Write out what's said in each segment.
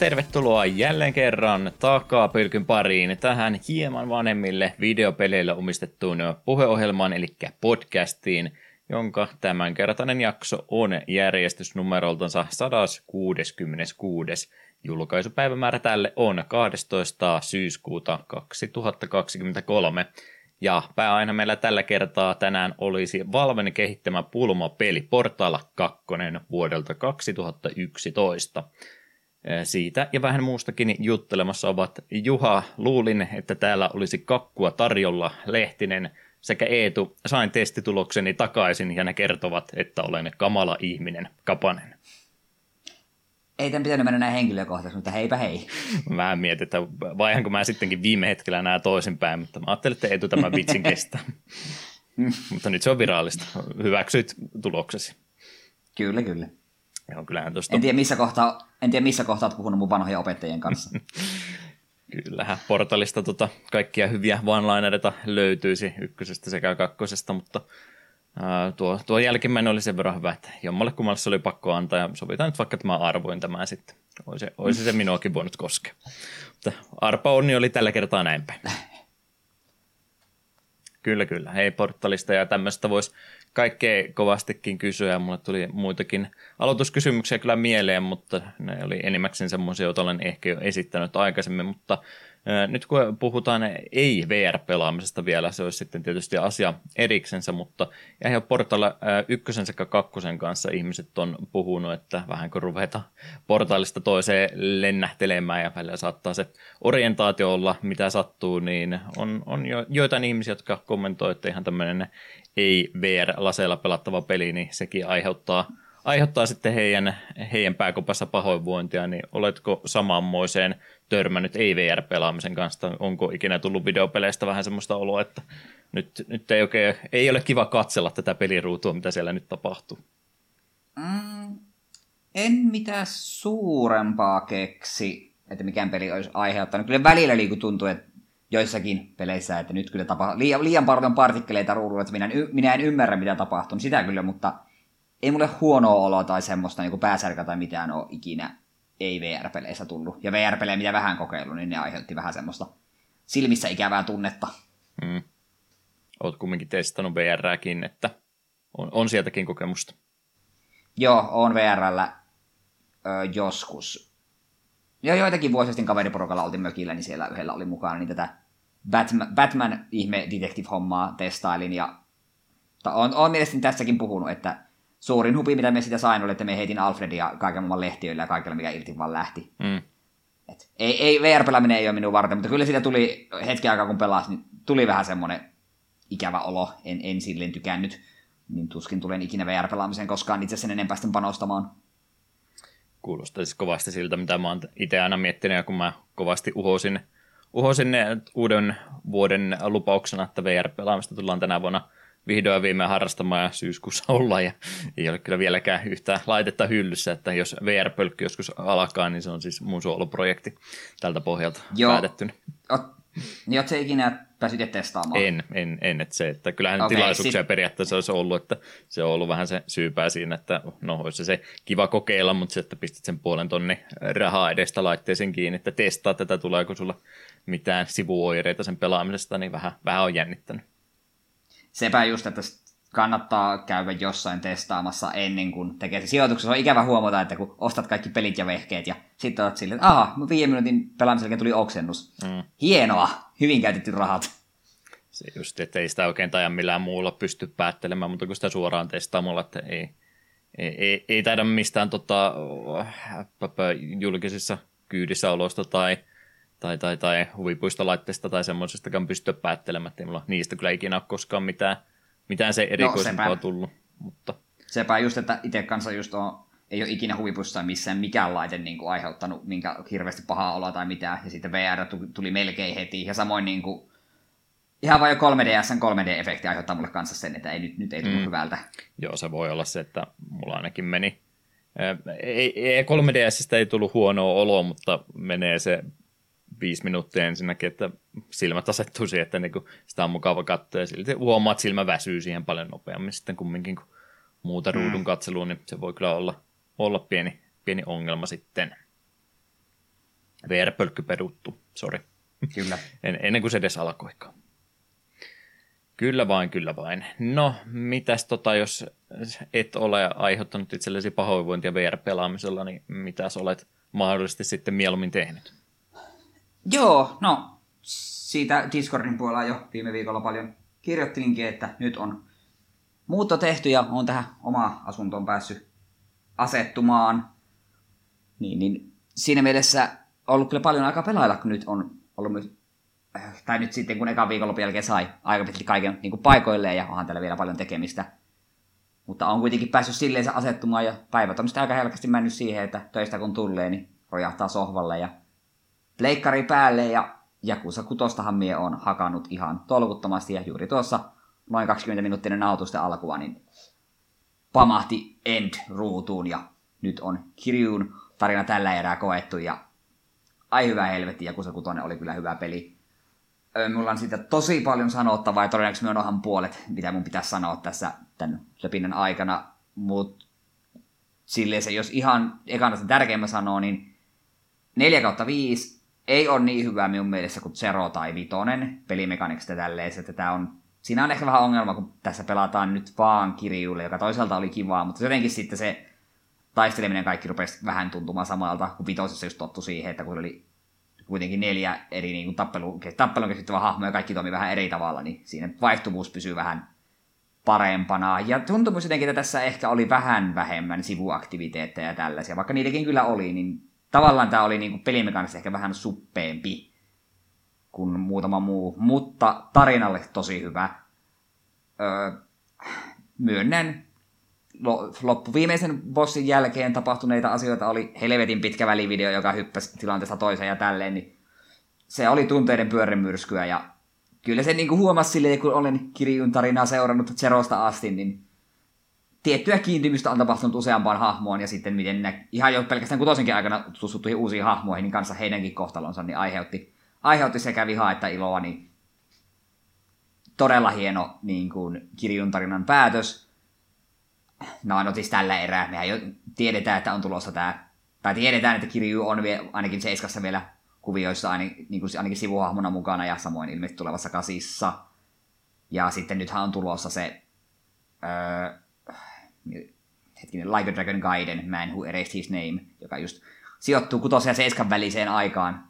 tervetuloa jälleen kerran takapylkyn pariin tähän hieman vanhemmille videopeleille omistettuun puheohjelmaan, eli podcastiin, jonka tämänkertainen jakso on järjestysnumeroltansa 166. Julkaisupäivämäärä tälle on 12. syyskuuta 2023. Ja pääaina meillä tällä kertaa tänään olisi Valven kehittämä pulmapeli Portala 2 vuodelta 2011. Siitä ja vähän muustakin juttelemassa ovat Juha. Luulin, että täällä olisi kakkua tarjolla Lehtinen sekä Eetu. Sain testitulokseni takaisin ja ne kertovat, että olen kamala ihminen. Kapanen. Ei tämän pitänyt mennä näin henkilökohtaisesti, mutta heipä hei. Mä mietin, että vaihanko mä sittenkin viime hetkellä nämä toisinpäin, mutta mä ajattelin, että Eetu tämän vitsin kestää. mutta nyt se on virallista. Hyväksyit tuloksesi. Kyllä, kyllä. Joo, kyllähän tosta... En tiedä missä kohtaa, en tiedä missä kohtaa olet puhunut mun vanhojen opettajien kanssa. Kyllähän portalista tota, kaikkia hyviä one löytyisi ykkösestä sekä kakkosesta, mutta ää, tuo, tuo jälkimmäinen oli sen verran hyvä, että jommalle kummalle se oli pakko antaa ja sovitaan nyt vaikka tämä arvoin tämä sitten. Olisi, olisi se minuakin voinut koskea. Mutta arpa onni oli tällä kertaa näin päin. Kyllä, kyllä. Hei portalista ja tämmöistä voisi kaikkea kovastikin kysyä. Mulle tuli muitakin aloituskysymyksiä kyllä mieleen, mutta ne oli enimmäkseen semmoisia, joita olen ehkä jo esittänyt aikaisemmin, mutta nyt kun puhutaan ei-VR-pelaamisesta vielä, se olisi sitten tietysti asia eriksensä, mutta ihan portailla ykkösen sekä kakkosen kanssa ihmiset on puhunut, että vähän kun ruveta portaalista toiseen lennähtelemään ja välillä saattaa se orientaatio olla mitä sattuu, niin on, on jo, joitain ihmisiä, jotka kommentoivat, että ihan tämmöinen ei-VR-laseilla pelattava peli, niin sekin aiheuttaa aiheuttaa sitten heidän, heidän pääkopassa pahoinvointia, niin oletko samanmoiseen törmännyt ei-VR-pelaamisen kanssa? Onko ikinä tullut videopeleistä vähän semmoista oloa, että nyt, nyt ei, oikein, ei ole kiva katsella tätä peliruutua, mitä siellä nyt tapahtuu? Mm, en mitään suurempaa keksi, että mikään peli olisi aiheuttanut. Kyllä välillä liiku tuntuu, että joissakin peleissä, että nyt kyllä tapahtuu liian, liian paljon partikkeleita ruudulla, että minä en, minä en ymmärrä, mitä tapahtuu. Sitä kyllä, mutta ei mulle huonoa oloa tai semmoista niin pääsärkä tai mitään ole ikinä ei VR-peleissä tullut. Ja VR-pelejä, mitä vähän kokeillut, niin ne aiheutti vähän semmoista silmissä ikävää tunnetta. Mm. Oot kumminkin testannut VRääkin, että on, on sieltäkin kokemusta. Joo, on VRllä ö, joskus. Jo joitakin vuosia sitten kaveriporukalla oltiin mökillä, niin siellä yhdellä oli mukana, niin tätä Batman, Batman ihme detective-hommaa testailin, ja on, on mielestäni tässäkin puhunut, että suurin hupi, mitä me sitä sain, oli, että me heitin Alfredia kaiken maailman lehtiöillä ja kaikella, mikä irti vaan lähti. Mm. Et ei, ei VR-pelaaminen ei ole minun varten, mutta kyllä siitä tuli hetki aikaa, kun pelasi, niin tuli vähän semmoinen ikävä olo. En, en silleen tykännyt, niin tuskin tulen ikinä VR-pelaamiseen koskaan itse sen enempää sitten panostamaan. Kuulostaa siis kovasti siltä, mitä mä oon itse aina miettinyt, ja kun mä kovasti uhosin, uhosin uuden vuoden lupauksena, että VR-pelaamista tullaan tänä vuonna – vihdoin viimein harrastamaan ja syyskuussa olla ja ei ole kyllä vieläkään yhtään laitetta hyllyssä, että jos VR-pölkky joskus alkaa, niin se on siis mun suoluprojekti tältä pohjalta Joo. päätettynä. Ot, niin ootko ikinä pääsit testaamaan? En, en, en että se, että kyllähän okay, tilaisuuksia sit... periaatteessa olisi ollut, että se on ollut vähän se syypää siinä, että no olisi se kiva kokeilla, mutta se, että pistit sen puolen tonni rahaa edestä laitteeseen kiinni, että testaa tätä, tuleeko sulla mitään sivuoireita sen pelaamisesta, niin vähän, vähän on jännittänyt sepä just, että kannattaa käydä jossain testaamassa ennen kuin tekee se sijoituksen. Se on ikävä huomata, että kun ostat kaikki pelit ja vehkeet ja sitten olet silleen, että aha, viiden minuutin pelaamisen tuli oksennus. Mm. Hienoa, hyvin käytetty rahat. Se just, että ei sitä oikein tai millään muulla pysty päättelemään, mutta kun sitä suoraan testaamalla, että ei, ei, ei, ei taida mistään tota, julkisissa kyydissä olosta tai tai, tai, tai huvipuistolaitteista tai semmoisestakaan pystyä päättelemään, että ei mulla niistä kyllä ikinä ole koskaan mitään, mitään se erikoisempaa no, tullut. Mutta... Sepä just, että itse kanssa just on, ei ole ikinä huvipuissa missään mikään laite niin kuin aiheuttanut minkä hirveästi pahaa oloa tai mitään, ja sitten VR tuli melkein heti, ja samoin niin kuin, ihan vain jo 3DSn 3D-efekti aiheuttaa mulle kanssa sen, että ei, nyt, nyt ei tullut mm. hyvältä. Joo, se voi olla se, että mulla ainakin meni. Ei, ei, 3DSistä ei tullut huonoa oloa, mutta menee se viisi minuuttia ensinnäkin, että silmät asettuu siihen, että niin sitä on mukava katsoa ja silti huomaat, että silmä väsyy siihen paljon nopeammin sitten kumminkin kuin muuta ruudun mm. katseluun, niin se voi kyllä olla, olla pieni, pieni ongelma sitten. VR-pölkky peruttu, sori. Kyllä. en, ennen kuin se edes alkoikaan. Kyllä vain, kyllä vain. No, mitäs tota, jos et ole aiheuttanut itsellesi pahoinvointia VR-pelaamisella, niin mitäs olet mahdollisesti sitten mieluummin tehnyt? Joo, no siitä Discordin puolella jo viime viikolla paljon kirjoittelinkin, että nyt on muutto tehty ja on tähän oma asuntoon päässyt asettumaan. Niin, niin siinä mielessä on ollut kyllä paljon aikaa pelailla, kun nyt on ollut myös, äh, tai nyt sitten kun eka viikonlopun jälkeen sai aika pitkälti kaiken niin kuin paikoilleen ja onhan täällä vielä paljon tekemistä. Mutta on kuitenkin päässyt silleen asettumaan ja päivät on aika helkästi mennyt siihen, että töistä kun tulee, niin rojahtaa sohvalle ja pleikkari päälle ja Jakusa kutostahan mie on hakannut ihan tolkuttomasti ja juuri tuossa noin 20 minuuttinen nautusten alkua, niin pamahti End-ruutuun ja nyt on Kiryun tarina tällä erää koettu ja ai hyvä helvetti, Jakusa kutonen oli kyllä hyvä peli. Mulla on siitä tosi paljon sanottavaa ja todennäköisesti me onhan puolet, mitä mun pitäisi sanoa tässä tämän löpinnän aikana, mutta silleen se, jos ihan ekana sen tärkeimmä sanoo, niin 4 kautta 5 ei ole niin hyvä minun mielestä kuin Zero tai Vitonen pelimekaniikasta tälleen, että tämä on siinä on ehkä vähän ongelma, kun tässä pelataan nyt vaan Kirjulle, joka toisaalta oli kivaa, mutta jotenkin sitten se taisteleminen kaikki rupesi vähän tuntumaan samalta, kun vitosessa just tottu siihen, että kun oli kuitenkin neljä eri niin tappelu, tappelun keskittyvä hahmo ja kaikki toimi vähän eri tavalla, niin siinä vaihtuvuus pysyy vähän parempana. Ja tuntuu jotenkin, että tässä ehkä oli vähän vähemmän sivuaktiviteetteja ja tällaisia, vaikka niitäkin kyllä oli, niin tavallaan tämä oli niin pelimekaanisesti ehkä vähän suppeempi kuin muutama muu, mutta tarinalle tosi hyvä. Öö, myönnän, loppu viimeisen bossin jälkeen tapahtuneita asioita oli helvetin pitkä välivideo, joka hyppäsi tilanteesta toiseen ja tälleen, niin se oli tunteiden pyörimyrskyä ja kyllä se niinku huomasi silleen, kun olen Kirjun tarinaa seurannut Zerosta asti, niin tiettyä kiintymystä on tapahtunut useampaan hahmoon ja sitten miten ne, ihan jo pelkästään kutosenkin aikana tutustuttuihin uusiin hahmoihin, niin kanssa heidänkin kohtalonsa niin aiheutti, aiheutti sekä vihaa että iloa, niin todella hieno niin kuin, kirjun tarinan päätös. No, no siis tällä erää, mehän jo tiedetään, että on tulossa tämä, tai tiedetään, että Kirju on vie, ainakin Seiskassa vielä kuvioissa ainakin, niin kuin, ainakin sivuhahmona mukana ja samoin ilmeisesti tulevassa kasissa. Ja sitten nythän on tulossa se öö, hetkinen, Like a Dragon Gaiden, Man Who Erased His Name, joka just sijoittuu kutosen ja seiskan väliseen aikaan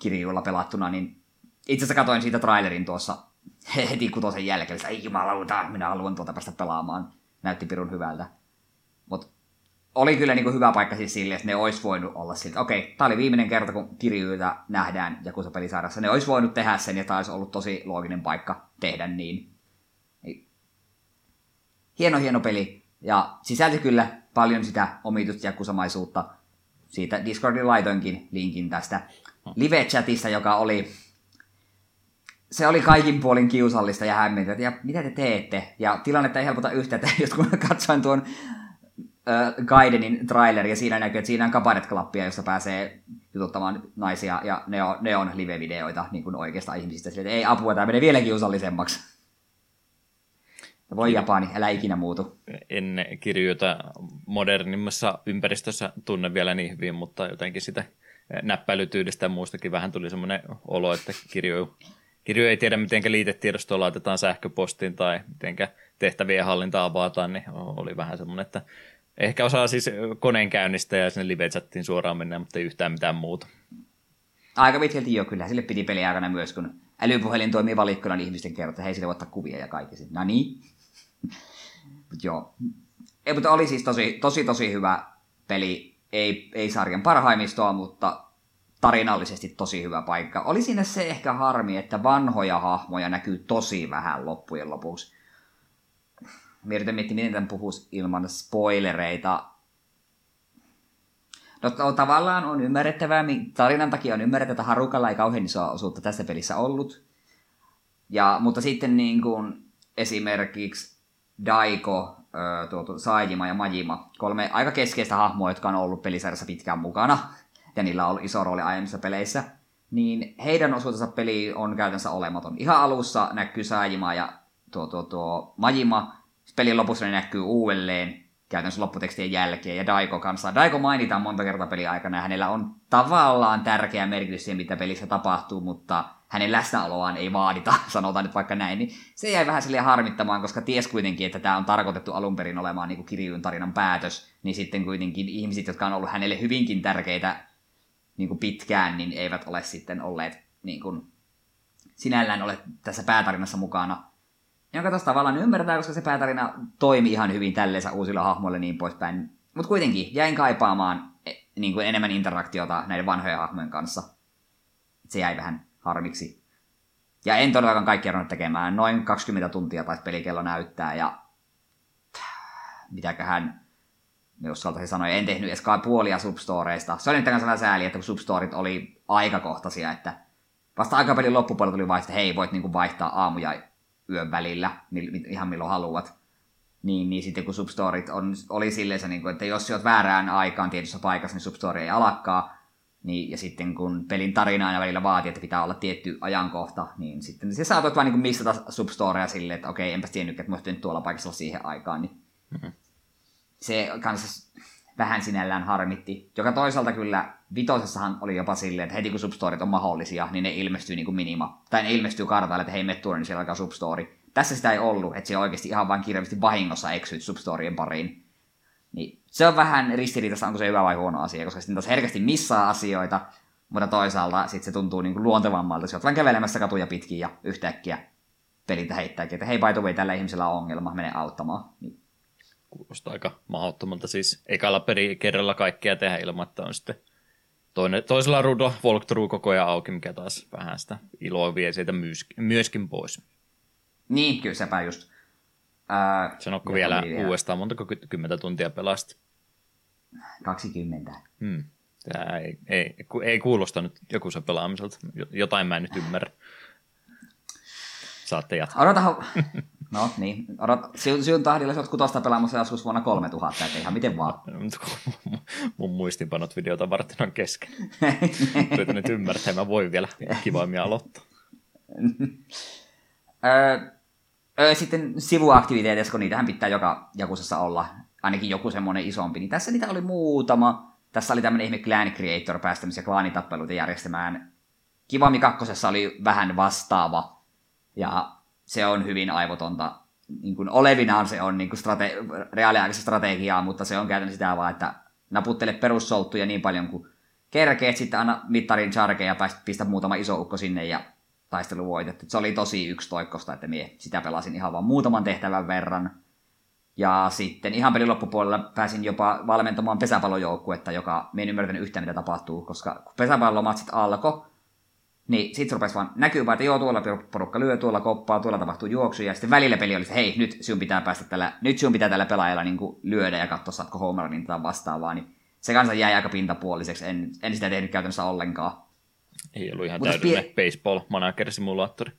kirjuilla pelattuna, niin itse asiassa katoin siitä trailerin tuossa heti kutosen jälkeen, että ei jumalauta, minä haluan tuota päästä pelaamaan. Näytti pirun hyvältä. Mutta oli kyllä niin kuin hyvä paikka siis sille, että ne olisi voinut olla siltä, okei, okay, tämä oli viimeinen kerta, kun kirjoita nähdään Jakusa pelisarjassa. Ne olisi voinut tehdä sen, ja olisi ollut tosi looginen paikka tehdä niin. Hieno, hieno peli. Ja sisälti kyllä paljon sitä omitusta ja kusamaisuutta. Siitä Discordin laitoinkin linkin tästä live-chatista, joka oli se oli kaikin puolin kiusallista ja hämmentävää. Ja mitä te teette? Ja tilannetta ei helpota yhtään, että just kun katsoin tuon äh, Gaidenin traileri ja siinä näkyy, että siinä on kabaret-klappia, jossa pääsee jututtamaan naisia ja ne on, ne on live-videoita niin kuin oikeasta ihmisistä. Sille, että ei apua, tämä menee vieläkin kiusallisemmaksi. Voi Japani, älä ikinä muutu. En kirjoita modernimmassa ympäristössä tunne vielä niin hyvin, mutta jotenkin sitä näppäilytyydistä ja muustakin vähän tuli semmoinen olo, että kirjo, kirjo ei tiedä, miten liitetiedostoa laitetaan sähköpostiin tai miten tehtävien hallinta avataan, niin oli vähän semmoinen, että ehkä osaa siis koneen käynnistä ja sinne live suoraan mennä, mutta ei yhtään mitään muuta. Aika pitkälti jo kyllä. Sille piti peli aikana myös, kun älypuhelin toimii valikkona, niin ihmisten kertoo, että hei, sille voi ottaa kuvia ja kaikki. No niin. Mut joo. Ei, mutta oli siis tosi, tosi, tosi hyvä peli. Ei, ei sarjan parhaimmistoa, mutta tarinallisesti tosi hyvä paikka. Oli siinä se ehkä harmi, että vanhoja hahmoja näkyy tosi vähän loppujen lopuksi. Mietin miettiä, miten tämän puhuisi ilman spoilereita. No tavallaan on ymmärrettävää, tarinan takia on ymmärrettävää, että Harukalla ei kauhean isoa osuutta tässä pelissä ollut. Ja, mutta sitten niin kuin, esimerkiksi Daiko, tuo, Saijima ja Majima, kolme aika keskeistä hahmoa, jotka on ollut pelisarjassa pitkään mukana, ja niillä on ollut iso rooli aiemmissa peleissä, niin heidän osuutensa peli on käytännössä olematon. Ihan alussa näkyy Saijima ja tuo, tuo, tuo Majima, pelin lopussa ne näkyy uudelleen, käytännössä lopputekstien jälkeen, ja Daiko kanssa. Daiko mainitaan monta kertaa pelin aikana, ja hänellä on tavallaan tärkeä merkitys siihen, mitä pelissä tapahtuu, mutta hänen läsnäoloaan ei vaadita, sanotaan nyt vaikka näin, niin se jäi vähän silleen harmittamaan, koska ties kuitenkin, että tämä on tarkoitettu alun perin olemaan niin kuin Kirjun tarinan päätös, niin sitten kuitenkin ihmiset, jotka on ollut hänelle hyvinkin tärkeitä niin kuin pitkään, niin eivät ole sitten olleet niin kuin, sinällään ole tässä päätarinassa mukana. Jonka tuossa tavallaan ymmärtää, koska se päätarina toimi ihan hyvin tälleensä uusilla hahmoilla niin poispäin. Mutta kuitenkin jäin kaipaamaan e, niin kuin enemmän interaktiota näiden vanhojen hahmojen kanssa. Se jäi vähän harmiksi. Ja en todellakaan kaikki ruvennut tekemään. Noin 20 tuntia taisi pelikello näyttää ja mitäköhän jos se sanoi, en tehnyt edes puolia substoreista. Se oli nyt sellainen sääli, että kun oli aikakohtaisia, että vasta aikapelin loppupuolella tuli vaihtaa, että hei, voit niinku vaihtaa aamu ja yön välillä, ihan milloin haluat. Niin, niin sitten kun substorit on, oli silleen, niin kuin, että jos oot väärään aikaan tietyssä paikassa, niin substory ei alakkaa. Niin, ja sitten kun pelin tarina aina välillä vaatii, että pitää olla tietty ajankohta, niin sitten se saatat vain niin missata substoria silleen, että okei, enpäs tiennyt, että mä tuolla paikassa siihen aikaan. Niin mm-hmm. Se kanssa vähän sinällään harmitti. Joka toisaalta kyllä vitosessahan oli jopa silleen, että heti kun substorit on mahdollisia, niin ne ilmestyy niin kuin minima. Tai ne ilmestyy kartaille, että hei, me niin siellä alkaa substory. Tässä sitä ei ollut, että se oikeasti ihan vain kirjallisesti vahingossa eksyit substorien pariin. Se on vähän ristiriitaista, onko se hyvä vai huono asia, koska sitten taas herkästi missaa asioita, mutta toisaalta sitten se tuntuu niin kuin luontevammalta. Se on vain kävelemässä katuja pitkin ja yhtäkkiä pelintä heittääkin, että hei, by the way, tällä ihmisellä on ongelma, mene auttamaan. Niin. Kuulostaa aika mahdottomalta siis ekalla peri kerralla kaikkea tehdä ilman, että on sitten toinen, toisella ruudulla walkthrough koko ajan auki, mikä taas vähän sitä iloa vie siitä myöskin pois. Niin, kyllä sepä just. Ää, Sanokko vielä vielä uudestaan, montako kymmentä tuntia pelasti? 20. Hmm. Tämä ei, ei, ei kuulosta nyt joku se pelaamiselta. Jotain mä en nyt ymmärrä. Saatte jatkaa. Odota, no niin, odota, sinun tahdilla sä oot kutosta pelaamassa joskus vuonna 3000, että ihan miten vaan. Mun muistinpanot videota varten on kesken. Yritän nyt ymmärtää, mä voin vielä kivaimmin aloittaa. Sitten sivuaktiviteeteissa, kun niitähän pitää joka jakusessa olla, ainakin joku semmoinen isompi, niin tässä niitä oli muutama. Tässä oli tämmöinen ihme Clan Creator päästämisiä klaanitappeluita järjestämään. Kivami kakkosessa oli vähän vastaava, ja se on hyvin aivotonta. Niin kuin olevinaan se on niin kuin strate- reaaliaikaista strategiaa, mutta se on käytännössä sitä vaan, että naputtele perussolttuja niin paljon kuin kerkeet, sitten anna mittarin charkeja ja pistä muutama iso ukko sinne ja taistelu voitettu. Se oli tosi yksitoikkosta, että mie sitä pelasin ihan vain muutaman tehtävän verran. Ja sitten ihan pelin loppupuolella pääsin jopa valmentamaan pesäpallojoukkuetta, joka me en ymmärtänyt yhtään mitä tapahtuu, koska kun pesäpallomatsit alkoi, niin sit rupesi vaan näkyy vaan, että joo, tuolla porukka lyö, tuolla koppaa, tuolla tapahtuu juoksu, ja sitten välillä peli oli, että hei, nyt sinun pitää päästä tällä, nyt sinun pitää tällä pelaajalla niin kuin lyödä ja katsoa, saatko home runin tai vastaavaa, niin se kanssa jäi aika pintapuoliseksi, en, en sitä tehnyt käytännössä ollenkaan. Ei ollut ihan Mutta täydellinen spear... baseball manager simulaattori.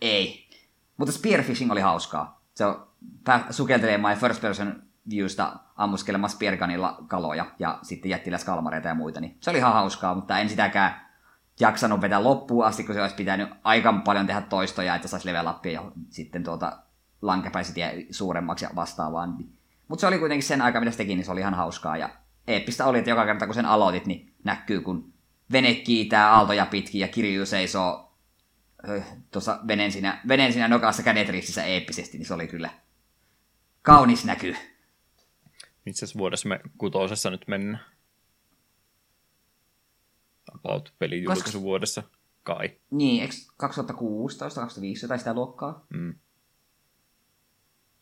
Ei. Mutta spearfishing oli hauskaa. Se on, sukeltelee my first person viewsta ammuskelemassa speargunilla kaloja ja sitten jättiläskalmareita ja muita, niin se oli ihan hauskaa, mutta en sitäkään jaksanut vetää loppuun asti, kun se olisi pitänyt aika paljon tehdä toistoja, että saisi level upia ja sitten tuota lankepäisiä suuremmaksi ja vastaavaan. Mutta se oli kuitenkin sen aika, mitä se teki, niin se oli ihan hauskaa. Ja eeppistä oli, että joka kerta kun sen aloitit, niin näkyy, kun vene kiitää aaltoja pitkin ja Kirju seisoo tuossa veneen siinä, veneen siinä nokassa kädet ristissä eeppisesti, niin se oli kyllä kaunis näky. Missä vuodessa me kutosessa nyt mennään? about pelin vuodessa kai. Niin, eikö 2016, 2015 tai sitä luokkaa? Mm.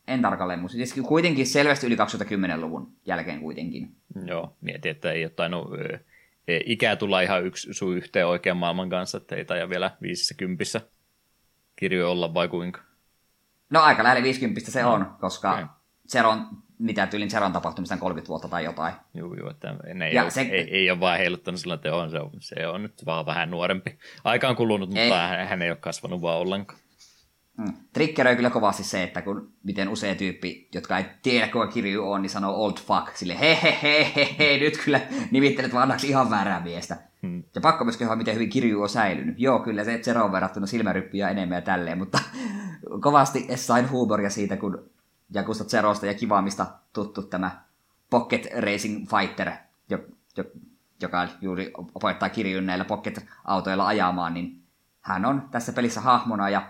En tarkalleen muista. Siis kuitenkin selvästi yli 2010-luvun jälkeen kuitenkin. Joo, mietin, että ei ole tainnut ikää tulla ihan yksi sun yhteen oikean maailman kanssa, että ei taida vielä 50 kirjo olla vai kuinka? No aika lähellä 50 se no, on, koska okay. Zeron mitä tyylin Zeron tapahtumista 30 vuotta tai jotain. Joo, joo, että ne ei, ole, se, ei, ei ole vaan heiluttanut sillä teon, se on, se on nyt vaan vähän nuorempi. Aika on kulunut, ei. mutta hän, hän ei ole kasvanut vaan ollenkaan. Mm. Triggeröi kyllä kovasti se, että kun miten usea tyyppi, jotka ei tiedä kuka kirju on, niin sanoo old fuck, sille he he he he he, nyt kyllä nimittelet vanhaksi ihan väärää miestä. Hmm. Ja pakko myös kehua, miten hyvin kirju on säilynyt. Joo, kyllä se Zero on verrattuna silmäryppyjä enemmän ja tälleen, mutta kovasti sain huumoria siitä, kun Jakusta Zerosta ja Kivaamista tuttu tämä Pocket Racing Fighter, jo, jo, joka juuri opettaa Kiryyn näillä Pocket-autoilla ajamaan, niin hän on tässä pelissä hahmona ja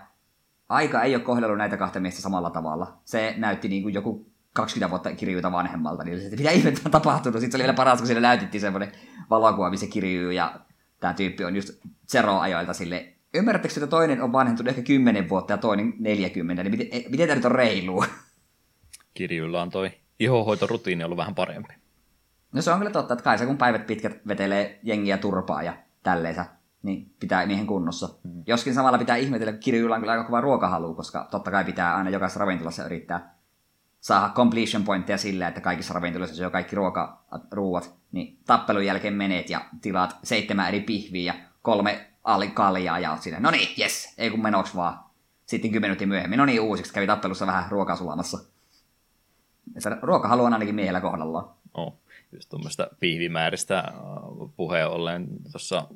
aika ei ole kohdellut näitä kahta miestä samalla tavalla. Se näytti niin kuin joku 20 vuotta kirjuuta vanhemmalta, niin se, mitä ihmettä on tapahtunut. Sitten se oli vielä paras, kun siellä näytettiin semmoinen valokuva, missä kirjuu, ja tämä tyyppi on just Zero-ajoilta sille. Ymmärrättekö, että toinen on vanhentunut ehkä 10 vuotta ja toinen 40, niin miten, eh, miten tämä nyt on reilua? Kirjuilla on toi ihohoitorutiini ollut vähän parempi. No se on kyllä totta, että kai se kun päivät pitkät vetelee jengiä turpaa ja tälleensä, niin pitää miehen kunnossa. Mm. Joskin samalla pitää ihmetellä, että kirjuilla on kyllä aika kova ruokahalu, koska totta kai pitää aina jokaisessa ravintolassa yrittää saada completion pointteja sillä, että kaikissa ravintoloissa syö kaikki ruoka, ruuat, niin tappelun jälkeen menet ja tilaat seitsemän eri pihviä ja kolme kaljaa ja oot siinä, no niin, yes, ei kun menoks vaan. Sitten kymmenen minuuttia myöhemmin, no niin uusiksi, kävi tappelussa vähän ruokaa sulamassa. Ruokahalu on ainakin miehellä kohdallaan. Oh, just tuommoista pihvimääristä äh, puheen ollen tuossa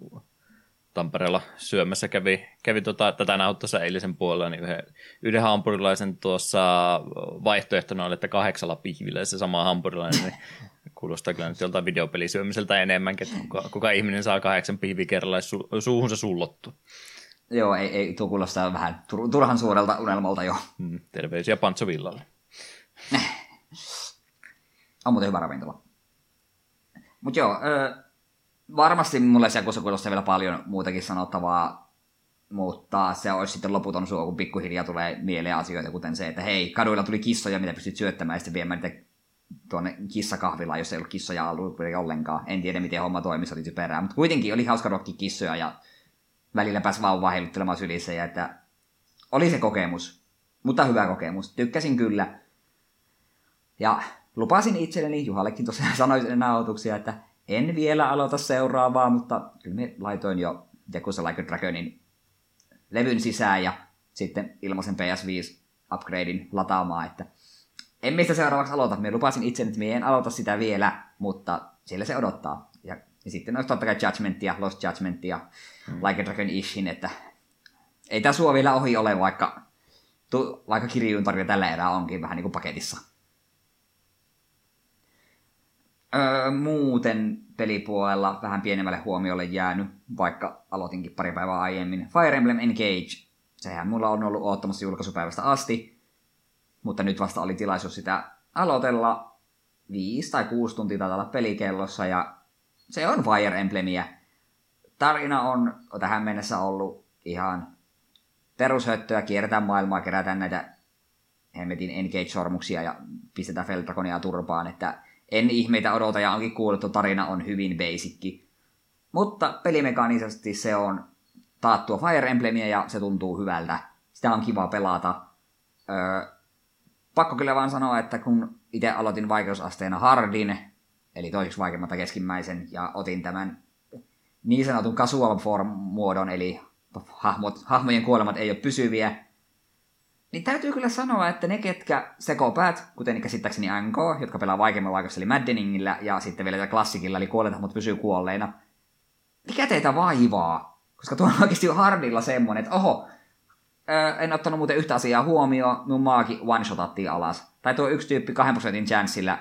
Tampereella syömässä kävi, kävi tota, tätä nauhoitussa eilisen puolella, niin yhden, yhden hampurilaisen tuossa vaihtoehtona oli, että kahdeksalla pihvillä se sama hampurilainen, niin kuulostaa kyllä nyt joltain videopelisyömiseltä enemmänkin, että kuka, kuka ihminen saa kahdeksan pihviä kerralla su, suuhunsa sullottu. Joo, ei, ei tuo kuulostaa vähän turhan suurelta unelmalta jo. Hmm, terveisiä Pancho Villalle. on muuten hyvä ravintola. Mutta joo, öö, varmasti mulle se kuulostaa vielä paljon muutakin sanottavaa, mutta se olisi sitten loputon suo, kun pikkuhiljaa tulee mieleen asioita, kuten se, että hei, kaduilla tuli kissoja, mitä pystyt syöttämään, ja sitten viemään niitä tuonne kissakahvilaan, jos ei ollut kissoja ollut ollenkaan. En tiedä, miten homma toimi, se oli typerää. Mutta kuitenkin oli hauska rokki kissoja, ja välillä pääsi vauvaa heiluttelemaan sylissä, ja että oli se kokemus. Mutta hyvä kokemus. Tykkäsin kyllä. Ja lupasin itselleni, Juhallekin tosiaan sanoin nauhoituksia, että en vielä aloita seuraavaa, mutta kyllä me laitoin jo Yakuza Like a Dragonin levyn sisään ja sitten ilmaisen PS5 upgradein lataamaan, että en mistä seuraavaksi aloita. Me lupasin itse, että me en aloita sitä vielä, mutta siellä se odottaa. Ja, ja sitten olisi totta kai Judgmentia, Lost Judgmentia, hmm. Like a Dragon Ishin, että ei tämä suo vielä ohi ole, vaikka, tu, vaikka kirjuun tarjoa tällä erää onkin vähän niin kuin paketissa. Öö, muuten pelipuolella vähän pienemmälle huomiolle jäänyt, vaikka aloitinkin pari päivää aiemmin. Fire Emblem Engage. Sehän mulla on ollut oottamassa julkaisupäivästä asti, mutta nyt vasta oli tilaisuus sitä aloitella. Viisi tai kuusi tuntia taitaa pelikellossa ja se on Fire Emblemia. Tarina on tähän mennessä ollut ihan perushöttöä, kierretään maailmaa, kerätään näitä hemmetin Engage-sormuksia ja pistetään Feldragonia turpaan, että en ihmeitä odota ja onkin kuullut, että tarina on hyvin basicki. Mutta pelimekaanisesti se on taattua Fire Emblemia ja se tuntuu hyvältä. Sitä on kiva pelata. Öö, pakko kyllä vaan sanoa, että kun itse aloitin vaikeusasteena hardin, eli toiseksi vaikeimmalta keskimmäisen, ja otin tämän niin sanotun casual form muodon, eli hahmot, hahmojen kuolemat ei ole pysyviä, niin täytyy kyllä sanoa, että ne, ketkä sekopäät, kuten käsittääkseni NK, jotka pelaa vaikeimmalla vaikeudessa, eli Maddeningillä, ja sitten vielä klassikilla, eli kuolleet mutta pysyy kuolleina, mikä teitä vaivaa? Koska tuo on oikeasti hardilla semmonen, että oho, en ottanut muuten yhtä asiaa huomioon, mun maakin one-shotattiin alas. Tai tuo yksi tyyppi 2 prosentin chanceillä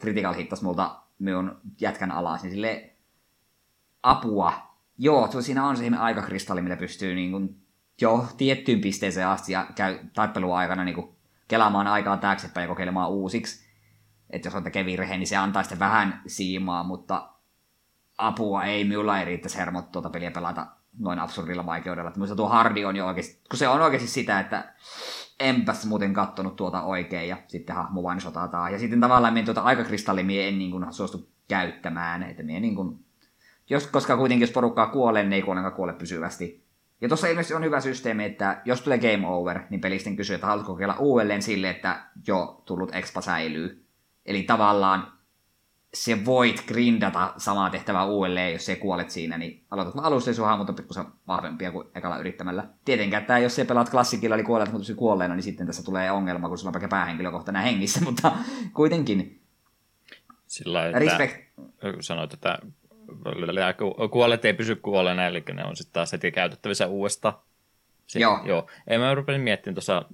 critical hittas multa minun jätkän alas, niin sille apua. Joo, tuo siinä on se aikakristalli, mitä pystyy niin kuin jo tiettyyn pisteeseen asti ja käy taipelun aikana niin kuin kelaamaan aikaa taaksepäin ja kokeilemaan uusiksi. Että jos on tekee virhe, niin se antaa sitten vähän siimaa, mutta apua ei minulla ei riittäisi hermot tuota peliä pelata noin absurdilla vaikeudella. Että tuo hardi on jo oikeasti, kun se on oikeasti sitä, että enpäs muuten kattonut tuota oikein ja sitten hahmo vain sotataan. Ja sitten tavallaan minä tuota aikakristalli mie en niin kuin suostu käyttämään, että mie niin kuin, jos, koska kuitenkin jos porukkaa kuolee, niin ei kuolenkaan kuole pysyvästi. Ja tuossa ilmeisesti on hyvä systeemi, että jos tulee game over, niin pelisten kysyy, että haluatko kokeilla uudelleen sille, että jo tullut expa säilyy. Eli tavallaan se voit grindata samaa tehtävää uudelleen, jos se kuolet siinä, niin aloitat alusta, jos on hahmot on pikkusen vahvempia kuin ekalla yrittämällä. Tietenkään, että jos se pelaat klassikilla, eli kuolet, mutta kuolleena, niin sitten tässä tulee ongelma, kun sulla on vaikka päähenkilökohtainen hengissä, mutta kuitenkin. Sillä että Respect. sanoit, että kuolleet ei pysy kuolleena, eli ne on sitten taas heti käytettävissä uudestaan. Se, joo. joo. Ei mä rupesin miettimään tuossa,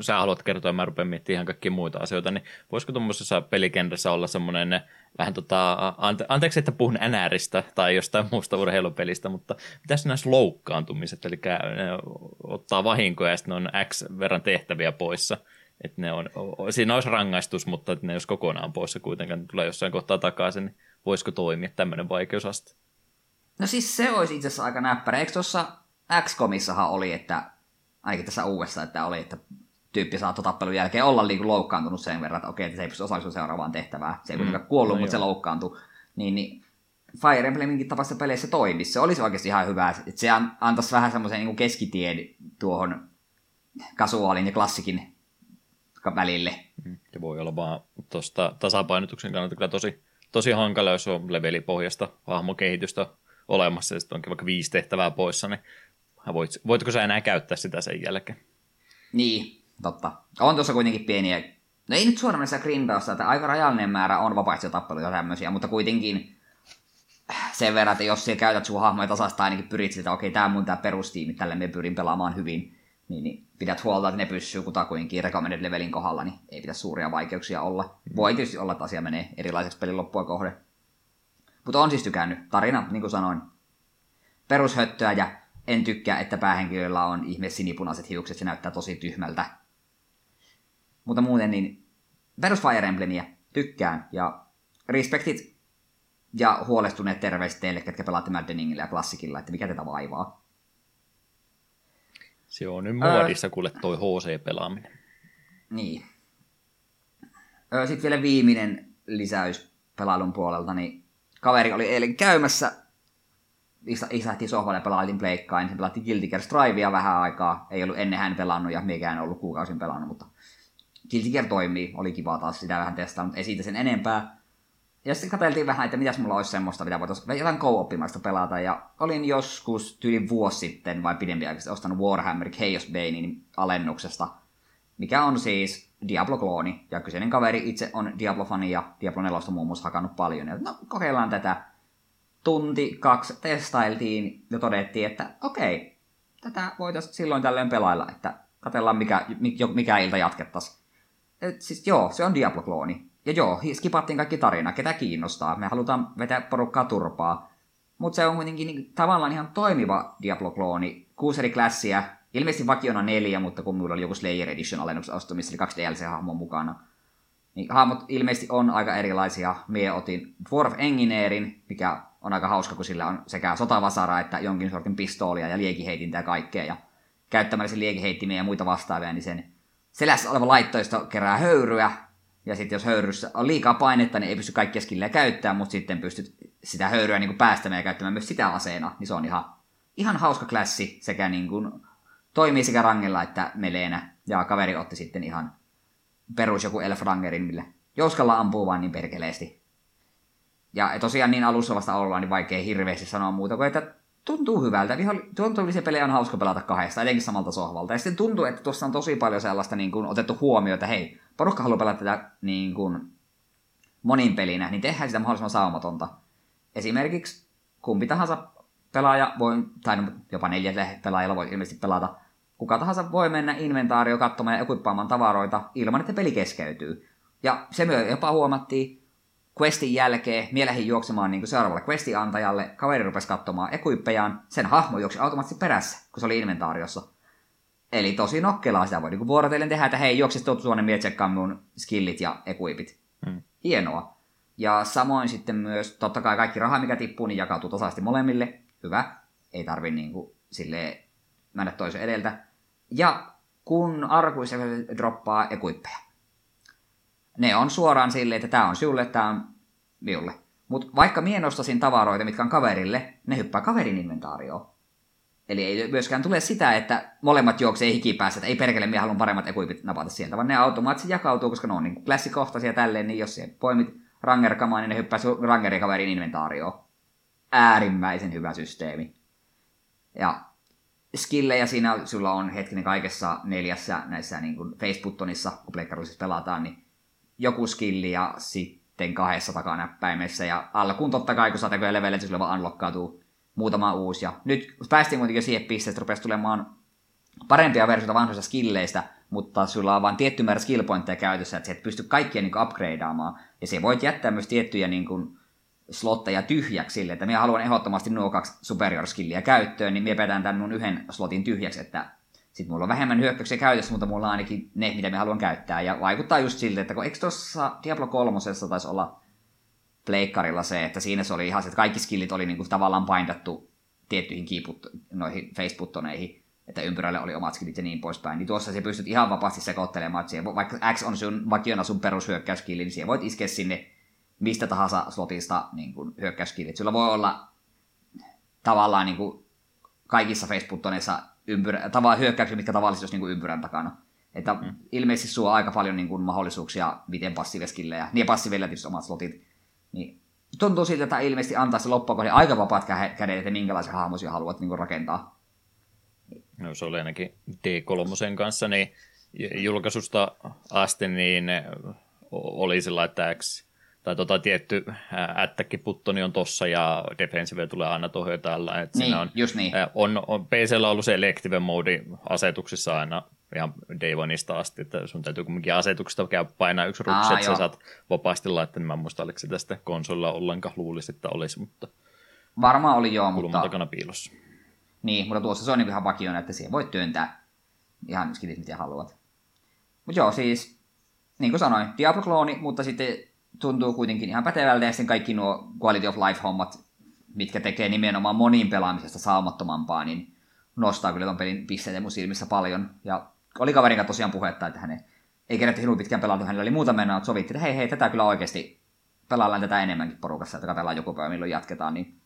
sä haluat kertoa, mä rupean miettimään ihan kaikkia muita asioita, niin voisiko tuommoisessa pelikenressä olla semmoinen vähän tota, ante, anteeksi, että puhun NRistä tai jostain muusta urheilupelistä, mutta pitäisi näissä loukkaantumiset, eli ne ottaa vahinkoja ja sitten on X verran tehtäviä poissa. Että ne on, siinä olisi rangaistus, mutta ne jos kokonaan poissa kuitenkaan tulee jossain kohtaa takaisin, niin voisiko toimia tämmöinen vaikeusaste? No siis se olisi itse asiassa aika näppärä. Eikö tuossa X-komissahan oli, että ainakin tässä uudessa, että oli, että tyyppi saattoi tappelun jälkeen olla niin kuin loukkaantunut sen verran, että okei, että se ei pysty osallistumaan seuraavaan tehtävään. Se ei kuitenkaan mm. kuollut, no, mutta joo. se loukkaantui. Niin, niin Fire Embleminkin tapaisessa peleissä toimisi. Se olisi oikeasti ihan hyvä. Että se antaisi vähän semmoisen niin keskitien tuohon kasuaalin ja klassikin välille. Mm. Ja voi olla vaan tuosta tasapainotuksen kannalta kyllä tosi, tosi hankala, jos on levelipohjasta hahmokehitystä olemassa ja sitten onkin vaikka viisi tehtävää poissa, niin voit, voitko sä enää käyttää sitä sen jälkeen? Niin, totta. On tuossa kuitenkin pieniä, no ei nyt suoranaisessa grindausta, että aika rajallinen määrä on vapaaehtoisia tappeluja tämmöisiä, mutta kuitenkin sen verran, että jos siellä käytät sun hahmoja tasasta ainakin pyrit siltä, okei, okay, tämä on mun tämä perustiimi, tälle me pyrin pelaamaan hyvin, niin, niin pidät huolta, että ne pysyy kutakuinkin recommended levelin kohdalla, niin ei pitäisi suuria vaikeuksia olla. Voi tietysti olla, että asia menee erilaiseksi pelin loppua kohde. Mutta on siis tykännyt. Tarina, niin kuin sanoin, perushöttöä ja en tykkää, että päähenkilöllä on ihme sinipunaiset hiukset, se näyttää tosi tyhmältä. Mutta muuten niin perus Fire Emblemia tykkään ja respektit ja huolestuneet terveiset teille, ketkä pelaatte Maddeningillä ja Klassikilla, että mikä tätä vaivaa. Se on nyt muodissa, kuule toi HC-pelaaminen. Niin. Sitten vielä viimeinen lisäys pelailun puolelta, niin kaveri oli eilen käymässä, isähti sohvalle ja pelailtiin pleikkaa, niin se pelatti Guilty Gear Strivea vähän aikaa. Ei ollut ennen hän pelannut ja mikään ollut kuukausin pelannut, mutta Guilty Gear toimii. Oli kiva taas sitä vähän testaa, mutta ei siitä sen enempää. Ja sitten katseltiin vähän, että mitäs mulla olisi semmoista, mitä voitaisiin jotain co pelata. Ja olin joskus tyyli vuosi sitten vai pidempi aikaisesti ostanut Warhammer Chaos Banein alennuksesta, mikä on siis Diablo-klooni. Ja kyseinen kaveri itse on Diablo-fani ja Diablo 4 muun muassa hakannut paljon. Ja no, kokeillaan tätä. Tunti, kaksi testailtiin ja todettiin, että okei, tätä voitaisiin silloin tällöin pelailla, että katsellaan mikä, mikä ilta jatkettaisiin. siis joo, se on Diablo-klooni. Ja joo, skipattiin kaikki tarina, ketä kiinnostaa. Me halutaan vetää porukkaa turpaa. Mutta se on kuitenkin niin, tavallaan ihan toimiva Diablo-klooni. Kuusi eri klassia, ilmeisesti vakiona neljä, mutta kun minulla oli joku Slayer Edition alennuksen ostamissa, eli kaksi DLC-hahmoa mukana. Niin hahmot ilmeisesti on aika erilaisia. Mie otin Dwarf Engineerin, mikä on aika hauska, kun sillä on sekä sotavasara että jonkin sortin pistoolia ja liekiheitintä ja kaikkea. Ja käyttämällä se liekiheittimiä ja muita vastaavia, niin sen selässä oleva laittoisto kerää höyryä, ja sitten jos höyryssä on liikaa painetta, niin ei pysty kaikkia skillejä käyttämään, mutta sitten pystyt sitä höyryä niin kuin päästämään ja käyttämään myös sitä aseena. Niin se on ihan, ihan hauska klassi sekä niin kuin, toimii sekä rangella että meleenä. Ja kaveri otti sitten ihan perus joku Elf Rangerin, millä jouskalla ampuu vaan niin perkeleesti. Ja tosiaan niin alussa vasta ollaan, niin vaikea hirveästi sanoa muuta kuin, että tuntuu hyvältä. Tuntuu, pelejä on hauska pelata kahdesta, etenkin samalta sohvalta. Ja sitten tuntuu, että tuossa on tosi paljon sellaista niin kuin, otettu huomioon, että hei, porukka haluaa pelata tätä niin kuin, monin pelinä, niin tehdään sitä mahdollisimman saumatonta. Esimerkiksi kumpi tahansa pelaaja voi, tai no, jopa neljällä pelaajalla voi ilmeisesti pelata, kuka tahansa voi mennä inventaario katsomaan ja ekuippaamaan tavaroita ilman, että peli keskeytyy. Ja se myös jopa huomattiin, questin jälkeen mielehin juoksemaan niin seuraavalle questin antajalle, kaveri rupesi katsomaan ekuippejaan, sen hahmo juoksi automaattisesti perässä, kun se oli inventaariossa. Eli tosi nokkelaa sitä voi niin vuorotellen tehdä, että hei, juoksis tuot tuonne, mie mun skillit ja ekuipit. Hmm. Hienoa. Ja samoin sitten myös, totta kai kaikki raha, mikä tippuu, niin jakautuu tasaisesti molemmille. Hyvä. Ei tarvi niin kuin, silleen mennä toisen edeltä. Ja kun arkuissa droppaa ekuippeja. Ne on suoraan silleen, että tämä on sinulle, tämä on minulle. Mutta vaikka mie nostasin tavaroita, mitkä on kaverille, ne hyppää kaverin inventaarioon. Eli ei myöskään tule sitä, että molemmat juoksee hikipäässä, että ei perkele, minä haluan paremmat ekuipit napata sieltä, vaan ne automaattisesti jakautuu, koska ne on niin klassikohtaisia tälleen, niin jos siellä poimit rangerkamaan, niin ne hyppää rangerikaverin inventaarioon. Äärimmäisen hyvä systeemi. Ja skillejä siinä sulla on hetkinen kaikessa neljässä näissä niin kuin Facebootonissa, kun pleikkaruisissa pelataan, niin joku skilli ja sitten kahdessa takanäppäimessä. Ja alkuun totta kai, kun sateenkoja levelet, sulla vaan unlockautuu muutama uusi. Ja nyt päästiin kuitenkin siihen pisteeseen, että rupesi tulemaan parempia versioita vanhoista skilleistä, mutta sulla on vain tietty määrä skillpointteja käytössä, että sä et pysty kaikkia niin upgradeaamaan. Ja se voit jättää myös tiettyjä niin kuin, slotteja tyhjäksi sille, että minä haluan ehdottomasti nuo kaksi superior skillia käyttöön, niin minä petän tämän mun yhden slotin tyhjäksi, että sitten mulla on vähemmän hyökkäyksiä käytössä, mutta mulla on ainakin ne, mitä me haluan käyttää. Ja vaikuttaa just siltä, että kun eikö tuossa Diablo 3 taisi olla pleikkarilla se, että siinä se oli ihan se, että kaikki skillit oli niinku tavallaan paindattu tiettyihin kiiput, noihin face että ympyrälle oli omat skillit ja niin poispäin, niin tuossa se pystyt ihan vapaasti sekoittelemaan, että siihen, vaikka X on sun vakiona sun perushyökkäyskilli, niin siihen voit iskeä sinne mistä tahansa slotista niin kuin hyökkäyskillit. Sulla voi olla tavallaan niin kuin kaikissa Facebook-toneissa ympyrä, tavallaan hyökkäyksiä, mitkä tavallisesti olisi niin kuin ympyrän takana. Että mm. ilmeisesti suo aika paljon niin kuin, mahdollisuuksia, miten passiiveskillejä, niin passiivilla tietysti omat slotit. Niin tuntuu siltä, että ilmeisesti antaa se loppuun aika vapaat kädet, että minkälaisia hahmoja haluat niin rakentaa. No se oli ainakin D3 kanssa, niin julkaisusta asti niin oli sillä, että X tai tota tietty ättäkki puttoni on tossa ja defensive tulee aina tuohon ja tällä. Et niin, on, just niin. On, on PCllä ollut se elective mode asetuksissa aina ihan day oneista asti, että sun täytyy kumminkin asetuksesta käy painaa yksi rupsi, että sä saat vapaasti laittaa, niin mä en muista, oliko se tästä konsolilla ollenkaan luulisi, että olisi, mutta Varmaan oli joo, mutta... takana piilossa. Niin, mutta tuossa se on niin ihan vakiona, että siihen voi työntää ihan skillit, mitä haluat. Mutta joo, siis, niin kuin sanoin, Diablo-klooni, mutta sitten tuntuu kuitenkin ihan pätevältä, ja sitten kaikki nuo quality of life-hommat, mitkä tekee nimenomaan monin pelaamisesta saumattomampaa, niin nostaa kyllä ton pelin pisteitä mun silmissä paljon. Ja oli kaverin kanssa tosiaan puhetta, että hän ei kerätty hirveän pitkään pelata, hänellä oli muuta mennä, että sovittiin, että hei hei, tätä kyllä oikeasti pelaillaan tätä enemmänkin porukassa, että katsellaan joku päivä, milloin jatketaan, niin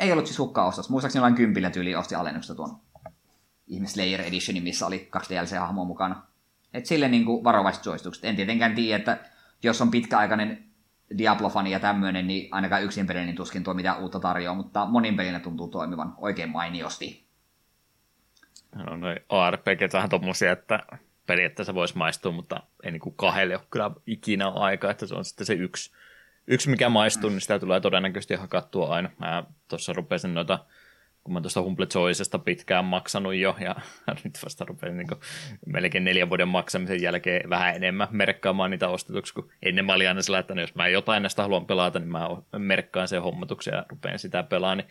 ei ollut siis hukkaa ostos. Muistaakseni jollain kympillä tyyli osti alennuksesta tuon Ihmislayer Editionin, missä oli kaksi DLC-hahmoa mukana. Et sille niin varovaiset suositukset. En tietenkään tiedä, että jos on pitkäaikainen Diablo-fani ja tämmöinen, niin ainakaan yksin pelin niin tuskin tuo mitään uutta tarjoaa, mutta monin pelinä tuntuu toimivan oikein mainiosti. No noin ARPG vähän tommosia, että periaatteessa voisi maistua, mutta ei niin kuin kahdelle ole kyllä ikinä aikaa, että se on sitten se yksi, yksi mikä maistuu, niin sitä tulee todennäköisesti hakattua aina. Mä tuossa rupesin noita kun mä tuosta Humble Choicesta pitkään maksanut jo, ja nyt vasta rupesin niin melkein neljän vuoden maksamisen jälkeen vähän enemmän merkkaamaan niitä ostetuksi, kun ennen mä olin aina sillä, että no, jos mä jotain näistä haluan pelata, niin mä merkkaan sen hommatuksen ja rupean sitä pelaamaan, niin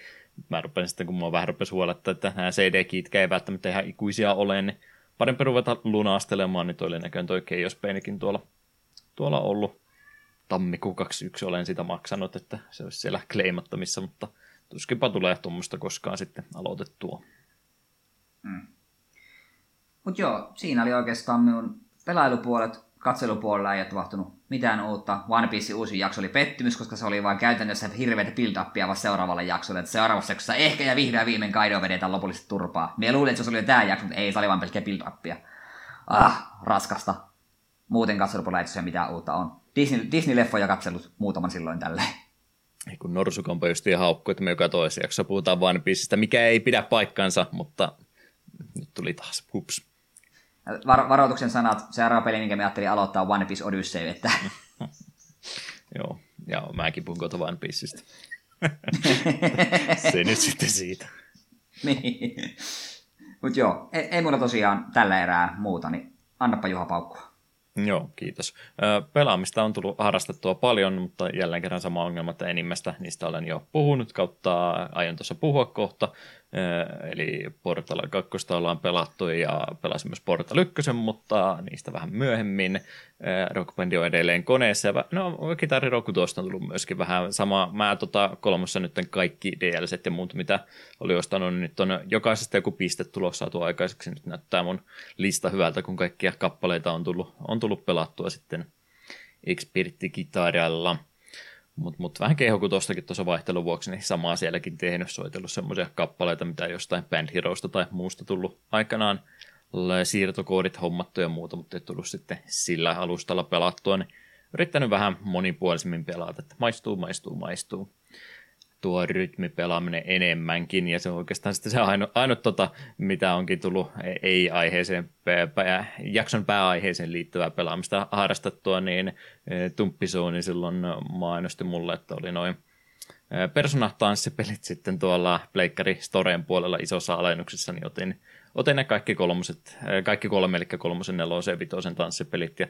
mä rupean sitten, kun mä vähän rupesin huolettaa, että nämä CD-kiitkä ei välttämättä ihan ikuisia ole, niin parempi ruveta lunastelemaan, niin toi näköjään toi Chaos Painikin tuolla, tuolla ollut. Tammikuun 21 olen sitä maksanut, että se olisi siellä kleimattomissa, mutta tuskinpa tulee tuommoista koskaan sitten aloitettua. Mm. Mutta joo, siinä oli oikeastaan minun pelailupuolet. Katselupuolella ei ole tapahtunut mitään uutta. One Piece uusi jakso oli pettymys, koska se oli vain käytännössä hirveitä build-upia vaan seuraavalle jaksolle. Että seuraavassa jaksossa ehkä ja vihdoin viimein Kaido vedetään lopullisesti turpaa. Mie luulin, että se oli jo tämä jakso, mutta ei, se oli vain pelkkä build-upia. Ah, raskasta. Muuten katselupuolella ei mitään uutta on. Disney, Disney-leffoja katsellut muutaman silloin tälleen kun Norsukampa just haukkui, että me joka toisessa jaksossa puhutaan One Piecestä, mikä ei pidä paikkansa, mutta nyt tuli taas hups. Var- varoituksen sanat, seuraava peli, minkä me ajattelin aloittaa One Piece Odyssey, että... Joo, ja mäkin puhun kota One Pieceistä. Se nyt sitten siitä. niin. Mutta joo, ei, ei mulla tosiaan tällä erää muuta, niin annapa Juha paukkua. Joo, kiitos. Pelaamista on tullut harrastettua paljon, mutta jälleen kerran sama ongelma, että enimmästä niistä olen jo puhunut, kautta aion tuossa puhua kohta. Eli Portal 2 ollaan pelattu ja pelasin myös Portal 1, mutta niistä vähän myöhemmin. Rock Band on edelleen koneessa. Ja no, Kitari Rock tuosta on tullut myöskin vähän sama. Mä tota, kolmossa nyt kaikki DLC ja muut, mitä oli ostanut, niin nyt on jokaisesta joku piste tulossa saatu aikaiseksi. Nyt näyttää mun lista hyvältä, kun kaikkia kappaleita on tullut, on tullut pelattua sitten Expertti-kitaralla. Mutta mut vähän keho kuin tuostakin tuossa vaihtelun vuoksi, niin samaa sielläkin tehnyt, soitellut semmoisia kappaleita, mitä jostain Band Heroista tai muusta tullut aikanaan. Siirtokoodit hommattu ja muuta, mutta ei tullut sitten sillä alustalla pelattua, niin yrittänyt vähän monipuolisemmin pelata, että maistuu, maistuu, maistuu tuo rytmipelaaminen enemmänkin, ja se on oikeastaan sitten se ainut, ainut tota, mitä onkin tullut ei-aiheeseen, pää, jakson pääaiheeseen liittyvää pelaamista harrastettua, niin e, Tumppisooni silloin mainosti mulle, että oli noin Persona-tanssipelit sitten tuolla Pleikkari Storeen puolella isossa alennuksessa, niin otin, otin ne kaikki kolmoset, kaikki kolme, eli kolmosen, nelosen ja vitosen tanssipelit, ja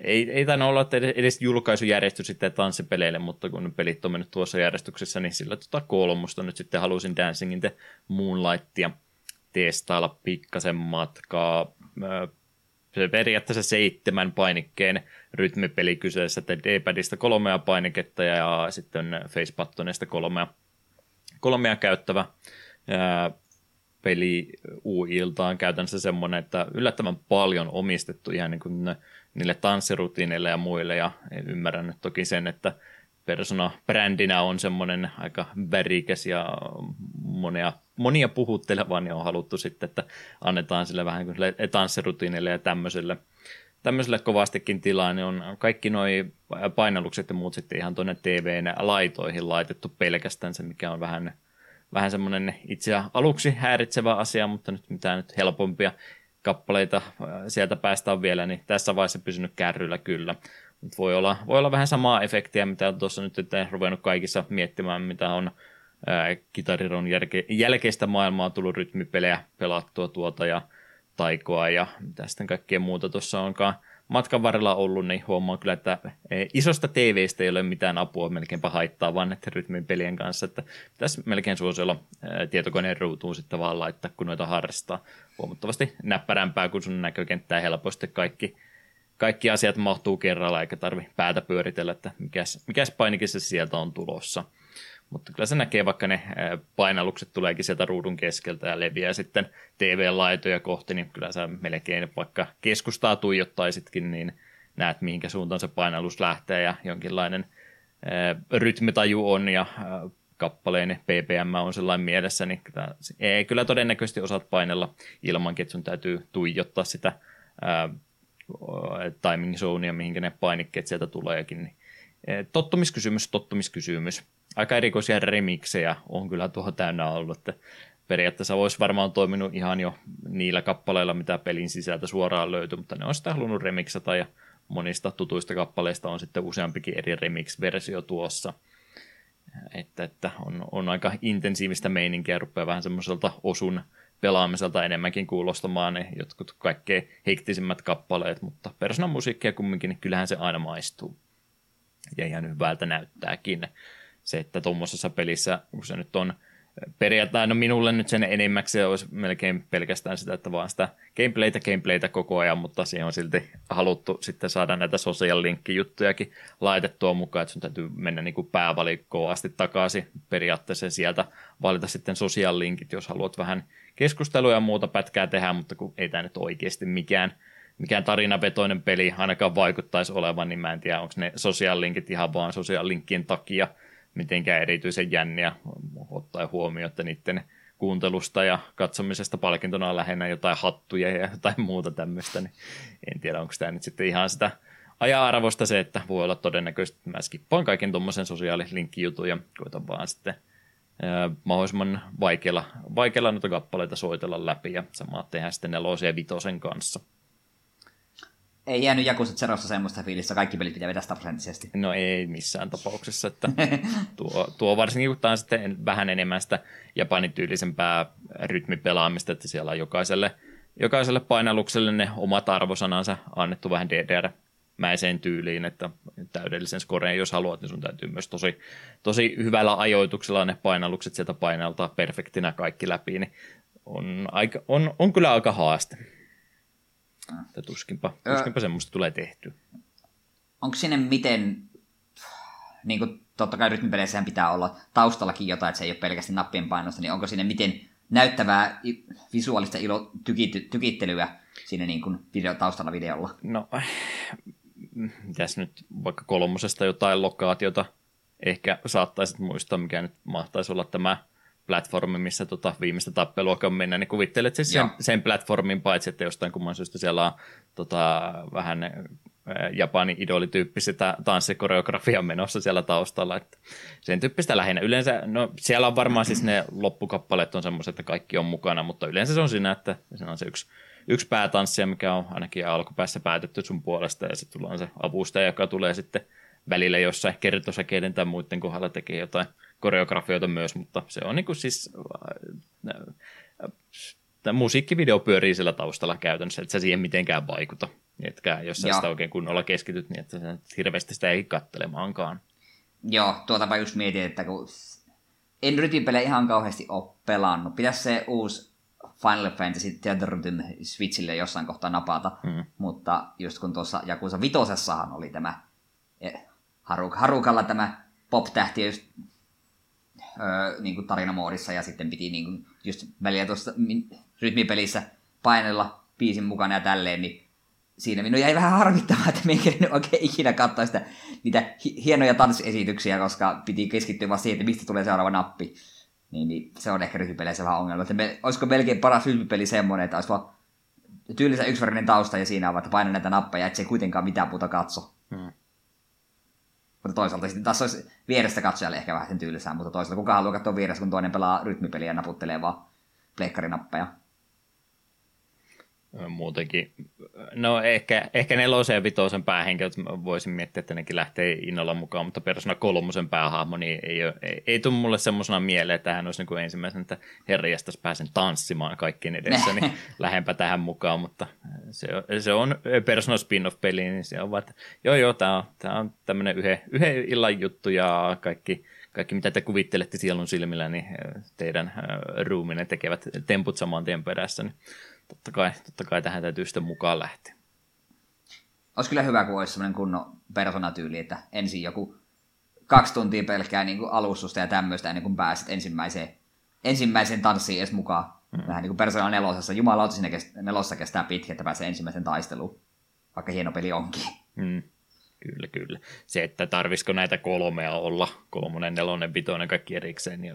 ei, ei tainnut olla edes julkaisujärjestys sitten tanssipeleille, mutta kun pelit on mennyt tuossa järjestyksessä, niin sillä tota kolmosta nyt sitten halusin Dancing in the Moonlightia testailla pikkasen matkaa. Se periaatteessa seitsemän painikkeen rytmipeli kyseessä, että D-padista kolmea painiketta ja sitten facepattonista kolmea, kolmea käyttävä peli UIlta on käytännössä semmoinen, että yllättävän paljon omistettu ihan niin kuin niille tanssirutiineille ja muille, ja ymmärrän nyt toki sen, että Persona-brändinä on semmoinen aika värikäs ja monia, monia puhutteleva, niin on haluttu sitten, että annetaan sille vähän kuin tanssirutiinille ja tämmöiselle, tämmöiselle kovastikin tilaa, niin on kaikki nuo painallukset ja muut sitten ihan tuonne TVn laitoihin laitettu pelkästään se, mikä on vähän, vähän semmoinen itse aluksi häiritsevä asia, mutta nyt mitään nyt helpompia kappaleita sieltä päästään vielä, niin tässä vaiheessa pysynyt kärryllä kyllä. Mut voi, olla, voi olla vähän samaa efektiä, mitä tuossa nyt en ruvennut kaikissa miettimään, mitä on ää, kitariron jälke, jälkeistä maailmaa tullut rytmipelejä pelattua tuota ja taikoa ja mitä sitten kaikkea muuta tuossa onkaan matkan varrella ollut, niin huomaan kyllä, että e, isosta TVstä ei ole mitään apua melkeinpä haittaa vaan näiden rytmin pelien kanssa, että pitäisi melkein suosiolla e, tietokoneen ruutuun sitten vaan laittaa, kun noita harrastaa. Huomattavasti näppärämpää, kun sun näkökenttää helposti kaikki, kaikki asiat mahtuu kerralla, eikä tarvi päätä pyöritellä, että mikäs, mikäs painikin se sieltä on tulossa. Mutta kyllä se näkee, vaikka ne painallukset tuleekin sieltä ruudun keskeltä ja leviää sitten TV-laitoja kohti, niin kyllä sä melkein vaikka keskustaa tuijottaisitkin, niin näet mihinkä suuntaan se painallus lähtee ja jonkinlainen rytmitaju on ja kappaleen PPM on sellainen mielessä, niin ei kyllä todennäköisesti osaat painella ilmankin, että sun täytyy tuijottaa sitä timing zonea, mihinkä ne painikkeet sieltä tuleekin. Niin, tottumiskysymys, tottumiskysymys aika erikoisia remiksejä on kyllä tuohon täynnä ollut, että periaatteessa olisi varmaan toiminut ihan jo niillä kappaleilla, mitä pelin sisältä suoraan löytyy, mutta ne on sitä halunnut remiksata ja monista tutuista kappaleista on sitten useampikin eri remix-versio tuossa. Että, että on, on aika intensiivistä meininkiä, rupeaa vähän semmoiselta osun pelaamiselta enemmänkin kuulostamaan ne jotkut kaikkein hektisimmät kappaleet, mutta persoonan musiikkia kumminkin, niin kyllähän se aina maistuu. Ja ihan hyvältä näyttääkin se, että tuommoisessa pelissä, kun se nyt on periaatteessa, no minulle nyt sen enimmäksi olisi melkein pelkästään sitä, että vaan sitä gameplaytä, gameplaytä koko ajan, mutta siihen on silti haluttu sitten saada näitä social link-juttujakin laitettua mukaan, että sun täytyy mennä niin kuin päävalikkoon asti takaisin periaatteessa sieltä valita sitten social linkit, jos haluat vähän keskustelua ja muuta pätkää tehdä, mutta kun ei tämä nyt oikeasti mikään mikään tarinavetoinen peli ainakaan vaikuttaisi olevan, niin mä en tiedä, onko ne social linkit ihan vaan social linkien takia – mitenkään erityisen jänniä, ottaen huomioon, että niiden kuuntelusta ja katsomisesta palkintona on lähinnä jotain hattuja ja jotain muuta tämmöistä, niin en tiedä, onko tämä nyt sitten ihan sitä aja-arvosta se, että voi olla todennäköisesti, että mä skippaan kaiken tuommoisen sosiaalilinkkijutun ja koitan vaan sitten ää, mahdollisimman vaikealla, vaikealla noita kappaleita soitella läpi ja samaa tehdä sitten nelosen ja vitosen kanssa ei jäänyt Jakusa Zerossa semmoista fiilistä, kaikki pelit pitää vetää prosenttisesti. No ei missään tapauksessa, että tuo, tuo varsinkin kun tämä on sitten vähän enemmän sitä japanityylisempää rytmipelaamista, että siellä on jokaiselle, jokaiselle painallukselle ne omat arvosanansa annettu vähän DDR mäiseen tyyliin, että täydellisen skoreen, jos haluat, niin sun täytyy myös tosi, tosi hyvällä ajoituksella ne painallukset sieltä painaltaa perfektinä kaikki läpi, niin on, aika, on, on kyllä aika haaste. Että tuskinpa, tuskinpa öö, semmoista tulee tehty. Onko sinne miten, niin kuin totta kai rytmipeleissä pitää olla taustallakin jotain, että se ei ole pelkästään nappien painosta, niin onko sinne miten näyttävää visuaalista ilo, tykity, tykittelyä siinä niin kuin video, taustalla videolla? No, mitäs nyt vaikka kolmosesta jotain lokaatiota ehkä saattaisit muistaa, mikä nyt mahtaisi olla tämä platformi, missä tota viimeistä tappelua on mennä, niin kuvittelet siis sen, sen platformin, paitsi että jostain kumman syystä siellä on tota, vähän Japanin idolityyppistä tanssikoreografia menossa siellä taustalla. Että sen tyyppistä lähinnä. Yleensä, no siellä on varmaan siis ne loppukappaleet on semmoiset, että kaikki on mukana, mutta yleensä se on siinä, että se on se yksi, yksi päätanssija, mikä on ainakin alkupäässä päätetty sun puolesta, ja sitten tullaan se avustaja, joka tulee sitten välillä jossain kertosäkeiden tai muiden kohdalla tekee jotain koreografioita myös, mutta se on niin kuin siis tämä musiikkivideo pyörii sillä taustalla käytännössä, että se siihen mitenkään vaikuta. Etkä, jos sä sitä oikein kunnolla keskityt, niin että sä hirveästi sitä ei kattelemaankaan. Joo, tuota mä just mietin, että kun en rytipelejä ihan kauheasti ole pelannut. Pitäisi se uusi Final Fantasy Theater Rhythm Switchille jossain kohtaa napata, hmm. mutta just kun tuossa Jakusa vitosessahan oli tämä eh, Haruk, Harukalla tämä pop-tähti just niin kuin tarinamoodissa ja sitten piti niin kuin, just väliä tuossa rytmipelissä painella biisin mukana ja tälleen, niin siinä minun jäi vähän harmittamaan, että me en oikein ikinä katsoa sitä, niitä hienoja tanssiesityksiä, koska piti keskittyä vaan siihen, että mistä tulee seuraava nappi. Niin, niin se on ehkä ryhmäpeleissä vähän ongelma. Että me, olisiko melkein paras ryhmäpeli semmoinen, että olisi vaan tyylisä yksivärinen tausta ja siinä on, että paina näitä nappeja, että se ei kuitenkaan mitään muuta katso. Hmm. Mutta toisaalta sitten taas olisi vierestä katsojalle ehkä vähän tyylisää, mutta toisaalta kuka haluaa katsoa vieressä, kun toinen pelaa rytmipeliä ja naputtelee vaan pleikkarinappeja muutenkin. No ehkä, ehkä nelosen ja vitosen päähenkilöt voisin miettiä, että nekin lähtee innolla mukaan, mutta Persona kolmosen päähahmo niin ei, ole, ei, ei tule mulle semmoisena mieleen, että hän olisi niin kuin ensimmäisen, että herjastas pääsen tanssimaan kaikkien edessä, niin lähempä tähän mukaan, mutta se on, se on Persona spin-off-peli, niin se on vaan, että joo joo, tämä on, tämä on tämmöinen yhden, yhden illan juttu ja kaikki, kaikki mitä te kuvittelette sielun silmillä, niin teidän ruuminen tekevät temput saman tien perässä, niin totta kai, totta kai tähän täytyy sitten mukaan lähteä. Olisi kyllä hyvä, kun olisi sellainen kunnon personatyyli, että ensin joku kaksi tuntia pelkkää niin kuin alustusta ja tämmöistä ennen kuin pääset ensimmäiseen, ensimmäiseen tanssiin edes mukaan. Mm. Vähän niin kuin Persona nelosessa. Jumala siinä kest, nelossa kestää pitkä, että pääsee ensimmäisen taisteluun, vaikka hieno peli onkin. Mm. Kyllä, kyllä. Se, että tarvisiko näitä kolmea olla, kolmonen, nelonen, vitonen, kaikki erikseen, niin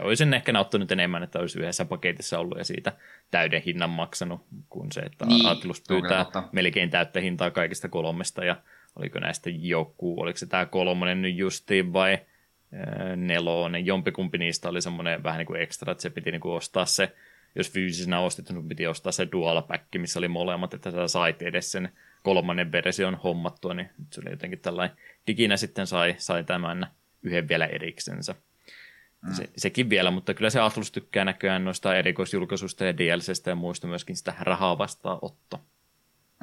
olisin ehkä nauttunut enemmän, että olisi yhdessä paketissa ollut ja siitä täyden hinnan maksanut, kuin se, että niin, Atlus pyytää melkein täyttä hintaa kaikista kolmesta, ja oliko näistä joku, oliko se tämä kolmonen nyt justiin vai nelonen, jompikumpi niistä oli semmoinen vähän niin kuin ekstra, että se piti niin kuin ostaa se, jos fyysisenä ostettu, niin piti ostaa se dual pack, missä oli molemmat, että sä sait edes sen kolmannen version hommattua, niin se oli jotenkin tällainen, diginä sitten sai, sai tämän yhden vielä eriksensä. Mm. Se, sekin vielä, mutta kyllä se Atlus tykkää näköjään noista erikoisjulkaisuista ja DLCstä ja muista myöskin sitä rahaa vastaanotto.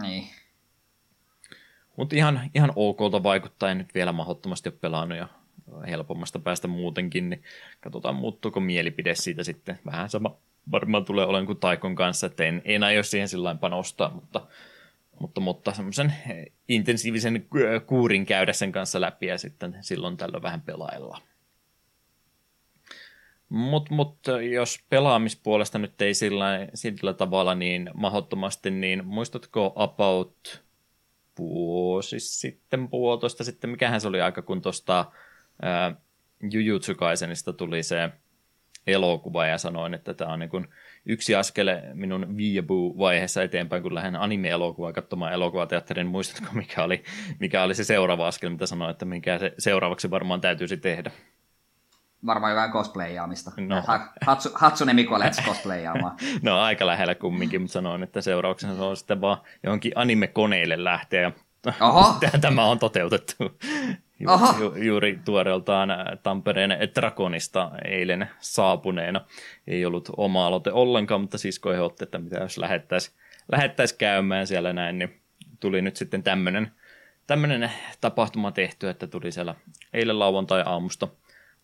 Niin. Mutta ihan, ihan okolta vaikuttaa, ja nyt vielä mahdottomasti ole pelannut ja helpommasta päästä muutenkin, niin katsotaan muuttuuko mielipide siitä sitten. Vähän sama varmaan tulee olemaan kuin Taikon kanssa, että en, en aio siihen sillä panostaa, mutta mutta, mutta semmoisen intensiivisen kuurin käydä sen kanssa läpi ja sitten silloin tällöin vähän pelailla. Mutta mut, jos pelaamispuolesta nyt ei sillä, sillä tavalla niin mahdottomasti, niin muistatko about vuosi sitten, puolitoista sitten, mikähän se oli aika, kun tuosta Jujutsu Kaisenista tuli se elokuva ja sanoin, että tämä on niin kuin yksi askele minun Viabu-vaiheessa eteenpäin, kun lähden anime-elokuvaa katsomaan elokuvateatterin. Muistatko, mikä oli, mikä oli se seuraava askel, mitä sanoin, että mikä se seuraavaksi varmaan täytyisi tehdä? Varmaan jotain cosplayaamista. No. Hatsu, Hatsune Miku cosplayaamaan. no aika lähellä kumminkin, mutta sanoin, että seurauksena se on sitten vaan johonkin anime-koneille lähteä ja Oho. Tämä on toteutettu ju, ju, juuri tuoreeltaan äh, Tampereen Dragonista eilen saapuneena. Ei ollut oma aloite ollenkaan, mutta sisko ehdotti, että mitä jos lähettäisiin lähettäisi käymään siellä näin, niin tuli nyt sitten tämmöinen tämmöinen tapahtuma tehty, että tuli siellä eilen lauantai-aamusta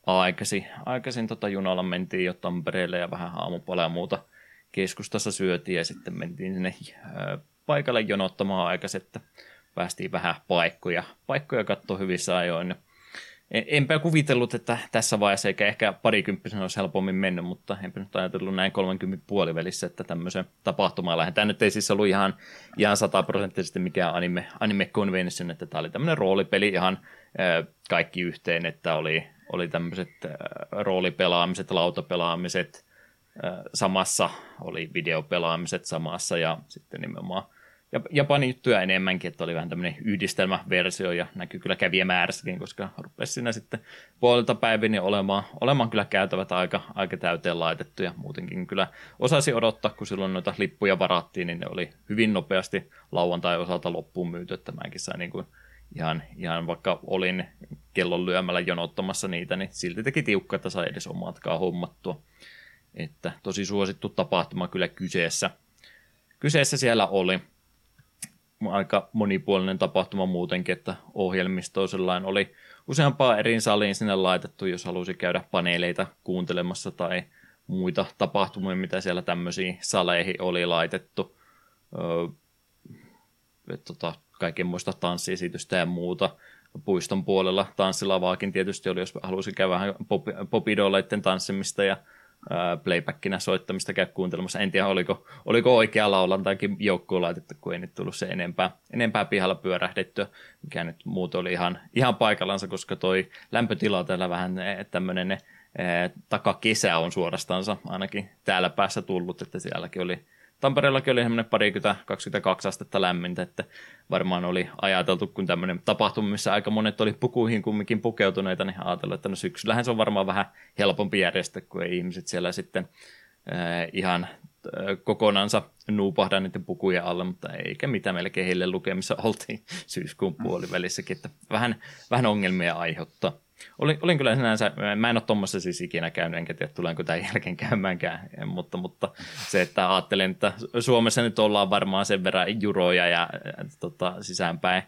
aikaisin, aikaisin tota junalla mentiin jo Tampereelle ja vähän aamupala ja muuta keskustassa syötiin ja sitten mentiin sinne äh, paikalle jonottamaan aikaisin, että päästiin vähän paikkoja, paikkoja katsoa hyvissä ajoin. Enpä kuvitellut, että tässä vaiheessa, eikä ehkä parikymppisen olisi helpommin mennyt, mutta enpä nyt ajatellut näin 30 puolivälissä, että tämmöisen tapahtumaan lähdetään. Nyt ei siis ollut ihan, ihan sataprosenttisesti mikään anime, anime convention, että tämä oli tämmöinen roolipeli ihan äh, kaikki yhteen, että oli, oli tämmöiset äh, roolipelaamiset, lautapelaamiset äh, samassa, oli videopelaamiset samassa ja sitten nimenomaan Japanin juttuja enemmänkin, että oli vähän tämmöinen yhdistelmäversio ja näkyy kyllä kävijämäärässäkin, koska rupesi siinä sitten puolelta päivin niin olemaan, olemaan kyllä käytävät aika, aika täyteen laitettu ja muutenkin kyllä osasi odottaa, kun silloin noita lippuja varattiin, niin ne oli hyvin nopeasti lauantai osalta loppuun myyty, että mäkin sain niin kuin ihan, ihan vaikka olin kellon lyömällä jonottamassa niitä, niin silti teki tiukka, että sai edes omatkaan hommattua. Että tosi suosittu tapahtuma kyllä kyseessä. Kyseessä siellä oli aika monipuolinen tapahtuma muutenkin, että ohjelmisto sellainen oli useampaa eri saliin sinne laitettu, jos halusi käydä paneeleita kuuntelemassa tai muita tapahtumia, mitä siellä tämmöisiin saleihin oli laitettu. Öö, tota, kaiken muista tanssiesitystä ja muuta. Puiston puolella tanssilavaakin tietysti oli, jos halusi käydä vähän popidoleiden tanssimista ja playbackina soittamista käy kuuntelemassa. En tiedä, oliko, oliko oikea laulantaakin joukkoon laitettu, kun ei nyt tullut se enempää, enempää pihalla pyörähdettyä, mikä nyt muut oli ihan, ihan paikallansa, koska toi lämpötila täällä vähän eh, tämmöinen eh, takakesä on suorastansa ainakin täällä päässä tullut, että sielläkin oli Tampereellakin oli semmoinen parikymmentä, 22 astetta lämmintä, että varmaan oli ajateltu, kun tämmöinen tapahtuma, missä aika monet oli pukuihin kumminkin pukeutuneita, niin ajatellut, että no syksyllähän se on varmaan vähän helpompi järjestä, kun ei ihmiset siellä sitten äh, ihan äh, kokonansa nuupahda niiden pukujen alle, mutta eikä mitään melkein heille lukemissa oltiin syyskuun puolivälissäkin, että vähän, vähän ongelmia aiheuttaa. Olin, olin kyllä sinänsä, mä en ole tuommoissa siis ikinä käynyt, enkä tiedä tulenko tämän jälkeen käymäänkään, mutta, mutta se, että ajattelen, että Suomessa nyt ollaan varmaan sen verran juroja ja tota, sisäänpäin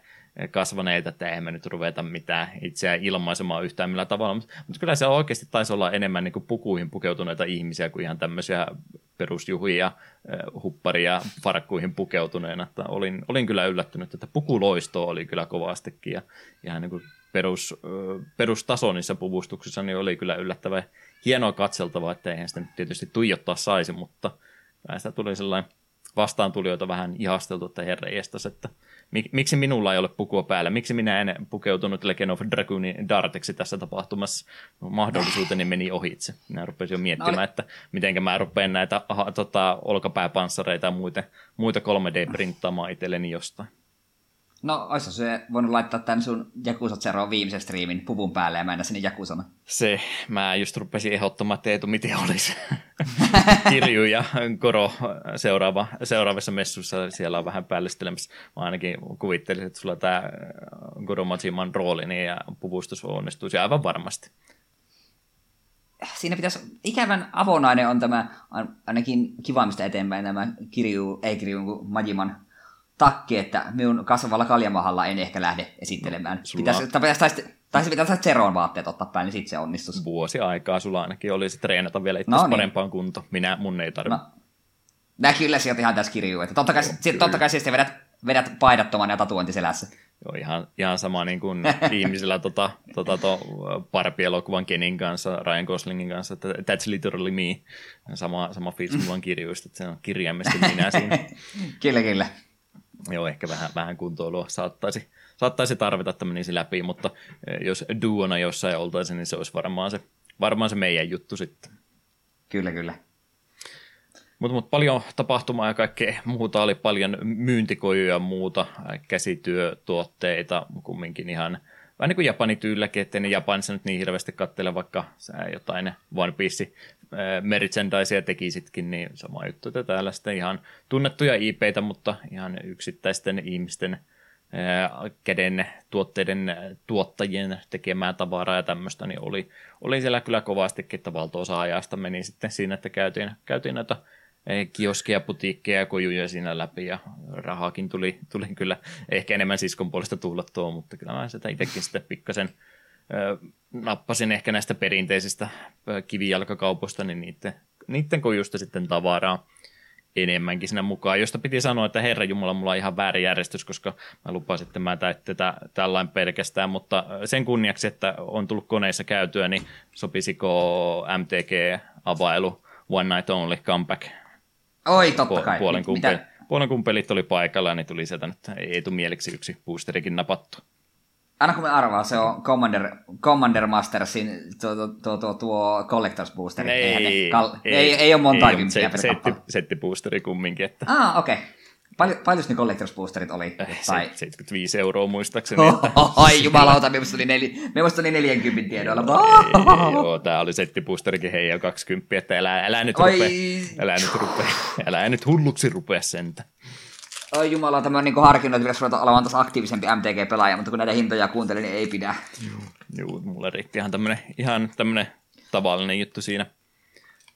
kasvaneita, että eihän me nyt ruveta mitään itseään ilmaisemaan yhtään millä tavalla, mutta, mutta kyllä se oikeasti taisi olla enemmän niin kuin pukuihin pukeutuneita ihmisiä kuin ihan tämmöisiä perusjuhia, hupparia farkkuihin pukeutuneena, että olin, olin kyllä yllättynyt, että pukuloisto oli kyllä kovastikin ja ihan niin kuin perus, perustaso niissä puvustuksissa niin oli kyllä yllättävän hienoa katseltavaa, että eihän sitä nyt tietysti tuijottaa saisi, mutta sitä tuli sellainen vastaantulijoita vähän ihasteltu, että herra jestas, että miksi minulla ei ole pukua päällä, miksi minä en pukeutunut Legend of Dragoonin Darteksi tässä tapahtumassa, mahdollisuuteni meni ohitse. Minä rupesin jo miettimään, no, että miten mä rupean näitä aha, tota, olkapääpanssareita ja muita, muita 3D-printtaamaan itselleni jostain. No, oissa se voinut laittaa tämän sun Jakusa Zeroon viimeisen striimin puvun päälle ja mennä sinne Jakusana. Se, mä just rupesin ehdottamaan, että Eetu, miten olisi Kirju ja Koro seuraava, seuraavassa messussa siellä on vähän päällistelemässä. Mä ainakin kuvittelin, että sulla tämä Koro Majiman rooli niin ja puvustus onnistuisi aivan varmasti. Siinä pitäisi, ikävän avonainen on tämä, ainakin kivaamista eteenpäin nämä Kirju, ei Kirju, Majiman takki, että minun kasvavalla kaljamahalla en ehkä lähde esittelemään. Sulla... Pitäisi, pitäisi, taisi, taisi pitää Zeron vaatteet ottaa päin, niin sitten se onnistus. Vuosi aikaa sulla ainakin olisi treenata vielä itse no, niin. parempaan kuntoon. Minä, mun ei tarvitse. No. Nää kyllä sieltä ihan tässä kirjuu. Että totta kai, Joo, totta kai siis vedät, vedät paidattoman ja tatuointiselässä. Joo, ihan, ihan sama niin kuin ihmisillä tota, tota, to, Barbie-elokuvan Kenin kanssa, Ryan Goslingin kanssa, että that's literally me. Sama, sama fiilis mulla on kirjuista, että se on kirjaimesti minä siinä. kyllä, kyllä joo, ehkä vähän, vähän kuntoilua saattaisi, saattaisi tarvita, että menisi läpi, mutta eh, jos duona jossain oltaisiin, niin se olisi varmaan se, varmaan se meidän juttu sitten. Kyllä, kyllä. Mutta mut paljon tapahtumaa ja kaikkea muuta oli paljon myyntikojuja ja muuta, käsityötuotteita, kumminkin ihan vähän niin kuin Japanin tyylläkin, ettei ne Japanissa nyt niin hirveästi kattele, vaikka jotain One Piece merchandisea tekisitkin, niin sama juttu, että täällä sitten ihan tunnettuja IPitä, mutta ihan yksittäisten ihmisten käden tuotteiden tuottajien tekemää tavaraa ja tämmöistä, niin oli, oli siellä kyllä kovastikin, että valtoosa ajasta meni sitten siinä, että käytiin, käytiin näitä kioskeja, putiikkeja ja kojuja siinä läpi ja rahakin tuli, tuli kyllä ehkä enemmän siskon puolesta tuhlattua, mutta kyllä mä sitä itsekin sitten pikkasen nappasin ehkä näistä perinteisistä kivijalkakaupoista, niin niiden, niiden kojusta sitten tavaraa enemmänkin sinne mukaan, josta piti sanoa, että herra Jumala, mulla on ihan väärä järjestys, koska mä lupasin, että mä tätä tällainen pelkästään, mutta sen kunniaksi, että on tullut koneissa käytyä, niin sopisiko MTG-availu One Night Only Comeback? Oi, totta kai. Puolen, kumpe, puolen kumpelit oli paikalla, niin tuli sieltä nyt, ei tule mieliksi yksi boosterikin napattu aina kun me arvaa, se on Commander, Commander Mastersin tuo, tuo, tuo, tuo, tuo Collectors Booster. Ei, kal- ei, ei, ei ole monta ei, setti, setti, setti boosteri kumminkin. Että. Ah, okei. Okay. Paljon, paljon ne Collectors Boosterit oli? Eh, tai... 75 euroa muistaakseni. Että... Ai jumalauta, me oli, nel... me oli 40 tiedoilla. Ei, joo, tää oli settiboosterikin hei jo 20, että älä, älä nyt rupea, älä nyt rupea, älä nyt hulluksi rupea sentä. Oi jumala, tämä on niin harkinnut, että pitäisi ruveta olemaan taas aktiivisempi MTG-pelaaja, mutta kun näitä hintoja kuuntelin, niin ei pidä. Joo, mulle riitti ihan tämmönen, ihan tämmönen tavallinen juttu siinä.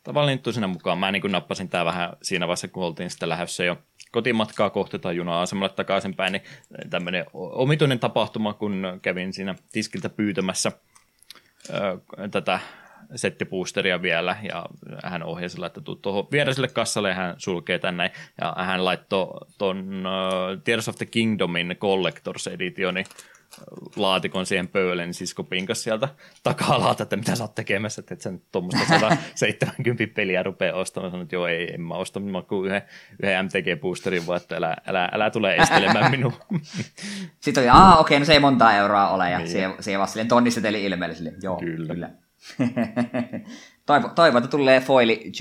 Tavallinen juttu siinä mukaan. Mä niin nappasin tää vähän siinä vaiheessa, kun oltiin sitten lähdössä jo kotimatkaa kohti tai juna-asemalle takaisinpäin, niin tämmöinen omituinen tapahtuma, kun kävin siinä tiskiltä pyytämässä tätä settiboosteria vielä, ja hän ohjasi sillä, että tuu tuohon viereiselle kassalle, ja hän sulkee tänne, ja hän laittoi ton uh, Tears of the Kingdomin Collectors Editionin laatikon siihen pöydälle, niin sisko pinkas sieltä takalaalta, että mitä sä oot tekemässä, että et sen tuommoista 170 peliä rupeaa ostamaan. Sanoin, että joo, ei, en mä osta mä kuin yhden, yhden MTG-boosterin, vaan että älä, älä, älä tule estelemään minua. Sitten oli, aa okei, no se ei montaa euroa ole, ja niin. se, se vasta silleen tonniseteli ilmeisesti. Joo, kyllä. kyllä. toivo, toivo, että tulee foili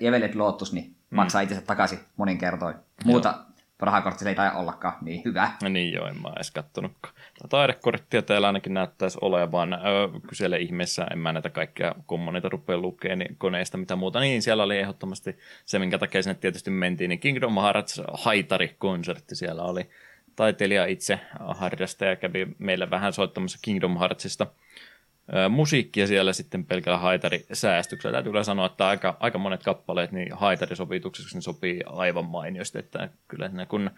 Jevelet Lotus, niin mm. maksaa itsensä takaisin monin kertoin. Muuta Joo rahakortti se ei taida ollakaan niin hyvä. No niin joo, en mä edes kattonutkaan. Taidekorttia täällä ainakin näyttäisi olevan. Öö, kysele ihmeessä, en mä näitä kaikkia kommoneita rupea lukemaan niin koneista mitä muuta. Niin, siellä oli ehdottomasti se, minkä takia sinne tietysti mentiin, niin Kingdom Hearts Haitari-konsertti siellä oli. Taiteilija itse Hardasta ja kävi meille vähän soittamassa Kingdom Heartsista musiikkia siellä sitten pelkällä haitarisäästyksellä. Täytyy kyllä sanoa, että aika, aika monet kappaleet niin haitarisopituksessa niin sopii aivan mainiosti, että kyllä ne kun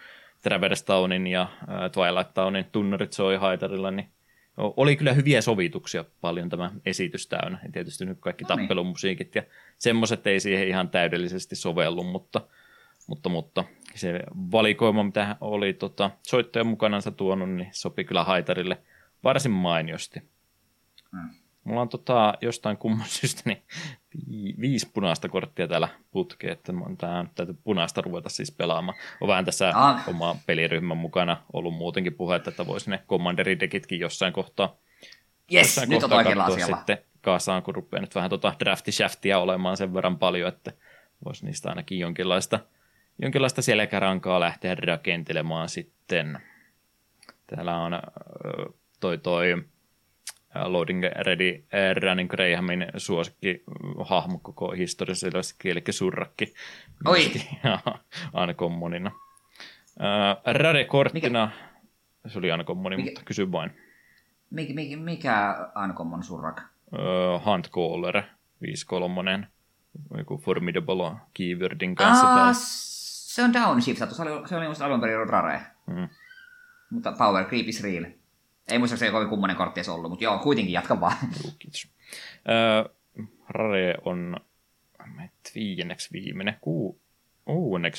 Traverse Townin ja Twilight Townin tunnarit soi haitarilla, niin oli kyllä hyviä sovituksia paljon tämä esitys täynnä. Ja tietysti nyt kaikki no niin. tappelumusiikit ja semmoiset ei siihen ihan täydellisesti sovellu, mutta, mutta, mutta se valikoima, mitä oli tota, soittajan mukanansa tuonut, niin sopi kyllä haitarille varsin mainiosti. Mm. Mulla on tota, jostain kumman syystä niin viisi punaista korttia täällä putkeen, että tähän täytyy punaista ruveta siis pelaamaan. On vähän tässä ah. oma peliryhmän mukana ollut muutenkin puhetta, että voisi ne Commanderidekitkin jossain kohtaa, yes, jossain nyt kohtaa on katsoa sitten kasaan, kun rupeaa nyt vähän tota drafti olemaan sen verran paljon, että voisi niistä ainakin jonkinlaista, jonkinlaista selkärankaa lähteä rakentelemaan sitten. Täällä on toi toi Loading Ready Running Grahamin suosikki hahmo koko historiassa, eli Surrakki. Oi! aina kommunina. Uh, Rare-korttina, mikä? se oli aina mikä? mutta kysy vain. Mikä, mikä, mikä Uncommon Surrak? Huntcaller, 5-3, joku Formidable keywordin kanssa. Ah, se on downshiftatu, se oli, se oli alun perin Rare. Mm. Mutta Power Creep is real. Ei muista, se kovin kummonen kortti edes ollut, mutta joo, kuitenkin jatka vaan. Joo, kiitos. Äh, Rare on viienneksi viimeinen, kuu,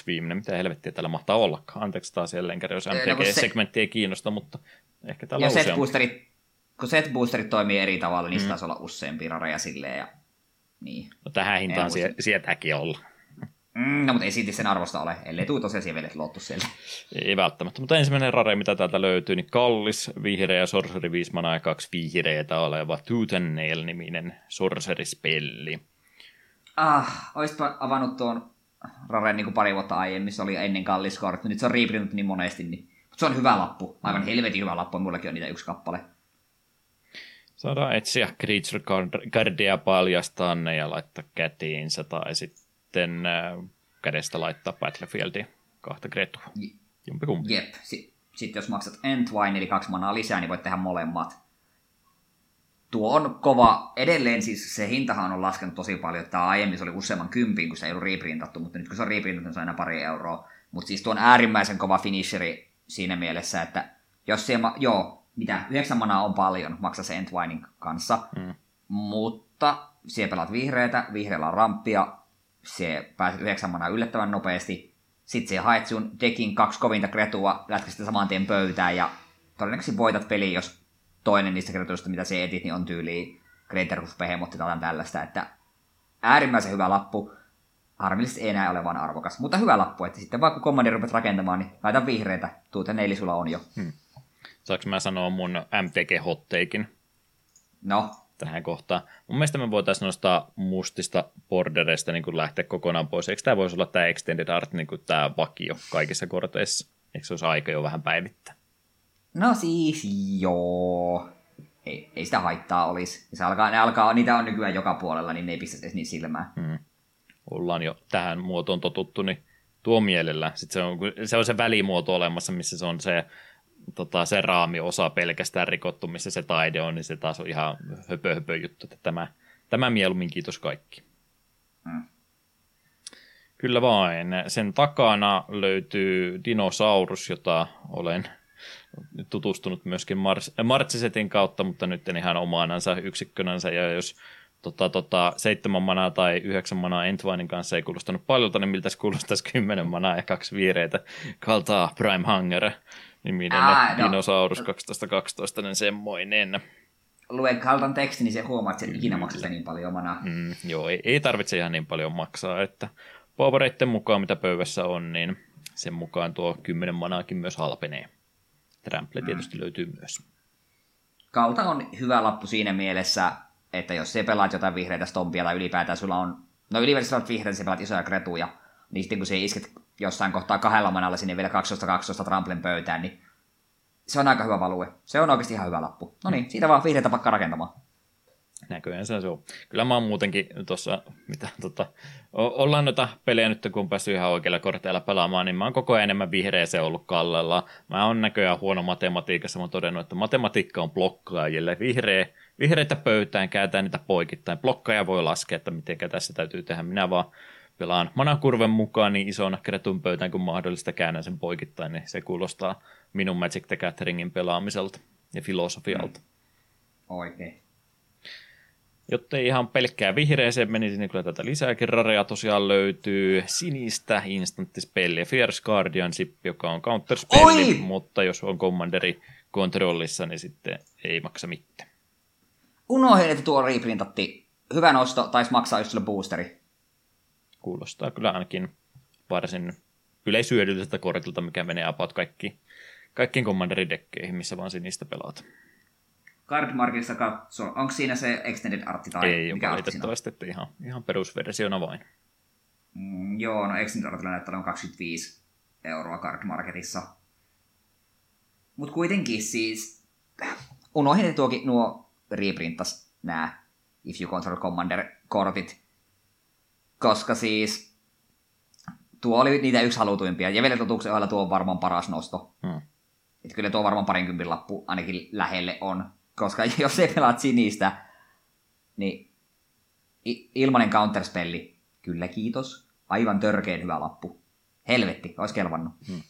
viimeinen, mitä helvettiä täällä mahtaa ollakaan. Anteeksi taas jälleen kerran, jos MTG-segmentti no, ei kiinnosta, mutta ehkä täällä on set boosterit, kun set boosterit toimii eri tavalla, niin mm. taisi olla useampi rareja silleen. Ja... Niin. No tähän hintaan sie- sieltäkin olla. Mm, no, mutta ei silti sen arvosta ole, ellei tule tosiaan sievelet luottu sieltä. Ei välttämättä, mutta ensimmäinen rare, mitä täältä löytyy, niin kallis, vihreä sorcery 5 mana ja kaksi vihreitä oleva Tooth niminen sorcery-spelli. Ah, oisitpa avannut tuon rare niin kuin pari vuotta aiemmin, se oli ennen kallis kortti, nyt se on riiprinut niin monesti, niin mutta se on hyvä lappu, aivan helvetin hyvä lappu, mullakin on niitä yksi kappale. Saadaan etsiä Creature Guardia paljastaa ne ja laittaa kätiinsä tai sitten sitten äh, kädestä laittaa Battlefieldiin kahta Gretua. Jompikumpi. Jep. Sitten jos maksat Entwine, eli kaksi manaa lisää, niin voit tehdä molemmat. Tuo on kova. Edelleen siis se hintahan on laskenut tosi paljon. Tämä aiemmin se oli useamman kympin, kun se ei ollut reprintattu, mutta nyt kun se on reprintattu, niin se on aina pari euroa. Mutta siis tuo on äärimmäisen kova finisheri siinä mielessä, että jos se, joo, mitä, yhdeksän manaa on paljon, maksaa se Entwinin kanssa, mm. mutta siellä pelaat vihreitä, vihreällä on ramppia, se pääset yhdeksän manaa yllättävän nopeasti. Sitten se haet sun dekin kaksi kovinta kretua, lätkä sitä saman tien pöytään ja todennäköisesti voitat peli, jos toinen niistä kretuista, mitä se etit, niin on tyyli Greater Hoof Behemoth tai tällaista, että äärimmäisen hyvä lappu. Harmillisesti ei enää ole vaan arvokas, mutta hyvä lappu, että sitten vaikka Commander rupet rakentamaan, niin laita vihreitä, tuuta neili sulla on jo. Hmm. Saanko mä sanoa mun MTG-hotteikin? No, tähän kohtaan. Mun mielestä me voitaisiin nostaa mustista bordereista niin kuin lähteä kokonaan pois. Eikö tämä voisi olla tämä Extended Art, niin kuin tämä vakio kaikissa korteissa? Eikö se olisi aika jo vähän päivittää? No siis joo. Ei, ei sitä haittaa olisi. Se alkaa, ne alkaa, niitä on nykyään joka puolella, niin ne ei pistä edes niin silmään. Hmm. Ollaan jo tähän muotoon totuttu, niin tuo mielellä. Sitten se on, se on se välimuoto olemassa, missä se on se, tota, se raamiosa pelkästään rikottu, missä se taide on, niin se taas on ihan höpö, höpö juttu, että tämä, tämä mieluummin kiitos kaikki. Mm. Kyllä vain. Sen takana löytyy dinosaurus, jota olen tutustunut myöskin Mars- Martsisetin kautta, mutta nyt en ihan omaanansa yksikkönänsä, ja jos tota, tota, seitsemän manaa tai yhdeksän manaa Entwinin kanssa ei kuulostanut paljolta, niin miltä se kuulostaisi kymmenen manaa ja kaksi viireitä kaltaa Prime Hunger niminen Aa, no. Dinosaurus 1212 niin semmoinen. Luen kaltan teksti, niin se huomaa, että se ikinä maksaa niin paljon manaa. Mm, joo, ei, ei tarvitse ihan niin paljon maksaa, että powereitten mukaan, mitä pöydässä on, niin sen mukaan tuo kymmenen manaakin myös halpenee. Trample mm. tietysti löytyy myös. Kalta on hyvä lappu siinä mielessä, että jos se pelaat jotain vihreitä stompia tai ylipäätään sulla on, no ylipäätään sulla vihreitä, se pelaat isoja kretuja, niin sitten kun se isket jossain kohtaa kahdella manalla sinne vielä 12-12 tramplen pöytään, niin se on aika hyvä value. Se on oikeasti ihan hyvä lappu. No niin, siitä vaan vihreitä pakka rakentamaan. Näköjään se on. Kyllä mä oon muutenkin tuossa, mitä tota, ollaan noita pelejä nyt, kun on päässyt ihan oikeilla korteilla pelaamaan, niin mä oon koko ajan enemmän vihreä se ollut kallella. Mä oon näköjään huono matematiikassa, mä oon todennut, että matematiikka on blokkaajille. Vihreä, vihreitä pöytään, kääntää niitä poikittain. Blokkaaja voi laskea, että miten tässä täytyy tehdä. Minä vaan pelaan manakurven mukaan niin ison kretun pöytään kuin mahdollista käännän sen poikittain, niin se kuulostaa minun Magic the Gatheringin pelaamiselta ja filosofialta. Mm. Oikein. Jotta ei ihan pelkkää vihreäseen menisi, niin kyllä tätä lisääkin rareja tosiaan löytyy. Sinistä instanttispelliä, Fierce Guardianship, joka on counterspelli, mutta jos on Commanderi kontrollissa, niin sitten ei maksa mitään. Unohdin, että tuo reprintatti. Hyvä nosto, taisi maksaa just sille boosteri. Kuulostaa kyllä ainakin varsin yleisyödylliseltä kortilta, mikä menee about kaikki, kaikkiin Commanderin missä vaan sinistä pelaat. Cardmarkissa katso, onko siinä se extended artti tai Ei mikä valitettavasti, että ihan, ihan perusversiona vain. Mm, joo, no extended artilla näyttää on 25 euroa Cardmarketissa. Mutta kuitenkin siis, unohdin, tuokin nuo reprintas nämä If You Control Commander-kortit, koska siis tuo oli niitä yksi halutuimpia, ja vielä totuuksen ohella tuo on varmaan paras nosto. Hmm. Että kyllä tuo varmaan parinkympin lappu ainakin lähelle on koska jos ei pelaat sinistä, niin ilmanen counterspelli, kyllä kiitos. Aivan törkeen hyvä lappu. Helvetti, olisi kelvannut. Hmm.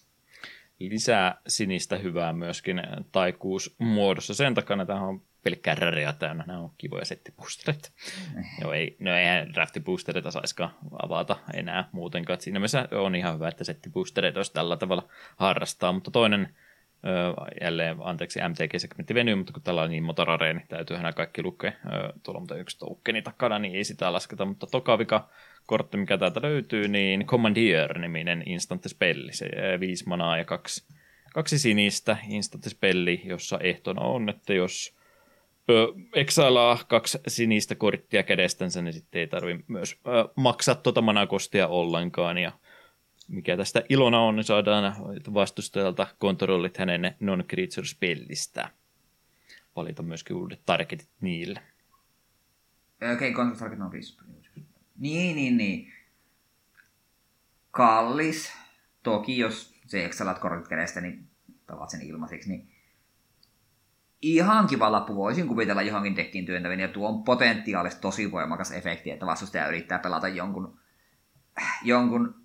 Lisää sinistä hyvää myöskin taikuus muodossa. Sen takana tämä on pelkkää räreä täynnä. Nämä on kivoja settipustereita. Eh. Joo, ei, no eihän draftipustereita saisikaan avata enää muutenkaan. Siinä mielessä on ihan hyvä, että settipustereita olisi tällä tavalla harrastaa. Mutta toinen jälleen, anteeksi, MTG-segmentti venyy, mutta kun tällä on niin motorare, niin täytyy nämä kaikki lukea. Tuolla on yksi toukkeni takana, niin ei sitä lasketa, mutta tokavika kortti, mikä täältä löytyy, niin Commandeer-niminen spelli. Se viisi manaa ja kaksi, kaksi sinistä spelli, jossa ehtona on, että jos exilaa kaksi sinistä korttia kädestänsä, niin sitten ei tarvitse myös maksaa tuota manakostia ollenkaan, ja mikä tästä ilona on, niin saadaan vastustajalta kontrollit hänen non-creature-spellistä. Valita myöskin uudet targetit niille. Okei, okay, control target non Niin, niin, niin. Kallis. Toki jos se exalat kortit kädestä, niin tavat sen ilmaiseksi, niin ihan kiva lappu voisin kuvitella johonkin dekkiin työntävän, ja tuo on potentiaalisesti tosi voimakas efekti, että vastustaja yrittää pelata jonkun, jonkun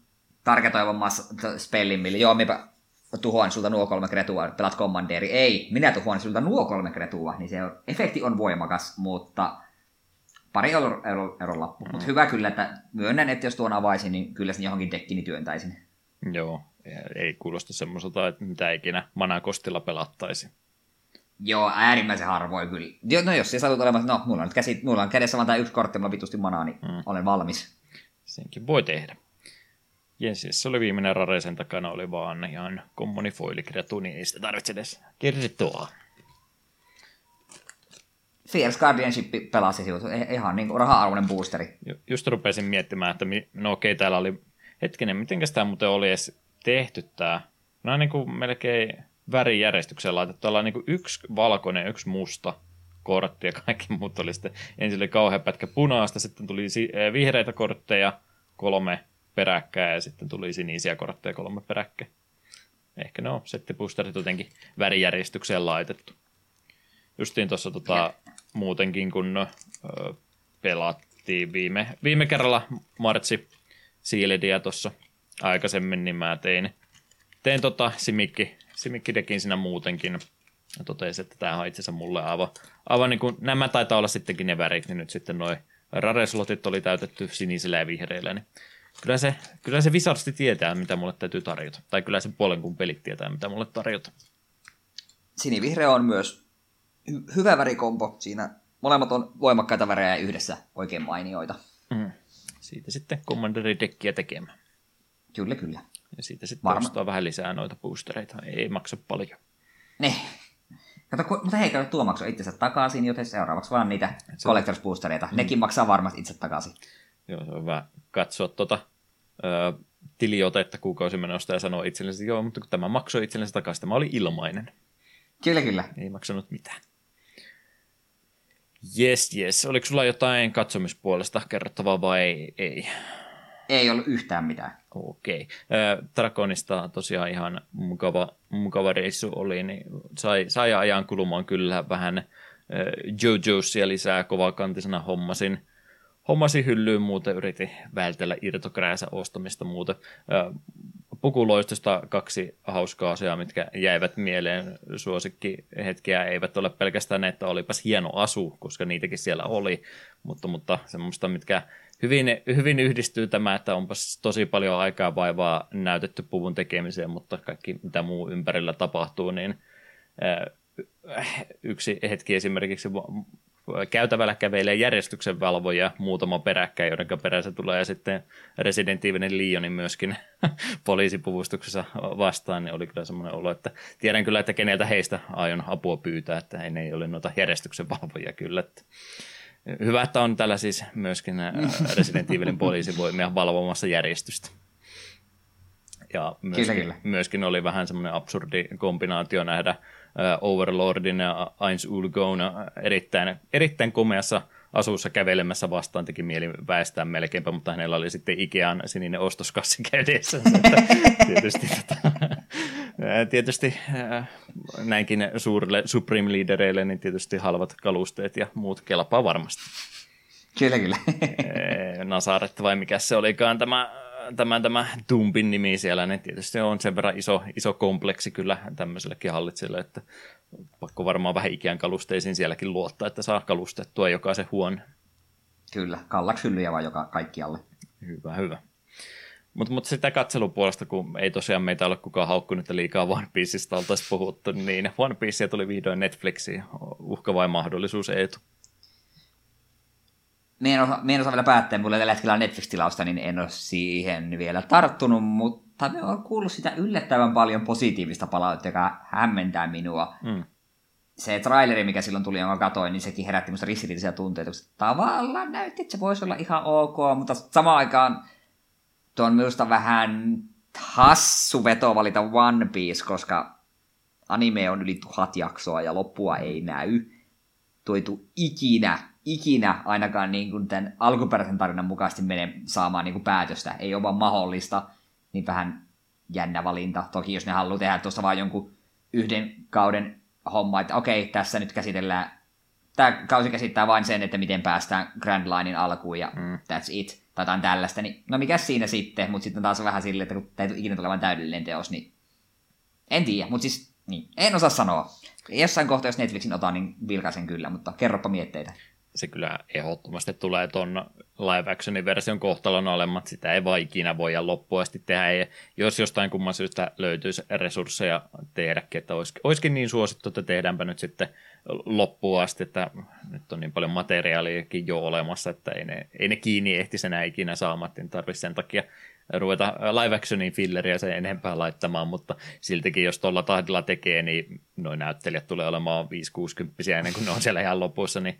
tarketoivamassa spellin, millä joo, minä tuhoan sulta nuo kolme kretua, pelat kommandeeri. Ei, minä tuhoan sulta nuo kolme kretua, niin se on, efekti on voimakas, mutta pari euron, euro, euron lappu. Mm. Mutta hyvä kyllä, että myönnän, että jos tuon avaisin, niin kyllä sen johonkin dekkini työntäisin. Joo, ei kuulosta semmoiselta, että mitä ikinä manakostilla pelattaisi. Joo, äärimmäisen harvoin kyllä. No jos se satut olemaan, no mulla on, nyt käsi, mulla on kädessä vaan tämä yksi kortti, mulla on vitusti manaa, niin mm. olen valmis. Senkin voi tehdä. Jensis, se oli viimeinen rare, sen takana oli vaan ihan foilikreatu, niin ei sitä tarvitse edes kertoa. Fierce Guardianship pelasi sinut, ihan niin raha-arvoinen boosteri. Just rupesin miettimään, että no okei, täällä oli, hetkinen, miten tämä muuten oli edes tehty tämä? No niin kuin melkein värijärjestykseen laitettu. Täällä on niin yksi valkoinen, yksi musta kortti ja kaikki muut oli sitten. Ensin oli kauhean pätkä punaista, sitten tuli vihreitä kortteja, kolme peräkkäin ja sitten tuli sinisiä kortteja kolme peräkkäin. Ehkä ne on settipusterit jotenkin värijärjestykseen laitettu. Justiin tuossa tota, muutenkin, kun ö, pelattiin viime, viime kerralla Martsi Siilidia tuossa aikaisemmin, niin mä tein, tein tota Simikki, Simikki-dekin siinä muutenkin. Ja totesin, että tämä on itse asiassa mulle aivan, aivan niin kuin, nämä taitaa olla sittenkin ne värit, niin nyt sitten noin rareslotit oli täytetty sinisillä ja vihreillä, niin kyllä se, kyllä se visarsti tietää, mitä mulle täytyy tarjota. Tai kyllä se puolen kun pelit tietää, mitä mulle tarjota. Sinivihreä on myös hy- hyvä värikompo. Siinä molemmat on voimakkaita värejä yhdessä oikein mainioita. Mm. Siitä sitten Commanderi-dekkiä tekemään. Kyllä, kyllä. Ja siitä sitten Varma. ostaa vähän lisää noita boostereita. Ei maksa paljon. Ne. Kato, ku, mutta hei, kato, tuo maksoi itsensä takaisin, joten seuraavaksi vaan niitä se... Collectors Boostereita. Mm. Nekin maksaa varmasti itse takaisin. Joo, se on hyvä katsoa tuota, ö, tiliotetta kuukausimenosta ja sanoa itsellensä, että joo, mutta kun tämä maksoi itsellensä takaisin, tämä oli ilmainen. Kyllä, kyllä. Ei maksanut mitään. Yes, yes. Oliko sulla jotain katsomispuolesta kerrottavaa vai ei? Ei, ollut yhtään mitään. Okei. Okay. Drakonista tosiaan ihan mukava, mukava reissu oli, niin sai, sai ajan kulumaan kyllä vähän JoJosia lisää kovakantisena hommasin. Hommasin hyllyyn muuten, yritin vältellä irtokrääsä ostamista muuten pukuloistosta kaksi hauskaa asiaa, mitkä jäivät mieleen suosikki hetkeä eivät ole pelkästään että olipas hieno asu, koska niitäkin siellä oli, mutta, mutta semmoista, mitkä hyvin, hyvin yhdistyy tämä, että onpas tosi paljon aikaa vaivaa näytetty puvun tekemiseen, mutta kaikki mitä muu ympärillä tapahtuu, niin yksi hetki esimerkiksi käytävällä kävelee järjestyksen valvoja muutama peräkkäin, joiden perässä tulee ja sitten Resident Evilin Leonin myöskin poliisipuvustuksessa vastaan, niin oli kyllä semmoinen olo, että tiedän kyllä, että keneltä heistä aion apua pyytää, että ei, ei ole noita järjestyksen valvoja kyllä. Että hyvä, että on tällä siis myöskin Resident Evilin poliisivoimia valvomassa järjestystä. Ja myöskin, kyllä, kyllä. myöskin oli vähän semmoinen absurdi kombinaatio nähdä Overlordin ja Eins Ulgon erittäin, erittäin komeassa asuussa kävelemässä vastaan teki mieli väestää melkeinpä, mutta hänellä oli sitten Ikean sininen ostoskassi kädessä. tietysti, tota, tietysti näinkin suurille Supreme Leadereille, niin tietysti halvat kalusteet ja muut kelpaa varmasti. Kyllä, kyllä. Nasaret vai mikä se olikaan tämä tämä, tämä Tumpin nimi siellä, niin tietysti on sen verran iso, iso kompleksi kyllä tämmöisellekin hallitsijalle, että pakko varmaan vähän ikään kalusteisiin sielläkin luottaa, että saa kalustettua jokaisen huone. Kyllä, kallaksi hyllyjä vaan joka kaikkialle. Hyvä, hyvä. Mutta mut sitä katselupuolesta, kun ei tosiaan meitä ole kukaan haukkunut, liikaa One Pieceista oltaisiin puhuttu, niin One Piece tuli vihdoin Netflixiin. Uhka vai mahdollisuus, Eetu? me en, osa, me en osaa vielä päättää, mulla tällä hetkellä Netflix-tilausta, niin en ole siihen vielä tarttunut, mutta me on kuullut sitä yllättävän paljon positiivista palautetta, joka hämmentää minua. Mm. Se traileri, mikä silloin tuli, jonka katoin, niin sekin herätti minusta ristiriitaisia tunteita, koska tavallaan näytti, että se voisi olla ihan ok, mutta samaan aikaan tuo on minusta vähän hassu veto valita One Piece, koska anime on yli tuhat jaksoa ja loppua ei näy. Tuitu ikinä ikinä ainakaan niin kuin tämän alkuperäisen tarinan mukaisesti mene saamaan niin kuin päätöstä. Ei ole vaan mahdollista, niin vähän jännä valinta. Toki jos ne haluaa tehdä tuosta vain jonkun yhden kauden homma, että okei, tässä nyt käsitellään, tämä kausi käsittää vain sen, että miten päästään Grand Linein alkuun ja mm. that's it, tai jotain tällaista, niin no mikä siinä sitten, mutta sitten taas vähän silleen, että kun tämä ei ikinä tulevan täydellinen teos, niin en tiedä, mutta siis niin, en osaa sanoa. Jossain kohtaa, jos Netflixin otan, niin vilkaisen kyllä, mutta kerropa mietteitä se kyllä ehdottomasti tulee tuon live actionin version kohtalon olemmat, sitä ei vaan ikinä voida loppuun asti tehdä. Ja jos jostain kumman syystä löytyisi resursseja tehdäkin, että olisi, olisikin niin suosittu, että tehdäänpä nyt sitten loppuun asti, että nyt on niin paljon materiaaliakin jo olemassa, että ei ne, ei ne kiinni ehtisi enää ikinä saamaan, niin tarvitse sen takia ruveta live actionin filleriä sen enempää laittamaan, mutta siltikin jos tuolla tahdilla tekee, niin noin näyttelijät tulee olemaan 5-60 ennen kuin ne on siellä ihan lopussa, niin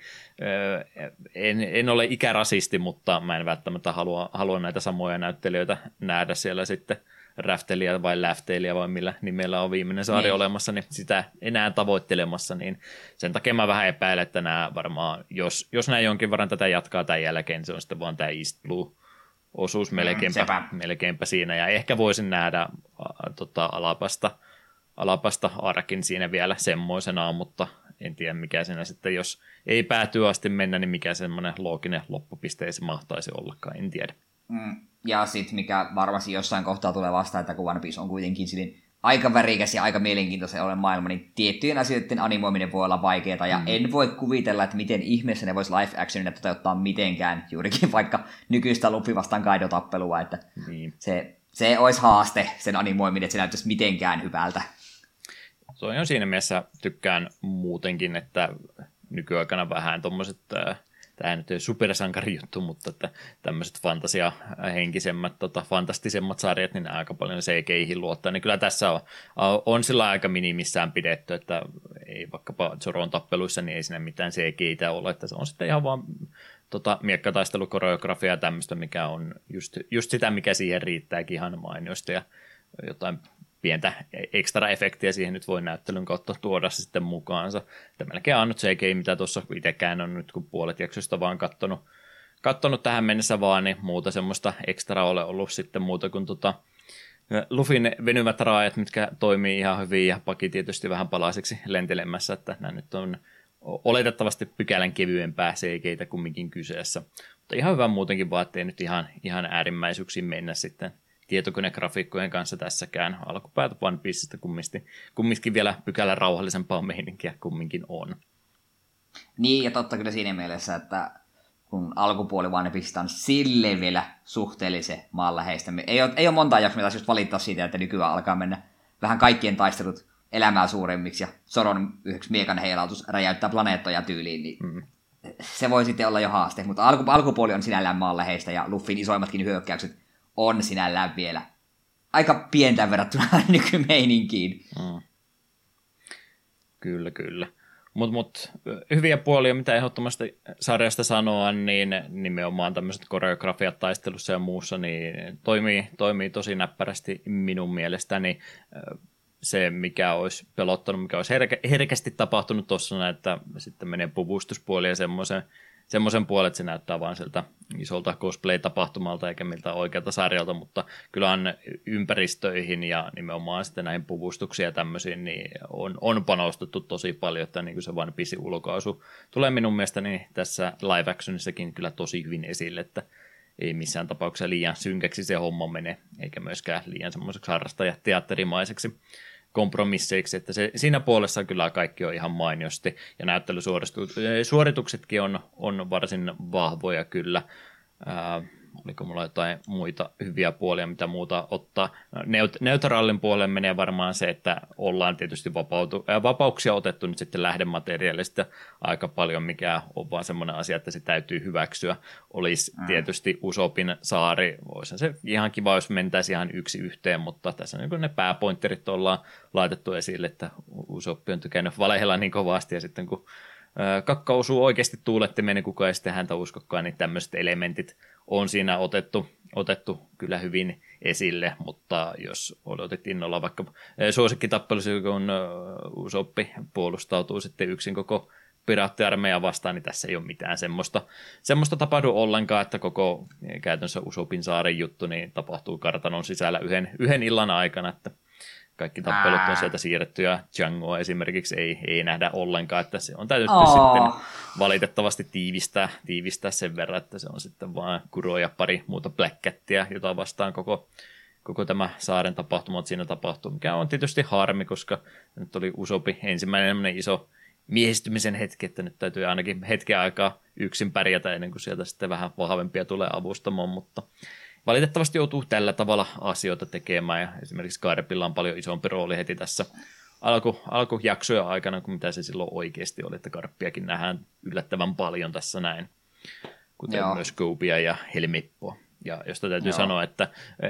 en, en ole ikärasisti, mutta mä en välttämättä halua, halua näitä samoja näyttelijöitä nähdä siellä sitten Räfteliä vai Läfteliä vai millä nimellä on viimeinen saari niin. olemassa, niin sitä enää tavoittelemassa, niin sen takia mä vähän epäilen, että nämä varmaan, jos, jos näin jonkin verran tätä jatkaa tämän jälkeen, niin se on sitten vaan tämä East Blue osuus melkeinpä, mm, melkeinpä siinä, ja ehkä voisin nähdä ä, tota, alapasta, alapasta arkin siinä vielä semmoisenaan, mutta en tiedä mikä siinä sitten, jos ei päätyy asti mennä, niin mikä semmoinen looginen loppupiste se mahtaisi ollakaan, en tiedä. Mm, ja sitten mikä varmasti jossain kohtaa tulee vastaan, että kun One Piece on kuitenkin silin aika värikäs ja aika mielenkiintoinen ole maailma, niin tiettyjen asioiden animoiminen voi olla vaikeaa, ja mm. en voi kuvitella, että miten ihmeessä ne vois live actionina toteuttaa mitenkään, juurikin vaikka nykyistä Luffy vastaan Kaido-tappelua, että niin. se, se olisi haaste, sen animoiminen, että se näyttäisi mitenkään hyvältä. Se on siinä mielessä tykkään muutenkin, että nykyaikana vähän tuommoiset äh, tämä nyt ei supersankari juttu, mutta että tämmöiset fantasia-henkisemmät, tota, fantastisemmat sarjat, niin aika paljon CGIhin luottaa, niin kyllä tässä on, on sillä aika minimissään pidetty, että ei vaikkapa Zoron tappeluissa, niin ei siinä mitään CGI ole, että se on sitten ihan vaan tota, miekkataistelukoreografia ja tämmöistä, mikä on just, just sitä, mikä siihen riittääkin ihan mainiosti ja jotain pientä ekstra efektiä siihen nyt voi näyttelyn kautta tuoda sitten mukaansa. Että melkein ainut CGI, mitä tuossa itsekään on nyt, kun puolet jaksosta vaan kattonut, kattonut tähän mennessä vaan, niin muuta semmoista ekstra ole ollut sitten muuta kuin tota, Lufin venyvät raajat, mitkä toimii ihan hyvin ja paki tietysti vähän palaiseksi lentelemässä, että nämä nyt on oletettavasti pykälän kevyempää CGitä kumminkin kyseessä. Mutta ihan hyvä muutenkin vaan, ettei nyt ihan, ihan äärimmäisyyksiin mennä sitten tietokonegrafiikkojen kanssa tässäkään. Alkupäätä One Piecestä kumminkin, kumminkin vielä pykälän rauhallisempaa meininkiä kumminkin on. Niin, ja totta kyllä siinä mielessä, että kun alkupuoli One Piece on sille vielä suhteellisen maanläheistä. Ei ole, ei ole monta jaksoa, mitä just valittaa siitä, että nykyään alkaa mennä vähän kaikkien taistelut elämää suuremmiksi ja Soron yhdeksi miekan heilautus räjäyttää planeettoja tyyliin, niin mm. se voi sitten olla jo haaste. Mutta alku, alkupuoli on sinällään maanläheistä ja Luffin isoimmatkin hyökkäykset on sinällään vielä aika pientä verrattuna nykymeininkiin. Mm. Kyllä, kyllä. Mutta mut, hyviä puolia, mitä ehdottomasti sarjasta sanoa, niin nimenomaan tämmöiset koreografiat taistelussa ja muussa, niin toimii, toimii tosi näppärästi minun mielestäni. Se, mikä olisi pelottanut, mikä olisi herkä, herkästi tapahtunut tuossa, että sitten menee puvustuspuoli ja semmoisen semmoisen puolen, että se näyttää vain sieltä isolta cosplay-tapahtumalta eikä miltä oikealta sarjalta, mutta kyllähän ympäristöihin ja nimenomaan sitten näihin puvustuksiin ja tämmöisiin niin on, on panostettu tosi paljon, että niin kuin se vain pisi ulkoasu tulee minun mielestäni tässä live actionissakin kyllä tosi hyvin esille, että ei missään tapauksessa liian synkäksi se homma mene, eikä myöskään liian semmoiseksi harrastajateatterimaiseksi kompromisseiksi, että se, siinä puolessa kyllä kaikki on ihan mainiosti, ja näyttelysuorituksetkin on, on varsin vahvoja kyllä. Oliko mulla jotain muita hyviä puolia, mitä muuta ottaa. Neut- neutraalin puoleen menee varmaan se, että ollaan tietysti vapautu- äh, vapauksia otettu nyt sitten lähdemateriaalista aika paljon, mikä on vaan semmoinen asia, että se täytyy hyväksyä. Olisi mm. tietysti Usopin saari, voisi se ihan kiva, jos mentäisi ihan yksi yhteen, mutta tässä niin ne pääpointterit ollaan laitettu esille, että Usoppi on tykännyt valehella niin kovasti ja sitten kun kakka osuu oikeasti tuulettimeen, niin kukaan ei sitten häntä uskokkaan, niin tämmöiset elementit on siinä otettu, otettu kyllä hyvin esille, mutta jos odotettiin olla vaikka suosikkitappelussa, kun Usoppi puolustautuu sitten yksin koko piraattiarmeija vastaan, niin tässä ei ole mitään semmoista, semmoista tapahdu ollenkaan, että koko käytännössä Usopin saaren juttu niin tapahtuu kartanon sisällä yhden, yhden illan aikana, että kaikki tappelut on sieltä siirretty ja Djangoa esimerkiksi ei, ei nähdä ollenkaan, että se on täytynyt oh. sitten valitettavasti tiivistää, tiivistää sen verran, että se on sitten vain Kuro ja pari muuta Black Catia, jota vastaan koko, koko tämä saaren tapahtuma siinä tapahtuu, mikä on tietysti harmi, koska nyt oli Usopi ensimmäinen iso miehistymisen hetki, että nyt täytyy ainakin hetken aikaa yksin pärjätä ennen kuin sieltä sitten vähän vahvempia tulee avustamaan, mutta valitettavasti joutuu tällä tavalla asioita tekemään ja esimerkiksi Karpilla on paljon isompi rooli heti tässä alku, alkujaksoja aikana kuin mitä se silloin oikeasti oli, että Karppiakin nähdään yllättävän paljon tässä näin, kuten Joo. myös Koupia ja Helmippoa. Ja josta täytyy Joo. sanoa, että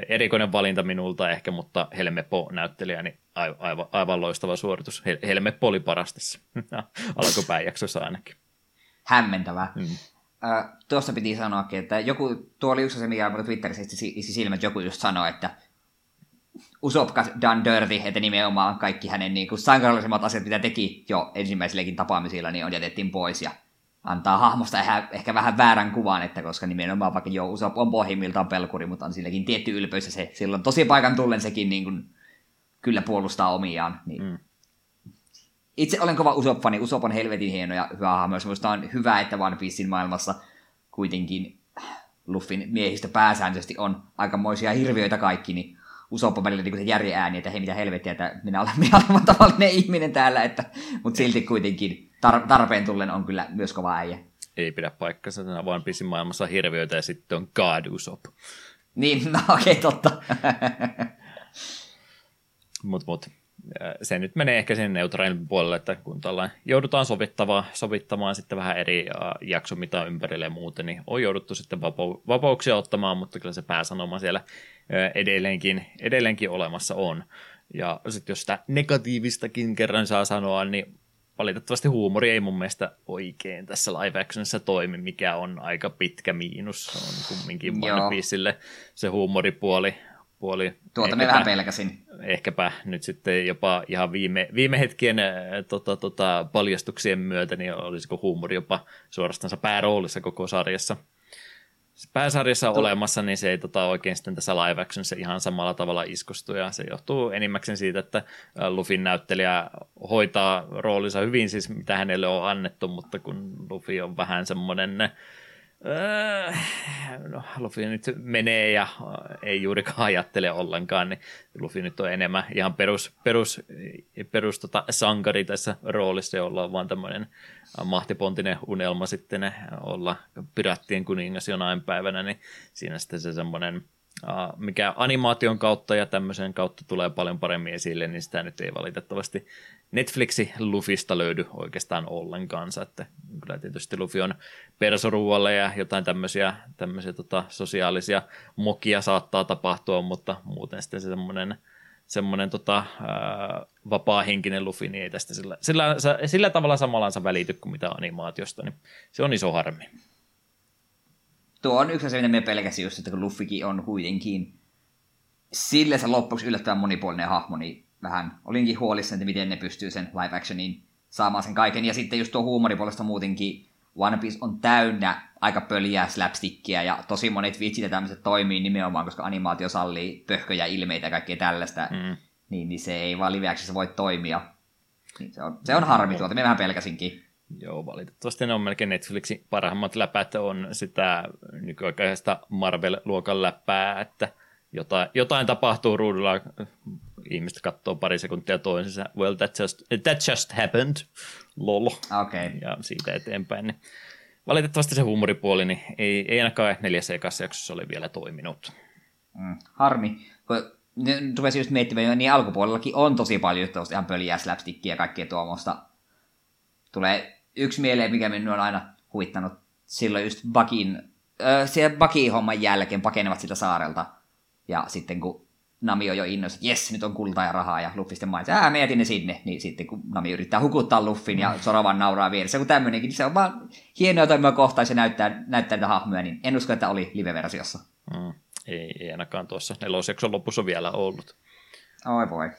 erikoinen valinta minulta ehkä, mutta Helmeppo näyttelijä, niin aivan, aivan loistava suoritus. Helmeppo oli paras tässä alkupääjaksossa ainakin. Hämmentävää. Hmm. Äh, tuossa piti sanoa, että joku, tuo oli yksi se, mikä Twitterissä iski silmät, joku just sanoi, että Usopka done dirty, että nimenomaan kaikki hänen niin kuin, sankarallisemmat asiat, mitä teki jo ensimmäisilläkin tapaamisilla, niin on jätettiin pois. Ja antaa hahmosta ehkä, ehkä vähän väärän kuvan, että koska nimenomaan vaikka jo Usopp on pohjimmiltaan pelkuri, mutta on silläkin tietty ylpeys ja se silloin tosi paikan tullen sekin niin kuin, kyllä puolustaa omiaan. Niin. Mm. Itse olen kova Usopp-fani. Usopp on helvetin hieno ja hyvä hahmo. Minusta on hyvä, että One Piecein maailmassa kuitenkin Luffin miehistä pääsääntöisesti on aikamoisia hirviöitä kaikki, niin Usopp on välillä niin se järjen ääni, että hei mitä helvettiä, että minä olen, minä olen tavallinen ihminen täällä, että, mutta silti kuitenkin tar- tarpeen tullen on kyllä myös kova äijä. Ei pidä paikkansa, vaan One Piecein maailmassa hirviöitä ja sitten on God Usopp. Niin, no okei, okay, totta. mut, mut. Se nyt menee ehkä sen neutraalin puolelle, että kun joudutaan sovittavaa, sovittamaan sitten vähän eri jakso, mitä ympärille ja muuten, niin on jouduttu sitten vapau- vapauksia ottamaan, mutta kyllä se pääsanoma siellä edelleenkin, edelleenkin olemassa on. Ja sitten jos sitä negatiivistakin kerran saa sanoa, niin valitettavasti huumori ei mun mielestä oikein tässä live actionissa toimi, mikä on aika pitkä miinus. Se on kumminkin One Piecelle se huumoripuoli. Puoli. Tuota me vähän pelkäsin. Ehkäpä nyt sitten jopa ihan viime, viime hetkien tota, tota, paljastuksien myötä, niin olisiko huumori jopa suorastaan pääroolissa koko sarjassa pääsarjassa to- olemassa, niin se ei tota, oikein sitten tässä live se ihan samalla tavalla iskostu, ja se johtuu enimmäkseen siitä, että Lufin näyttelijä hoitaa roolinsa hyvin, siis mitä hänelle on annettu, mutta kun Luffy on vähän semmoinen no, Luffy nyt menee ja ei juurikaan ajattele ollenkaan, niin Luffy nyt on enemmän ihan perus, perus, perus tota, sankari tässä roolissa, jolla on vaan tämmöinen mahtipontinen unelma sitten olla pirattien kuningas jonain päivänä, niin siinä sitten se semmoinen mikä animaation kautta ja tämmöisen kautta tulee paljon paremmin esille, niin sitä nyt ei valitettavasti Netflixi Lufista löydy oikeastaan ollenkaan. Että kyllä tietysti Lufi on persoruualle ja jotain tämmöisiä, tämmöisiä tota, sosiaalisia mokia saattaa tapahtua, mutta muuten sitten se semmoinen semmoinen tota, vapaa-henkinen Lufi, niin ei tästä sillä, sillä, sillä tavalla samallansa välity kuin mitä animaatiosta, niin se on iso harmi tuo on yksi asia, mitä me pelkäsin just, että kun Luffikin on kuitenkin sille se loppuksi yllättävän monipuolinen hahmo, niin vähän olinkin huolissani, että miten ne pystyy sen live actionin saamaan sen kaiken. Ja sitten just tuo huumoripuolesta muutenkin One Piece on täynnä aika pöliä slapstickia ja tosi monet vitsit ja tämmöiset toimii nimenomaan, koska animaatio sallii pöhköjä ilmeitä ja kaikkea tällaista, mm. niin, niin se ei vaan live voi toimia. Niin se, on, se on harmi tuolta, me vähän pelkäsinkin. Joo, valitettavasti ne on melkein Netflixin parhaimmat läpät on sitä nykyaikaisesta Marvel-luokan läppää, että jotain, jotain tapahtuu ruudulla, ihmiset katsoo pari sekuntia toisensa, well that just, that just happened, lol, okay. ja siitä eteenpäin. Niin valitettavasti se huumoripuoli niin ei, ei ainakaan neljässä ekassa jaksossa ole vielä toiminut. Mm, harmi, kun rupesin just miettimään, niin alkupuolellakin on tosi paljon ihan pöliä slapstickia ja kaikkea tuommoista. Tulee yksi mieleen, mikä minua on aina huittanut silloin just Bakin, äh, siellä Baki-homman jälkeen pakenevat sitä saarelta. Ja sitten kun Nami on jo innoissa, että jes, nyt on kultaa ja rahaa, ja Luffy sitten mainitsi, ää, me ne sinne, niin sitten kun Nami yrittää hukuttaa Luffin ja Soravan nauraa vieressä, kun tämmöinenkin, niin se on vaan hienoa toimia kohtaa, ja se näyttää, näyttää niitä hahmoja, niin en usko, että oli live-versiossa. Mm. Ei, ei ainakaan tuossa nelosjakson lopussa vielä ollut. Oi voi.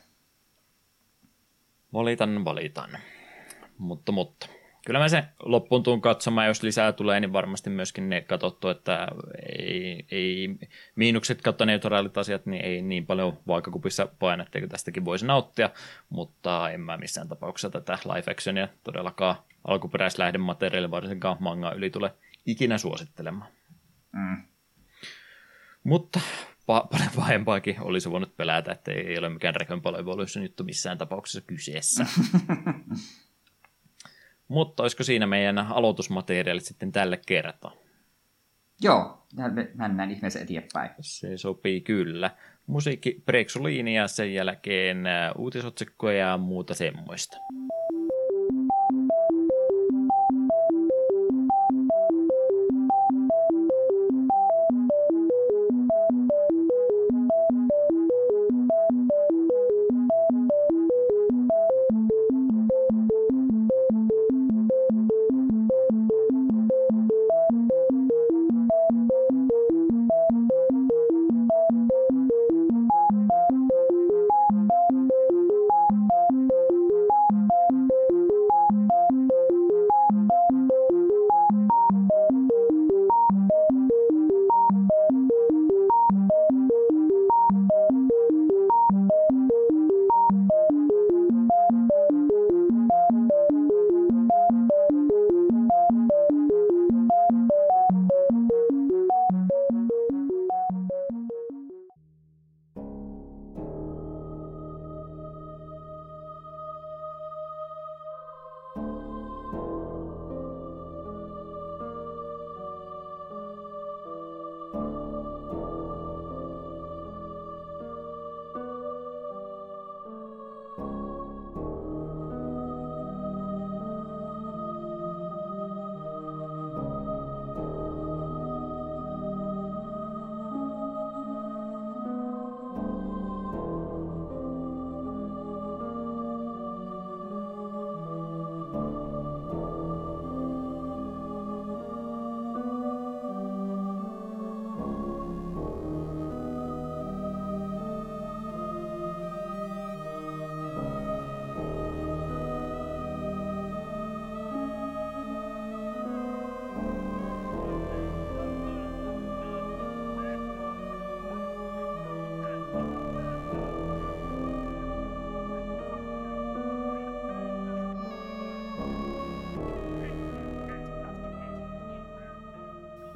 Valitan, valitan. Mutta, mutta kyllä mä se loppuun tuun katsomaan, jos lisää tulee, niin varmasti myöskin ne katsottu, että ei, ei miinukset kautta neutraalit asiat, niin ei niin paljon vaakakupissa paina, etteikö tästäkin voisi nauttia, mutta en mä missään tapauksessa tätä live actionia todellakaan alkuperäislähdemateriaalia, varsinkaan manga yli tule ikinä suosittelemaan. Mm. Mutta pa- paljon pahempaakin olisi voinut pelätä, että ei ole mikään Dragon Ball Evolution juttu missään tapauksessa kyseessä. Mutta olisiko siinä meidän aloitusmateriaalit sitten tälle kertaa? Joo, mennään ihmeessä eteenpäin. Se sopii kyllä. Musiikki Breksuliini ja sen jälkeen uutisotsikkoja ja muuta semmoista.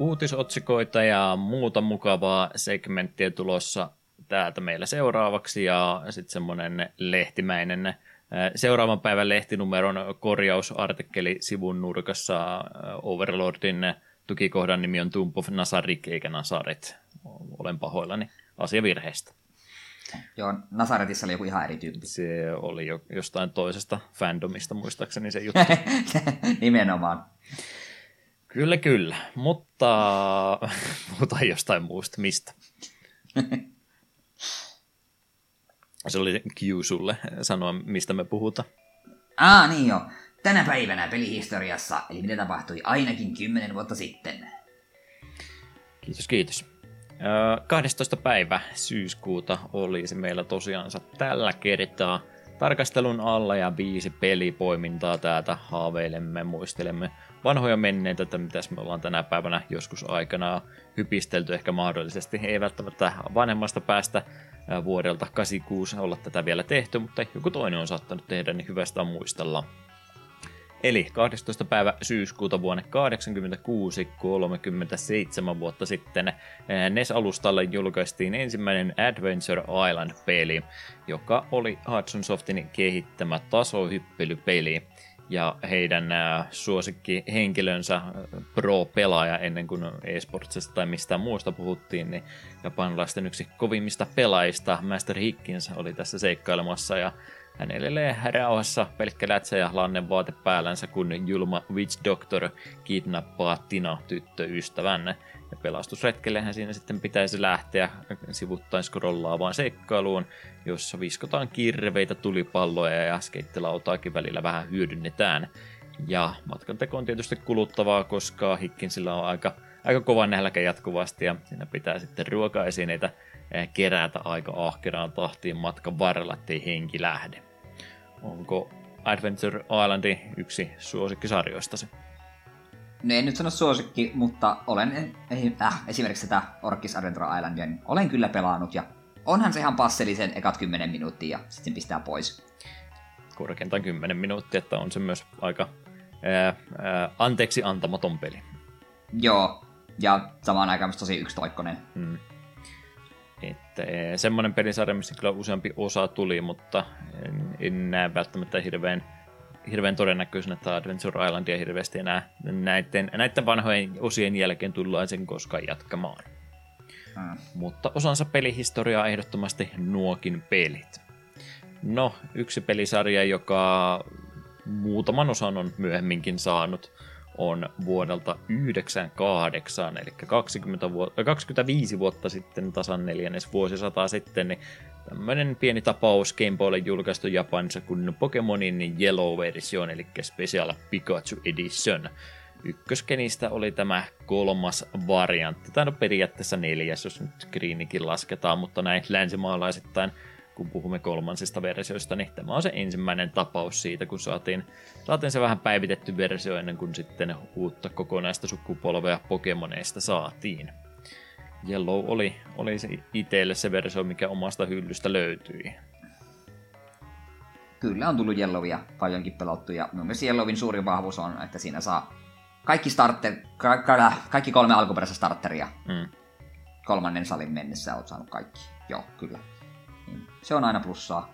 Uutisotsikoita ja muuta mukavaa segmenttiä tulossa täältä meillä seuraavaksi ja sitten semmoinen lehtimäinen seuraavan päivän lehtinumeron korjausartikkeli sivun nurkassa Overlordin tukikohdan nimi on Tomb of Nasarik eikä Nasaret. Olen pahoillani asiavirheestä. Joo, Nasaretissa oli joku ihan eri tyyppi. Se oli jo jostain toisesta fandomista muistaakseni se juttu. Nimenomaan. Kyllä, kyllä. Mutta puhutaan jostain muusta. Mistä? se oli cue sulle sanoa, mistä me puhutaan. Aa, niin jo. Tänä päivänä pelihistoriassa, eli mitä tapahtui ainakin kymmenen vuotta sitten. Kiitos, kiitos. 12. päivä syyskuuta oli se meillä tosiaansa tällä kertaa tarkastelun alla ja viisi pelipoimintaa täältä haaveilemme, muistelemme vanhoja menneitä, että mitäs me ollaan tänä päivänä joskus aikana hypistelty, ehkä mahdollisesti ei välttämättä vanhemmasta päästä vuodelta 86 olla tätä vielä tehty, mutta joku toinen on saattanut tehdä, niin hyvästä muistella. Eli 12. päivä syyskuuta vuonna 86, 37 vuotta sitten, NES-alustalle julkaistiin ensimmäinen Adventure Island-peli, joka oli Hudson Softin kehittämä tasohyppelypeli ja heidän suosikki henkilönsä pro-pelaaja ennen kuin eSportsista tai mistään muusta puhuttiin, niin japanilaisten yksi kovimmista pelaajista, Master Higgins, oli tässä seikkailemassa ja hän elelee rauhassa pelkkä lätsä ja lannen vaate päällänsä, kun julma Witch Doctor kidnappaa Tina tyttöystävän. Ja pelastusretkelle hän siinä sitten pitäisi lähteä sivuttain scrollaavaan seikkailuun, jossa viskotaan kirveitä, tulipalloja ja skeittilautaakin välillä vähän hyödynnetään. Ja matkan teko on tietysti kuluttavaa, koska Hikkinsillä on aika, aika kova nälkä jatkuvasti ja siinä pitää sitten ruokaesineitä eh, kerätä aika ahkeraan tahtiin matkan varrella, ettei henki lähde. Onko Adventure Islandi yksi suosikkisarjoistasi? No en nyt sano suosikki, mutta olen äh, esimerkiksi tätä Orkis Adventure Islandia, niin olen kyllä pelannut ja onhan se ihan passellisen ekat 10 minuuttia ja sitten pistää pois. Korkeintaan 10 minuuttia, että on se myös aika ää, ää, anteeksi antamaton peli. Joo, ja samaan aikaan myös tosi yksitoikkoinen. Hmm. Että semmoinen pelisarja, missä kyllä useampi osa tuli, mutta en, en näe välttämättä hirveän, hirveän todennäköisenä, että Adventure Islandia hirveästi enää näiden, näiden vanhojen osien jälkeen tullaan sen koskaan jatkamaan. Hmm. Mutta osansa pelihistoriaa ehdottomasti nuokin pelit. No, yksi pelisarja, joka muutaman osan on myöhemminkin saanut, on vuodelta 98, eli 20 vuotta, 25 vuotta sitten, tasan neljännes vuosisata sitten, niin tämmöinen pieni tapaus Game Boylle julkaistu Japanissa kun Pokemonin Yellow-versio, eli Special Pikachu Edition. Ykköskenistä oli tämä kolmas variantti, tai no periaatteessa neljäs, jos nyt screenikin lasketaan, mutta näin länsimaalaisittain kun puhumme kolmansista versioista, niin tämä on se ensimmäinen tapaus siitä, kun saatiin, saatiin se vähän päivitetty versio ennen kuin sitten uutta kokonaista sukupolvea Pokemoneista saatiin. Yellow oli, oli se itselle se versio, mikä omasta hyllystä löytyi. Kyllä on tullut Yellowia paljonkin pelattu, ja mun mielestä Yellowin suurin vahvuus on, että siinä saa kaikki, starter, ka- ka- kaikki kolme alkuperäistä starteria mm. kolmannen salin mennessä olet saanut kaikki. Joo, kyllä. Niin se on aina plussaa.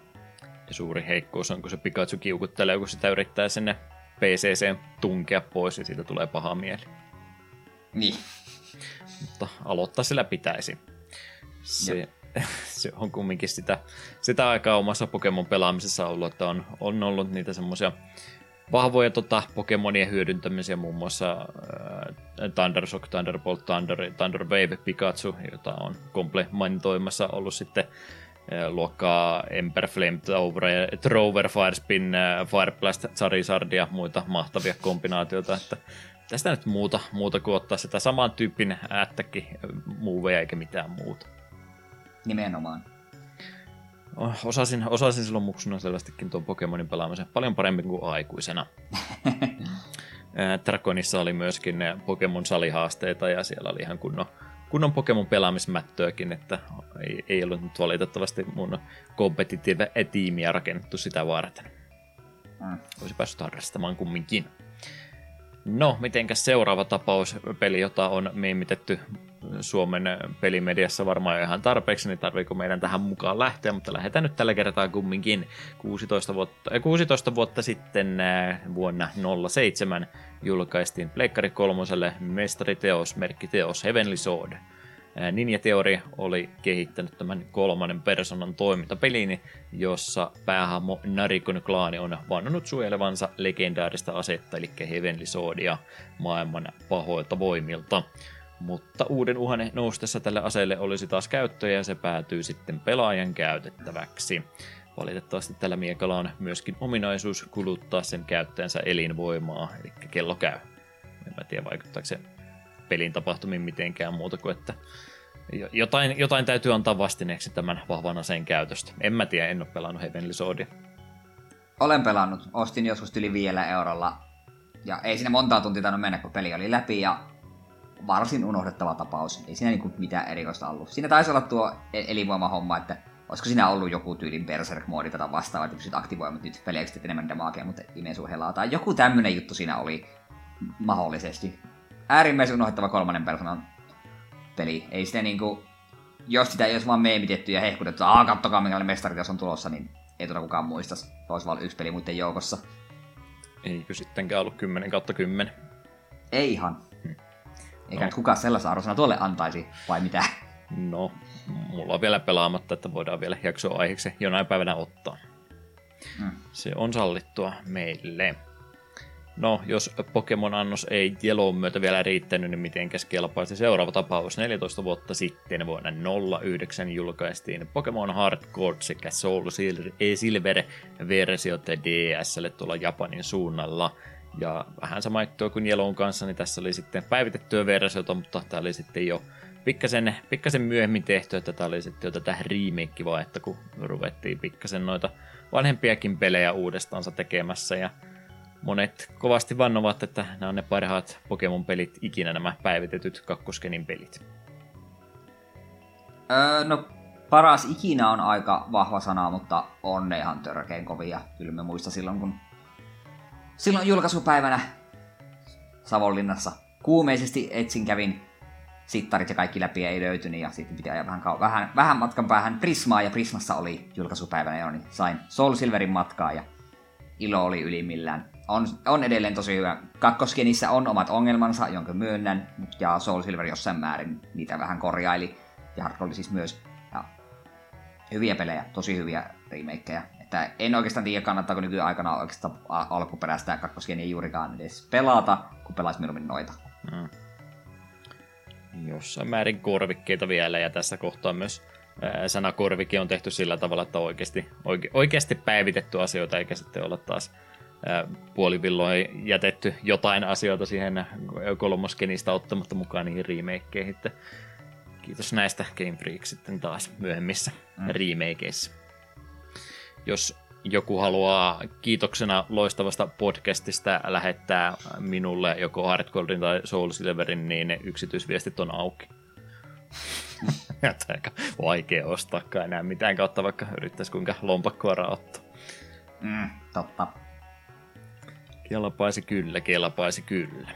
Ja suuri heikkous on, kun se Pikachu kiukuttelee, kun sitä yrittää sinne PCC tunkea pois ja siitä tulee paha mieli. Niin. Mutta aloittaa sillä pitäisi. Se, se on kumminkin sitä, sitä aikaa omassa Pokemon pelaamisessa ollut, että on, on ollut niitä semmoisia vahvoja tota, Pokemonien hyödyntämisiä, muun muassa äh, Thundershock, Thunderbolt, Thunder, Thunder Wave, Pikachu, jota on komple mainitoimassa ollut sitten luokkaa Ember Flame Tower, Trover, Firespin, Fireblast, Charizard ja muita mahtavia kombinaatioita, että tästä nyt muuta, muuta kuin ottaa sitä saman tyypin ättäkin muuveja eikä mitään muuta. Nimenomaan. Osasin, osasin silloin muksuna selvästikin tuon Pokemonin pelaamisen paljon paremmin kuin aikuisena. Dragonissa oli myöskin Pokemon salihaasteita ja siellä oli ihan kunnon kunnon Pokemon pelaamismättöäkin, että ei, ei ollut nyt valitettavasti mun competitive tiimiä rakennettu sitä varten. Mm. Olisi päässyt harrastamaan kumminkin. No, mitenkäs seuraava tapaus, peli, jota on meemitetty Suomen pelimediassa varmaan ihan tarpeeksi, niin tarviiko meidän tähän mukaan lähteä, mutta lähdetään nyt tällä kertaa kumminkin 16 vuotta, 16 äh, vuotta sitten äh, vuonna 07 julkaistiin Pleikkari kolmoselle mestariteos, merkkiteos Heavenly Sword. Ninja Theory oli kehittänyt tämän kolmannen personan toimintapelin, jossa päähahmo Narikon klaani on vannonut suojelevansa legendaarista asetta, eli Heavenly Swordia maailman pahoilta voimilta mutta uuden uhan noustessa tälle aseelle olisi taas käyttöä ja se päätyy sitten pelaajan käytettäväksi. Valitettavasti tällä miekalla on myöskin ominaisuus kuluttaa sen käyttäjänsä elinvoimaa, eli kello käy. En mä tiedä vaikuttaako se pelin tapahtumiin mitenkään muuta kuin, että jotain, jotain täytyy antaa vastineeksi tämän vahvan aseen käytöstä. En mä tiedä, en ole pelannut Heavenly Swordia. Olen pelannut, ostin joskus yli vielä eurolla. Ja ei sinne montaa tuntia tainnut mennä, kun peli oli läpi ja varsin unohdettava tapaus. Ei siinä niinku mitään erikoista ollut. Siinä taisi olla tuo e- elinvoimahomma, että olisiko siinä ollut joku tyylin Berserk-moodi tätä vastaavaa, että pystyt aktivoimaan nyt peliäksi enemmän damagea, mutta imesuhelaa. Tai joku tämmönen juttu siinä oli mahdollisesti. Äärimmäisen unohdettava kolmannen persoonan peli. Ei sitä niinku, jos sitä ei olisi vaan meemitetty ja hehkutettu, että kattokaa minkälainen mestariteos on tulossa, niin ei tuota kukaan muista. Olisi vaan yksi peli muiden joukossa. Eikö sittenkään ollut 10 kautta 10? Ei ihan. Eikä no. kukaan sellaista arvosana tuolle antaisi, vai mitä? No, mulla on vielä pelaamatta, että voidaan vielä jaksoa aiheeksi jonain päivänä ottaa. Hmm. Se on sallittua meille. No, jos Pokemon-annos ei Jelon myötä vielä riittänyt, niin miten kelpaisi seuraava tapaus. 14 vuotta sitten vuonna 09 julkaistiin Pokemon Gold sekä Soul Silver-versiot DSlle tuolla Japanin suunnalla. Ja vähän sama juttu kuin Yellow'n kanssa, niin tässä oli sitten päivitettyä versiota, mutta tämä oli sitten jo pikkasen, pikkasen myöhemmin tehty, että tämä oli sitten jo tätä remake että kun ruvettiin pikkasen noita vanhempiakin pelejä uudestaansa tekemässä ja monet kovasti vannovat, että nämä on ne parhaat Pokemon-pelit ikinä nämä päivitetyt kakkoskenin pelit. Öö, no paras ikinä on aika vahva sana, mutta on ne ihan törkeen kovia. Kyllä me muista silloin, kun silloin julkaisupäivänä Savonlinnassa kuumeisesti etsin kävin sittarit ja kaikki läpi ei löytynyt ja sitten piti ajaa vähän, kau- vähän, vähän matkan päähän Prismaa ja Prismassa oli julkaisupäivänä jo, niin sain Soul Silverin matkaa ja ilo oli ylimmillään. On, on edelleen tosi hyvä. Kakkoskenissä on omat ongelmansa, jonka myönnän, ja Soul Silver jossain määrin niitä vähän korjaili. Ja oli siis myös ja hyviä pelejä, tosi hyviä remakeja. Että en oikeastaan tiedä, kannattaako nykyaikana oikeastaan alkuperäistä kakkosgeniä juurikaan edes pelata, kun pelaisi mieluummin noita. Mm. Jossain määrin korvikkeita vielä, ja tässä kohtaa myös sanakorvike on tehty sillä tavalla, että oikeasti, oike, oikeasti päivitetty asioita, eikä sitten olla taas puolivilloin jätetty jotain asioita siihen kolmoskenistä ottamatta mukaan niihin remakeihin. Kiitos näistä Game Freak sitten taas myöhemmissä mm. remakeissa. Jos joku haluaa kiitoksena loistavasta podcastista lähettää minulle joko Hardcorein tai Soul Silverin, niin yksityisviestit on auki. aika vaikea ostaakaan enää mitään kautta, vaikka yrittäisi kuinka lompakkoa raottaa. Mm, totta. Kelpaisi kyllä, kelpaisi kyllä.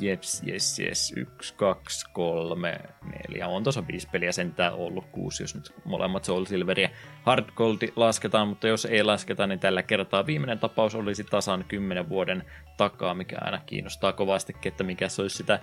Jeps, jes, jes. Yksi, kaksi, kolme, neljä. On tuossa viisi peliä sentään ollut kuusi, jos nyt molemmat Soul Silver ja Hard Gold lasketaan, mutta jos ei lasketa, niin tällä kertaa viimeinen tapaus olisi tasan kymmenen vuoden takaa, mikä aina kiinnostaa kovastikin, että mikä se olisi sitä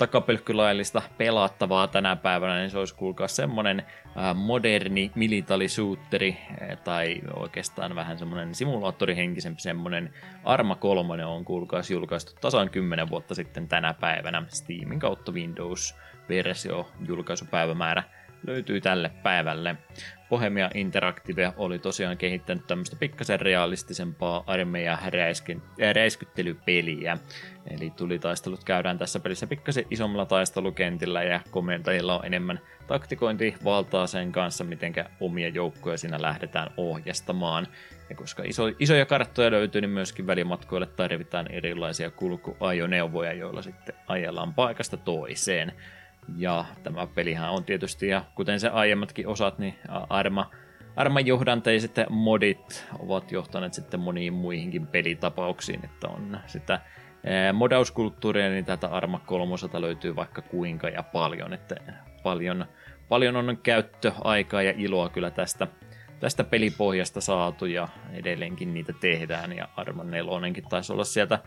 takapelkkylaillista pelattavaa tänä päivänä, niin se olisi kuulkaa semmonen äh, moderni militalisuutteri äh, tai oikeastaan vähän semmoinen simulaattorihenkisempi semmonen Arma 3 on kuulkaas julkaistu tasan 10 vuotta sitten tänä päivänä Steamin kautta Windows-versio julkaisupäivämäärä löytyy tälle päivälle. Bohemia Interactive oli tosiaan kehittänyt tämmöistä pikkasen realistisempaa armeijan räiskyttelypeliä. Eli tulitaistelut käydään tässä pelissä pikkasen isommalla taistelukentillä ja komentajilla on enemmän taktikointivaltaa sen kanssa, miten omia joukkoja siinä lähdetään ohjastamaan. Ja koska iso, isoja karttoja löytyy, niin myöskin välimatkoille tarvitaan erilaisia kulkuajoneuvoja, joilla sitten ajellaan paikasta toiseen. Ja tämä pelihän on tietysti, ja kuten se aiemmatkin osat, niin Arma, Arman johdanteiset modit ovat johtaneet sitten moniin muihinkin pelitapauksiin, että on sitä modauskulttuuria, niin tätä Arma 3 löytyy vaikka kuinka ja paljon, että paljon, paljon on käyttöaikaa ja iloa kyllä tästä, tästä pelipohjasta saatu ja edelleenkin niitä tehdään ja Arma 4 taisi olla sieltä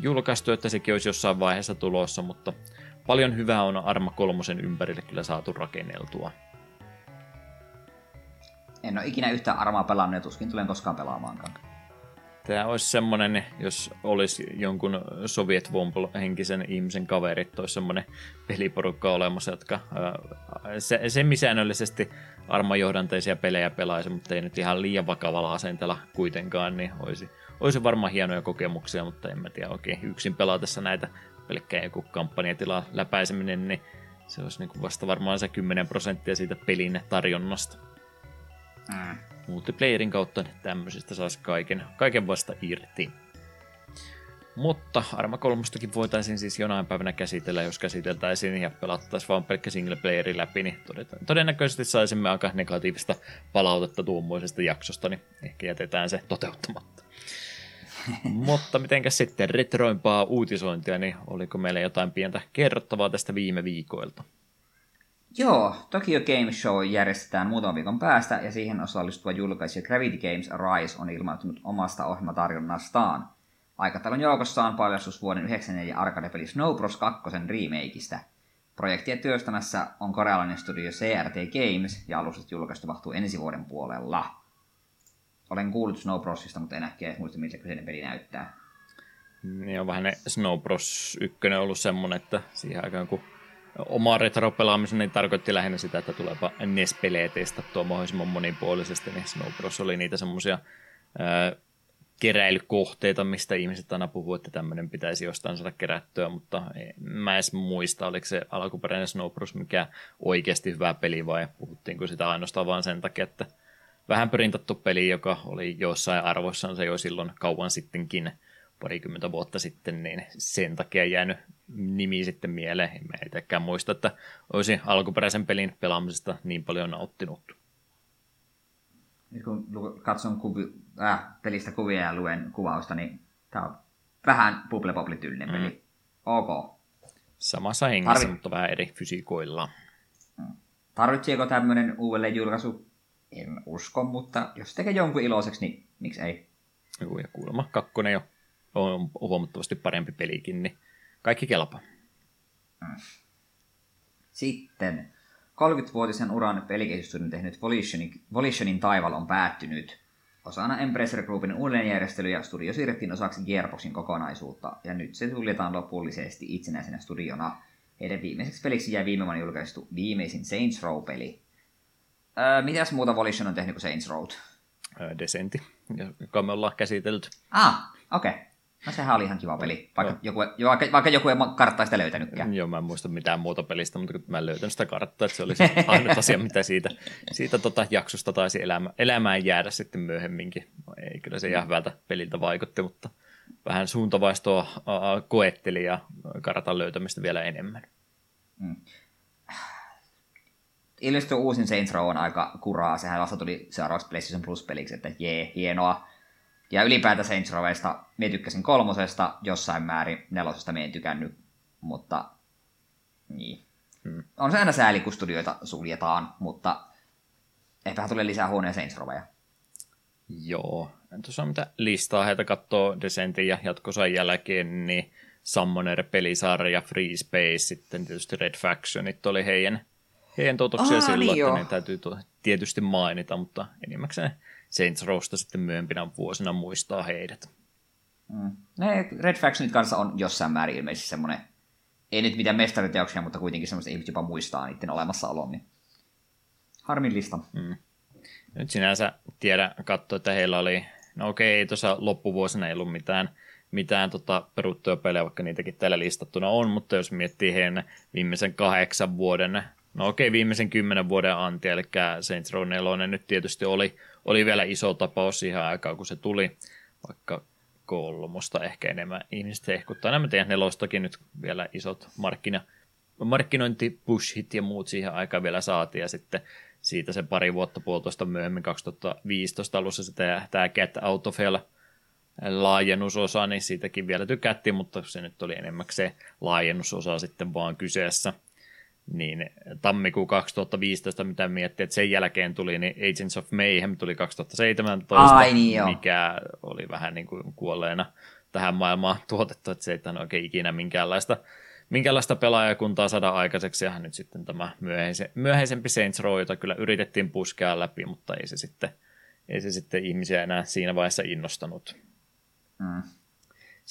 julkaistu, että sekin olisi jossain vaiheessa tulossa, mutta paljon hyvää on Arma 3 ympärille kyllä saatu rakenneltua. En ole ikinä yhtään Armaa pelannut ja tuskin tulen koskaan pelaamaankaan. Tämä olisi semmoinen, jos olisi jonkun Soviet henkisen ihmisen kaverit, olisi semmoinen peliporukka olemassa, jotka se, semisäännöllisesti armajohdanteisia pelejä pelaisi, mutta ei nyt ihan liian vakavalla asenteella kuitenkaan, niin olisi, olisi varmaan hienoja kokemuksia, mutta en mä tiedä oikein yksin pelatessa näitä pelkkää joku kampanjatila läpäiseminen, niin se olisi niin vasta varmaan se 10 prosenttia siitä pelin tarjonnasta. Mm multiplayerin kautta tämmöisistä saisi kaiken, kaiken vasta irti. Mutta Arma 3 voitaisiin siis jonain päivänä käsitellä, jos käsiteltäisiin ja pelattaisiin vaan pelkkä single playeri läpi, niin todennäköisesti saisimme aika negatiivista palautetta tuommoisesta jaksosta, niin ehkä jätetään se toteuttamatta. Mutta mitenkäs sitten retroimpaa uutisointia, niin oliko meillä jotain pientä kerrottavaa tästä viime viikoilta? Joo, Tokyo Game Show järjestetään muutaman viikon päästä ja siihen osallistuva julkaisija Gravity Games Rise on ilmoittanut omasta ohjelmatarjonnastaan. Aikataulun joukossa on paljastus vuoden 94 arcade-peli Snow Bros. 2 remakeista. Projektia työstämässä on korealainen studio CRT Games ja alustat julkaistu tapahtuu ensi vuoden puolella. Olen kuullut Snow Brosista, mutta en ehkä muista, miltä kyseinen peli näyttää. Niin on vähän ne Snow Bros. 1 ollut semmonen, että siihen aikaan kun oma retro-pelaamisen niin tarkoitti lähinnä sitä, että tuleepa NES-pelejä testattua mahdollisimman monipuolisesti, niin Snow Bros. oli niitä semmoisia keräilykohteita, mistä ihmiset aina puhuu, että tämmöinen pitäisi jostain saada kerättyä, mutta mä edes muista, oliko se alkuperäinen Snow Bros. mikä oikeasti hyvä peli vai puhuttiinko sitä ainoastaan vain sen takia, että vähän printattu peli, joka oli jossain arvoissaan se jo silloin kauan sittenkin parikymmentä vuotta sitten, niin sen takia jäänyt nimi sitten mieleen. En mä itsekään muista, että olisi alkuperäisen pelin pelaamisesta niin paljon nauttinut. Nyt kun katson kuvi, äh, pelistä kuvia ja luen kuvausta, niin tämä on vähän bubble tyylinen mm. peli. Ok. Samassa hengessä, Tarvi... mutta vähän eri fysiikoilla. Mm. Tarvitseeko tämmöinen uudelleen julkaisu? En usko, mutta jos tekee jonkun iloiseksi, niin miksi ei? Joo, ja kuulemma kakkonen jo on huomattavasti parempi pelikin, niin kaikki kelpaa. Sitten 30-vuotisen uran pelikehitystyön tehnyt Volitionin, Volitionin taival on päättynyt. Osana Embracer Groupin uudelleenjärjestelyjä studio siirrettiin osaksi Gearboxin kokonaisuutta, ja nyt se suljetaan lopullisesti itsenäisenä studiona. Heidän viimeiseksi peliksi jäi viime vuonna julkaistu viimeisin Saints Row-peli. Öö, mitäs muuta Volition on tehnyt kuin Saints Row? Öö, Desenti, joka me ollaan käsitelty. Ah, okei. Okay. No sehän oli ihan kiva peli, vaikka, no. joku, vaikka, vaikka joku ei karttaa sitä löytänytkään. Joo, mä en muista mitään muuta pelistä, mutta mä en löytänyt sitä karttaa, että se oli se ainut asia, mitä siitä, siitä tota jaksosta taisi elämä, elämään jäädä sitten myöhemminkin. Ei kyllä se ihan hyvältä peliltä vaikutti, mutta vähän suuntavaistoa koetteli ja kartan löytämistä vielä enemmän. Mm. Ilmeisesti uusin Saints Row on aika kuraa. Sehän vasta tuli seuraavaksi PlayStation Plus-peliksi, että jee, hienoa. Ja ylipäätään Saints Rowista me tykkäsin kolmosesta, jossain määrin nelosesta me en tykännyt, mutta niin. Hmm. On se aina sääli, kun studioita suljetaan, mutta ehkähän tulee lisää huoneen Saints Roweja. Joo. Tuossa mitä listaa heitä katsoo Descentin ja jatkosan jälkeen, niin Summoner, pelisarja, Free Space, sitten tietysti Red Factionit oli heidän, heidän tuotoksia Aa, silloin, niin että ne täytyy tietysti mainita, mutta enimmäkseen Saints Rowsta sitten myöhempinä vuosina muistaa heidät. Mm. Ne Red Factionit kanssa on jossain määrin ilmeisesti semmoinen, ei nyt mitään mestariteoksia, mutta kuitenkin semmoista ihmiset jopa muistaa niiden olemassaolon, niin harmillista. Mm. Nyt sinänsä tiedä katsoa, että heillä oli, no okei, ei tuossa loppuvuosina ei ollut mitään, mitään tota peruttuja pelejä, vaikka niitäkin täällä listattuna on, mutta jos miettii heidän viimeisen kahdeksan vuoden, no okei, viimeisen kymmenen vuoden anti, eli Saints Row 4 nyt tietysti oli, oli vielä iso tapaus siihen aikaan, kun se tuli, vaikka kolmosta ehkä enemmän ihmiset hehkuttaa. Nämä teidän nelostakin nyt vielä isot markkina, markkinointipushit ja muut siihen aikaan vielä saatiin, ja sitten siitä se pari vuotta puolitoista myöhemmin, 2015 alussa se tämä, Get Out of Hell laajennusosa, niin siitäkin vielä tykättiin, mutta se nyt oli enemmän laajennusosa sitten vaan kyseessä. Niin tammikuu 2015, mitä miettii, että sen jälkeen tuli, niin Agents of Mayhem tuli 2017, Ai niin mikä oli vähän niin kuin kuolleena tähän maailmaan tuotettu, että se ei ole oikein ikinä minkäänlaista, minkäänlaista pelaajakuntaa saada aikaiseksi, ja nyt sitten tämä myöhäise, myöhäisempi Saints Row, jota kyllä yritettiin puskea läpi, mutta ei se sitten, ei se sitten ihmisiä enää siinä vaiheessa innostanut. Mm.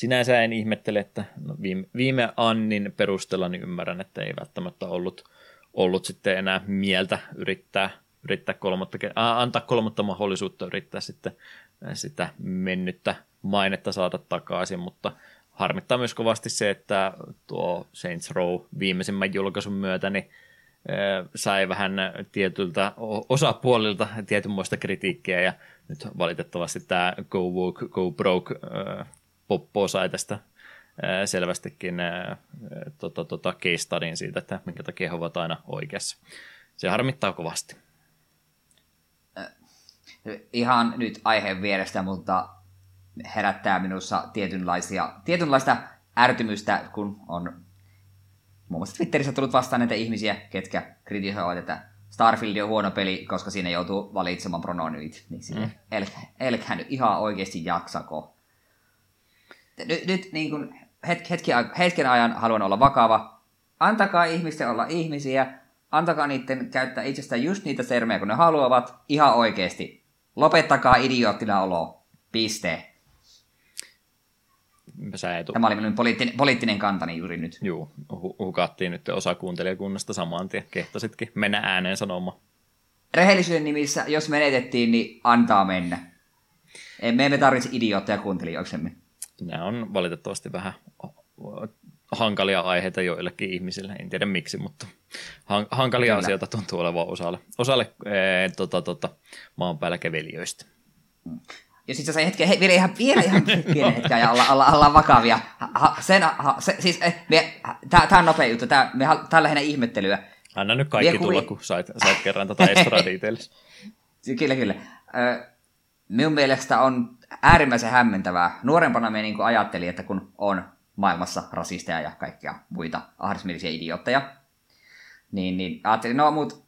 Sinänsä en ihmettele, että no viime, viime Annin perusteella niin ymmärrän, että ei välttämättä ollut, ollut sitten enää mieltä yrittää, yrittää kolmatta, äh, antaa kolmatta mahdollisuutta yrittää sitten sitä mennyttä mainetta saada takaisin, mutta harmittaa myös kovasti se, että tuo Saints Row viimeisimmän julkaisun myötä niin sai vähän tietyltä osapuolilta tietynmoista kritiikkiä ja nyt valitettavasti tämä Go Woke, Go Broke Poppo sai tästä selvästikin tota, tota, case studyin siitä, että minkä takia he ovat aina oikeassa. Se harmittaa kovasti. Ihan nyt aiheen vierestä, mutta herättää minussa tietynlaisia, tietynlaista ärtymystä, kun on muun muassa Twitterissä tullut vastaan näitä ihmisiä, ketkä kritisoivat, että Starfield on huono peli, koska siinä joutuu valitsemaan prononyit. Niin sille, mm. elkää nyt ihan oikeasti jaksako. Nyt, nyt niin kuin hetki, hetki, hetken ajan haluan olla vakava. Antakaa ihmisten olla ihmisiä. Antakaa niiden käyttää itsestään just niitä termejä, kun ne haluavat. Ihan oikeasti. Lopettakaa idioottina olo. Piste. Tämä oli minun poliittinen, poliittinen kantani juuri nyt. Joo, hukattiin nyt osa kuuntelijakunnasta saman tien. Kehtasitkin mennä ääneen sanomaan. Rehellisyyden nimissä, jos menetettiin, niin antaa mennä. Me emme tarvitse idiootteja kuuntelijoiksemme. Nämä on valitettavasti vähän hankalia aiheita joillekin ihmisille. En tiedä miksi, mutta hankalia Kyllä. asioita tuntuu olevan osalle, osalle ee, tota, tota, maan päällä kevelijöistä. Mm. Ja sitten se hetki, he, vielä ihan, vielä ihan pienen hetken ja olla, olla, olla vakavia. Ha, sen, ha, se, siis, eh, tämä on nopea juttu, tämä on lähinnä ihmettelyä. Anna nyt kaikki Vie tulla, kun sait, sait kerran tätä tota Estradiiteellistä. kyllä, kyllä. Ö, minun mielestä on äärimmäisen hämmentävää. Nuorempana me niin ajattelin, että kun on maailmassa rasisteja ja kaikkia muita ahdismielisiä idiootteja, niin, niin ajattelin, no mut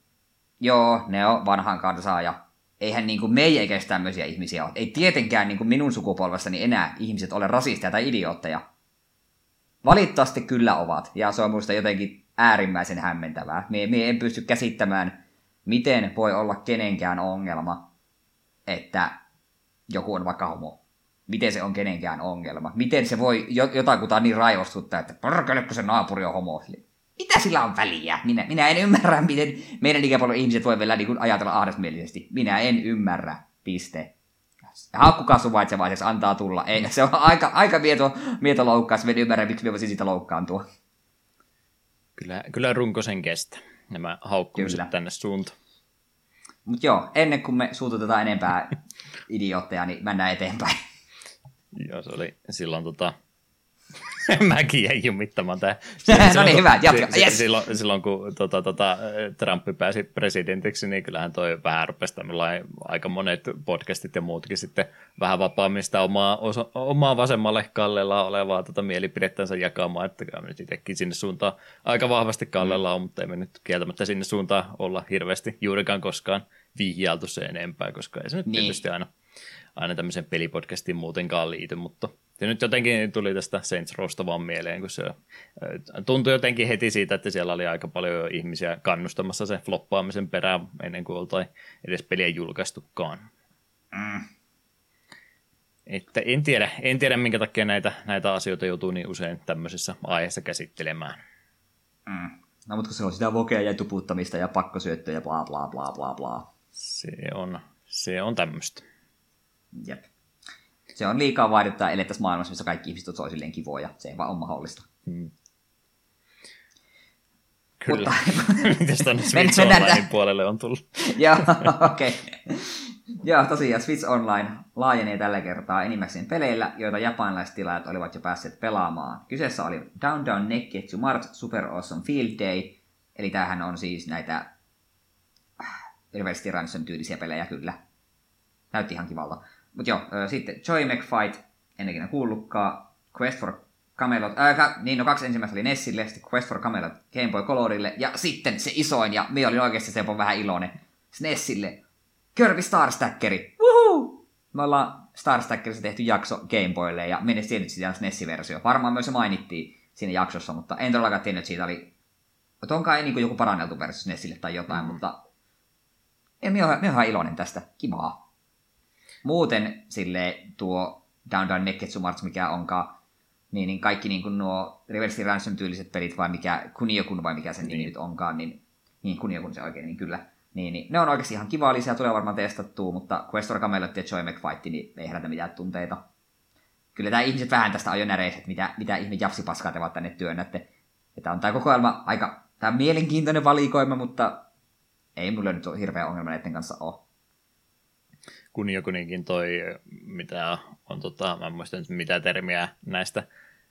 joo, ne on vanhan kansaa ja eihän niin kuin me ei eikä tämmöisiä ihmisiä ole. Ei tietenkään niin kuin minun sukupolvessani enää ihmiset ole rasisteja tai idiootteja. Valitettavasti kyllä ovat, ja se on minusta jotenkin äärimmäisen hämmentävää. Me, me en pysty käsittämään, miten voi olla kenenkään ongelma, että joku on vaikka homo. Miten se on kenenkään ongelma? Miten se voi jotakuta niin raivostuttaa, että porkele, kun se naapuri on homo mitä sillä on väliä? Minä, minä en ymmärrä, miten meidän ikäpolven ihmiset voi vielä niin ajatella ahdasmielisesti. Minä en ymmärrä. Piste. Haukkukaa suvaitsevaisesti, antaa tulla. Ei, se on aika, aika mieto, mieto loukkaus. En ymmärrä, miksi me voisi siitä loukkaantua. Kyllä, kyllä runko sen kestä. Nämä haukkumiset kyllä. tänne suuntaan. Mutta joo, ennen kuin me suututetaan enempää idiootteja, niin mennään eteenpäin. Joo, se oli silloin tota, Mäkin jäin jumittamaan tämä. no niin, hyvä, jatka. Yes. Silloin, silloin kun tota, tota, Trump pääsi presidentiksi, niin kyllähän toi vähän rupesi aika monet podcastit ja muutkin sitten vähän vapaammin sitä omaa, osa, omaa vasemmalle kallella olevaa tota mielipidettänsä jakamaan, että kyllä nyt itsekin sinne suuntaan aika vahvasti kallella on, mutta ei me nyt kieltämättä sinne suuntaan olla hirveästi juurikaan koskaan vihjailtu se enempää, koska ei se nyt niin. tietysti aina, aina tämmöisen pelipodcastin muutenkaan liity, mutta ja nyt jotenkin tuli tästä Saints Rowsta vaan mieleen, kun se tuntui jotenkin heti siitä, että siellä oli aika paljon ihmisiä kannustamassa sen floppaamisen perään ennen kuin oltiin edes peliä julkaistukaan. Mm. Että en tiedä, en tiedä, minkä takia näitä, näitä asioita joutuu niin usein tämmöisessä aiheessa käsittelemään. Mm. No, mutta kun se on sitä vokea ja tuputtamista ja pakkosyöttöä ja bla bla bla bla bla. Se on, se on tämmöistä. Jep se on liikaa vaadittaa elettäisiin maailmassa, missä kaikki ihmiset on toisilleen kivoja. Se ei vaan ole mahdollista. Hmm. Kyllä. Mites tuonne Switch Onlinein puolelle on tullut? Joo, okei. Okay. Joo, tosiaan Switch Online laajenee tällä kertaa enimmäkseen peleillä, joita japanilaiset tilaajat olivat jo päässeet pelaamaan. Kyseessä oli Down Down Nekketsu Mart Super Awesome Field Day, eli tämähän on siis näitä Reverse Ransom tyylisiä pelejä kyllä. Näytti ihan kivalta. Mutta joo, sitten Joy McFight en ikinä kuullutkaan. Quest for Camelot, äh, niin no kaksi ensimmäistä oli Nessille, sitten Quest for Camelot Game Boy Colorille, ja sitten se isoin, ja minä olin oikeasti se on vähän iloinen, Nessille, Kirby Star Stackeri, Woohoo! Me ollaan Star Stackerissa tehty jakso Game Boylle, ja meni tiennyt siitä Nessi-versio. Varmaan myös se mainittiin siinä jaksossa, mutta en todellakaan tiennyt, että siitä oli... Että onkaan ei niin joku paranneltu versio Nessille tai jotain, mm. mutta... En, minä olen iloinen tästä. Kivaa. Muuten sille tuo Down Down Neketsu March, mikä onkaan niin, niin kaikki niin kuin nuo Reverse Ransom tyyliset pelit, vai mikä Kuniokun vai mikä sen nimi niin. nyt onkaan, niin, niin Kuniokun se oikein, niin kyllä. Niin, niin, ne on oikeasti ihan kiva lisää, tulee varmaan testattua, mutta Questor Camelot ja Joy McFight, niin ei herätä mitään tunteita. Kyllä tämä ihmiset vähän tästä on jo näreis, että mitä, mitä ihme japsipaskaa te vaan tänne työnnätte. Että on tämä kokoelma aika tämä on mielenkiintoinen valikoima, mutta ei mulle nyt hirveä ongelma näiden kanssa ole. Kuniokuninkin toi, mitä on, tota, mä en muista nyt mitä termiä näistä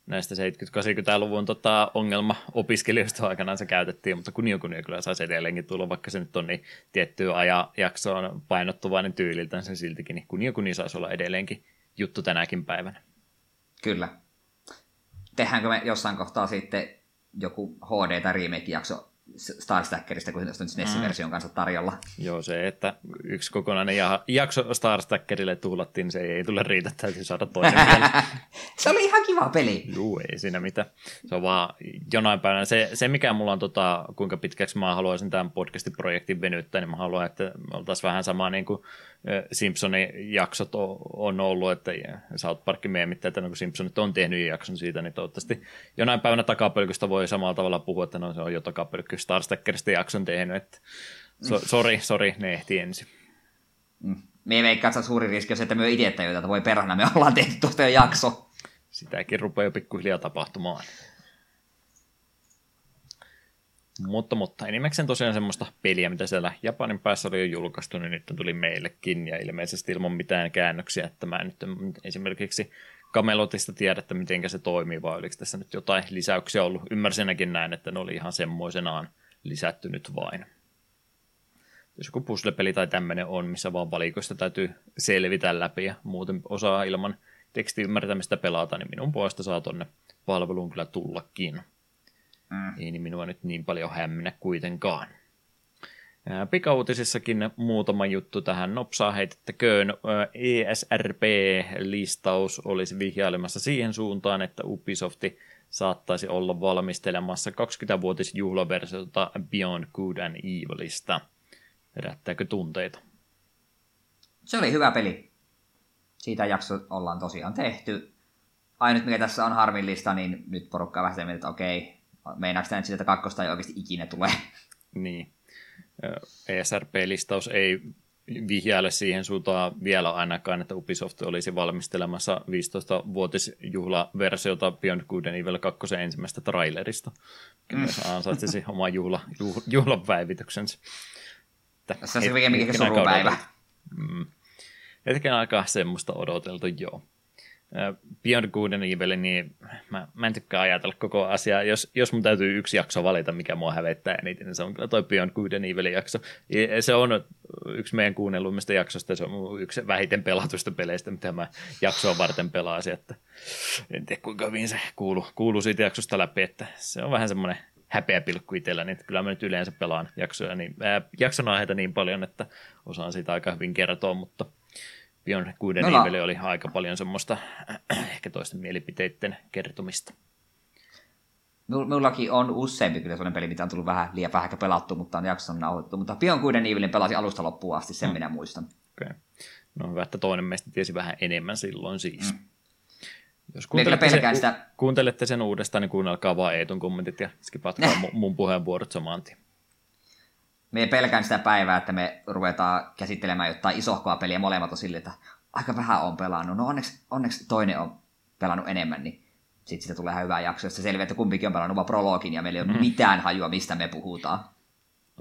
näistä 70-80-luvun tota, ongelma-opiskelijoista aikanaan se käytettiin, mutta kunio kunio kyllä saisi edelleenkin tulla, vaikka se nyt on niin tiettyä ajanjaksoon painottuvainen tyyliltä, sen siltikin, niin kunio kunio saisi olla edelleenkin juttu tänäkin päivänä. Kyllä. Tehdäänkö me jossain kohtaa sitten joku HD- tai remake-jakso Star Stackerista, kun se on SNES-version kanssa tarjolla. Joo, se, että yksi kokonainen jakso Star Stackerille tuhlattiin, niin se ei tule riitä, täytyy saada toinen se oli ihan kiva peli. Joo, ei siinä mitään. Se on vaan jonain päivänä. Se, se mikä mulla on, tota, kuinka pitkäksi mä haluaisin tämän podcastin projektin venyttää, niin mä haluan, että me oltaisiin vähän sama niin kuin Simpsonin jaksot on ollut, että South Parkin meemittää, että no, kun Simpsonit on tehnyt jakson siitä, niin toivottavasti jonain päivänä takapölkystä voi samalla tavalla puhua, että no se on jo takapölkky Star Stackerista jakson tehnyt, että so, sori, sori, ne ehti ensin. Mm. Me veikkaa, että suuri riski on se, että me itse tajuta, että voi perhana, me ollaan tehty tuosta jo jakso. Sitäkin rupeaa jo pikkuhiljaa tapahtumaan. Mutta, mutta enimmäkseen tosiaan semmoista peliä, mitä siellä Japanin päässä oli jo julkaistu, niin nyt tuli meillekin ja ilmeisesti ilman mitään käännöksiä, että mä nyt esimerkiksi Kamelotista tiedä, että miten se toimii, vai oliko tässä nyt jotain lisäyksiä ollut. Ymmärsinäkin näin, että ne oli ihan semmoisenaan lisätty nyt vain. Jos joku puzzle-peli tai tämmöinen on, missä vaan valikoista täytyy selvitä läpi ja muuten osaa ilman tekstiymmärtämistä pelata, niin minun puolesta saa tonne palveluun kyllä tullakin. Mm. Ei niin minua nyt niin paljon hämmennä kuitenkaan. Pikauutisissakin muutama juttu tähän nopsaa heitettäköön. ESRP-listaus olisi vihjailemassa siihen suuntaan, että Ubisofti saattaisi olla valmistelemassa 20-vuotisjuhlaversiota Beyond Good and Evilista. Herättääkö tunteita? Se oli hyvä peli. Siitä jakso ollaan tosiaan tehty. Ainut mikä tässä on harmillista, niin nyt porukka vähän että okei, meinaako tämä nyt sitä, että kakkosta ei oikeasti ikinä tule? Niin. ESRP-listaus ei vihjaile siihen suuntaan vielä ainakaan, että Ubisoft olisi valmistelemassa 15-vuotisjuhlaversiota Beyond Good and Evil 2 ensimmäistä trailerista. Kyllä mm. ansaitsisi oma juhla, juh, juhlapäivityksensä. Tässä on se mikä surupäivä. Mm. Hetken aikaa semmoista odoteltu, joo. Beyond Good and Evil, niin mä, mä en tykkää ajatella koko asiaa. Jos, jos mun täytyy yksi jakso valita, mikä mua hävettää eniten, niin se on kyllä toi Beyond Good and Evil jakso. Se on yksi meidän kuunnelluimmista jaksosta, se on yksi vähiten pelatusta peleistä, mitä mä jaksoa varten pelaasin, että en tiedä kuinka hyvin se kuuluu, kuuluu siitä jaksosta läpi, että se on vähän semmoinen häpeä pilkku itsellä, niin kyllä mä nyt yleensä pelaan jaksoja, niin, ää, jakson aiheita niin paljon, että osaan siitä aika hyvin kertoa, mutta – Beyond Good and no, Evil oli aika paljon semmoista ehkä toisten mielipiteiden kertomista. Minullakin on useampi kyllä sellainen peli, mitä on tullut vähän liian vähän pelattu, mutta on jakson nauhoittu. Mutta Beyond Good and Evilin pelasi alusta loppuun asti, sen mm. minä muistan. Okay. No hyvä, että toinen meistä tiesi vähän enemmän silloin siis. Mm. Jos kuuntelette sen, sitä... kuuntelette sen uudestaan, niin kuunnelkaa vaan Eetun kommentit ja skipatkaa mun puheenvuorot samaan tien me pelkään sitä päivää, että me ruvetaan käsittelemään jotain isohkoa peliä molemmat on sille, että aika vähän on pelannut. No onneksi, onneksi toinen on pelannut enemmän, niin sitten sitä tulee ihan hyvä jakso, jossa selviää, että kumpikin on pelannut vaan prologin ja meillä ei ole mm. mitään hajua, mistä me puhutaan.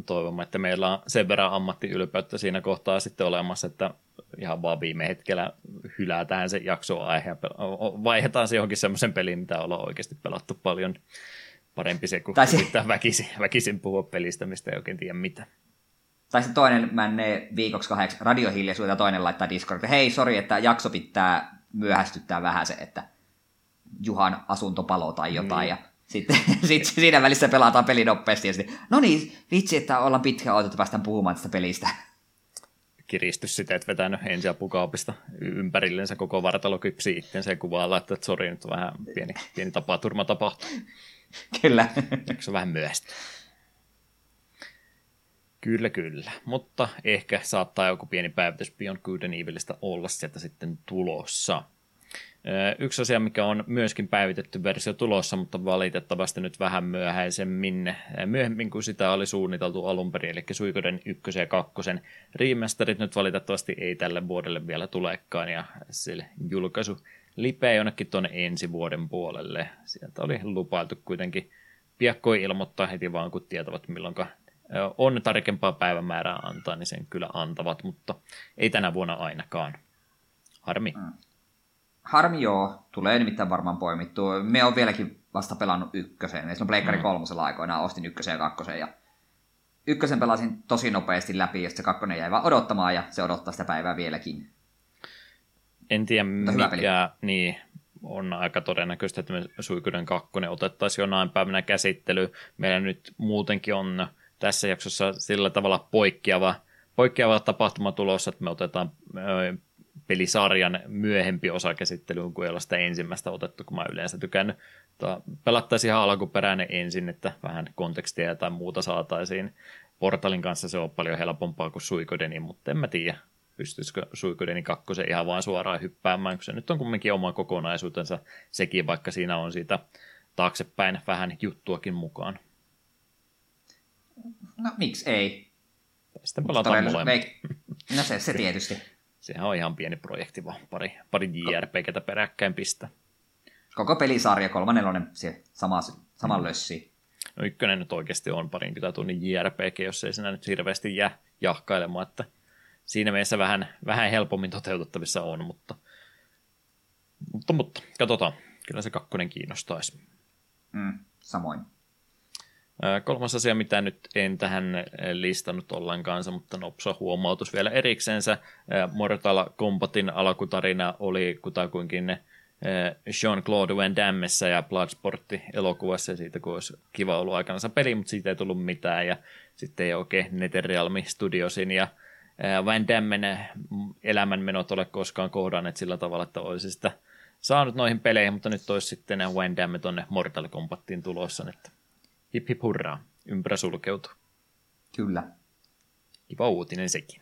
Toivomme, että meillä on sen verran ammattiylpeyttä siinä kohtaa sitten olemassa, että ihan vaan viime hetkellä hylätään se jaksoaihe ja vaihdetaan se johonkin semmoisen peliin, mitä ollaan oikeasti pelattu paljon parempi se, kun se... pitää väkisin, väkisin puhua pelistä, mistä ei oikein tiedä mitä. Tai sitten toinen menee viikoksi kahdeksi radiohiljaisuutta ja toinen laittaa Discord, hei, sori, että jakso pitää myöhästyttää vähän se, että Juhan asuntopalo tai jotain, mm. ja sitten sit siinä välissä pelataan peli nopeasti, ja sitten, no niin, vitsi, että ollaan pitkä odotettu, päästään puhumaan tästä pelistä. Kiristys sitä, että vetänyt ensiapukaapista ympärillensä koko vartalo kypsi itsensä ja kuvaa laittaa, että sori, nyt vähän pieni, pieni tapaturma tapahtuu. Kyllä. Se vähän myöhäistä? Kyllä, kyllä. Mutta ehkä saattaa joku pieni päivitys Beyond Good and Evilistä olla sieltä sitten tulossa. Yksi asia, mikä on myöskin päivitetty versio tulossa, mutta valitettavasti nyt vähän myöhäisemmin, myöhemmin kuin sitä oli suunniteltu alun perin, eli Suikoden 1 ja 2 remasterit nyt valitettavasti ei tälle vuodelle vielä tulekaan, ja sille julkaisu lipeä jonnekin tuonne ensi vuoden puolelle. Sieltä oli lupailtu kuitenkin piakkoi ilmoittaa heti vaan, kun tietävät milloin on tarkempaa päivämäärää antaa, niin sen kyllä antavat, mutta ei tänä vuonna ainakaan. Harmi. Mm. Harmi joo, tulee nimittäin varmaan poimittu. Me on vieläkin vasta pelannut ykkösen. Meillä on Pleikkari mm. kolmosella aikoinaan, ostin ykkösen ja kakkosen ja ykkösen pelasin tosi nopeasti läpi, ja se kakkonen jäi vaan odottamaan, ja se odottaa sitä päivää vieläkin. En tiedä, mikä niin, on aika todennäköistä, että me Suikuden kakkonen otettaisiin jonain päivänä käsittely. Meillä nyt muutenkin on tässä jaksossa sillä tavalla poikkeava, poikkeava tapahtuma tulossa, että me otetaan pelisarjan myöhempi osa käsittelyyn, kuin ei ole sitä ensimmäistä otettu, kun mä yleensä tykännyt. Pelattaisiin ihan alkuperäinen ensin, että vähän kontekstia tai muuta saataisiin. Portalin kanssa se on paljon helpompaa kuin Suikodeni, mutta en mä tiedä, pystyisikö Suikodeni kakkosen ihan vaan suoraan hyppäämään, kun se nyt on kumminkin oma kokonaisuutensa sekin, vaikka siinä on siitä taaksepäin vähän juttuakin mukaan. No miksi ei? Sitten palataan molemmat. No se, se tietysti. Sehän on ihan pieni projekti vaan, pari, pari JRPGtä peräkkäin pistä. Koko pelisarja, kolmanelonen, se sama, sama mm. lössi. No ykkönen nyt oikeasti on parinkymmentä tunnin JRPG, jos ei siinä nyt hirveästi jää jahkailemaan, että siinä mielessä vähän, vähän helpommin toteutettavissa on, mutta, mutta, mutta katsotaan, kyllä se kakkonen kiinnostaisi. Mm, samoin. Kolmas asia, mitä nyt en tähän listannut ollenkaan, mutta nopsa huomautus vielä erikseensä. Mortal Kombatin alkutarina oli kutakuinkin Jean-Claude Van Dammessa ja Bloodsportti elokuvassa, ja siitä kun olisi kiva ollut aikansa peli, mutta siitä ei tullut mitään, ja sitten ei oikein Netherrealmi Studiosin ja Van Dammen elämänmenot ole koskaan kohdanneet sillä tavalla, että olisi sitä saanut noihin peleihin, mutta nyt olisi sitten Van Damme tuonne Mortal Kombatiin tulossa, että Hip hip hurraa, ympärä sulkeutuu. Kyllä. Kiva uutinen sekin.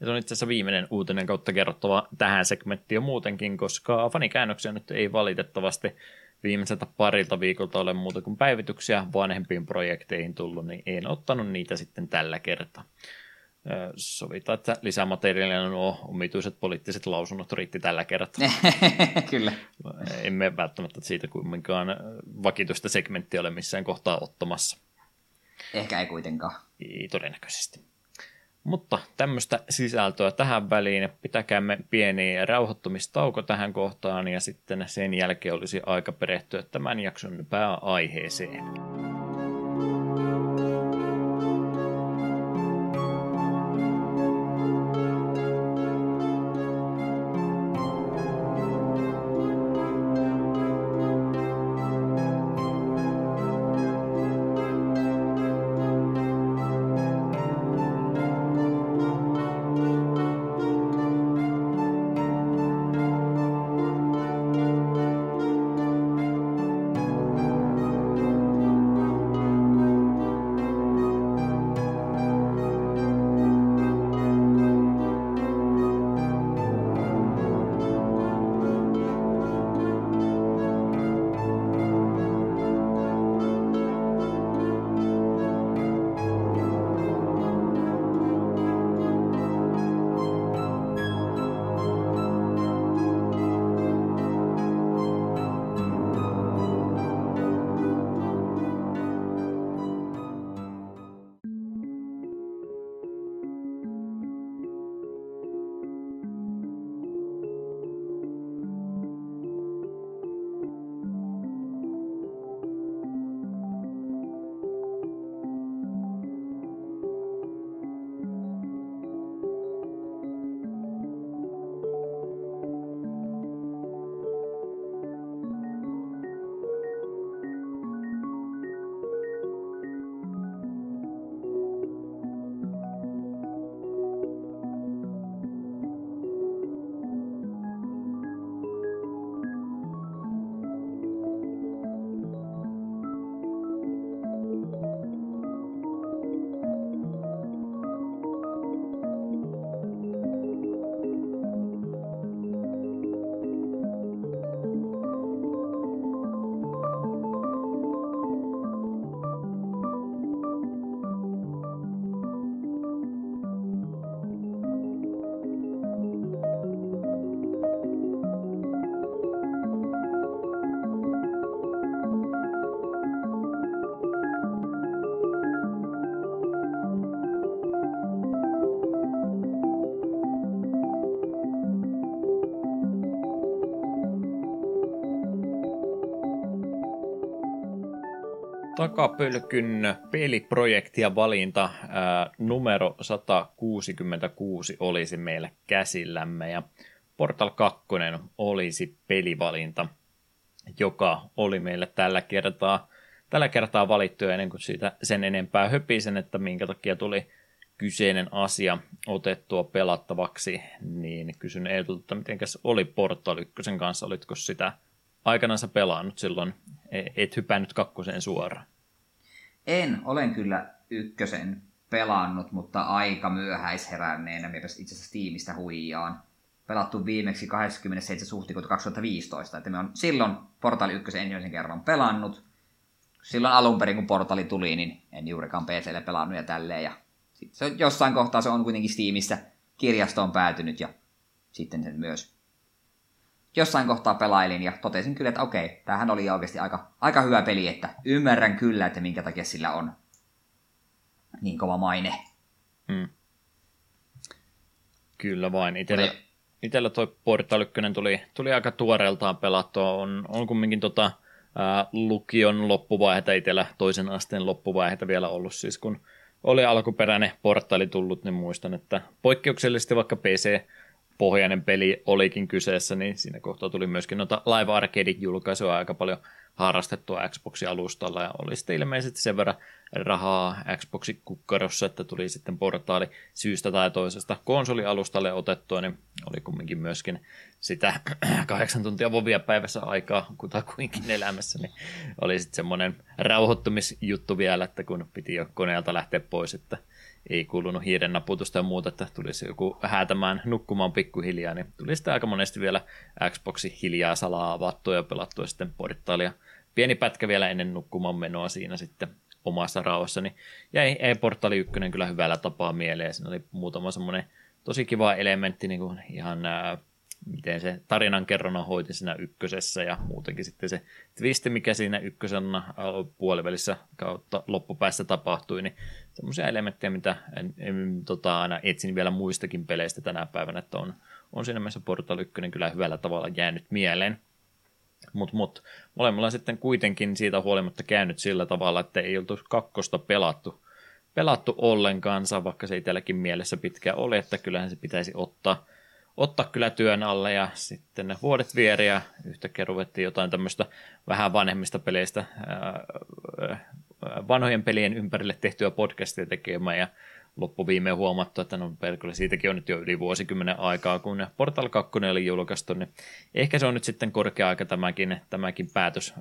Ja se on itse asiassa viimeinen uutinen kautta kerrottava tähän segmenttiin muutenkin, koska fanikäännöksiä nyt ei valitettavasti viimeiseltä parilta viikolta ole muuta kuin päivityksiä vanhempiin projekteihin tullut, niin en ottanut niitä sitten tällä kertaa sovitaan, että lisämateriaalina nuo omituiset poliittiset lausunnot riitti tällä kertaa. Kyllä. Emme välttämättä siitä kumminkaan vakituista segmenttiä ole missään kohtaa ottamassa. Ehkä ei kuitenkaan. Ei todennäköisesti. Mutta tämmöistä sisältöä tähän väliin. Pitäkäämme pieni rauhoittumistauko tähän kohtaan ja sitten sen jälkeen olisi aika perehtyä tämän jakson pääaiheeseen. Takapölkyn peliprojekti ja valinta ää, numero 166 olisi meillä käsillämme ja Portal 2 olisi pelivalinta, joka oli meille tällä kertaa, tällä kertaa valittu ennen kuin siitä sen enempää höpisen, että minkä takia tuli kyseinen asia otettua pelattavaksi, niin kysyn Eetulta, miten oli Portal 1 kanssa, olitko sitä aikanaan pelannut silloin, e, et hypännyt kakkoseen suoraan? En, olen kyllä ykkösen pelannut, mutta aika myöhäisheränneenä myös itse asiassa tiimistä huijaan. Pelattu viimeksi 27. huhtikuuta 2015, että me on silloin Portal 1 ensimmäisen kerran pelannut. Silloin alun perin, kun Portali tuli, niin en juurikaan PClle pelannut ja tälleen. Ja sitten se on, jossain kohtaa se on kuitenkin Steamissa kirjastoon päätynyt ja sitten sen myös jossain kohtaa pelailin ja totesin kyllä, että okei, tämähän oli oikeasti aika, aika hyvä peli, että ymmärrän kyllä, että minkä takia sillä on niin kova maine. Hmm. Kyllä vain. Itellä, itellä toi Portal 1 tuli, tuli aika tuoreeltaan pelattua. On, on kumminkin tota, ää, lukion loppuvaiheita itsellä, toisen asteen loppuvaiheita vielä ollut siis, kun oli alkuperäinen portaali tullut, niin muistan, että poikkeuksellisesti vaikka PC pohjainen peli olikin kyseessä, niin siinä kohtaa tuli myöskin noita Live Arcade-julkaisuja aika paljon harrastettua Xboxin alustalla. Ja oli sitten ilmeisesti sen verran rahaa Xboxin kukkarossa, että tuli sitten portaali syystä tai toisesta konsolialustalle otettua, niin oli kumminkin myöskin sitä kahdeksan tuntia vovia päivässä aikaa kutakuinkin elämässä, niin oli sitten semmoinen rauhoittumisjuttu vielä, että kun piti jo koneelta lähteä pois, että ei kuulunut hiiren naputusta ja muuta, että tulisi joku häätämään nukkumaan pikkuhiljaa, niin tuli sitten aika monesti vielä Xboxi hiljaa salaa avattua ja pelattua sitten portaalia. Pieni pätkä vielä ennen nukkumaan menoa siinä sitten omassa rauhassa, niin jäi ei portaali ykkönen kyllä hyvällä tapaa mieleen. Siinä oli muutama semmoinen tosi kiva elementti, niin kuin ihan ää, miten se tarinan kerronnan hoiti siinä ykkösessä ja muutenkin sitten se twisti, mikä siinä ykkösen puolivälissä kautta loppupäässä tapahtui, niin semmoisia elementtejä, mitä en, en, tota, aina etsin vielä muistakin peleistä tänä päivänä, että on, on siinä mielessä Portal 1 kyllä hyvällä tavalla jäänyt mieleen. Mutta mut, molemmilla sitten kuitenkin siitä huolimatta käynyt sillä tavalla, että ei oltu kakkosta pelattu, pelattu ollenkaan, vaikka se itselläkin mielessä pitkä oli, että kyllähän se pitäisi ottaa – ottaa kyllä työn alle ja sitten ne vuodet vieri ja yhtäkkiä ruvettiin jotain tämmöistä vähän vanhemmista peleistä, vanhojen pelien ympärille tehtyä podcastia tekemään. Ja loppuviimeen huomattu, että no perkele, siitäkin on nyt jo yli vuosikymmenen aikaa, kun Portal 2 oli julkaistu, niin ehkä se on nyt sitten korkea aika tämäkin, tämäkin päätös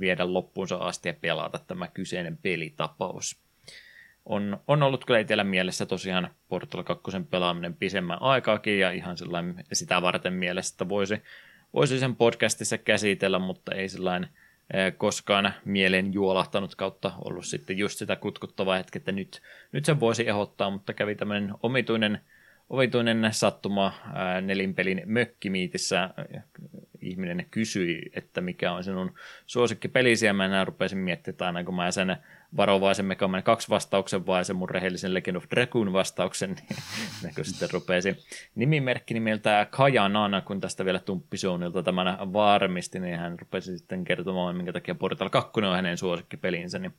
viedä loppuunsa asti ja pelata tämä kyseinen pelitapaus on, on ollut kyllä itsellä mielessä tosiaan Portal 2 pelaaminen pisemmän aikaakin ja ihan sellainen sitä varten mielessä, että voisi, voisi sen podcastissa käsitellä, mutta ei sellainen eh, koskaan mieleen juolahtanut kautta ollut sitten just sitä kutkuttavaa hetkeä, että nyt, nyt sen voisi ehdottaa, mutta kävi tämmöinen omituinen, omituinen sattuma ää, nelinpelin mökkimiitissä. Ihminen kysyi, että mikä on sinun suosikki pelisiä. Mä rupesin miettimään, että aina kun mä sen varovaisen Megaman 2 vastauksen vai sen mun rehellisen Legend of Dragoon vastauksen, niin kun sitten rupesi nimimerkki nimeltä Kajanana, kun tästä vielä Tumppisounilta tämän varmisti, niin hän rupesi sitten kertomaan, minkä takia Portal 2 on hänen suosikkipelinsä, niin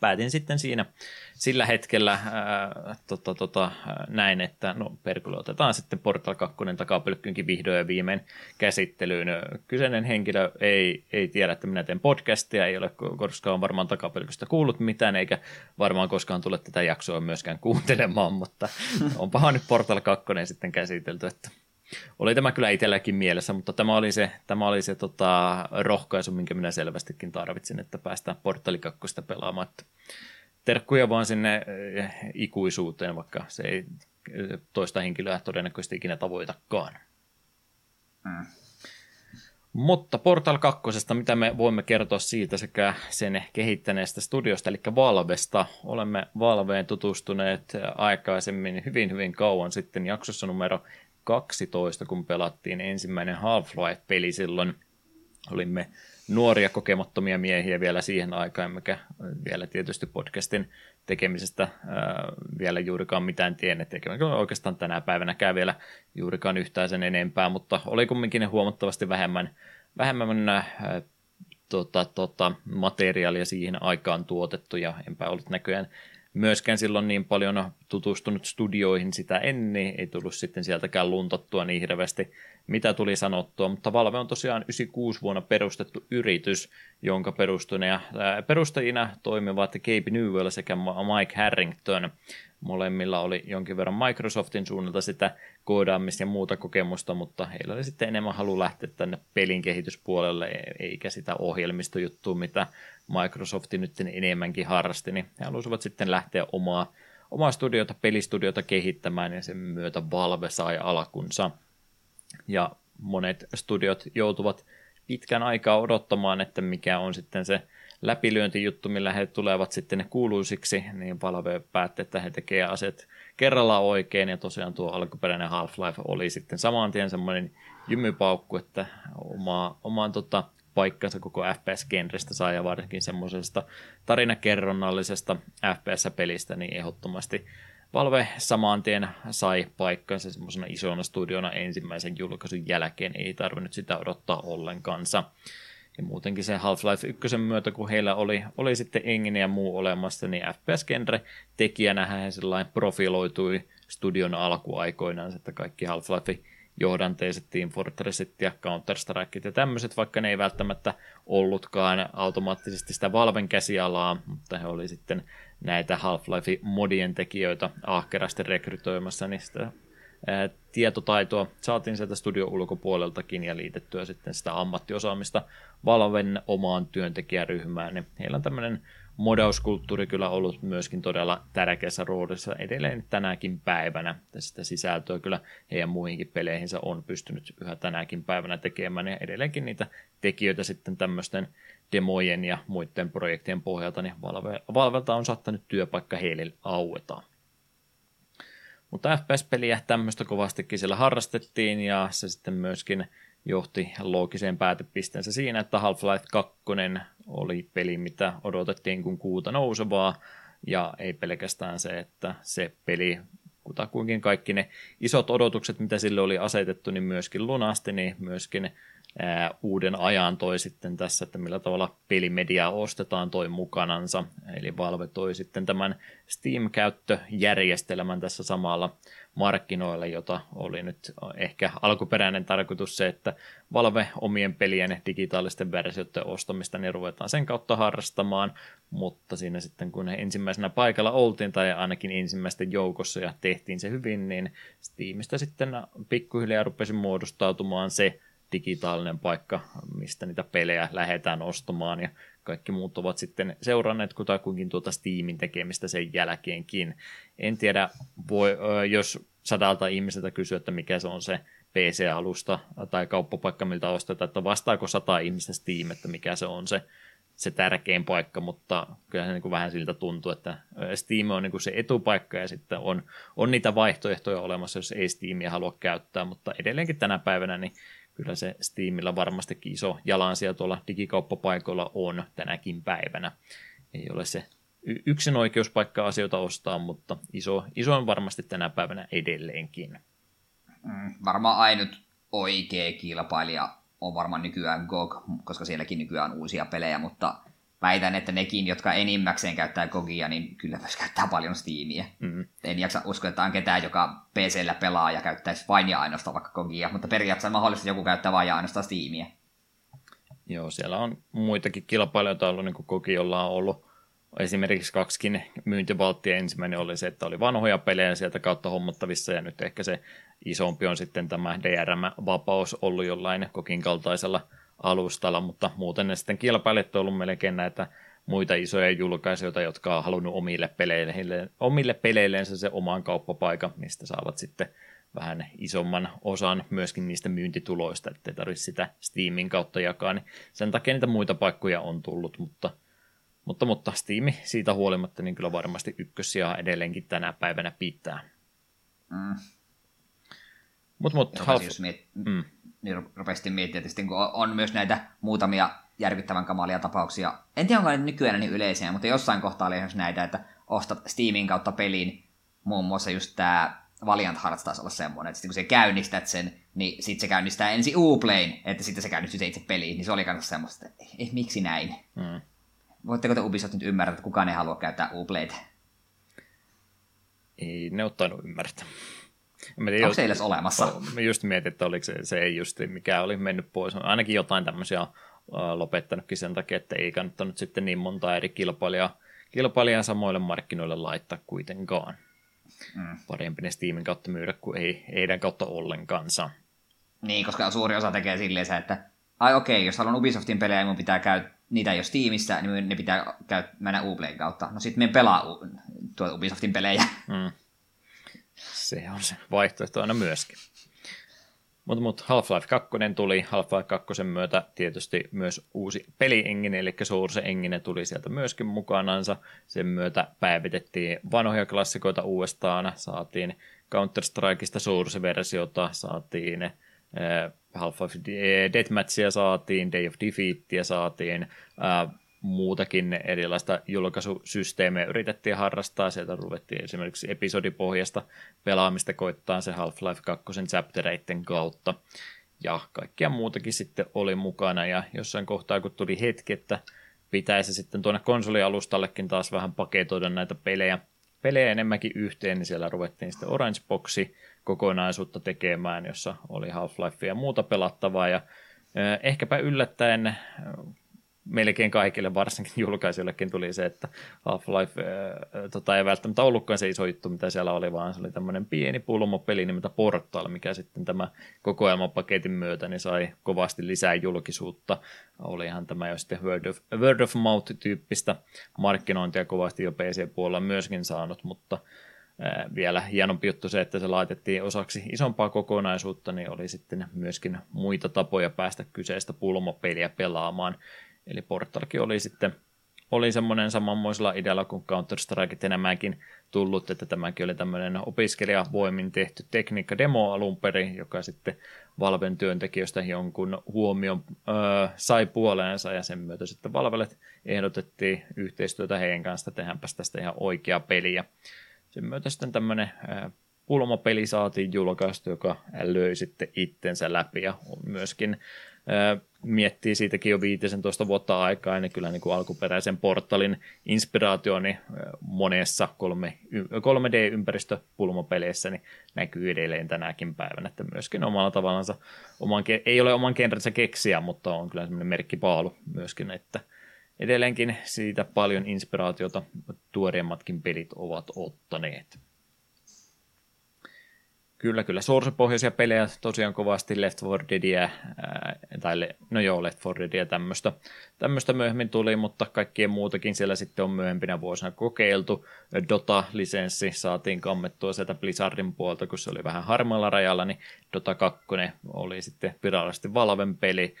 päätin sitten siinä sillä hetkellä ää, tota, tota, näin, että no perkulle otetaan sitten Portal 2 takapölkkynkin vihdoin ja viimein käsittelyyn. Kyseinen henkilö ei, ei tiedä, että minä teen podcastia, ei ole koskaan varmaan takapölkystä kuullut mitään, eikä varmaan koskaan tule tätä jaksoa myöskään kuuntelemaan, mutta onpahan nyt Portal 2 sitten käsitelty, että oli tämä kyllä itselläkin mielessä, mutta tämä oli se, tämä oli se tota, rohkaisu, minkä minä selvästikin tarvitsin, että päästään Portali 2 pelaamaan. Terkkuja vaan sinne eh, ikuisuuteen, vaikka se ei eh, toista henkilöä todennäköisesti ikinä tavoitakaan. Mm. Mutta Portal 2, mitä me voimme kertoa siitä sekä sen kehittäneestä studiosta, eli Valvesta. Olemme Valveen tutustuneet aikaisemmin hyvin hyvin kauan sitten jaksossa numero 12, kun pelattiin ensimmäinen Half-Life-peli silloin. Olimme nuoria kokemattomia miehiä vielä siihen aikaan, emmekä vielä tietysti podcastin tekemisestä ää, vielä juurikaan mitään tienneet, eikä oikeastaan tänä päivänäkään vielä juurikaan yhtään sen enempää, mutta oli kumminkin huomattavasti vähemmän, vähemmän ää, tota, tota, materiaalia siihen aikaan tuotettu ja enpä ollut näköjään myöskään silloin niin paljon tutustunut studioihin sitä ennen, ei tullut sitten sieltäkään luntattua niin hirveästi, mitä tuli sanottua, mutta Valve on tosiaan 96 vuonna perustettu yritys, jonka perustajina toimivat Gabe Newell sekä Mike Harrington. Molemmilla oli jonkin verran Microsoftin suunnalta sitä koodaamista ja muuta kokemusta, mutta heillä oli sitten enemmän halu lähteä tänne pelin kehityspuolelle, e- eikä sitä ohjelmistojuttua, mitä Microsoft nyt enemmänkin harrasti, niin he halusivat sitten lähteä omaa, omaa studiota, pelistudiota kehittämään, ja sen myötä Valve sai alkunsa. Ja monet studiot joutuvat pitkän aikaa odottamaan, että mikä on sitten se läpilyöntijuttu, millä he tulevat sitten kuuluisiksi, niin Valve päätti, että he tekevät asiat kerralla oikein, ja tosiaan tuo alkuperäinen Half-Life oli sitten saman tien semmoinen jymypaukku, että oma, omaan tota, paikkansa koko FPS-genrestä saa, ja varsinkin semmoisesta tarinakerronnallisesta FPS-pelistä, niin ehdottomasti Valve saman tien sai paikkansa semmoisena isona studiona ensimmäisen julkaisun jälkeen, ei tarvinnut sitä odottaa ollenkaansa. Ja muutenkin se Half-Life 1 myötä, kun heillä oli, oli sitten Engine ja muu olemassa, niin FPS-genre tekijänä hän sellainen profiloitui studion alkuaikoinaan, että kaikki Half-Life johdanteiset Team Fortressit ja Counter-Strikeit ja tämmöiset, vaikka ne ei välttämättä ollutkaan automaattisesti sitä Valven käsialaa, mutta he oli sitten näitä Half-Life-modien tekijöitä ahkerasti rekrytoimassa, niin sitä tietotaitoa saatiin sieltä studio ulkopuoleltakin ja liitettyä sitten sitä ammattiosaamista Valven omaan työntekijäryhmään. Niin heillä on tämmöinen modauskulttuuri kyllä ollut myöskin todella tärkeässä roolissa edelleen tänäkin päivänä. Tästä sisältöä kyllä heidän muihinkin peleihinsä on pystynyt yhä tänäkin päivänä tekemään ja edelleenkin niitä tekijöitä sitten tämmöisten demojen ja muiden projektien pohjalta, niin Valve, Valvelta on saattanut työpaikka heille aueta. Mutta FPS-peliä tämmöistä kovastikin siellä harrastettiin ja se sitten myöskin johti loogiseen päätepisteensä siinä, että Half-Life 2 oli peli, mitä odotettiin kuin kuuta nousevaa, ja ei pelkästään se, että se peli kutakuinkin kaikki ne isot odotukset, mitä sille oli asetettu, niin myöskin lunasti, niin myöskin ää, uuden ajan toi sitten tässä, että millä tavalla pelimediaa ostetaan toi mukanansa. Eli Valve toi sitten tämän Steam-käyttöjärjestelmän tässä samalla markkinoille, jota oli nyt ehkä alkuperäinen tarkoitus se, että Valve omien pelien digitaalisten versioiden ostamista niin ruvetaan sen kautta harrastamaan, mutta siinä sitten kun ensimmäisenä paikalla oltiin tai ainakin ensimmäisten joukossa ja tehtiin se hyvin, niin Steamista sitten pikkuhiljaa rupesi muodostautumaan se digitaalinen paikka, mistä niitä pelejä lähdetään ostamaan. Ja kaikki muut ovat sitten seuranneet kutakuinkin tuota Steamin tekemistä sen jälkeenkin. En tiedä, voi, jos sadalta ihmiseltä kysyä, että mikä se on se PC-alusta tai kauppapaikka, miltä ostetaan, että vastaako sata ihmistä Steam, että mikä se on se, se tärkein paikka, mutta kyllä se niin kuin vähän siltä tuntuu, että Steam on niin kuin se etupaikka ja sitten on, on niitä vaihtoehtoja olemassa, jos ei Steamia halua käyttää, mutta edelleenkin tänä päivänä niin kyllä se Steamilla varmastikin iso jalansia tuolla digikauppapaikoilla on tänäkin päivänä. Ei ole se yksin oikeuspaikka asioita ostaa, mutta iso, iso on varmasti tänä päivänä edelleenkin. Mm, varmaan ainut oikea kilpailija on varmaan nykyään GOG, koska sielläkin nykyään on uusia pelejä, mutta väitän, että nekin, jotka enimmäkseen käyttää GOGia, niin kyllä myös käyttää paljon Steamia. Mm. En jaksa uskoa, että on ketään, joka PCllä pelaa ja käyttäisi vain ja ainoastaan vaikka GOGia, mutta periaatteessa että joku käyttää vain ja ainoastaan Steamia. Joo, siellä on muitakin kilpailijoita ollut, niin kuin GOGi, jolla on ollut esimerkiksi kaksikin myyntivalttia. Ensimmäinen oli se, että oli vanhoja pelejä sieltä kautta hommattavissa, ja nyt ehkä se isompi on sitten tämä DRM-vapaus ollut jollain kokin kaltaisella alustalla, mutta muuten ne sitten kilpailijat on ollut melkein näitä muita isoja julkaisijoita, jotka on halunnut omille peleille, omille peleilleensä se oman kauppapaikan, mistä saavat sitten vähän isomman osan myöskin niistä myyntituloista, ettei tarvitse sitä Steamin kautta jakaa, niin sen takia niitä muita paikkoja on tullut, mutta, mutta, mutta Steam siitä huolimatta niin kyllä varmasti ykkössiä edelleenkin tänä päivänä pitää. Mm. Mut, mut, half... jos miet... mm niin rupesi miettiä, että kun on myös näitä muutamia järkyttävän kamalia tapauksia. En tiedä, onko ne nykyään niin yleisiä, mutta jossain kohtaa oli näitä, että ostat Steamin kautta pelin, muun muassa just tämä Valiant Hearts taisi olla semmoinen, että sitten kun se käynnistät sen, niin sitten se käynnistää ensin Uplane, että sitten se käynnistyy se itse peliin, niin se oli kanssa semmoista, että eh, eh, miksi näin? Mm. Voitteko te Ubisoft nyt ymmärrä, että kukaan ei halua käyttää Uplayta? Ei ne ottanut ymmärtää. Mä tiedän, Onko se edes olemassa? Mä just mietin, että oliko se, se ei just, mikä oli mennyt pois. Ainakin jotain tämmöisiä lopettanutkin sen takia, että ei kannattanut sitten niin monta eri kilpailijaa, kilpailijaa samoille markkinoille laittaa kuitenkaan. Mm. Parempi ne Steamin kautta myydä kuin ei heidän kautta ollenkaan. Niin, koska suuri osa tekee silleen se, että ai okei, okay, jos haluan Ubisoftin pelejä mun pitää käy, niitä jos Steamissa, niin ne pitää käy, mennä Uplayn kautta. No sit me pelaa tuota Ubisoftin pelejä. Mm. Se on se vaihtoehto aina myöskin. Mutta mut Half-Life 2 tuli, Half-Life 2 myötä tietysti myös uusi peliengine, eli Source Engine tuli sieltä myöskin mukanansa. Sen myötä päivitettiin vanhoja klassikoita uudestaan, saatiin Counter-Strikeista Source-versiota, saatiin äh, Half-Life Deathmatchia saatiin, Day of Defeatia saatiin, äh, muutakin erilaista julkaisusysteemejä yritettiin harrastaa. Sieltä ruvettiin esimerkiksi episodipohjasta pelaamista koittaa se Half-Life 2 chaptereiden kautta. Ja kaikkia muutakin sitten oli mukana. Ja jossain kohtaa, kun tuli hetki, että pitäisi sitten tuonne konsolialustallekin taas vähän paketoida näitä pelejä, pelejä enemmänkin yhteen, niin siellä ruvettiin sitten Orange Boxi kokonaisuutta tekemään, jossa oli Half-Life ja muuta pelattavaa. Ja ehkäpä yllättäen melkein kaikille, varsinkin julkaisijoillekin tuli se, että Half-Life äh, tota, ei välttämättä ollutkaan se iso juttu, mitä siellä oli, vaan se oli tämmöinen pieni pulmopeli nimeltä Portal, mikä sitten tämä kokoelmapaketin myötä niin sai kovasti lisää julkisuutta. Olihan tämä jo sitten word of, word of mouth-tyyppistä markkinointia kovasti jo PC-puolella myöskin saanut, mutta vielä hienompi juttu se, että se laitettiin osaksi isompaa kokonaisuutta, niin oli sitten myöskin muita tapoja päästä kyseistä pulmopeliä pelaamaan. Eli Portalkin oli sitten oli semmoinen samanmoisella idealla kuin Counter-Strike enemmänkin tullut, että tämäkin oli tämmöinen opiskelijavoimin tehty tekniikka-demo alun perin, joka sitten Valven työntekijöistä jonkun huomion öö, sai puoleensa ja sen myötä sitten Valvelle ehdotettiin yhteistyötä heidän kanssa, tehdäänpäs tästä ihan oikea peli. Ja sen myötä sitten tämmöinen öö, pulmapeli saatiin julkaistu, joka löi sitten itsensä läpi ja myöskin miettii siitäkin jo 15 vuotta aikaa, niin kyllä niin kuin alkuperäisen portalin inspiraatio niin monessa 3, 3D-ympäristöpulmopeleissä niin näkyy edelleen tänäkin päivänä, että myöskin omalla tavallansa, oman, ei ole oman kenränsä keksiä, mutta on kyllä semmoinen merkkipaalu myöskin, että edelleenkin siitä paljon inspiraatiota tuoreemmatkin pelit ovat ottaneet. Kyllä, kyllä. Source-pohjaisia pelejä tosiaan kovasti Left 4 Deadia, ää, tai no joo, Left 4 Deadia tämmöistä, tämmöistä myöhemmin tuli, mutta kaikkien muutakin siellä sitten on myöhempinä vuosina kokeiltu. Dota-lisenssi saatiin kammettua sieltä Blizzardin puolta, kun se oli vähän harmaalla rajalla, niin Dota 2 oli sitten virallisesti Valven peli.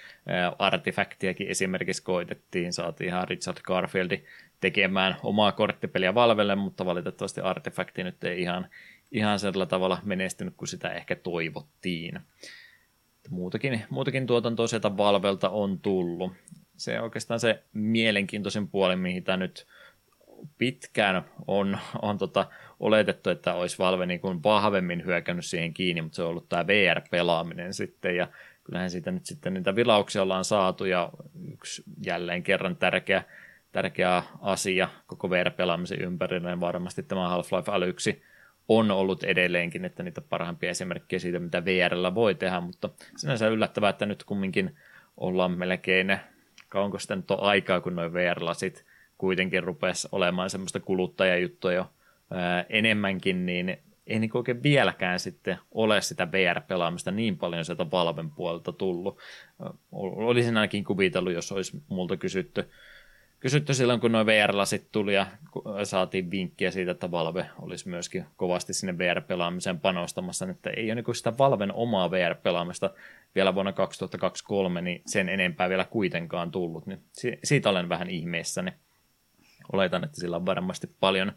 Artifactiakin esimerkiksi koitettiin, saatiin ihan Richard Garfieldi tekemään omaa korttipeliä Valvelle, mutta valitettavasti Artifacti nyt ei ihan ihan sillä tavalla menestynyt kuin sitä ehkä toivottiin. Muutakin, muutakin tuotantoa sieltä Valvelta on tullut. Se oikeastaan se mielenkiintoisin puoli, mihin tämä nyt pitkään on, on tota, oletettu, että olisi Valve niin kuin vahvemmin hyökännyt siihen kiinni, mutta se on ollut tämä VR-pelaaminen sitten, ja kyllähän siitä nyt sitten niitä vilauksia ollaan saatu, ja yksi jälleen kerran tärkeä, tärkeä asia koko VR-pelaamisen ympärillä, varmasti tämä Half-Life Alyx on ollut edelleenkin, että niitä parhaimpia esimerkkejä siitä, mitä VRllä voi tehdä, mutta sinänsä yllättävää, että nyt kumminkin ollaan melkein, kauanko sitten nyt on aikaa, kun noin VR-lasit kuitenkin rupesi olemaan semmoista kuluttajajuttua jo ää, enemmänkin, niin ei niin oikein vieläkään sitten ole sitä VR-pelaamista niin paljon sieltä Valven puolelta tullut. Olisin ainakin kuvitellut, jos olisi multa kysytty kysytty silloin, kun noin VR-lasit tuli ja saatiin vinkkiä siitä, että Valve olisi myöskin kovasti sinne VR-pelaamiseen panostamassa, että ei ole niin sitä Valven omaa VR-pelaamista vielä vuonna 2023, niin sen enempää vielä kuitenkaan tullut. Niin siitä olen vähän ihmeessäni. Oletan, että sillä on varmasti paljon,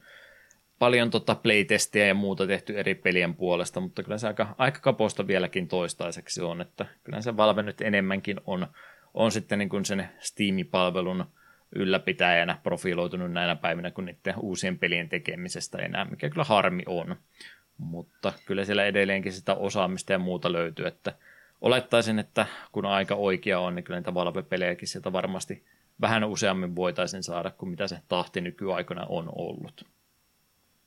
paljon tota playtestiä ja muuta tehty eri pelien puolesta, mutta kyllä se aika, aika kaposta vieläkin toistaiseksi on, että kyllä se Valve nyt enemmänkin on, on sitten niin kuin sen Steam-palvelun ylläpitäjänä profiloitunut näinä päivinä kuin niiden uusien pelien tekemisestä enää, mikä kyllä harmi on. Mutta kyllä siellä edelleenkin sitä osaamista ja muuta löytyy, että olettaisin, että kun aika oikea on, niin kyllä niitä Valve-pelejäkin sieltä varmasti vähän useammin voitaisiin saada kuin mitä se tahti nykyaikana on ollut.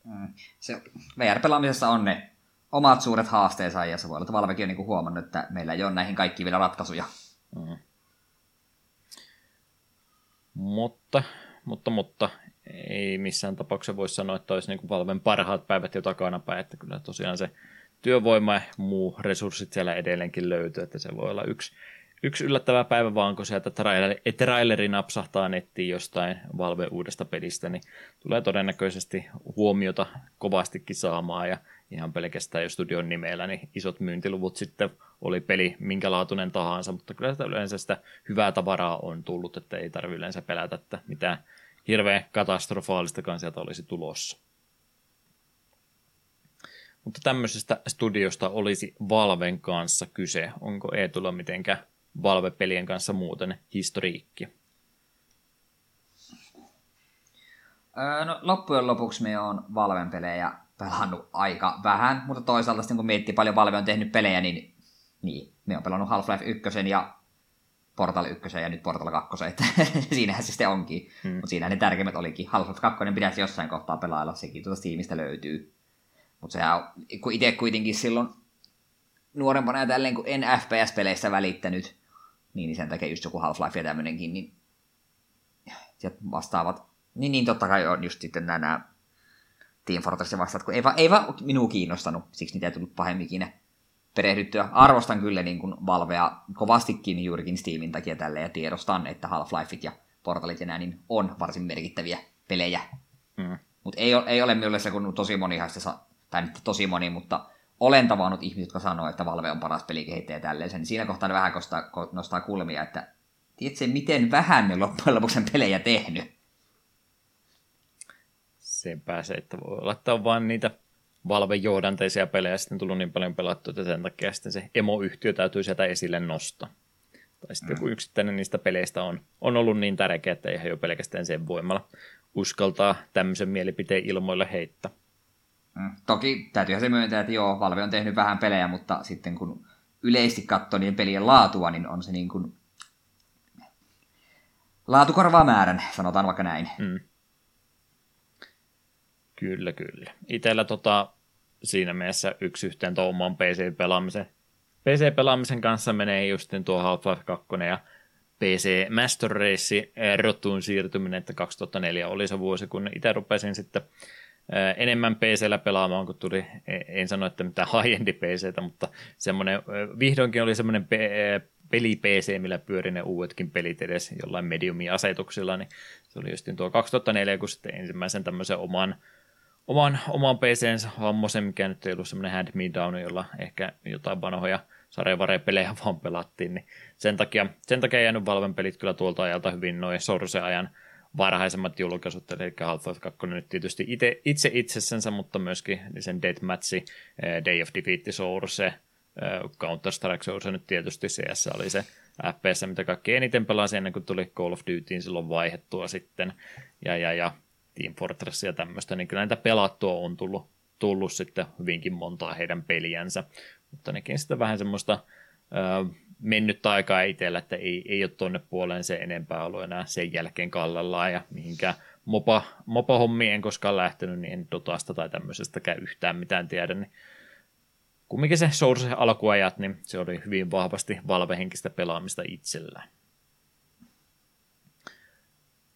Mm. Se VR-pelaamisessa on ne omat suuret haasteensa ja se voi olla, että Valvekin on niin huomannut, että meillä ei ole näihin kaikkiin vielä ratkaisuja. Mm. Mutta, mutta, mutta ei missään tapauksessa voi sanoa, että olisi niin Valven parhaat päivät jo takanapäin, että kyllä tosiaan se työvoima ja muu resurssit siellä edelleenkin löytyy, että se voi olla yksi, yksi yllättävä päivä vaan, kun sieltä traileri, traileri napsahtaa nettiin jostain Valve uudesta pelistä, niin tulee todennäköisesti huomiota kovastikin saamaan ja ihan pelkästään jo studion nimellä, niin isot myyntiluvut sitten oli peli minkälaatuinen tahansa, mutta kyllä sitä yleensä sitä hyvää tavaraa on tullut, että ei tarvitse yleensä pelätä, että mitään hirveän katastrofaalistakaan sieltä olisi tulossa. Mutta tämmöisestä studiosta olisi Valven kanssa kyse. Onko Eetulla mitenkä Valve-pelien kanssa muuten historiikki? No, loppujen lopuksi me on Valven pelejä pelannut aika vähän, mutta toisaalta sitten kun miettii paljon Valve on tehnyt pelejä, niin, niin me on pelannut Half-Life 1 ja Portal 1 ja nyt Portal 2, että siinähän se sitten onkin. Hmm. Mutta siinä ne tärkeimmät olikin. Half-Life 2 pitäisi jossain kohtaa pelailla, sekin tuota Steamista löytyy. Mutta sehän kun itse kuitenkin silloin nuorempana ja tälleen, kun en FPS-peleissä välittänyt, niin sen takia just joku Half-Life ja tämmöinenkin, niin sieltä vastaavat. Niin, niin totta kai on just sitten nämä Team Fortress vastaat, kun ei vaan, ei vaan minua kiinnostanut, siksi niitä ei tullut pahemminkin perehdyttyä. Arvostan kyllä niin kuin Valvea kovastikin juurikin Steamin takia tälle ja tiedostan, että Half-Lifeit ja Portalit ja nää, niin on varsin merkittäviä pelejä. Mm. Mutta ei, ei ole minulle se, kun tosi moni tai nyt tosi moni, mutta olen tavannut ihmisiä, jotka sanoo, että Valve on paras pelikehittäjä tälleen. Niin siinä kohtaa ne vähän kostaa, nostaa kulmia, että tiedätkö, miten vähän ne loppujen lopuksi pelejä tehnyt? Sepä se, että voi olla, että on vaan niitä Valve johdanteisia pelejä sitten tullut niin paljon pelattua, että sen takia sitten se emoyhtiö täytyy sieltä esille nostaa. Tai sitten mm. joku yksittäinen niistä peleistä on, on ollut niin tärkeä, että ihan jo pelkästään sen voimalla uskaltaa tämmöisen mielipiteen ilmoille heittää. Mm. Toki täytyyhän se myöntää, että joo, Valve on tehnyt vähän pelejä, mutta sitten kun yleisesti katsoo niiden pelien laatua, niin on se niin kuin laatu korvaa määrän, sanotaan vaikka näin. Mm. Kyllä, kyllä. Itellä tota, siinä mielessä yksi yhteen tuon oman PC-pelaamisen. PC-pelaamisen kanssa menee just tuo Half-Life 2 ja PC Master Race eh, rotuun siirtyminen, että 2004 oli se vuosi, kun itse rupesin sitten eh, enemmän PCllä pelaamaan, kun tuli, e, en sano, että mitään high-endi PCtä, mutta semmoinen, eh, vihdoinkin oli semmoinen peli-PC, millä pyöri ne uudetkin pelit edes jollain mediumi-asetuksilla, niin se oli just tuo 2004, kun sitten ensimmäisen tämmöisen oman oman, oman PCnsä hammosen, mikä nyt ei ollut semmoinen hand me down, jolla ehkä jotain vanhoja sarjavarepelejä vaan pelattiin, niin sen takia, sen takia jäänyt Valven pelit kyllä tuolta ajalta hyvin noin Source-ajan varhaisemmat julkaisut, eli Half-Life 2 nyt tietysti itse, itse itsessensä, mutta myöskin sen Deathmatch, eh, Day of Defeat Source, eh, Counter-Strike Source nyt tietysti CS oli se FPS, mitä kaikki eniten pelasi ennen kuin tuli Call of Dutyin silloin vaihettua sitten, ja, ja, ja Team Fortress ja tämmöistä, niin kyllä näitä pelattua on tullut, tullut sitten hyvinkin montaa heidän peliänsä, mutta nekin sitten vähän semmoista ö, mennyt aikaa itsellä, että ei, ei ole tuonne puoleen se enempää ollut enää sen jälkeen kallallaan ja mihinkään mopa, mopa-hommiin en koskaan lähtenyt, niin en Dotasta tai tämmöisestäkään yhtään mitään tiedä, niin kumminkin se Source alkuajat, niin se oli hyvin vahvasti valvehenkistä pelaamista itsellään.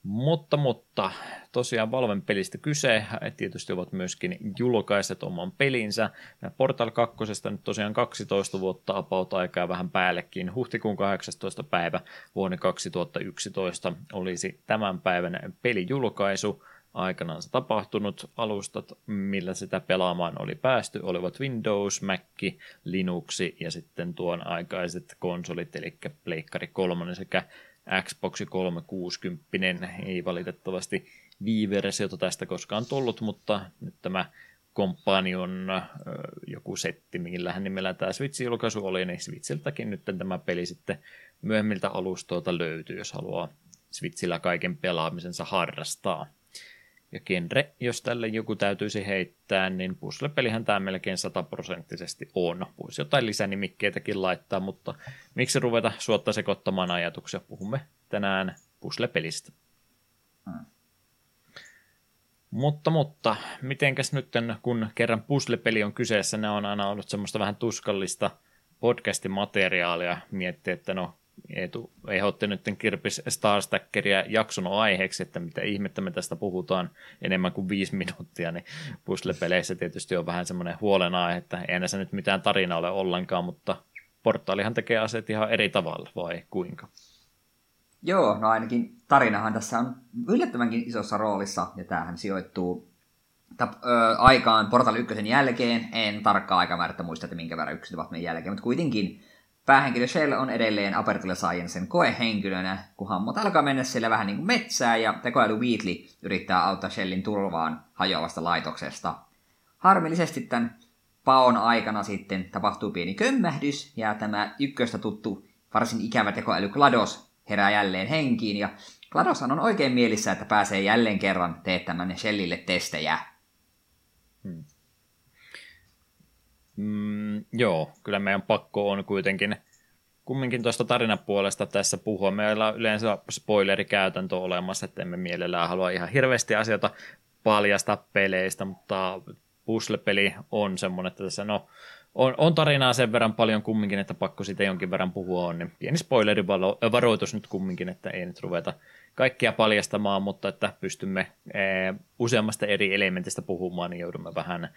Mutta, tosiaan Valven pelistä kyse. Tietysti ovat myöskin julkaiset oman pelinsä. Portal 2. nyt tosiaan 12 vuotta about aikaa vähän päällekin. Huhtikuun 18. päivä vuonna 2011 olisi tämän päivän pelijulkaisu aikanaan se tapahtunut. Alustat, millä sitä pelaamaan oli päästy, olivat Windows, Mac, Linux ja sitten tuon aikaiset konsolit, eli Pleikkari 3 sekä Xbox 360 ei valitettavasti Wii-versiota tästä koskaan tullut, mutta nyt tämä Companion joku setti, millähän nimellä tämä Switch-julkaisu oli, niin Switchiltäkin nyt tämä peli sitten myöhemmiltä alustoilta löytyy, jos haluaa Switchillä kaiken pelaamisensa harrastaa. Ja genre, jos tälle joku täytyisi heittää, niin puzzle-pelihän tämä melkein sataprosenttisesti on. Voisi jotain lisänimikkeitäkin laittaa, mutta miksi ruveta suotta sekoittamaan ajatuksia? Puhumme tänään puzzle-pelistä. Hmm. Mutta, mutta, mitenkäs nyt, kun kerran puzzle-peli on kyseessä, ne on aina ollut semmoista vähän tuskallista podcastin materiaalia. Miettiä, että no, Eetu ehdotti nyt Kirpis Star Stackeria jakson aiheeksi, että mitä ihmettä me tästä puhutaan enemmän kuin viisi minuuttia, niin puzzle-peleissä tietysti on vähän semmoinen huolenaihe, että ei näissä nyt mitään tarinaa ole ollenkaan, mutta portaalihan tekee asiat ihan eri tavalla, vai kuinka? Joo, no ainakin tarinahan tässä on yllättävänkin isossa roolissa, ja tämähän sijoittuu tap, ö, aikaan Portal 1 jälkeen. En tarkkaa aikamäärättä muista, että minkä verran yksi tapahtumien jälkeen, mutta kuitenkin päähenkilö Shell on edelleen Apertile Sciencen koehenkilönä, kun hammot alkaa mennä siellä vähän niin kuin metsää, ja tekoäly Wheatley yrittää auttaa Shellin turvaan hajoavasta laitoksesta. Harmillisesti tämän paon aikana sitten tapahtuu pieni kömmähdys, ja tämä ykköstä tuttu varsin ikävä tekoäly GLaDOS herää jälleen henkiin, ja GLaDOShan on oikein mielissä, että pääsee jälleen kerran teettämään Shellille testejä. Hmm. Mm, joo, kyllä meidän pakko on kuitenkin kumminkin tuosta tarinapuolesta tässä puhua. Meillä on yleensä spoilerikäytäntö olemassa, että emme mielellään halua ihan hirveästi asioita paljasta peleistä, mutta puzzle-peli on semmoinen, että tässä no, on, on tarinaa sen verran paljon kumminkin, että pakko siitä jonkin verran puhua on, niin pieni spoilerivaroitus nyt kumminkin, että ei nyt ruveta kaikkia paljastamaan, mutta että pystymme ee, useammasta eri elementistä puhumaan, niin joudumme vähän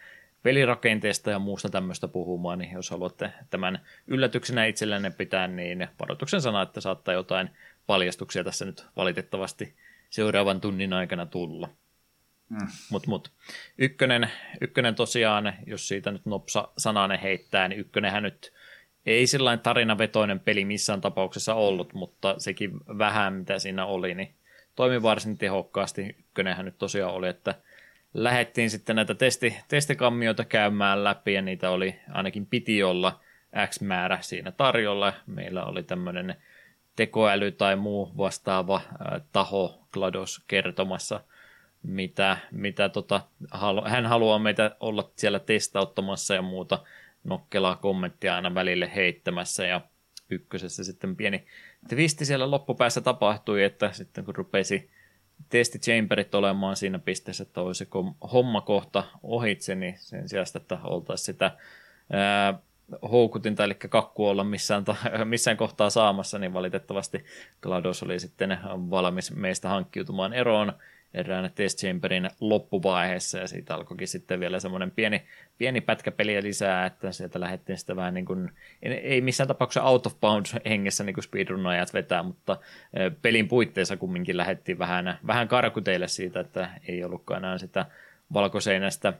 pelirakenteesta ja muusta tämmöistä puhumaan, niin jos haluatte tämän yllätyksenä itsellenne pitää, niin varoituksen sana, että saattaa jotain paljastuksia tässä nyt valitettavasti seuraavan tunnin aikana tulla. Mm. Mutta mut. Ykkönen, ykkönen tosiaan, jos siitä nyt nopsa sananen heittää, niin ykkönenhän nyt ei sellainen tarinavetoinen peli missään tapauksessa ollut, mutta sekin vähän mitä siinä oli, niin toimi varsin tehokkaasti. Ykkönenhän nyt tosiaan oli, että lähdettiin sitten näitä testi, testikammioita käymään läpi ja niitä oli ainakin piti olla X määrä siinä tarjolla. Meillä oli tämmöinen tekoäly tai muu vastaava taho GLaDOS kertomassa, mitä, mitä tota, hän haluaa meitä olla siellä testauttamassa ja muuta nokkelaa kommenttia aina välille heittämässä ja ykkösessä sitten pieni twisti siellä loppupäässä tapahtui, että sitten kun rupesi testichamberit olemaan siinä pisteessä, että olisiko homma kohta ohitse, niin sen sijaan, että oltaisiin sitä ää, houkutinta, eli kakku olla missään, ta- missään kohtaa saamassa, niin valitettavasti GLaDOS oli sitten valmis meistä hankkiutumaan eroon erään test chamberin loppuvaiheessa, ja siitä alkoikin sitten vielä semmoinen pieni, pieni pätkä peliä lisää, että sieltä lähdettiin sitten vähän niin kuin, ei missään tapauksessa out of bounds hengessä niin kuin speedrunajat vetää, mutta pelin puitteissa kumminkin lähdettiin vähän, vähän karkuteille siitä, että ei ollutkaan enää sitä valkoseinästä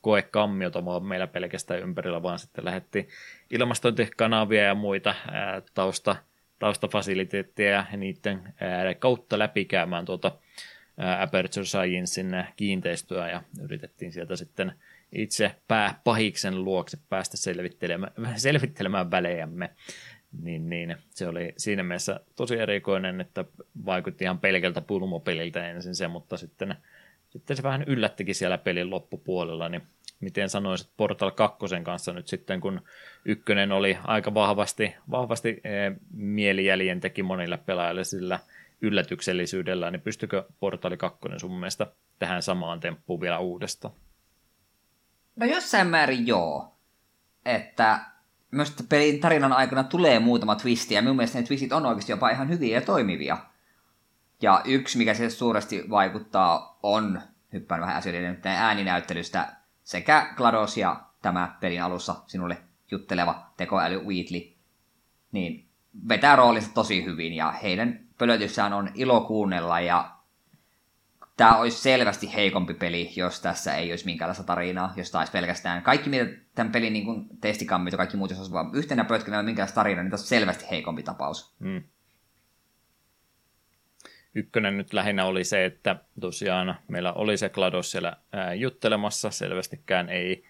koekammiota vaan meillä pelkästään ympärillä, vaan sitten lähdettiin ilmastointikanavia ja muita tausta, taustafasiliteetteja ja niiden kautta läpikäymään tuota Aperture Sciencein kiinteistöä ja yritettiin sieltä sitten itse pääpahiksen luokse päästä selvittelemään, selvittelemään välejämme. Niin, niin, se oli siinä mielessä tosi erikoinen, että vaikutti ihan pelkältä pulmopeliltä ensin se, mutta sitten, sitten se vähän yllättikin siellä pelin loppupuolella, niin miten sanoisit Portal 2 kanssa nyt sitten, kun ykkönen oli aika vahvasti, vahvasti eh, mielijäljen teki monille pelaajille sillä – yllätyksellisyydellä, niin pystykö Portaali 2 sun mielestä tähän samaan temppuun vielä uudestaan? No jossain määrin joo. Että myös pelin tarinan aikana tulee muutama twisti, ja minun mielestä ne twistit on oikeasti jopa ihan hyviä ja toimivia. Ja yksi, mikä se suuresti vaikuttaa, on, hyppään vähän asioiden ääninäyttelystä, sekä GLaDOS ja tämä pelin alussa sinulle jutteleva tekoäly Wheatley, niin vetää roolinsa tosi hyvin, ja heidän pölötyssään on ilo kuunnella ja tämä olisi selvästi heikompi peli, jos tässä ei olisi minkäänlaista tarinaa, jos taisi pelkästään kaikki, mitä tämän pelin niin testikammit ja kaikki muut, jos olisi vaan yhtenä pötkänä minkäänlaista tarinaa, niin tässä on selvästi heikompi tapaus. Mm. Ykkönen nyt lähinnä oli se, että tosiaan meillä oli se GLaDOS siellä ää, juttelemassa, selvästikään ei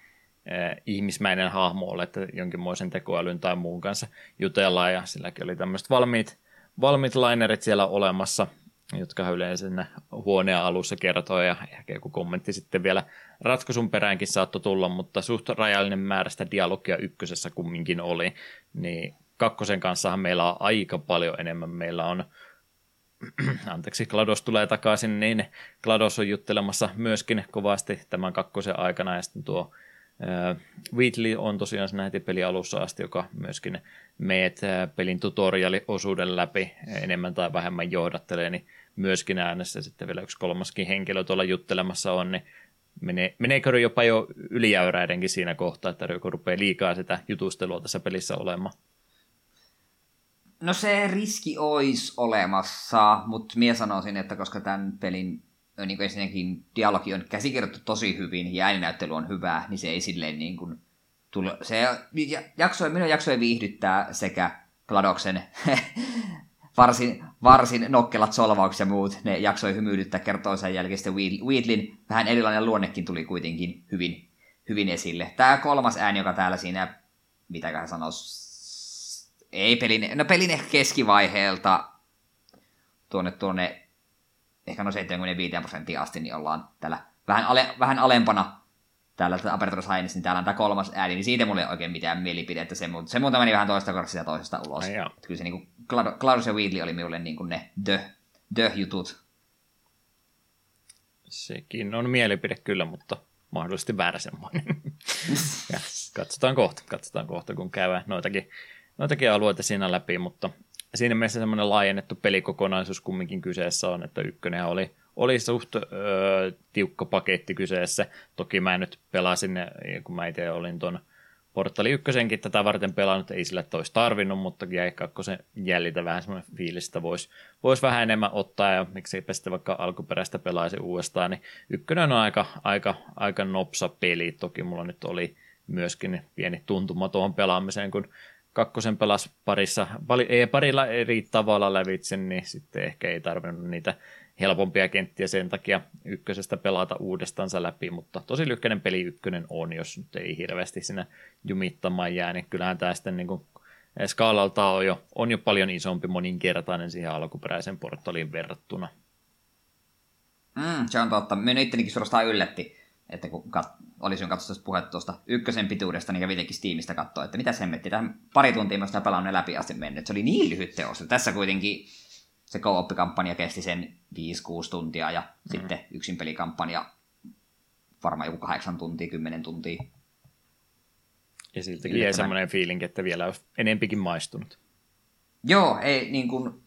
ihmismäinen hahmo ole, että jonkinmoisen tekoälyn tai muun kanssa jutellaan, ja silläkin oli tämmöiset valmiit valmiit linerit siellä olemassa, jotka yleensä siinä huoneen alussa kertoo ja ehkä joku kommentti sitten vielä ratkaisun peräänkin saattoi tulla, mutta suht rajallinen määrä sitä dialogia ykkösessä kumminkin oli, niin kakkosen kanssahan meillä on aika paljon enemmän. Meillä on, anteeksi, Glados tulee takaisin, niin Glados on juttelemassa myöskin kovasti tämän kakkosen aikana, ja sitten tuo Wheatley on tosiaan siinä heti pelin alussa asti, joka myöskin meet pelin tutorialiosuuden läpi enemmän tai vähemmän johdattelee, niin myöskin äänessä sitten vielä yksi kolmaskin henkilö tuolla juttelemassa on, niin menee, meneekö jopa jo ylijäyräidenkin siinä kohtaa, että joku rupeaa liikaa sitä jutustelua tässä pelissä olemaan? No se riski olisi olemassa, mutta minä sanoisin, että koska tämän pelin niin kuin ensinnäkin dialogi on käsikirjoittu tosi hyvin ja ääninäyttely on hyvää, niin se ei silleen niin kuin tule, se jaksoi, minun jaksoi viihdyttää sekä Gladoksen varsin, varsin nokkelat solvaukset ja muut, ne jaksoi hymyilyttää sen jälkeen sitten Wheatlin vähän erilainen luonnekin tuli kuitenkin hyvin, hyvin esille. Tämä kolmas ääni, joka täällä siinä, mitäköhän sanoisi, ei pelin, no pelin ehkä keskivaiheelta tuonne, tuonne ehkä no 75 prosenttia asti, niin ollaan täällä vähän, ale, vähän alempana täällä Aperture Science, niin täällä on tämä kolmas ääni, niin siitä mulla ei oikein mitään mielipidettä. Se, se muuta meni vähän toista korsia ja toisesta ulos. Ai Kyllä se niin kuin, Claudius ja Wheatley oli minulle niin kuin ne the, the jutut. Sekin on mielipide kyllä, mutta mahdollisesti väärä semmoinen. ja katsotaan kohta, katsotaan kohta, kun käydään noitakin, noitakin alueita siinä läpi, mutta siinä mielessä semmoinen laajennettu pelikokonaisuus kumminkin kyseessä on, että ykkönen oli, oli suht öö, tiukka paketti kyseessä. Toki mä nyt pelasin, kun mä itse olin tuon Portali ykkösenkin tätä varten pelannut, ei sillä olisi tarvinnut, mutta jäi kakkosen jäljiltä vähän semmoinen fiilis, että voisi vois vähän enemmän ottaa, ja miksei sitten vaikka alkuperäistä pelaisi uudestaan, niin ykkönen on aika, aika, aika nopsa peli, toki mulla nyt oli myöskin pieni tuntuma tuohon pelaamiseen, kun kakkosen pelas parissa, pari, ei, parilla eri tavalla lävitse, niin sitten ehkä ei tarvinnut niitä helpompia kenttiä sen takia ykkösestä pelata uudestansa läpi, mutta tosi lyhkäinen peli ykkönen on, jos nyt ei hirveästi sinä jumittamaan jää, niin kyllähän tämä sitten niin skaalalta on jo, on jo paljon isompi moninkertainen siihen alkuperäisen portaliin verrattuna. Mm, se on totta. Minun ittenikin suorastaan yllätti että kun kat- olisin katsonut puhetta tuosta ykkösen pituudesta, niin kävi itsekin Steamista katsoa, että mitä hemmetti. Tähän pari tuntia mä sitä pelannut läpi asti mennyt. Se oli niin lyhyt teos. Tässä kuitenkin se co-op-kampanja kesti sen 5-6 tuntia ja mm. sitten yksin pelikampanja varmaan joku 8 tuntia, 10 tuntia. Ja siltäkin jäi semmoinen fiilinki, että vielä olisi enempikin maistunut. Joo, ei, niin kuin,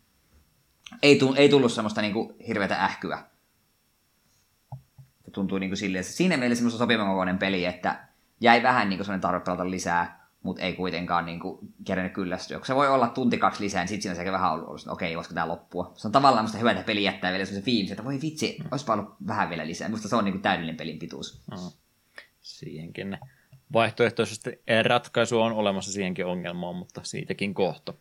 ei, tullut, ei tullut semmoista niin kuin, hirveätä ähkyä tuntuu niin kuin silleen, että siinä mielessä semmoista sopivan kokoinen peli, että jäi vähän niin kuin tarve pelata lisää, mutta ei kuitenkaan niin kuin kerännyt kyllästyä. Se voi olla tunti kaksi lisää, niin sitten siinä sekä vähän ollut, että okei, voisiko tämä loppua. Se on tavallaan musta hyvä, että peli jättää vielä semmoisen fiilis, että voi vitsi, olisipa ollut vähän vielä lisää. Musta se on niin kuin täydellinen pelin pituus. Mm. Siihenkin vaihtoehtoisesti ratkaisu on olemassa siihenkin ongelmaan, mutta siitäkin kohta.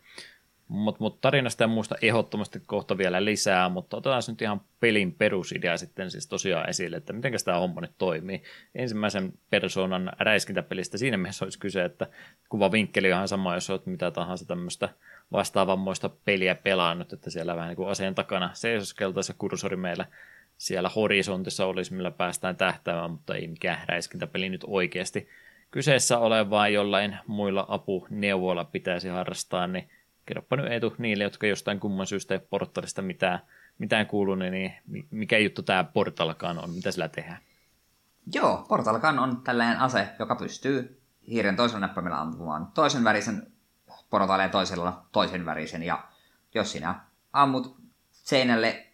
Mutta mut tarinasta ja muusta ehdottomasti kohta vielä lisää, mutta otetaan nyt ihan pelin perusidea sitten siis tosiaan esille, että miten tämä homma nyt toimii. Ensimmäisen persoonan räiskintäpelistä siinä mielessä olisi kyse, että kuvavinkkeli on ihan sama, jos olet mitä tahansa tämmöistä vastaavammoista peliä pelannut, että siellä vähän niin kuin aseen takana seisoskeltaisi kursori meillä siellä horisontissa olisi, millä päästään tähtäämään, mutta ei mikään räiskintäpeli nyt oikeasti kyseessä ole, vaan jollain muilla apuneuvoilla pitäisi harrastaa, niin kerropa nyt Eetu niille, jotka jostain kumman syystä ei portalista mitään, mitään kuulunut, niin mikä juttu tämä portalkaan on, mitä sillä tehdään? Joo, portalkan on tällainen ase, joka pystyy hiiren toisella näppäimellä ampumaan toisen värisen portaaleen toisella toisen värisen, ja jos sinä ammut seinälle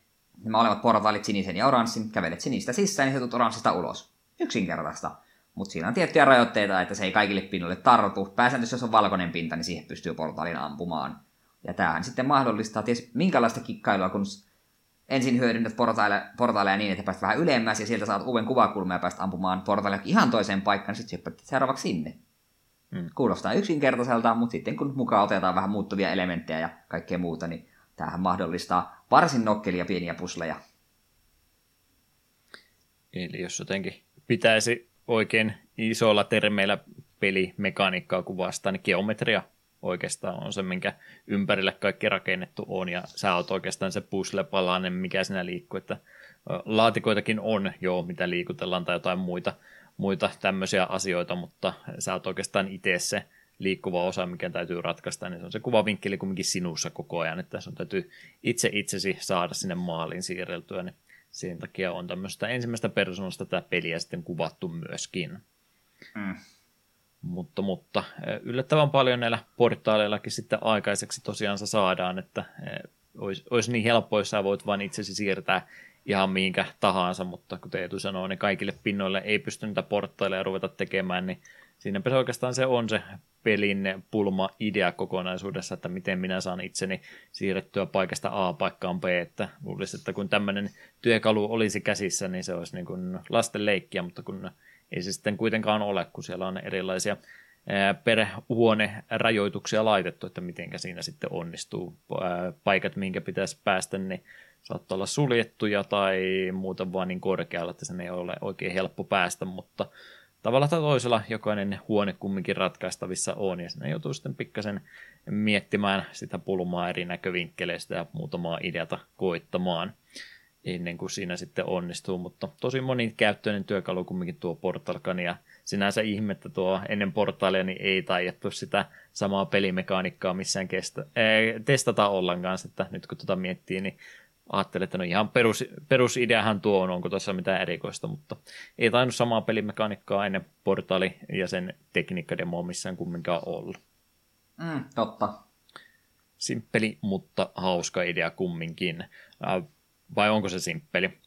nämä olevat portaalit sinisen ja oranssin, kävelet sinistä sisään, niin tulet oranssista ulos. Yksinkertaista. Mutta siinä on tiettyjä rajoitteita, että se ei kaikille pinnoille tartu. Pääsääntöisesti jos on valkoinen pinta, niin siihen pystyy portaalin ampumaan. Ja tämähän sitten mahdollistaa ties minkälaista kikkailua, kun ensin hyödynnät portaaleja, portaaleja niin, että pääst vähän ylemmäs ja sieltä saat uuden kuvakulman ja pääst ampumaan portaaleja ihan toiseen paikkaan, niin sitten seuraavaksi sinne. Hmm. Kuulostaa yksinkertaiselta, mutta sitten kun mukaan otetaan vähän muuttuvia elementtejä ja kaikkea muuta, niin tämähän mahdollistaa varsin nokkelia pieniä pusleja. Eli jos jotenkin pitäisi oikein isolla termeillä pelimekaniikkaa kuvastaa, niin geometria oikeastaan on se, minkä ympärille kaikki rakennettu on, ja sä oot oikeastaan se puzzle-palanen, mikä siinä liikkuu, että laatikoitakin on jo, mitä liikutellaan tai jotain muita, muita tämmöisiä asioita, mutta sä oot oikeastaan itse se liikkuva osa, mikä täytyy ratkaista, niin se on se kuvavinkkeli kumminkin sinussa koko ajan, että sun täytyy itse itsesi saada sinne maaliin siirreltyä, niin sen takia on tämmöistä ensimmäistä persoonasta tätä peliä sitten kuvattu myöskin. Mm. Mutta, mutta yllättävän paljon näillä portaaleillakin sitten aikaiseksi tosiaan saadaan, että olisi, olisi niin helppo, jos sä voit vain itsesi siirtää ihan mihinkä tahansa, mutta kuten Eetu sanoo, niin kaikille pinnoille ei pysty niitä portaaleja ruveta tekemään, niin siinäpä se oikeastaan se on se pelin pulma idea kokonaisuudessa, että miten minä saan itseni siirrettyä paikasta A paikkaan B, että luulisin, että kun tämmöinen työkalu olisi käsissä, niin se olisi niin kuin lasten leikkiä, mutta kun ei se sitten kuitenkaan ole, kun siellä on erilaisia per huone rajoituksia laitettu, että miten siinä sitten onnistuu. Paikat, minkä pitäisi päästä, niin saattaa olla suljettuja tai muuta vaan niin korkealla, että sen ei ole oikein helppo päästä, mutta tavalla tai toisella jokainen huone kumminkin ratkaistavissa on, ja sinne joutuu sitten pikkasen miettimään sitä pulmaa eri näkövinkkeleistä ja muutamaa ideata koittamaan ennen kuin siinä sitten onnistuu, mutta tosi monikäyttöinen työkalu kumminkin tuo Portalkan, ja sinänsä ihmettä tuo ennen portaalia niin ei taidettu sitä samaa pelimekaanikkaa missään kestä, ee, testata ollenkaan, että nyt kun tuota miettii, niin ajattelin, että no ihan perus, perusideahan tuo on, onko tuossa mitään erikoista, mutta ei tainnut samaa pelimekaanikkaa ennen portaali ja sen tekniikkademoa missään kumminkaan ollut. Mm, totta. Simppeli, mutta hauska idea kumminkin. Äh, vai onko se simppeli?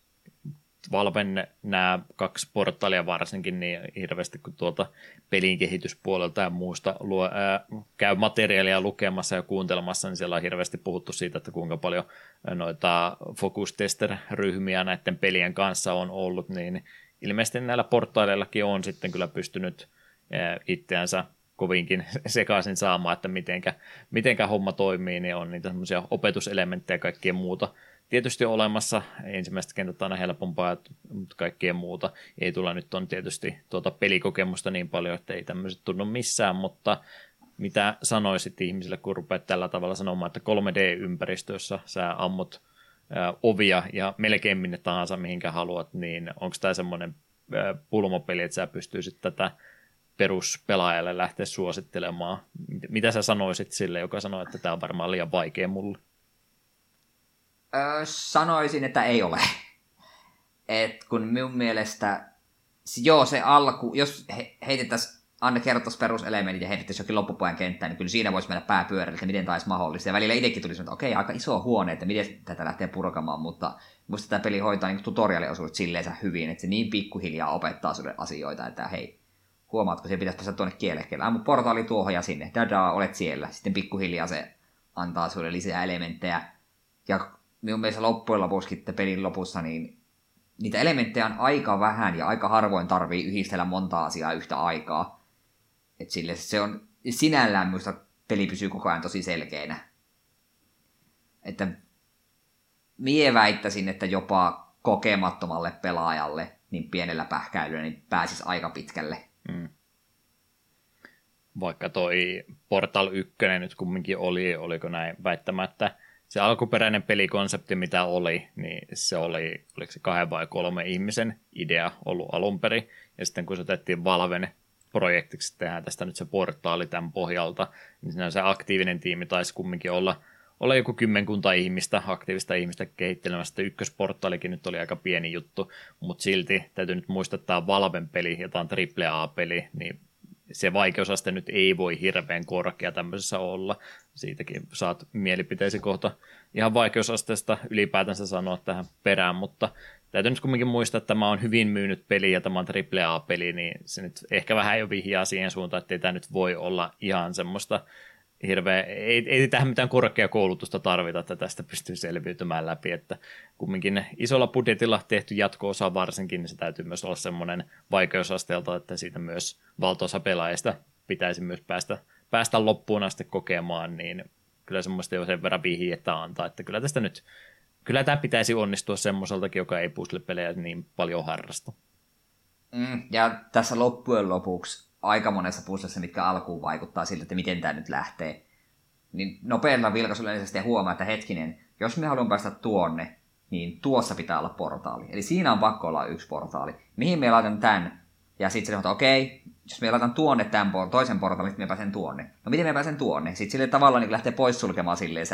Valven nämä kaksi portaalia varsinkin niin hirveästi, kun tuolta pelin kehityspuolelta ja muusta luo, ää, käy materiaalia lukemassa ja kuuntelemassa, niin siellä on hirveästi puhuttu siitä, että kuinka paljon noita focus tester-ryhmiä näiden pelien kanssa on ollut, niin ilmeisesti näillä portaaleillakin on sitten kyllä pystynyt itseänsä kovinkin sekaisin saamaan, että mitenkä, mitenkä homma toimii, niin on niitä semmoisia opetuselementtejä ja kaikkea muuta tietysti olemassa. Ensimmäistä kentät aina helpompaa, mutta kaikkea muuta. Ei tulla nyt on tietysti tuota pelikokemusta niin paljon, että ei tämmöiset tunnu missään, mutta mitä sanoisit ihmisille, kun rupeat tällä tavalla sanomaan, että 3D-ympäristössä sä ammut ovia ja melkein minne tahansa, mihinkä haluat, niin onko tämä semmoinen pulmopeli, että sä pystyisit tätä peruspelaajalle lähteä suosittelemaan? Mitä sä sanoisit sille, joka sanoo, että tämä on varmaan liian vaikea mulle? Öö, sanoisin, että ei ole. Et kun minun mielestä, joo se alku, jos he, heitettäisiin, Anne kertoisi peruselementit ja heitettäisiin jokin loppupuolen kenttään, niin kyllä siinä voisi mennä pääpyörällä, että miten taisi mahdollista. Ja välillä itsekin tuli että okei, aika iso huone, että miten tätä lähtee purkamaan, mutta muista tämä peli hoitaa niin tutoriaaliosuudet silleen hyvin, että se niin pikkuhiljaa opettaa sinulle asioita, että hei, huomaatko, se pitäisi päästä tuonne kielekkeelle. Ammu portaali tuohon ja sinne, dadaa, olet siellä. Sitten pikkuhiljaa se antaa sinulle lisää elementtejä. Ja minun mielestä loppujen lopuksi pelin lopussa, niin niitä elementtejä on aika vähän ja aika harvoin tarvii yhdistellä monta asiaa yhtä aikaa. Et sille se on sinällään minusta peli pysyy koko ajan tosi selkeänä. Että mie väittäisin, että jopa kokemattomalle pelaajalle niin pienellä pähkäilyllä niin pääsisi aika pitkälle. Mm. Vaikka toi Portal 1 nyt kumminkin oli, oliko näin väittämättä se alkuperäinen pelikonsepti, mitä oli, niin se oli, oliko se kahden vai kolme ihmisen idea ollut alun perin. Ja sitten kun se otettiin Valven projektiksi, tehdään tästä nyt se portaali tämän pohjalta, niin se aktiivinen tiimi taisi kumminkin olla, olla joku kymmenkunta ihmistä, aktiivista ihmistä kehittelemässä. Ykkösportaalikin nyt oli aika pieni juttu, mutta silti täytyy nyt muistaa, että tämä on Valven peli ja tämä on AAA-peli, niin se vaikeusaste nyt ei voi hirveän korkea tämmöisessä olla. Siitäkin saat mielipiteesi kohta ihan vaikeusasteesta ylipäätänsä sanoa tähän perään, mutta täytyy nyt kuitenkin muistaa, että tämä on hyvin myynyt peli ja tämä on AAA-peli, niin se nyt ehkä vähän jo vihjaa siihen suuntaan, että ei tämä nyt voi olla ihan semmoista hirveä, ei, ei tähän mitään korkeakoulutusta tarvita, että tästä pystyy selviytymään läpi, että kumminkin isolla budjetilla tehty jatko-osa varsinkin, niin se täytyy myös olla semmoinen vaikeusasteelta, että siitä myös valtaosa pelaajista pitäisi myös päästä, päästä loppuun asti kokemaan, niin kyllä semmoista jo sen verran vihjettä antaa, että kyllä tästä nyt, kyllä tämä pitäisi onnistua semmoiseltakin, joka ei puzzle-pelejä niin paljon harrasta. Mm, ja tässä loppujen lopuksi aika monessa puslessa, mitkä alkuun vaikuttaa siltä, että miten tämä nyt lähtee. Niin nopealla vilkaisulla yleisesti huomaa, että hetkinen, jos me haluamme päästä tuonne, niin tuossa pitää olla portaali. Eli siinä on pakko olla yksi portaali. Mihin me laitan tämän? Ja sitten se että okei, jos me laitan tuonne tämän por- toisen portaalin, niin me pääsen tuonne. No miten me pääsen tuonne? Sitten sille tavallaan niin lähtee pois sulkemaan silleen,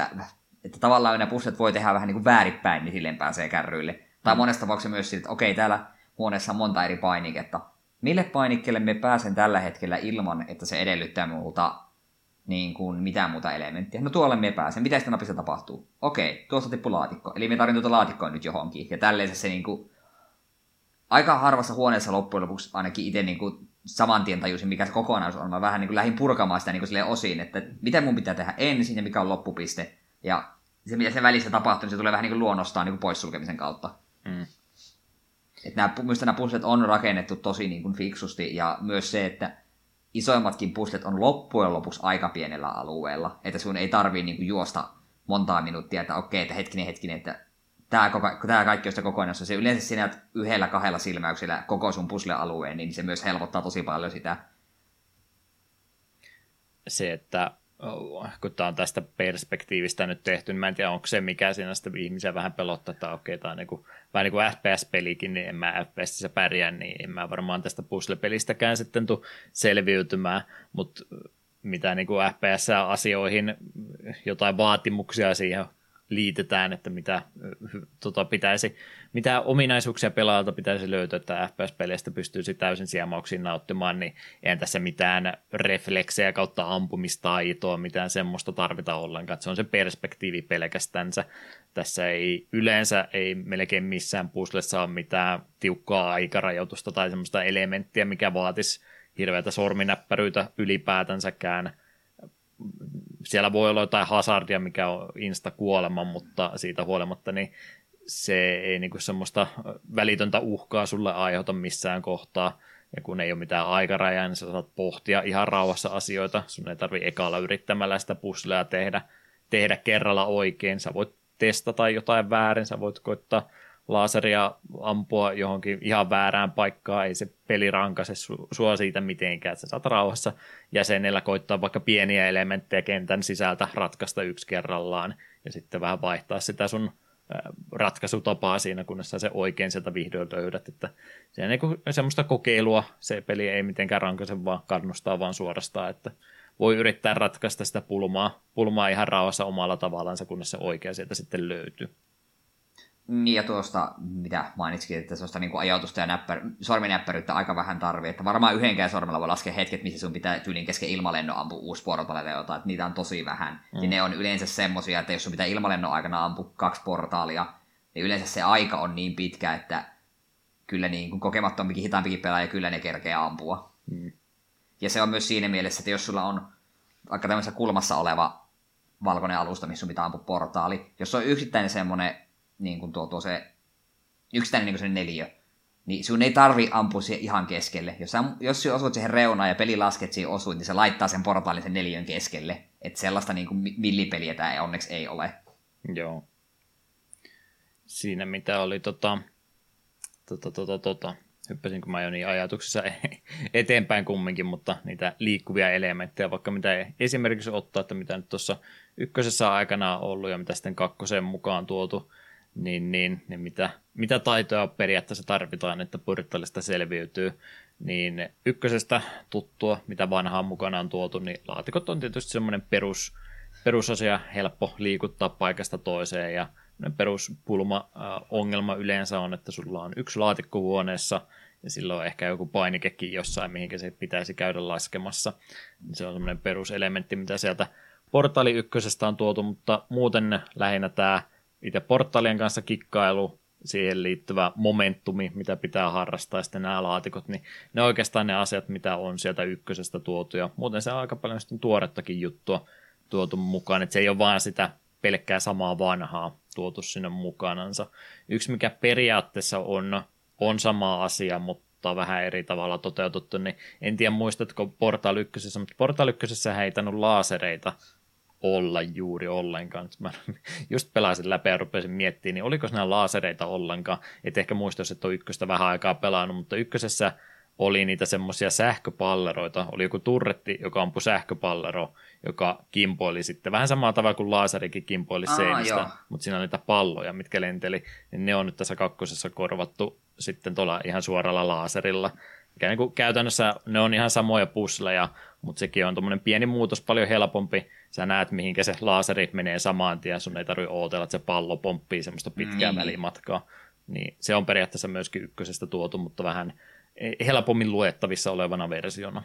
että tavallaan nämä puslet voi tehdä vähän niin kuin väärinpäin, niin silleen pääsee kärryille. Tai monessa tapauksessa myös siitä, että okei, täällä huoneessa on monta eri painiketta. Mille painikkeelle me pääsen tällä hetkellä ilman, että se edellyttää multa niin kuin mitään muuta elementtiä. No tuolle me pääsen. Mitä sitten napissa tapahtuu? Okei, tuossa tippuu laatikko. Eli me tarvitsen tuota laatikkoa nyt johonkin. Ja tälleen se niin kuin, aika harvassa huoneessa loppujen lopuksi ainakin itse niin kuin, saman tien tajusin, mikä se kokonaisuus on. Mä vähän niin kuin lähdin purkamaan sitä niin kuin osiin, että mitä mun pitää tehdä ensin ja mikä on loppupiste. Ja se, mitä sen välissä tapahtuu, niin se tulee vähän niin kuin luonnostaan niin kuin poissulkemisen kautta. Mm. Et nämä, myös nämä puslet on rakennettu tosi niin kuin fiksusti, ja myös se, että isoimmatkin puslet on loppujen lopuksi aika pienellä alueella, että sun ei tarvii niin kuin juosta montaa minuuttia, että okei, että hetkinen, hetkinen, että tämä, koko, tämä kaikki on sitä kokonaisuus. Se yleensä sinä yhdellä kahdella silmäyksellä koko sun pusle-alueen, niin se myös helpottaa tosi paljon sitä. Se, että kun tämä on tästä perspektiivistä nyt tehty, niin mä en tiedä, onko se mikä siinä sitten ihmisiä vähän pelottaa, että okei, tämä on niin kuin, vähän niin kuin FPS-pelikin, niin en mä FPSissä pärjää, niin en mä varmaan tästä puzzle-pelistäkään sitten tu selviytymään, mutta mitä niin kuin FPS-asioihin jotain vaatimuksia siihen liitetään, että mitä, tota, pitäisi, mitä ominaisuuksia pelaajalta pitäisi löytyä, että FPS-peleistä pystyisi täysin siemauksiin nauttimaan, niin ei tässä mitään refleksejä kautta ampumistaitoa, mitään semmoista tarvita ollenkaan. Se on se perspektiivi pelkästänsä. Tässä ei yleensä, ei melkein missään puslessa ole mitään tiukkaa aikarajoitusta tai semmoista elementtiä, mikä vaatisi hirveätä sorminäppäryytä ylipäätänsäkään siellä voi olla jotain hazardia, mikä on insta-kuolema, mutta siitä huolimatta niin se ei niin kuin semmoista välitöntä uhkaa sulle aiheuta missään kohtaa. Ja kun ei ole mitään aikarajaa, niin sä saat pohtia ihan rauhassa asioita. Sun ei tarvi ekalla yrittämällä sitä puslea tehdä, tehdä kerralla oikein. Sä voit testata jotain väärin, sä voit koittaa laseria ampua johonkin ihan väärään paikkaan, ei se peli rankase sua siitä mitenkään, että sä saat rauhassa jäsenellä koittaa vaikka pieniä elementtejä kentän sisältä ratkaista yksi kerrallaan ja sitten vähän vaihtaa sitä sun ratkaisutapaa siinä, kunnes sä se oikein sieltä vihdoin löydät, että se on niin semmoista kokeilua, se peli ei mitenkään rankase, vaan kannustaa vaan suorastaan, että voi yrittää ratkaista sitä pulmaa, pulmaa ihan rauhassa omalla tavallaan, kunnes se oikea sieltä sitten löytyy. Niin ja tuosta, mitä mainitsikin, että sellaista niin kuin ajatusta ja näppär, sorminäppäryyttä aika vähän tarvii. Että varmaan yhdenkään sormella voi laskea hetket, missä sun pitää tyylin kesken ilmalennon ampua uusi portaali tai jotain, että niitä on tosi vähän. Mm. Ja ne on yleensä semmosia, että jos sun pitää ilmalennon aikana ampua kaksi portaalia, niin yleensä se aika on niin pitkä, että kyllä niin kuin kokemattompikin hitaampikin pelaaja, kyllä ne kerkeä ampua. Mm. Ja se on myös siinä mielessä, että jos sulla on vaikka tämmöisessä kulmassa oleva valkoinen alusta, missä sun pitää ampua portaali, jos on yksittäinen semmoinen niin kuin tuo, tuo se yksittäinen niin se neliö, niin sun ei tarvi ampua siihen ihan keskelle. Jos, sä, jos sä osut siihen reunaan ja peli lasket siihen osuit, niin se laittaa sen portaalin sen neliön keskelle. Että sellaista niin kuin millipeliä tämä ei, onneksi ei ole. Joo. Siinä mitä oli tota, tota, tota, tota, hyppäsinkö mä jo niin ajatuksessa eteenpäin kumminkin, mutta niitä liikkuvia elementtejä, vaikka mitä ei esimerkiksi ottaa, että mitä nyt tuossa ykkösessä aikana on ollut ja mitä sitten kakkosen mukaan tuotu, niin, niin, niin mitä, mitä taitoja periaatteessa tarvitaan, että portaalista selviytyy, niin ykkösestä tuttua, mitä vanhaan mukana on tuotu, niin laatikot on tietysti semmoinen perus, perusasia, helppo liikuttaa paikasta toiseen ja peruspulma-ongelma yleensä on, että sulla on yksi laatikko huoneessa ja silloin ehkä joku painikekin jossain, mihinkä se pitäisi käydä laskemassa. Se on semmoinen peruselementti, mitä sieltä portaali ykkösestä on tuotu, mutta muuten lähinnä tämä itse portaalien kanssa kikkailu, siihen liittyvä momentumi, mitä pitää harrastaa, sitten nämä laatikot, niin ne oikeastaan ne asiat, mitä on sieltä ykkösestä tuotu, ja muuten se on aika paljon sitten tuorettakin juttua tuotu mukaan, että se ei ole vaan sitä pelkkää samaa vanhaa tuotu sinne mukanansa. Yksi, mikä periaatteessa on, on sama asia, mutta vähän eri tavalla toteutettu, niin en tiedä muistatko Portal 1, mutta Portal 1 ei laasereita olla juuri ollenkaan. Mä just pelasin läpi ja rupesin miettimään, niin oliko nämä laasereita ollenkaan. Et ehkä muistaisi, että on ykköstä vähän aikaa pelannut, mutta ykkösessä oli niitä semmoisia sähköpalleroita. Oli joku turretti, joka ampui sähköpallero, joka kimpoili sitten vähän samalla tavalla kuin laaserikin kimpoili Aa, seinistä, joo. mutta siinä on niitä palloja, mitkä lenteli. Niin ne on nyt tässä kakkosessa korvattu sitten tuolla ihan suoralla laaserilla. Mikä niin kuin käytännössä ne on ihan samoja pusleja, mutta sekin on tuommoinen pieni muutos, paljon helpompi. Sä näet, mihinkä se laaseri menee samaan tien, sun ei tarvitse ootella, että se pallo pomppii semmoista pitkää mm. välimatkaa. Niin se on periaatteessa myöskin ykkösestä tuotu, mutta vähän helpommin luettavissa olevana versiona.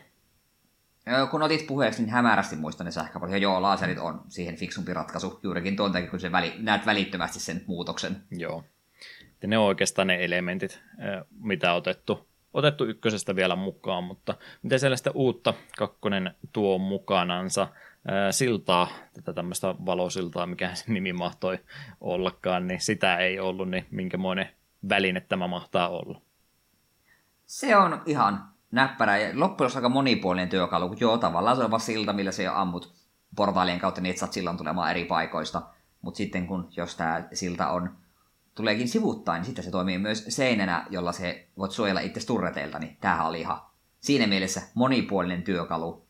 Kun otit puheeksi, niin hämärästi muistan ne sähköpalot. Ja joo, laserit on siihen fiksumpi ratkaisu. Juurikin tuon takia, kun se väli, näet välittömästi sen muutoksen. Joo. Ja ne on oikeastaan ne elementit, mitä on otettu, otettu ykkösestä vielä mukaan, mutta miten sellaista uutta kakkonen tuo mukanansa? Siltaa, tätä tämmöistä valosiltaa, mikä se nimi mahtoi ollakaan, niin sitä ei ollut, niin minkämoinen väline tämä mahtaa olla? Se on ihan näppärä ja loppujen aika monipuolinen työkalu, kun joo, tavallaan se on vaan silta, millä se ammut portaalien kautta, niin et saat sillan tulemaan eri paikoista. Mutta sitten kun, jos tämä silta on, tuleekin sivuttain, niin sitten se toimii myös seinänä, jolla se voit suojella itse turreteilta, niin tämähän oli ihan siinä mielessä monipuolinen työkalu.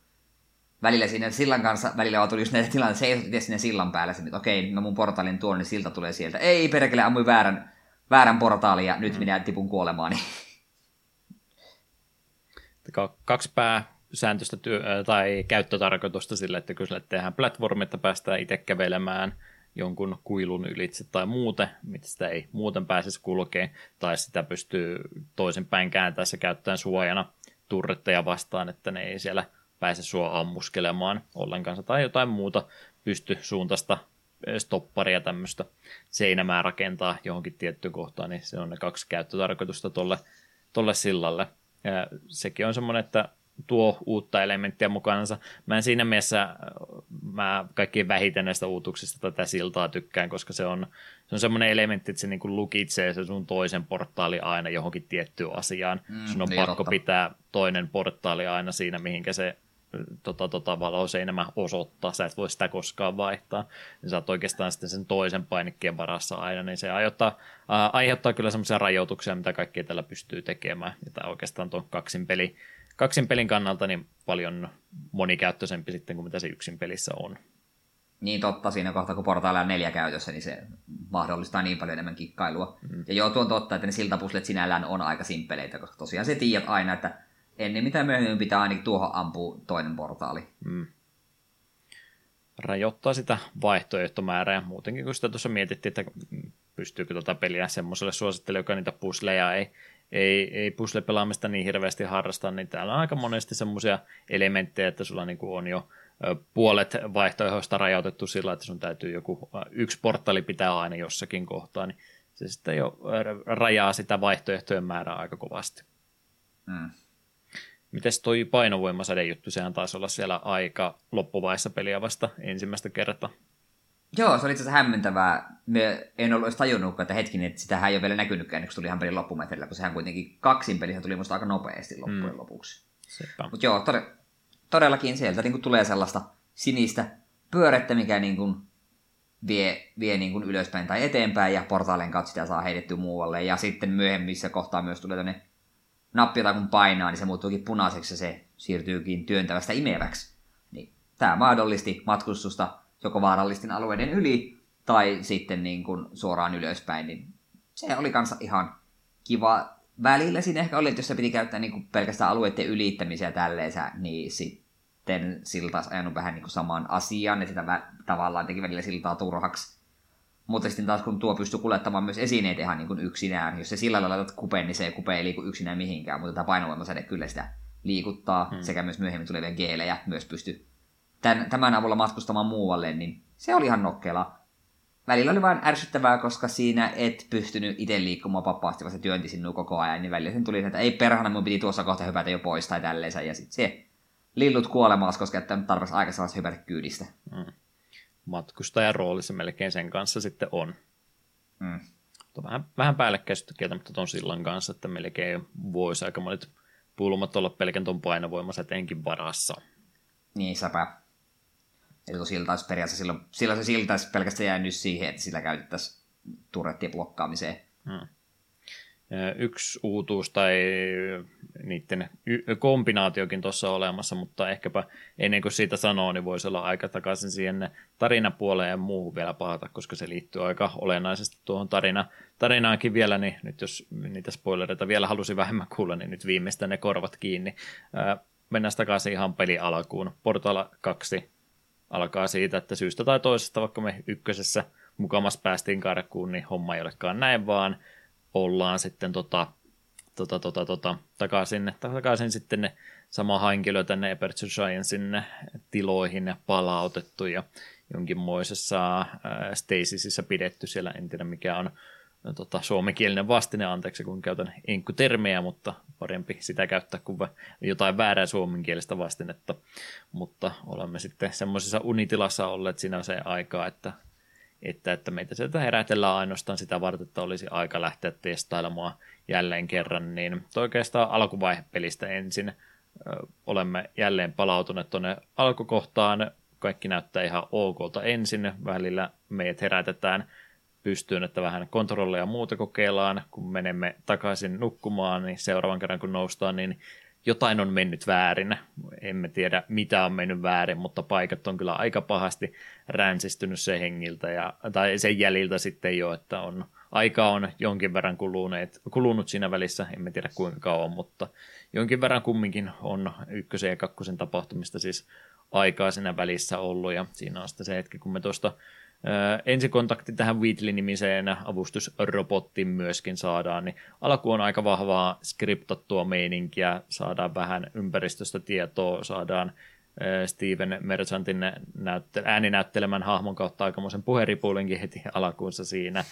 Välillä siinä sillan kanssa, välillä vaan tuli just näitä tilanteita, se ei sinne sillan päällä, että okei, no mun portaalin tuon, niin silta tulee sieltä. Ei perkele, ammui väärän, väärän portaalin ja nyt mm. minä tipun kuolemaani. kaksi pääsääntöistä työ, tai käyttötarkoitusta sille, että kyllä tehdään platformi, että päästään itse kävelemään jonkun kuilun ylitse tai muuten, mitä sitä ei muuten pääsisi kulkeen, tai sitä pystyy toisinpäin kääntäessä käyttäen suojana turretteja vastaan, että ne ei siellä pääse sua ammuskelemaan ollenkaan, tai jotain muuta pysty suuntaista stopparia tämmöistä seinämää rakentaa johonkin tiettyyn kohtaan, niin se on ne kaksi käyttötarkoitusta tolle, tolle sillalle. Ja sekin on semmoinen, että tuo uutta elementtiä mukanansa. Mä en siinä mielessä, mä kaikkiin vähiten näistä uutuksista tätä siltaa tykkään, koska se on, se on semmoinen elementti, että se niin lukitsee se sun toisen portaali aina johonkin tiettyyn asiaan. Mm, sun on niin pakko totta. pitää toinen portaali aina siinä, mihinkä se tota, tota valoseinämä osoittaa, sä et voi sitä koskaan vaihtaa, niin sä oot oikeastaan sitten sen toisen painikkeen varassa aina, niin se aiheuttaa, ää, aiheuttaa kyllä semmoisia rajoituksia, mitä kaikki tällä pystyy tekemään, ja tämä oikeastaan tuon kaksin, peli, kaksin pelin kannalta niin paljon monikäyttöisempi sitten kuin mitä se yksin pelissä on. Niin totta, siinä kohtaa kun portailla on neljä käytössä, niin se mahdollistaa niin paljon enemmän kikkailua. Mm. Ja joo, tuo on totta, että ne siltapuslet sinällään on aika simppeleitä, koska tosiaan se tiedät aina, että ennen mitä myöhemmin pitää ainakin tuohon ampua toinen portaali. Mm. Rajoittaa sitä vaihtoehtomäärää. Muutenkin kun sitä tuossa mietittiin, että pystyykö tuota peliä semmoiselle suosittelijalle, joka niitä pusleja ei, ei, ei pusle-pelaamista niin hirveästi harrasta, niin täällä on aika monesti semmoisia elementtejä, että sulla niin on jo puolet vaihtoehdoista rajoitettu sillä, että sun täytyy joku yksi portaali pitää aina jossakin kohtaa, niin se sitten jo rajaa sitä vaihtoehtojen määrää aika kovasti. Mm. Mites toi painovoimasädejuttu, sehän taisi olla siellä aika loppuvaiheessa peliä vasta ensimmäistä kertaa. Joo, se oli itse asiassa hämmentävää. Me en ollut edes tajunnut, että hetkinen, että sitähän ei ole vielä näkynytkään, kun se tuli ihan pelin loppumetrillä, kun sehän kuitenkin kaksin pelissä tuli musta aika nopeasti loppujen mm. lopuksi. Mutta joo, tod- todellakin sieltä niin tulee sellaista sinistä pyörettä, mikä niin kuin vie, vie niin kuin ylöspäin tai eteenpäin, ja portaalien kautta sitä saa heitettyä muualle. Ja sitten myöhemmissä kohtaa myös tulee tänne nappia kun painaa, niin se muuttuukin punaiseksi ja se siirtyykin työntävästä imeväksi. Niin tämä mahdollisti matkustusta joko vaarallisten alueiden yli tai sitten niin kuin suoraan ylöspäin, niin se oli kanssa ihan kiva. Välillä siinä ehkä oli, että jos se piti käyttää niin kuin pelkästään alueiden ylittämisiä tälleensä, niin sitten siltä olisi ajanut vähän niin kuin saman asian, ja sitä tavallaan teki välillä siltaa turhaksi. Mutta sitten taas kun tuo pystyy kuljettamaan myös esineet ihan niin kuin yksinään, jos se sillä lailla laitat kupeen, niin se kupe ei liiku yksinään mihinkään, mutta tämä painovoimasäde kyllä sitä liikuttaa, hmm. sekä myös myöhemmin tulevia geelejä myös pystyy tämän, tämän avulla matkustamaan muualle, niin se oli ihan nokkela. Välillä oli vain ärsyttävää, koska siinä et pystynyt itse liikkumaan vapaasti, vaan se työnti sinua koko ajan, niin välillä sen tuli, että ei perhana, mun piti tuossa kohta hypätä jo pois tai tälleensä, ja sitten se lillut kuolemaas, koska että tarvitsisi aika sellaista hypätä kyydistä. Mm matkustajan rooli se melkein sen kanssa sitten on. Mm. Vähän, vähän päällekkäistä kieltämättä tuon sillan kanssa, että melkein voisi aika monet pulmat olla pelkän tuon painovoimasäteenkin varassa. Niin, säpä. Eli tuo silta olisi periaatteessa silloin, silloin se silta olisi pelkästään jäänyt siihen, että sillä käytettäisiin turrettien blokkaamiseen. Hmm. Yksi uutuus tai niiden kombinaatiokin tuossa olemassa, mutta ehkäpä ennen kuin siitä sanoo, niin voisi olla aika takaisin siihen tarinapuoleen ja muuhun vielä pahata, koska se liittyy aika olennaisesti tuohon tarina, tarinaankin vielä, niin nyt jos niitä spoilereita vielä halusi vähemmän kuulla, niin nyt viimeistä ne korvat kiinni. Mennään takaisin ihan peli alkuun. Portal 2 alkaa siitä, että syystä tai toisesta, vaikka me ykkösessä mukamas päästiin karkuun, niin homma ei olekaan näin, vaan ollaan sitten tota, tota, tota, tota, takaisin, takaisin sitten ne sama henkilö tänne Aperture Sciencein tiloihin palautettu ja jonkinmoisessa äh, stasisissa pidetty siellä, en tiedä mikä on tota, suomenkielinen vastine, anteeksi kun käytän inkkutermejä, mutta parempi sitä käyttää kuin jotain väärää suomenkielistä vastinetta. Mutta olemme sitten semmoisessa unitilassa olleet siinä se aikaa, että että, että meitä sieltä herätellään ainoastaan sitä varten, että olisi aika lähteä testailemaan jälleen kerran, niin oikeastaan alkuvaihe pelistä ensin olemme jälleen palautuneet tuonne alkukohtaan, kaikki näyttää ihan okolta ensin, välillä meidät herätetään pystyyn, että vähän kontrolleja ja muuta kokeillaan, kun menemme takaisin nukkumaan, niin seuraavan kerran kun noustaan, niin jotain on mennyt väärin. Emme tiedä, mitä on mennyt väärin, mutta paikat on kyllä aika pahasti ränsistynyt se hengiltä ja, tai sen jäljiltä sitten jo, että on, aika on jonkin verran kuluneet, kulunut siinä välissä, emme tiedä kuinka kauan, mutta jonkin verran kumminkin on ykkösen ja kakkosen tapahtumista siis aikaa siinä välissä ollut ja siinä on sitten se hetki, kun me tuosta ensikontakti tähän Wheatley-nimiseen avustusrobottiin myöskin saadaan, niin alku on aika vahvaa skriptattua meininkiä, saadaan vähän ympäristöstä tietoa, saadaan Steven Merchantin näytte- ääninäyttelemän hahmon kautta aikamoisen puheripuulinkin heti alkuunsa siinä.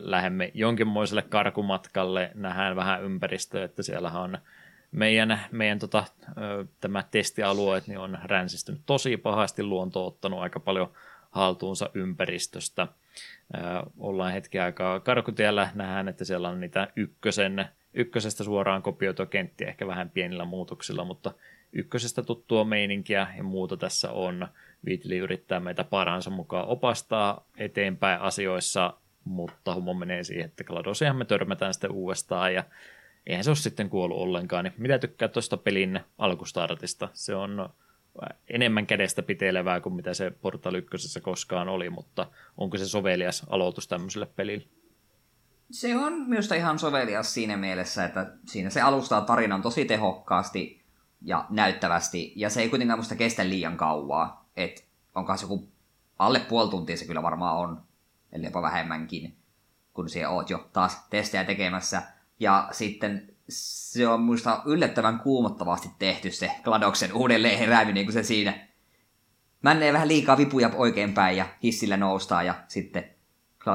Lähemme jonkinmoiselle karkumatkalle, nähdään vähän ympäristöä, että siellä on meidän, meidän tota, tämä testialueet niin on ränsistynyt tosi pahasti, luonto ottanut aika paljon haltuunsa ympäristöstä. ollaan hetki aikaa karkutiellä, nähdään, että siellä on niitä ykkösen, ykkösestä suoraan kopioitua kenttiä, ehkä vähän pienillä muutoksilla, mutta ykkösestä tuttua meininkiä ja muuta tässä on. Viitli yrittää meitä paransa mukaan opastaa eteenpäin asioissa, mutta homma menee siihen, että Gladosiahan me törmätään sitten uudestaan ja eihän se ole sitten kuollut ollenkaan. Niin mitä tykkää tuosta pelin alkustartista? Se on enemmän kädestä pitelevää kuin mitä se Portal 1 koskaan oli, mutta onko se sovelias aloitus tämmöiselle pelille? Se on minusta ihan sovelias siinä mielessä, että siinä se alustaa tarinan tosi tehokkaasti ja näyttävästi, ja se ei kuitenkaan musta kestä liian kauaa. että onkaan se joku alle puoli tuntia se kyllä varmaan on, eli jopa vähemmänkin, kun siellä oot jo taas testejä tekemässä. Ja sitten se on muista yllättävän kuumottavasti tehty se Gladoksen uudelleen herääminen, kun se siinä männee vähän liikaa vipuja oikeinpäin ja hissillä noustaa ja sitten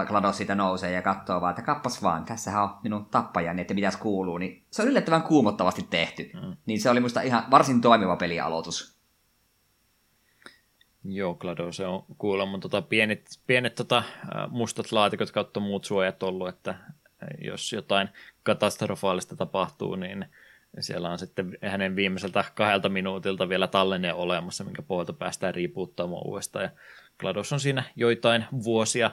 Glados siitä nousee ja katsoo vaan, että kappas vaan, tässähän on minun tappajani, että mitäs kuuluu, niin se on yllättävän kuumottavasti tehty. Mm. Niin se oli musta ihan varsin toimiva pelialoitus. Joo, GLaDOS on kuulemma tota, pienet, pienet tota, mustat laatikot kautta muut suojat ollut, että jos jotain katastrofaalista tapahtuu, niin siellä on sitten hänen viimeiseltä kahdelta minuutilta vielä tallenne olemassa, minkä pohjalta päästään riipuuttamaan uudestaan. Ja GLaDOS on siinä joitain vuosia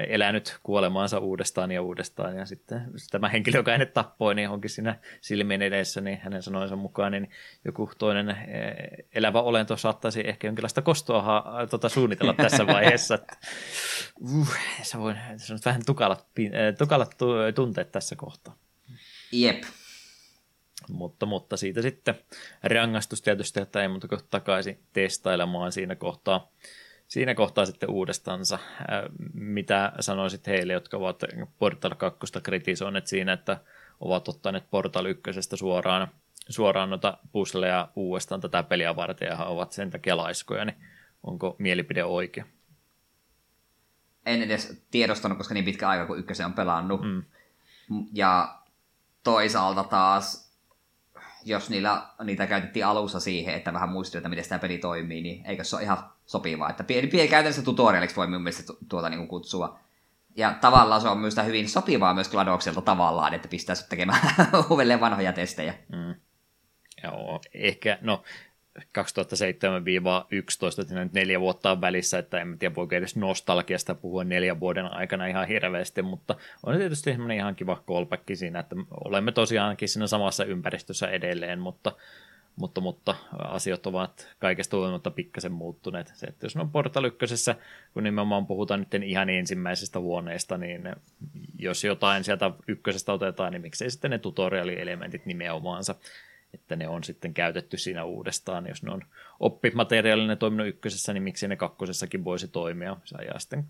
elänyt kuolemaansa uudestaan ja uudestaan, ja sitten tämä henkilö, joka hänet tappoi, niin onkin siinä silmien edessä, niin hänen sanoinsa mukaan, niin joku toinen eh, elävä olento saattaisi ehkä jonkinlaista kostoa ha, tota, suunnitella tässä vaiheessa. Että, uh, se, voi, se on vähän tukalat, eh, tukalat tunteet tässä kohtaa. Jep. Mutta, mutta siitä sitten rangaistus tietysti, että ei muuta kuin takaisin testailemaan siinä kohtaa siinä kohtaa sitten uudestansa. Mitä sanoisit heille, jotka ovat Portal 2 kritisoineet siinä, että ovat ottaneet Portal 1 suoraan, suoraan noita pusleja uudestaan tätä peliä varten ja ovat sen takia laiskoja, niin onko mielipide oikea? En edes tiedostanut, koska niin pitkä aika kuin ykkösen on pelannut. Mm. Ja toisaalta taas, jos niillä, niitä käytettiin alussa siihen, että vähän muistuu, että miten tämä peli toimii, niin eikö se ole ihan sopivaa. Että pieni, pieni käytännössä tutorialiksi voi mielestä tuota niin kuin kutsua. Ja tavallaan se on myös hyvin sopivaa myös Gladokselta tavallaan, että pistää tekemään uudelleen vanhoja testejä. Mm. Joo, ehkä, no 2007-11, että nyt neljä vuotta on välissä, että en tiedä voiko edes nostalgiasta puhua neljän vuoden aikana ihan hirveästi, mutta on tietysti ihan kiva callback siinä, että olemme tosiaankin siinä samassa ympäristössä edelleen, mutta mutta, mutta asiat ovat kaikesta huolimatta pikkasen muuttuneet. Se, että jos on Portal 1, kun nimenomaan puhutaan nyt ihan ensimmäisestä huoneesta, niin jos jotain sieltä ykkösestä otetaan, niin miksei sitten ne tutorialielementit nimenomaansa, että ne on sitten käytetty siinä uudestaan. Jos ne on oppimateriaalinen toiminut ykkösessä, niin miksi ne kakkosessakin voisi toimia. Se ajaa sitten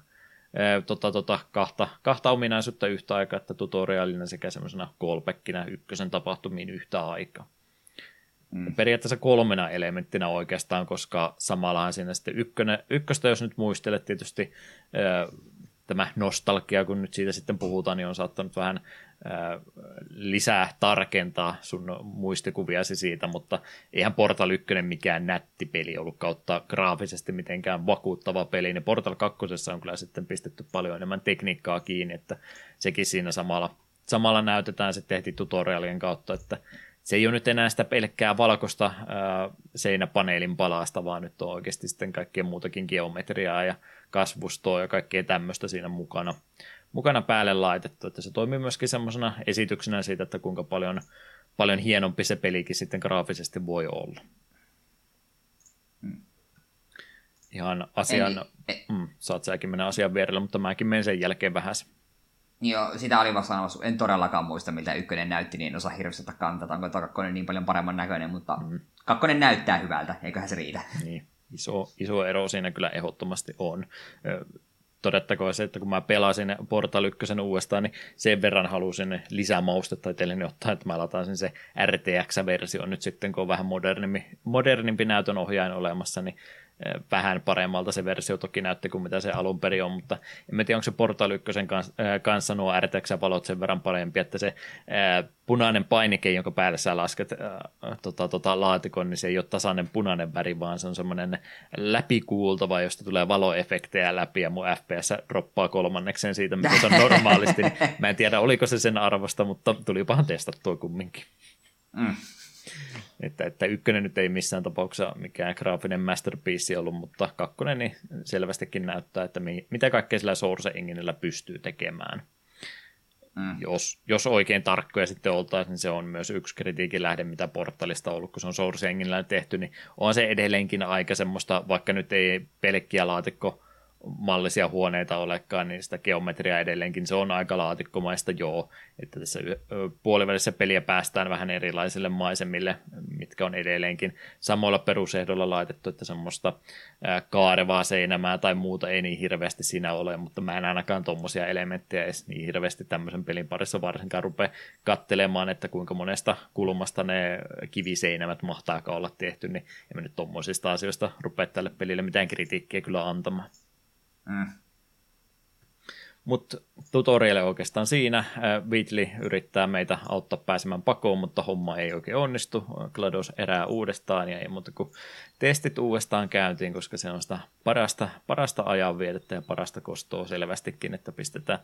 tota, tota, kahta, kahta ominaisuutta yhtä aikaa, että tutoriaalina sekä semmoisena callbackina ykkösen tapahtumiin yhtä aikaa. Mm. Periaatteessa kolmena elementtinä oikeastaan, koska samallahan siinä sitten ykkönen, ykköstä, jos nyt muistelet tietysti tämä nostalgia, kun nyt siitä sitten puhutaan, niin on saattanut vähän lisää tarkentaa sun muistikuviasi siitä, mutta eihän Portal 1 mikään nätti peli ollut kautta graafisesti mitenkään vakuuttava peli, niin Portal 2 on kyllä sitten pistetty paljon enemmän tekniikkaa kiinni, että sekin siinä samalla, samalla näytetään sitten heti tutorialien kautta, että se ei ole nyt enää sitä pelkkää valkoista ää, seinäpaneelin palasta, vaan nyt on oikeasti sitten kaikkea muutakin geometriaa ja kasvustoa ja kaikkea tämmöistä siinä mukana, mukana päälle laitettu. Että se toimii myöskin semmoisena esityksenä siitä, että kuinka paljon, paljon hienompi se pelikin sitten graafisesti voi olla. Hmm. Ihan asian, Eli, mm, saat säkin mennä asian vierelle, mutta mäkin menen sen jälkeen vähän. Joo, sitä oli vasta sanomassa. En todellakaan muista, miltä ykkönen näytti, niin en osaa hirveästi ottaa kantaa. Onko kakkonen niin paljon paremman näköinen, mutta mm. kakkonen näyttää hyvältä, eiköhän se riitä. Niin, iso, iso ero siinä kyllä ehdottomasti on. Todettakoon se, että kun mä pelasin Portal 1 uudestaan, niin sen verran halusin lisää maustetta itselleni ottaa, että mä lataisin se RTX-versio nyt sitten, kun on vähän modernimpi, modernimpi näytön ohjain olemassa, niin vähän paremmalta se versio toki näytti kuin mitä se alun perin on, mutta en tiedä, onko se Portal 1 kanssa, kanssa nuo RTX-valot sen verran parempi, että se ää, punainen painike, jonka päälle sä lasket ää, tota, tota, laatikon, niin se ei ole tasainen punainen väri, vaan se on semmoinen läpikuultava, josta tulee valoefektejä läpi ja mun FPS droppaa kolmannekseen siitä, mitä se on normaalisti. Mä en tiedä, oliko se sen arvosta, mutta tulipahan testattua kumminkin. Mm. Että, että ykkönen nyt ei missään tapauksessa mikään graafinen masterpiece ollut, mutta kakkonen niin selvästikin näyttää, että mi, mitä kaikkea sillä Source Enginellä pystyy tekemään. Mm. Jos, jos oikein tarkkoja sitten oltaisiin, niin se on myös yksi kritiikin lähde, mitä portalista on ollut, kun se on Source Enginellä tehty, niin on se edelleenkin aika semmoista, vaikka nyt ei pelkkiä laatikko mallisia huoneita olekaan, niin sitä geometriaa edelleenkin se on aika laatikkomaista, joo, että tässä puolivälissä peliä päästään vähän erilaisille maisemille, mitkä on edelleenkin samoilla perusehdoilla laitettu, että semmoista kaarevaa seinämää tai muuta ei niin hirveästi siinä ole, mutta mä en ainakaan tuommoisia elementtejä edes niin hirveästi tämmöisen pelin parissa varsinkaan rupea kattelemaan, että kuinka monesta kulmasta ne kiviseinämät mahtaa olla tehty, niin en mä nyt tuommoisista asioista rupea tälle pelille mitään kritiikkiä kyllä antamaan. Mm. Mutta tutoriaali oikeastaan siinä. Wheatley yrittää meitä auttaa pääsemään pakoon, mutta homma ei oikein onnistu. GLaDOS erää uudestaan ja ei muuta kuin testit uudestaan käyntiin, koska se on sitä parasta, parasta ajanvietettä ja parasta kostoa selvästikin, että pistetään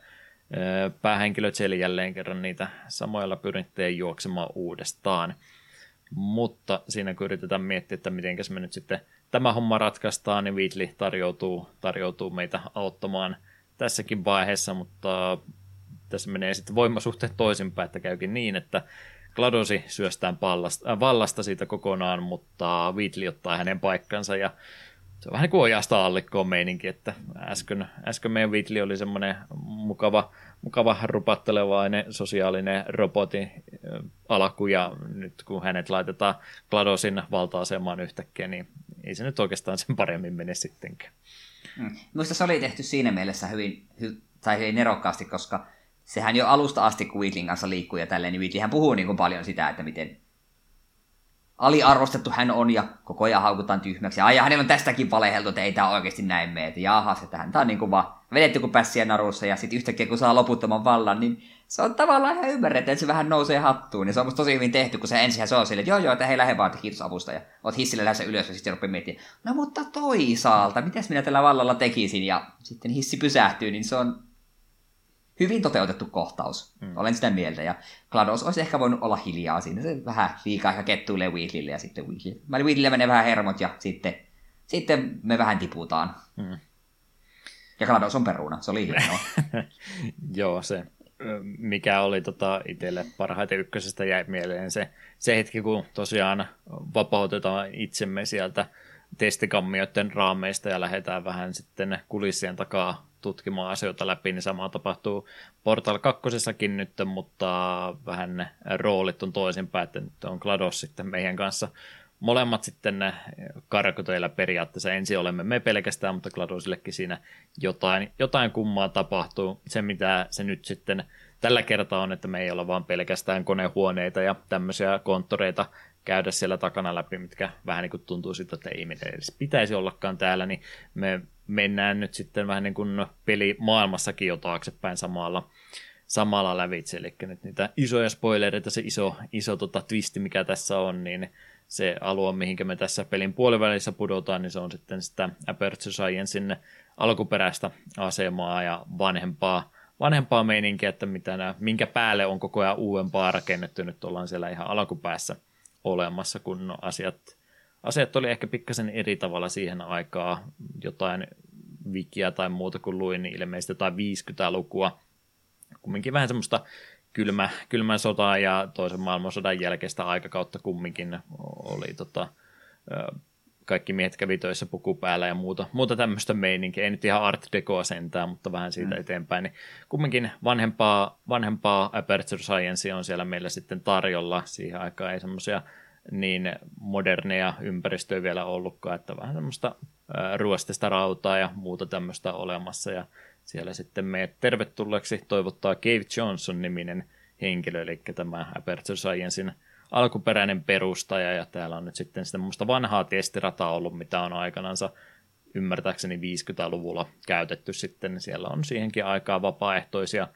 päähenkilöt siellä jälleen kerran niitä samoilla labyrinttejä juoksemaan uudestaan. Mutta siinä kun yritetään miettiä, että miten me nyt sitten tämä homma ratkaistaan, niin Wheatley tarjoutuu, tarjoutuu meitä auttamaan tässäkin vaiheessa, mutta tässä menee sitten voimasuhteet toisinpäin, että käykin niin, että Gladosi syöstään pallasta, äh, vallasta siitä kokonaan, mutta Wheatley ottaa hänen paikkansa ja se on vähän kuin ojasta allikkoon meininki, että äsken, äsken meidän Wheatley oli semmoinen mukava, mukava rupattelevainen sosiaalinen roboti alku, ja nyt kun hänet laitetaan GLaDOSin valta-asemaan yhtäkkiä, niin ei se nyt oikeastaan sen paremmin mene sittenkään. Mm. Se oli tehty siinä mielessä hyvin, hy, tai hyvin nerokkaasti, koska sehän jo alusta asti, kun Wheatlin kanssa liikkuu ja tälleen, niin Wheatleyhän puhuu niin kuin paljon sitä, että miten aliarvostettu hän on ja koko ajan haukutaan tyhmäksi. Ja ai, hänellä on tästäkin valeheltu, että ei tämä oikeasti näin mene. Että jahas, että hän on niin kuin vaan vedetty kuin pässiä narussa ja sitten yhtäkkiä kun saa loputtoman vallan, niin se on tavallaan ihan ymmärretty, että se vähän nousee hattuun. Ja se on musta tosi hyvin tehty, kun se ensin se on silleen, että joo joo, että hei lähde vaan, kiitos avusta. Ja oot hissille lähdössä ylös ja sitten rupeaa miettimään, no mutta toisaalta, mitäs minä tällä vallalla tekisin? Ja sitten hissi pysähtyy, niin se on hyvin toteutettu kohtaus. Mm. Olen sitä mieltä. Ja GLaDOS olisi ehkä voinut olla hiljaa siinä. Se vähän liikaa ehkä kettuilee Weasleylle ja sitten Weasley. Mä Weasleylle menee vähän hermot ja sitten, sitten me vähän tiputaan. Mm. Ja GLaDOS on peruna. Se oli hienoa. Joo, se mikä oli tota itselle parhaiten ykkösestä jäi mieleen se, se hetki, kun tosiaan vapautetaan itsemme sieltä testikammioiden raameista ja lähdetään vähän sitten kulissien takaa tutkimaan asioita läpi, niin sama tapahtuu Portal 2 nyt, mutta vähän roolit on toisinpäin, että nyt on GLaDOS sitten meidän kanssa molemmat sitten karkoteilla periaatteessa. Ensin olemme me pelkästään, mutta GLaDOSillekin siinä jotain, jotain kummaa tapahtuu. Se, mitä se nyt sitten tällä kertaa on, että me ei olla vaan pelkästään konehuoneita ja tämmöisiä konttoreita käydä siellä takana läpi, mitkä vähän niin kuin tuntuu siltä, että ei edes pitäisi ollakaan täällä, niin me mennään nyt sitten vähän niin kuin peli maailmassakin jo taaksepäin samalla, samalla lävitse, eli nyt niitä isoja spoilereita, se iso, iso tota twisti, mikä tässä on, niin se alue, mihinkä me tässä pelin puolivälissä pudotaan, niin se on sitten sitä Aperture Sciencein alkuperäistä asemaa ja vanhempaa, vanhempaa meininkiä, että mitä nämä, minkä päälle on koko ajan uudempaa rakennettu. Nyt ollaan siellä ihan alkupäässä olemassa, kun asiat, asiat oli ehkä pikkasen eri tavalla siihen aikaan. Jotain wikiä tai muuta kuin luin, niin ilmeisesti jotain 50-lukua. Kumminkin vähän semmoista kylmä, kylmän sotaa ja toisen maailmansodan jälkeistä aikakautta kumminkin oli tota, kaikki miehet kävi töissä puku päällä ja muuta, muuta tämmöistä meininkiä. Ei nyt ihan art decoa sentään, mutta vähän siitä mm. eteenpäin. Niin kumminkin vanhempaa, vanhempaa Aperture Science on siellä meillä sitten tarjolla. Siihen aikaan ei semmoisia niin moderneja ympäristöjä vielä ollutkaan, että vähän semmoista ruostista rautaa ja muuta tämmöistä olemassa. Ja siellä sitten me tervetulleeksi toivottaa Cave Johnson-niminen henkilö, eli tämä Aperture Sciencein alkuperäinen perustaja, ja täällä on nyt sitten semmoista vanhaa testirataa ollut, mitä on aikanansa ymmärtääkseni 50-luvulla käytetty sitten. Siellä on siihenkin aikaa vapaaehtoisia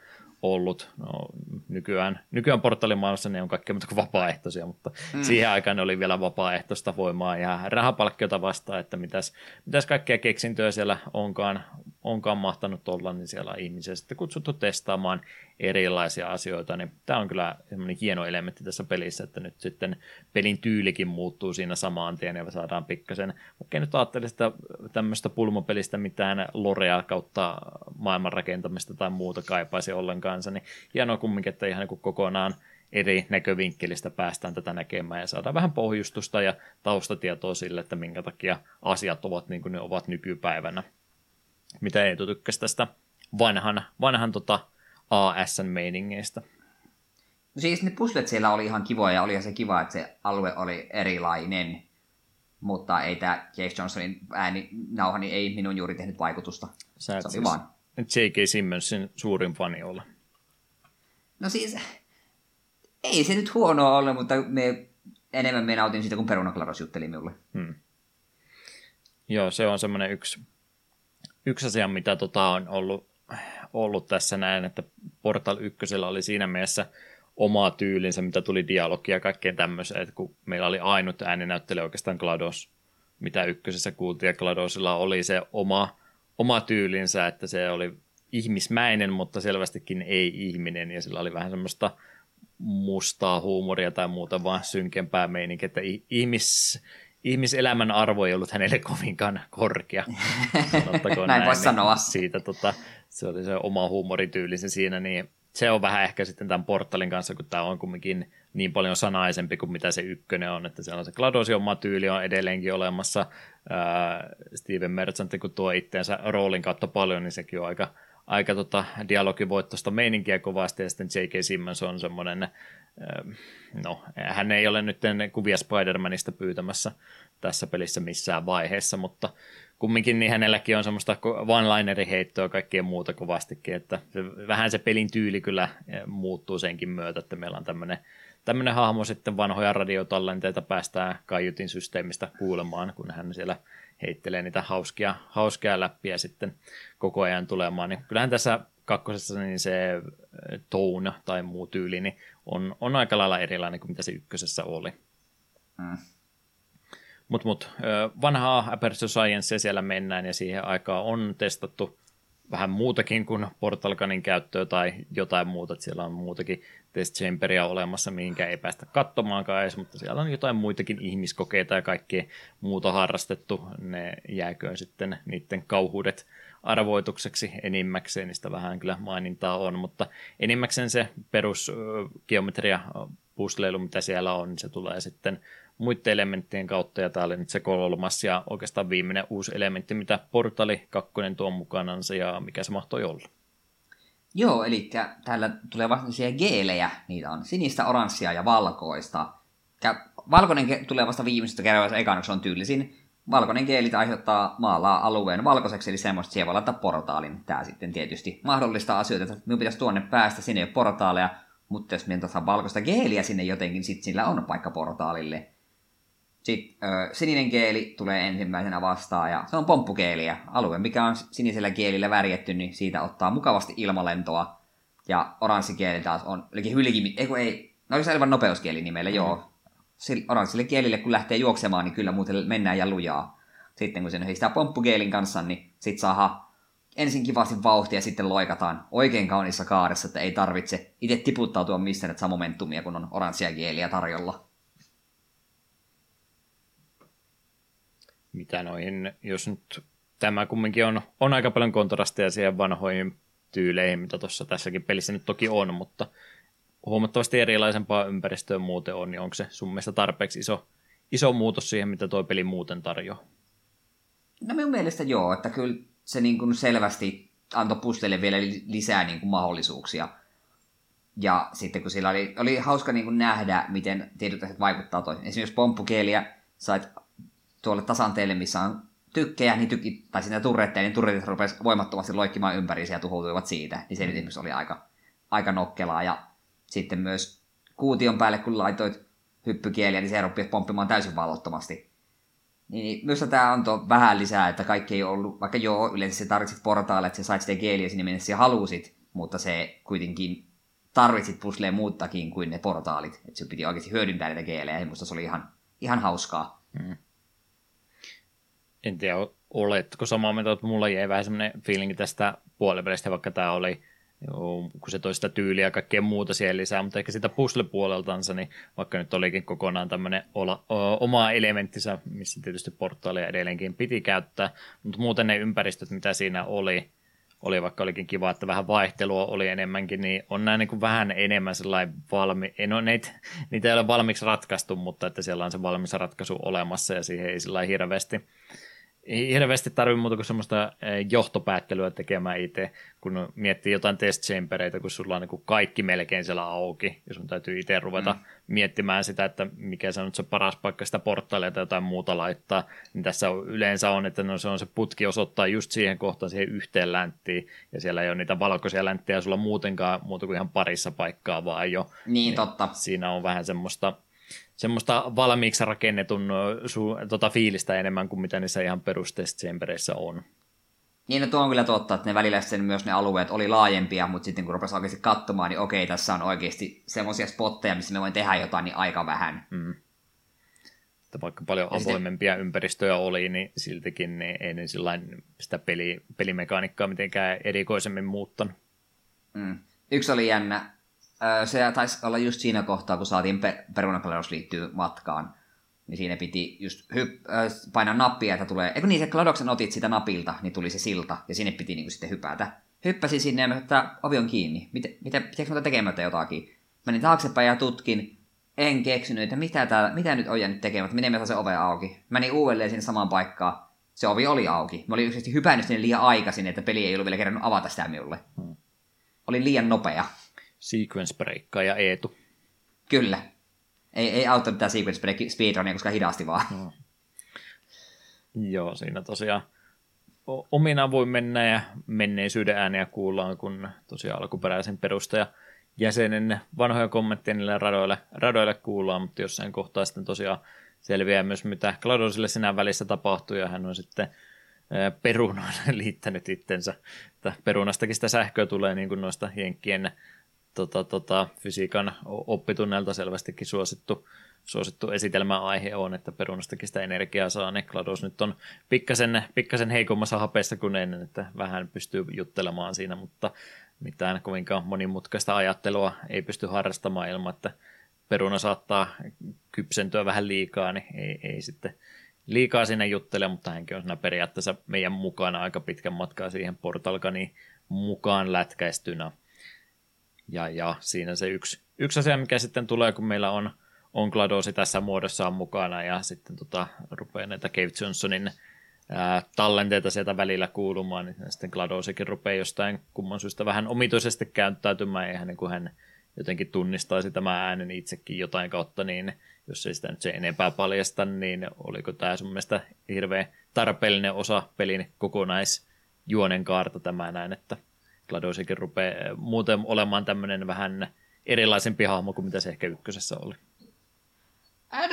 ollut. No, nykyään, nykyään portalimaailmassa ne on kaikkea muuta kuin vapaaehtoisia, mutta mm. siihen aikaan ne oli vielä vapaaehtoista voimaa ja rahapalkkiota vastaan, että mitäs, mitäs kaikkea keksintöä siellä onkaan, onkaan mahtanut olla, niin siellä on ihmisiä sitten kutsuttu testaamaan erilaisia asioita, niin tämä on kyllä semmoinen hieno elementti tässä pelissä, että nyt sitten pelin tyylikin muuttuu siinä samaan tien ja saadaan pikkasen, vaikka nyt ajattelisi sitä tämmöistä pulmopelistä mitään lorea kautta maailman rakentamista tai muuta kaipaisi ollenkaan, niin hienoa kumminkin, että ihan niin kokonaan eri näkövinkkelistä päästään tätä näkemään ja saadaan vähän pohjustusta ja taustatietoa sille, että minkä takia asiat ovat niin kuin ne ovat nykypäivänä. Mitä ei tykkäsi tästä vanhan, vanhan tota ASN-meiningeistä. No siis ne puslet siellä oli ihan kivoja ja oli se kiva, että se alue oli erilainen. Mutta ei tämä Jake Johnsonin ääni nauha, niin ei minun juuri tehnyt vaikutusta. Sä se oli siis vaan. J.K. Simmonsin suurin fani olla. No siis, ei se nyt huonoa ole, mutta me enemmän me nautin siitä, kun Peruna Klaros jutteli minulle. Hmm. Joo, se on semmoinen yksi, yksi asia, mitä tota on ollut ollut tässä näin, että Portal 1 oli siinä mielessä oma tyylinsä, mitä tuli dialogia ja kaikkeen tämmöiseen, että kun meillä oli ainut ääninäyttely oikeastaan GLaDOS, mitä ykkösessä kuultiin, ja GLaDOSilla oli se oma, oma tyylinsä, että se oli ihmismäinen, mutta selvästikin ei ihminen, ja sillä oli vähän semmoista mustaa huumoria tai muuta, vaan synkempää meininkiä, että ihmis, ihmiselämän arvo ei ollut hänelle kovinkaan korkea. näin, näin voisi niin sanoa. Siitä tota, se oli se oma huumorityyli siinä, niin se on vähän ehkä sitten tämän portalin kanssa, kun tämä on kumminkin niin paljon sanaisempi kuin mitä se ykkönen on, että siellä on se GLaDOSin oma tyyli on edelleenkin olemassa. Ää, Steven Merchant, kun tuo itteensä roolin kautta paljon, niin sekin on aika, aika tota dialogivoittoista meininkiä kovasti, ja sitten J.K. Simmons on semmoinen, no, hän ei ole nyt kuvia Spider-Manista pyytämässä tässä pelissä missään vaiheessa, mutta kumminkin niin hänelläkin on semmoista one-lineri-heittoa ja kaikkea muuta kovastikin, että se, vähän se pelin tyyli kyllä eh, muuttuu senkin myötä, että meillä on tämmöinen tämmöinen hahmo sitten vanhoja radiotallenteita päästään kaiutin systeemistä kuulemaan, kun hän siellä heittelee niitä hauskia, hauskia läppiä sitten koko ajan tulemaan. Niin kyllähän tässä kakkosessa niin se eh, tone tai muu tyyli niin on, on aika lailla erilainen kuin mitä se ykkösessä oli. Mm. Mutta mut, vanhaa Aperture Sciencea siellä mennään ja siihen aikaan on testattu vähän muutakin kuin Portalkanin käyttöä tai jotain muuta, että siellä on muutakin test chamberia olemassa, mihinkä ei päästä katsomaankaan edes, mutta siellä on jotain muitakin ihmiskokeita ja kaikkea muuta harrastettu, ne jääköön sitten niiden kauhuudet arvoitukseksi enimmäkseen, niistä vähän kyllä mainintaa on, mutta enimmäkseen se perusgeometria pusleilu, mitä siellä on, niin se tulee sitten muiden elementtien kautta, ja tämä oli nyt se kolmas ja oikeastaan viimeinen uusi elementti, mitä Portali 2 tuo mukanansa, ja mikä se mahtoi olla. Joo, eli täällä tulee vasta geelejä, niitä on sinistä, oranssia ja valkoista. Valkoinen tulee vasta viimeisestä kerralla, ekana, se on tyylisin. Valkoinen geeli aiheuttaa maalaa alueen valkoiseksi, eli semmoista, siellä voi laittaa portaalin. Tämä sitten tietysti mahdollistaa asioita, että minun pitäisi tuonne päästä, sinne ei ole portaaleja, mutta jos minä valkoista geeliä sinne jotenkin, sitten sillä on paikka portaalille. Sitten ö, sininen keeli tulee ensimmäisenä vastaan ja se on pomppukeeliä. Alue, mikä on sinisellä kielillä värjetty, niin siitä ottaa mukavasti ilmalentoa. Ja oranssikeeli taas on, eli hylki, ei kun ei, no se aivan nopeuskieli nimellä, mm. joo. Oranssille kielille kun lähtee juoksemaan, niin kyllä muuten mennään ja lujaa. Sitten kun sen sitä pomppukeelin kanssa, niin sit saa ensin kivasti vauhtia ja sitten loikataan oikein kaunissa kaaressa, että ei tarvitse itse tiputtautua missään, että saa momentumia, kun on oranssia kieliä tarjolla. Mitä noihin, jos nyt tämä kumminkin on, on aika paljon kontrastia siihen vanhoihin tyyleihin, mitä tuossa tässäkin pelissä nyt toki on, mutta huomattavasti erilaisempaa ympäristöä muuten on, niin onko se sun mielestä tarpeeksi iso, iso muutos siihen, mitä tuo peli muuten tarjoaa? No minun mielestä joo, että kyllä se niin kuin selvästi antoi pusteille vielä lisää niin kuin mahdollisuuksia. Ja sitten kun sillä oli, oli hauska niin kuin nähdä, miten tietyt asiat vaikuttaa toisiin. Esimerkiksi pomppukeeliä sait tuolle tasanteelle, missä on tykkejä, niin tykki, tai siinä turretteja, niin turretit rupesi voimattomasti loikkimaan ympäri ja tuhoutuivat siitä. Niin se mm. nyt esimerkiksi oli aika, aika nokkelaa. Ja sitten myös kuution päälle, kun laitoit hyppykieliä, niin se rupesi pomppimaan täysin vallottomasti. Niin myös tämä antoi vähän lisää, että kaikki ei ollut, vaikka joo, yleensä se tarvitsit portaalle, että sä sait sitä geeliä sinne mennessä ja halusit, mutta se kuitenkin tarvitsit pusleen muuttakin kuin ne portaalit. Että sun piti oikeasti hyödyntää niitä geelejä, ja musta se oli ihan, ihan hauskaa. Mm en tiedä, oletko samaa mieltä, että mulla jäi vähän semmoinen fiilingi tästä puolivälistä, vaikka tämä oli, kun se toista tyyliä ja kaikkea muuta siellä lisää, mutta ehkä sitä puzzle-puoleltansa, niin vaikka nyt olikin kokonaan tämmöinen oma elementtinsä, missä tietysti portaalia edelleenkin piti käyttää, mutta muuten ne ympäristöt, mitä siinä oli, oli vaikka olikin kiva, että vähän vaihtelua oli enemmänkin, niin on näin niin kuin vähän enemmän sellainen valmi... En ole, niitä, niitä ei ole valmiiksi ratkaistu, mutta että siellä on se valmis ratkaisu olemassa ja siihen ei sillä hirveästi ei hirveästi tarvitse muuta kuin semmoista eh, johtopäättelyä tekemään itse, kun miettii jotain test chambereita, kun sulla on niin kuin kaikki melkein siellä auki, ja sun täytyy itse ruveta mm. miettimään sitä, että mikä se on se paras paikka sitä portaalia tai jotain muuta laittaa, niin tässä on, yleensä on, että no se on se putki osoittaa just siihen kohtaan siihen yhteen länttiin, ja siellä ei ole niitä valkoisia länttejä sulla muutenkaan muuta kuin ihan parissa paikkaa vaan jo. Niin, niin totta. Siinä on vähän semmoista semmoista valmiiksi rakennetun su, tota, fiilistä enemmän kuin mitä niissä ihan perustest on. Niin, no tuo on kyllä totta, että ne välillä sen myös ne alueet oli laajempia, mutta sitten kun rupesi oikeasti katsomaan, niin okei, tässä on oikeasti semmoisia spotteja, missä me voin tehdä jotain, niin aika vähän. Mm. Että vaikka paljon ja avoimempia sitten... ympäristöjä oli, niin siltikin niin ei ne sitä peli, pelimekaniikkaa mitenkään erikoisemmin muuttanut. Mm. Yksi oli jännä, se taisi olla just siinä kohtaa, kun saatiin pe- perunakleros liittyy matkaan. Niin siinä piti just hyp- äh, painaa nappia, että tulee... Eikö niin, se Kladoksen otit sitä napilta, niin tuli se silta, ja sinne piti niin sitten hypätä. Hyppäsin sinne ja että ovi on kiinni. Miten, miten, pitääkö muuta tekemättä jotakin? Menin taaksepäin ja tutkin. En keksinyt, että mitä, täällä, mitä nyt on jäänyt tekemättä, miten mä se ove auki. Menin uudelleen sinne samaan paikkaan. Se ovi oli auki. Mä olin yksisesti hypännyt sinne liian aikaisin, että peli ei ollut vielä kerännyt avata sitä minulle. Hmm. Olin liian nopea sequence breakkaa ja Eetu. Kyllä. Ei, ei auttanut tämä sequence break speedrunia, koska hidasti vaan. No. Joo, siinä tosiaan omina voi mennä ja menneisyyden ääniä kuullaan, kun tosiaan alkuperäisen perustaja jäsenen vanhoja kommentteja niille radoille, radoille kuullaan, mutta jossain kohtaa sitten tosiaan selviää myös, mitä Gladosille sinä välissä tapahtui, ja hän on sitten perunoille liittänyt itsensä. Että perunastakin sitä sähköä tulee niin kuin noista jenkkien tota, tota, fysiikan oppitunneilta selvästikin suosittu, suosittu esitelmäaihe on, että perunastakin sitä energiaa saa, niin nyt on pikkasen, pikkasen heikommassa hapeessa kuin ennen, että vähän pystyy juttelemaan siinä, mutta mitään kovinkaan monimutkaista ajattelua ei pysty harrastamaan ilman, että peruna saattaa kypsentyä vähän liikaa, niin ei, ei sitten liikaa sinne juttele, mutta hänkin on siinä periaatteessa meidän mukana aika pitkän matkaa siihen Portalkaniin mukaan lätkäistynä. Ja, ja siinä se yksi, yksi asia, mikä sitten tulee, kun meillä on, on GLaDOSi tässä muodossaan mukana ja sitten tota, rupeaa näitä Cave Johnsonin ää, tallenteita sieltä välillä kuulumaan, niin sitten GLaDOSikin rupeaa jostain kumman syystä vähän omituisesti käyttäytymään, eihän niin kuin hän jotenkin tunnistaisi tämä äänen itsekin jotain kautta, niin jos ei sitä nyt se enempää paljasta, niin oliko tämä sun mielestä hirveän tarpeellinen osa pelin kokonaisjuonen kaarta tämä näin, että GLaDOSikin rupeaa muuten olemaan tämmöinen vähän erilaisempi hahmo kuin mitä se ehkä ykkösessä oli.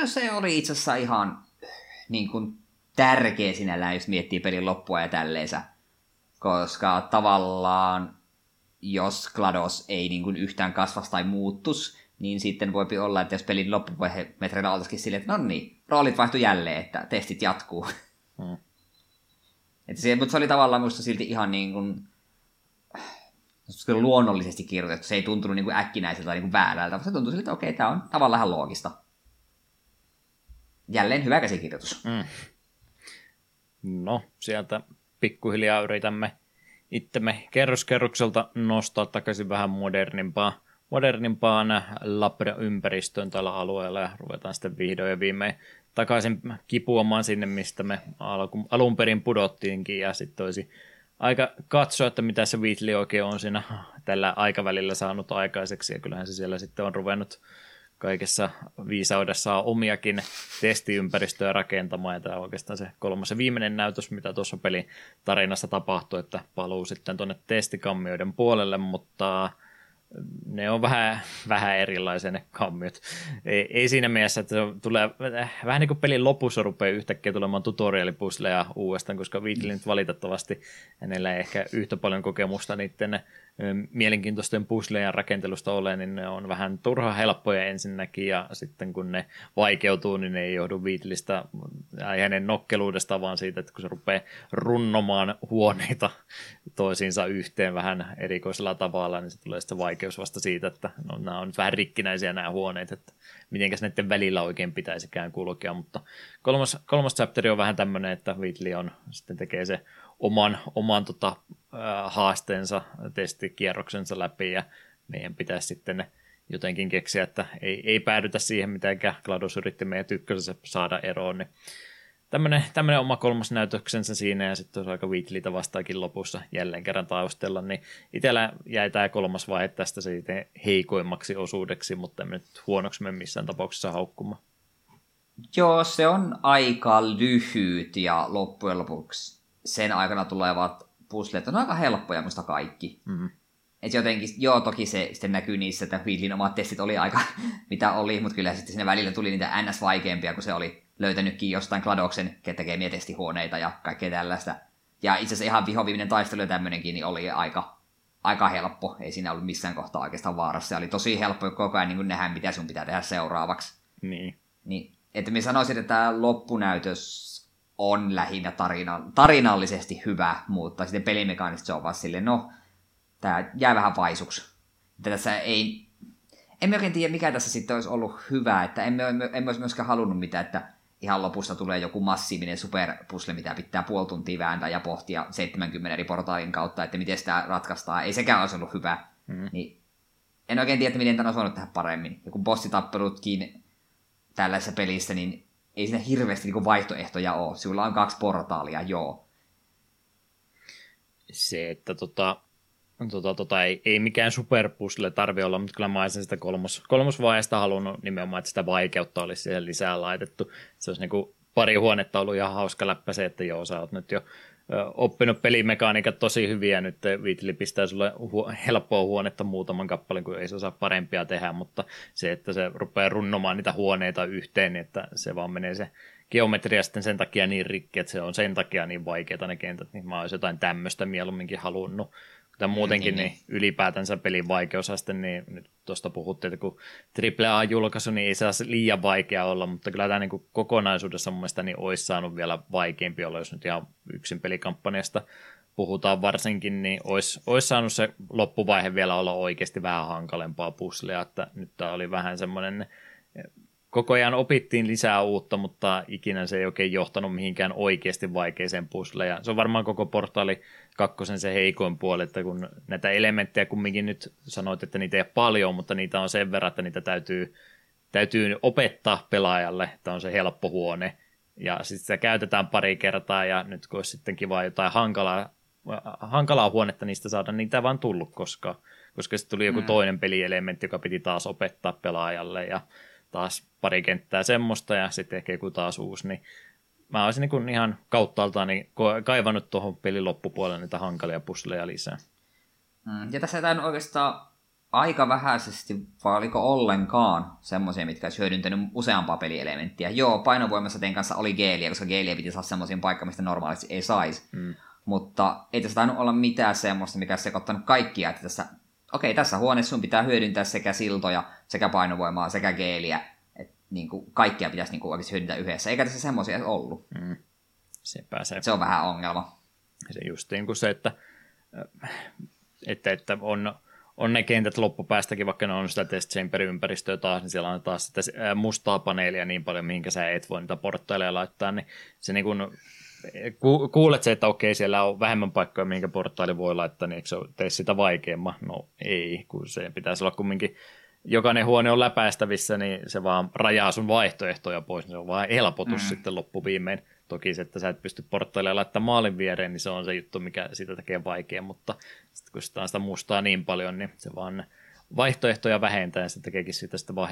No se oli itse asiassa ihan niin kuin, tärkeä sinällään, jos miettii pelin loppua ja tälleensä. Koska tavallaan, jos GLaDOS ei niin kuin, yhtään kasvas tai muuttus, niin sitten voi olla, että jos pelin loppumetreillä oltaisikin silleen, että no niin, roolit vaihtui jälleen, että testit jatkuu. Hmm. Että se, mutta se oli tavallaan musta silti ihan niin kuin, luonnollisesti kirjoitettu. Se ei tuntunut niin kuin äkkinäiseltä tai niin kuin väärältä, mutta se tuntui siltä, että okei, tämä on tavallaan loogista. Jälleen hyvä käsikirjoitus. Mm. No, sieltä pikkuhiljaa yritämme itsemme kerroskerrokselta nostaa takaisin vähän modernimpaa, modernimpaan Labra-ympäristöön tällä alueella ja ruvetaan sitten vihdoin ja viimein takaisin kipuamaan sinne, mistä me alun perin pudottiinkin ja sitten olisi aika katsoa, että mitä se Wheatley oikein on siinä tällä aikavälillä saanut aikaiseksi, ja kyllähän se siellä sitten on ruvennut kaikessa viisaudessa omiakin testiympäristöjä rakentamaan, ja tämä on oikeastaan se kolmas ja viimeinen näytös, mitä tuossa pelin tarinassa tapahtui, että paluu sitten tuonne testikammioiden puolelle, mutta ne on vähän, vähän erilaisia ne kammiot. Ei, ei siinä mielessä, että se tulee vähän niin kuin pelin lopussa rupeaa yhtäkkiä tulemaan tutorialipusleja uudestaan, koska nyt valitettavasti hänellä ei ehkä yhtä paljon kokemusta niiden mielenkiintoisten puslejen rakentelusta ole, niin ne on vähän turha helppoja ensinnäkin, ja sitten kun ne vaikeutuu, niin ne ei johdu Viitlistä ja hänen nokkeluudesta, vaan siitä, että kun se rupeaa runnomaan huoneita toisiinsa yhteen vähän erikoisella tavalla, niin se tulee sitten vaikeus vasta siitä, että no, nämä on nyt vähän rikkinäisiä nämä huoneet, että mitenkäs näiden välillä oikein pitäisikään kulkea, mutta kolmas, kolmas chapteri on vähän tämmöinen, että Wheatley on, sitten tekee se oman, oman tota, haasteensa, testikierroksensa läpi ja meidän pitäisi sitten jotenkin keksiä, että ei, ei päädytä siihen, miten GLaDOS yritti meidän ykkösessä saada eroon, niin tämmöinen, oma kolmas näytöksensä siinä ja sitten aika Wheatleytä vastaakin lopussa jälleen kerran taustella, niin itsellä jäi tämä kolmas vaihe tästä siitä heikoimmaksi osuudeksi, mutta en nyt huonoksi me missään tapauksessa haukkumaan. Joo, se on aika lyhyt ja loppujen lopuksi sen aikana tulevat puslet on aika helppoja musta kaikki. Mm-hmm. Et jotenkin, joo, toki se sitten näkyy niissä, että Wheatlin omat testit oli aika mitä oli, mutta kyllä sitten sinne välillä tuli niitä ns. vaikeampia, kun se oli löytänytkin jostain Kladoksen tekemiä testihuoneita ja kaikkea tällaista. Ja itse asiassa ihan vihoviiminen taistelu ja tämmöinenkin niin oli aika, aika helppo. Ei siinä ollut missään kohtaa oikeastaan vaarassa. Se oli tosi helppo koko ajan niin nähdä, mitä sun pitää tehdä seuraavaksi. Niin. niin että minä sanoisin, että tämä loppunäytös on lähinnä tarina, tarinallisesti hyvä, mutta sitten pelimekaanisesti se on vaan silleen, no, tämä jää vähän vaisuksi. Että tässä ei, emme oikein tiedä, mikä tässä sitten olisi ollut hyvä, että emme, emme olisi myöskään halunnut mitään, että ihan lopusta tulee joku massiivinen superpusle, mitä pitää puoli tuntia vääntää ja pohtia 70 eri portaalin kautta, että miten sitä ratkaistaan. Ei sekään olisi ollut hyvä. Mm. Niin en oikein tiedä, miten tämä olisi voinut tehdä paremmin. Ja kun bossitappelutkin tällaisessa pelissä, niin ei siinä hirveästi niin vaihtoehtoja ole. Sulla on kaksi portaalia, joo. Se, että tota, tota, tota, ei, ei mikään superpusle tarvi olla, mutta kyllä mä olisin sitä kolmos, kolmosvaiheesta halunnut nimenomaan, että sitä vaikeutta olisi siihen lisää laitettu. Se olisi niin kuin pari huonetta ollut ihan hauska läppä se, että joo, sä oot nyt jo oppinut pelimekaniikat tosi hyviä. Nyt Viitli pistää sulle hu- helppoa huonetta muutaman kappaleen, kun ei se osaa parempia tehdä, mutta se, että se rupeaa runnomaan niitä huoneita yhteen, niin että se vaan menee se geometria sitten sen takia niin rikki, että se on sen takia niin vaikeita ne kentät, niin mä olisin jotain tämmöistä mieluumminkin halunnut, Tai muutenkin niin, niin, niin. ylipäätänsä pelin vaikeusaste, niin nyt tuosta puhuttiin, että kun AAA-julkaisu, niin ei saa liian vaikea olla, mutta kyllä tämä niin kokonaisuudessa mun mielestä niin olisi saanut vielä vaikeampi olla, jos nyt ihan yksin pelikampanjasta puhutaan varsinkin, niin olisi, olisi saanut se loppuvaihe vielä olla oikeasti vähän hankalempaa puslea, että nyt tämä oli vähän semmoinen, koko ajan opittiin lisää uutta, mutta ikinä se ei oikein johtanut mihinkään oikeasti vaikeeseen pusleen, ja se on varmaan koko portaali kakkosen se heikoin puoli, että kun näitä elementtejä kumminkin nyt sanoit, että niitä ei ole paljon, mutta niitä on sen verran, että niitä täytyy, täytyy opettaa pelaajalle, että on se helppo huone, ja sitten sitä käytetään pari kertaa, ja nyt kun olisi sitten kiva jotain hankalaa hankalaa huonetta niistä saada, niitä vaan tullut koska koska sitten tuli joku mm. toinen pelielementti, joka piti taas opettaa pelaajalle ja taas pari kenttää semmoista ja sitten ehkä joku taas uusi, niin mä olisin niin ihan kauttaaltaan niin kaivannut tuohon pelin loppupuolelle niitä hankalia pusleja lisää. Mm. Ja tässä ei oikeastaan aika vähäisesti, vai oliko ollenkaan semmoisia, mitkä olisi hyödyntänyt useampaa pelielementtiä. Joo, painovoimassa tein kanssa oli geeliä, koska geeliä piti saada semmoisiin paikkaan, mistä normaalisti ei saisi. Mm mutta ei tässä tainnut olla mitään semmoista, mikä sekoittanut kaikkia, että tässä, okei, okay, tässä huoneessa sun pitää hyödyntää sekä siltoja, sekä painovoimaa, sekä geeliä, niin kuin, kaikkia pitäisi niin kuin, oikeasti hyödyntää yhdessä, eikä tässä semmoisia ollut. Mm. Se, pääsee. se on vähän ongelma. Se just niin kuin se, että, että, että on, on ne kentät loppupäästäkin, vaikka ne on sitä test chamberin ympäristöä taas, niin siellä on taas sitä mustaa paneelia niin paljon, mihinkä sä et voi niitä portaaleja laittaa, niin se niin kuin ku, kuulet se, että okei, siellä on vähemmän paikkoja, minkä portaali voi laittaa, niin eikö se tee sitä vaikeamman? No ei, kun se pitäisi olla kumminkin, jokainen huone on läpäistävissä, niin se vaan rajaa sun vaihtoehtoja pois, niin se on vaan helpotus mm. sitten loppuviimein. Toki se, että sä et pysty portaaleja laittamaan maalin viereen, niin se on se juttu, mikä sitä tekee vaikea, mutta sitten kun sitä on sitä mustaa niin paljon, niin se vaan vaihtoehtoja vähentää ja se tekeekin sitä sitten vaan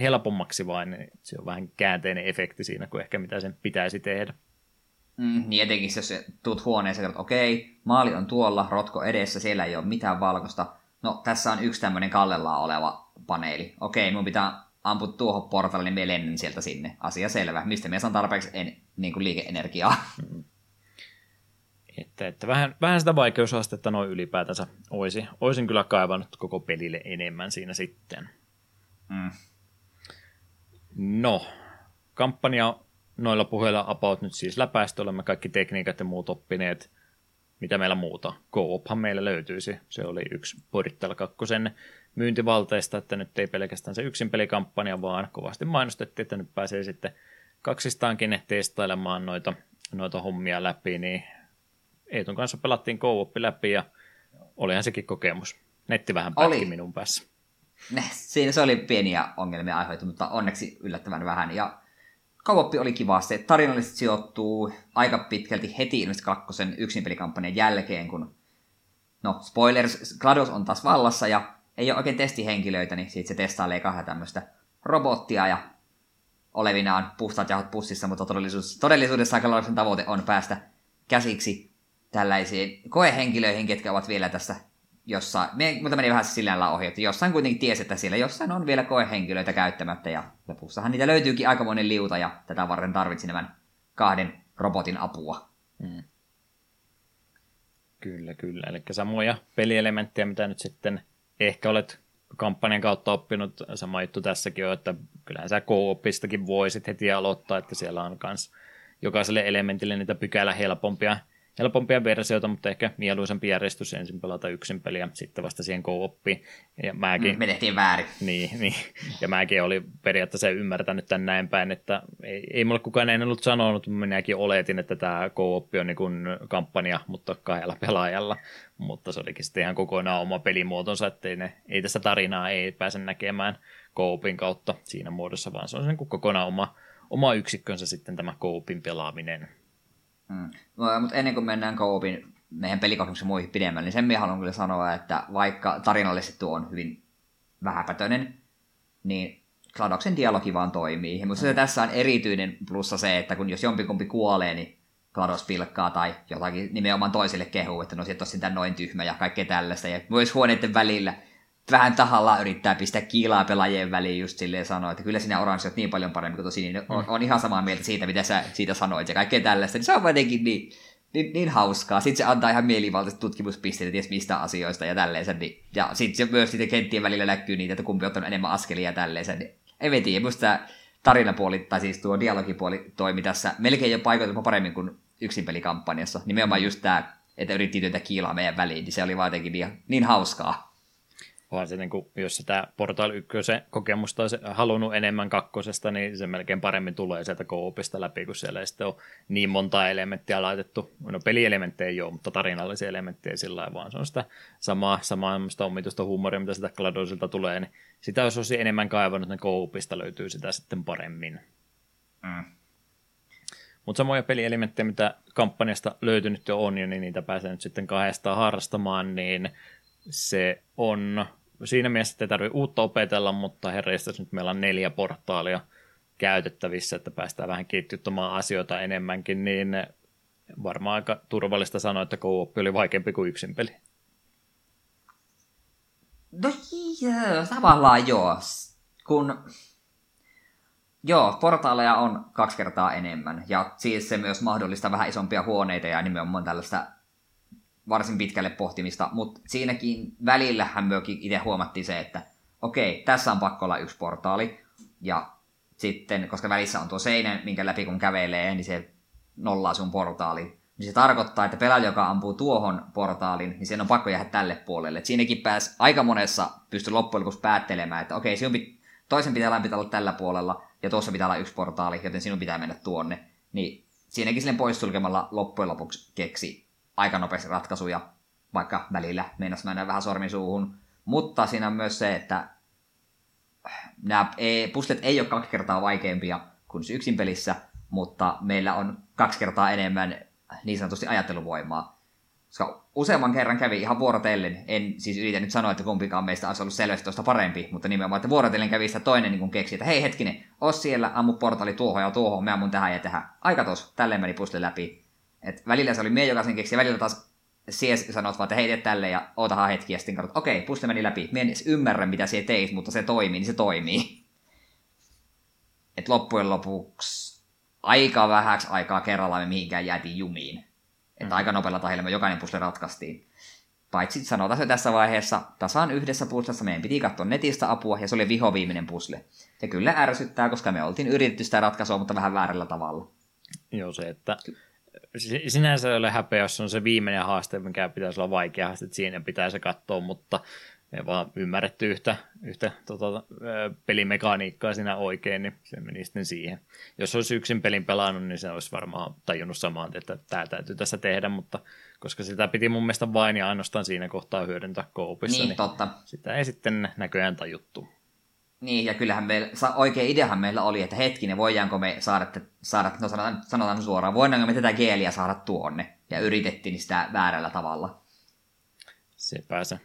helpommaksi vain, niin se on vähän käänteinen efekti siinä kuin ehkä mitä sen pitäisi tehdä. Mm, niin etenkin jos tuut huoneeseen, että okei, maali on tuolla, rotko edessä, siellä ei ole mitään valkosta. No, tässä on yksi tämmöinen kallellaan oleva paneeli. Okei, mun pitää ampua tuohon portalle, niin me lennän sieltä sinne. Asia selvä. Mistä me saan tarpeeksi en, niin kuin liikeenergiaa? Mm. Että, että vähän, vähän sitä vaikeusastetta noin ylipäätänsä olisi. Olisin kyllä kaivannut koko pelille enemmän siinä sitten. Mm. No, kampanja noilla puheilla about nyt siis läpäistä, olemme kaikki tekniikat ja muut oppineet. Mitä meillä muuta? Coophan meillä löytyisi. Se oli yksi Portal 2 myyntivalteista, että nyt ei pelkästään se yksin pelikampanja, vaan kovasti mainostettiin, että nyt pääsee sitten kaksistaankin testailemaan noita, noita hommia läpi, niin Eetun kanssa pelattiin co läpi ja olihan sekin kokemus. Netti vähän pätki oli. minun päässä. Siinä se oli pieniä ongelmia aiheutunut, mutta onneksi yllättävän vähän. Ja Kauoppi oli kiva. Se tarinallisesti sijoittuu aika pitkälti heti ilmeisesti kakkosen yksinpelikampanjan jälkeen, kun no spoilers, GLaDOS on taas vallassa ja ei ole oikein testihenkilöitä, niin siitä se testailee kahden tämmöistä robottia ja olevinaan puhtaat jahot pussissa, mutta todellisuudessa, todellisuudessa aika tavoite on päästä käsiksi tällaisiin koehenkilöihin, ketkä ovat vielä tässä jossain, mutta meni vähän sillä lailla ohi, että jossain kuitenkin tiesi, että siellä jossain on vielä koehenkilöitä käyttämättä, ja lopussahan niitä löytyykin aikamoinen liuta, ja tätä varten tarvitsin nämä kahden robotin apua. Hmm. Kyllä, kyllä. Eli samoja pelielementtejä, mitä nyt sitten ehkä olet kampanjan kautta oppinut. Sama juttu tässäkin on, että kyllähän sä co-opistakin voisit heti aloittaa, että siellä on myös jokaiselle elementille niitä pykälä helpompia helpompia versioita, mutta ehkä mieluisampi järjestys ensin pelata yksin peliä, sitten vasta siihen co Ja mäkin, mm, me tehtiin väärin. Niin, niin, ja mäkin oli periaatteessa ymmärtänyt tämän näin päin, että ei, ei mulle kukaan ei ollut sanonut, mutta minäkin oletin, että tämä co on niin kuin kampanja, mutta kahdella pelaajalla, mutta se olikin sitten ihan kokonaan oma pelimuotonsa, että ei, ne, ei tässä tarinaa ei pääse näkemään co kautta siinä muodossa, vaan se on kuin kokonaan oma, oma yksikkönsä sitten tämä co pelaaminen. Mm. No, mutta ennen kuin mennään Koopin meidän pelikokemuksen muihin pidemmälle, niin sen minä haluan kyllä sanoa, että vaikka tarinallisesti tuo on hyvin vähäpätöinen, niin Kladoksen dialogi vaan toimii. Ja mm. tässä on erityinen plussa se, että kun jos jompikumpi kuolee, niin Klados pilkkaa tai jotakin nimenomaan toisille kehuu, että no sieltä on noin tyhmä ja kaikkea tällaista. Ja myös huoneiden välillä vähän tahallaan yrittää pistää kiilaa pelaajien väliin just silleen sanoa, että kyllä sinä oranssi olet niin paljon parempi kuin tosi, niin on, mm. on, ihan samaa mieltä siitä, mitä sä siitä sanoit ja kaikkea tällaista. Niin se on jotenkin niin niin, niin hauskaa. Sitten se antaa ihan mielivaltaiset tutkimuspisteet ties mistä asioista ja tälleen. Niin, ja sitten se myös sitten kenttien välillä näkyy niitä, että kumpi on ottanut enemmän askelia ja tälleen. Niin, en tiedä, musta tarinapuoli, tai siis tuo dialogipuoli toimi tässä melkein jo paikoituma paremmin kuin yksin pelikampanjassa. Nimenomaan just tämä, että yritti työtä kiilaa meidän väliin, niin se oli vaan jotenkin niin, niin hauskaa vaan se, niin kuin, jos sitä Portal 1 kokemusta olisi halunnut enemmän kakkosesta, niin se melkein paremmin tulee sieltä koopista läpi, kun siellä ei sitten ole niin monta elementtiä laitettu. No pelielementtejä ei ole, mutta tarinallisia elementtejä sillä lailla, vaan se on sitä samaa, samaa omituista huumoria, mitä sitä Gladosilta tulee, niin sitä olisi olisi enemmän kaivannut, niin koopista löytyy sitä sitten paremmin. Mm. Mutta samoja pelielementtejä, mitä kampanjasta löytynyt jo on, niin niitä pääsee nyt sitten kahdestaan harrastamaan, niin se on siinä mielessä, ei tarvitse uutta opetella, mutta herreistä nyt meillä on neljä portaalia käytettävissä, että päästään vähän ketjuttamaan asioita enemmänkin, niin varmaan aika turvallista sanoa, että co oli vaikeampi kuin yksin peli. No joo, tavallaan joo. Kun Joo, portaaleja on kaksi kertaa enemmän, ja siis se myös mahdollistaa vähän isompia huoneita ja nimenomaan tällaista varsin pitkälle pohtimista, mutta siinäkin välillähän myökin itse huomattiin se, että okei, tässä on pakko olla yksi portaali, ja sitten, koska välissä on tuo seinä, minkä läpi kun kävelee, niin se nollaa sun portaali. Niin se tarkoittaa, että pelaaja, joka ampuu tuohon portaalin, niin sen on pakko jäädä tälle puolelle. Et siinäkin pääs aika monessa pysty loppujen lopuksi päättelemään, että okei, sinun pit- toisen pitää, pitää olla tällä puolella, ja tuossa pitää olla yksi portaali, joten sinun pitää mennä tuonne. Niin siinäkin sen poissulkemalla loppujen lopuksi keksi aika nopeasti ratkaisuja, vaikka välillä meinas mennä vähän sormisuuhun. Mutta siinä on myös se, että nämä ei, puslet ei ole kaksi kertaa vaikeampia kuin yksin pelissä, mutta meillä on kaksi kertaa enemmän niin sanotusti ajatteluvoimaa. Koska useamman kerran kävi ihan vuorotellen, en siis yritä nyt sanoa, että kumpikaan meistä olisi ollut selvästi tuosta parempi, mutta nimenomaan, että vuorotellen kävi sitä toinen niin keksi, että hei hetkinen, os siellä, ammu portaali tuohon ja tuohon, me ammun tähän ja tähän. Aika tos, tälleen meni pusle läpi. Et välillä se oli mie, joka sen keksi, ja välillä taas CS sanot vaan, että hei, tälle ja ootahan hetki, ja sitten katsot, okei, pusle meni läpi. Mie en edes ymmärrä, mitä se teit, mutta se toimii, niin se toimii. Et loppujen lopuksi aika vähäksi aikaa kerrallaan me mihinkään jäätiin jumiin. Että mm. aika nopealla tahilla me jokainen pusle ratkaistiin. Paitsi sanotaan se tässä vaiheessa, tasan yhdessä puslessa meidän piti katsoa netistä apua, ja se oli vihoviiminen pusle. Ja kyllä ärsyttää, koska me oltiin yritetty sitä ratkaisua, mutta vähän väärällä tavalla. Joo, se, että sinänsä ei ole häpeä, jos on se viimeinen haaste, mikä pitäisi olla vaikea haaste, että siinä pitäisi katsoa, mutta me vaan ymmärretty yhtä, yhtä tota, pelimekaniikkaa siinä oikein, niin se meni sitten siihen. Jos olisi yksin pelin pelannut, niin se olisi varmaan tajunnut samaan, että tämä täytyy tässä tehdä, mutta koska sitä piti mun mielestä vain ja ainoastaan siinä kohtaa hyödyntää koopissa, niin, niin totta. sitä ei sitten näköjään tajuttu. Niin, ja kyllähän meillä, oikea ideahan meillä oli, että hetkinen, voidaanko me saada, saada no sanotaan, sanotaan suoraan, voidaanko me tätä geeliä saada tuonne? Ja yritettiin sitä väärällä tavalla. Sepä se.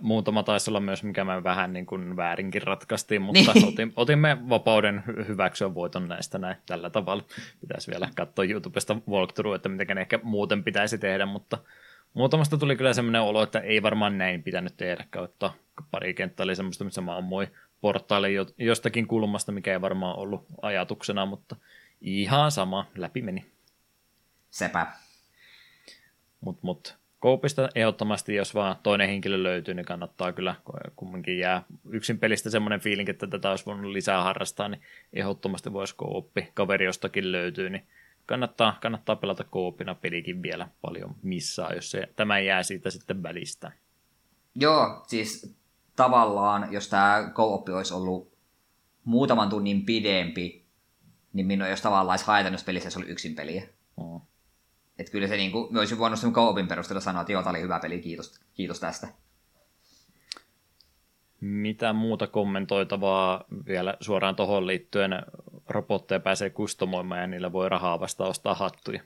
Muutama taisi olla myös, mikä me vähän niin kuin väärinkin ratkaistiin, mutta niin. otin, otimme vapauden hyväksyä voiton näistä näin tällä tavalla. Pitäisi vielä katsoa YouTubesta walkthrough, että miten ehkä muuten pitäisi tehdä, mutta muutamasta tuli kyllä semmoinen olo, että ei varmaan näin pitänyt tehdä, kautta pari kenttää oli semmoista, missä mä ammuin portaille jostakin kulmasta, mikä ei varmaan ollut ajatuksena, mutta ihan sama, läpi meni. Sepä. Mut, mut, Koopista ehdottomasti, jos vaan toinen henkilö löytyy, niin kannattaa kyllä kumminkin jää yksin pelistä semmoinen fiilinki, että tätä olisi voinut lisää harrastaa, niin ehdottomasti voisi kooppi kaveri jostakin löytyy, niin kannattaa, kannattaa pelata koopina pelikin vielä paljon missaa, jos se, tämä jää siitä sitten välistä. Joo, siis tavallaan, jos tämä co olisi ollut muutaman tunnin pidempi, niin minun olisi tavallaan olisi haitannut, jos pelissä olisi ollut yksin peliä. Mm. Että kyllä se niin kuin, olisin voinut sen co perusteella sanoa, että joo, tämä oli hyvä peli, kiitos, kiitos tästä. Mitä muuta kommentoitavaa vielä suoraan tuohon liittyen? Robotteja pääsee kustomoimaan ja niillä voi rahaa vasta ostaa hattuja.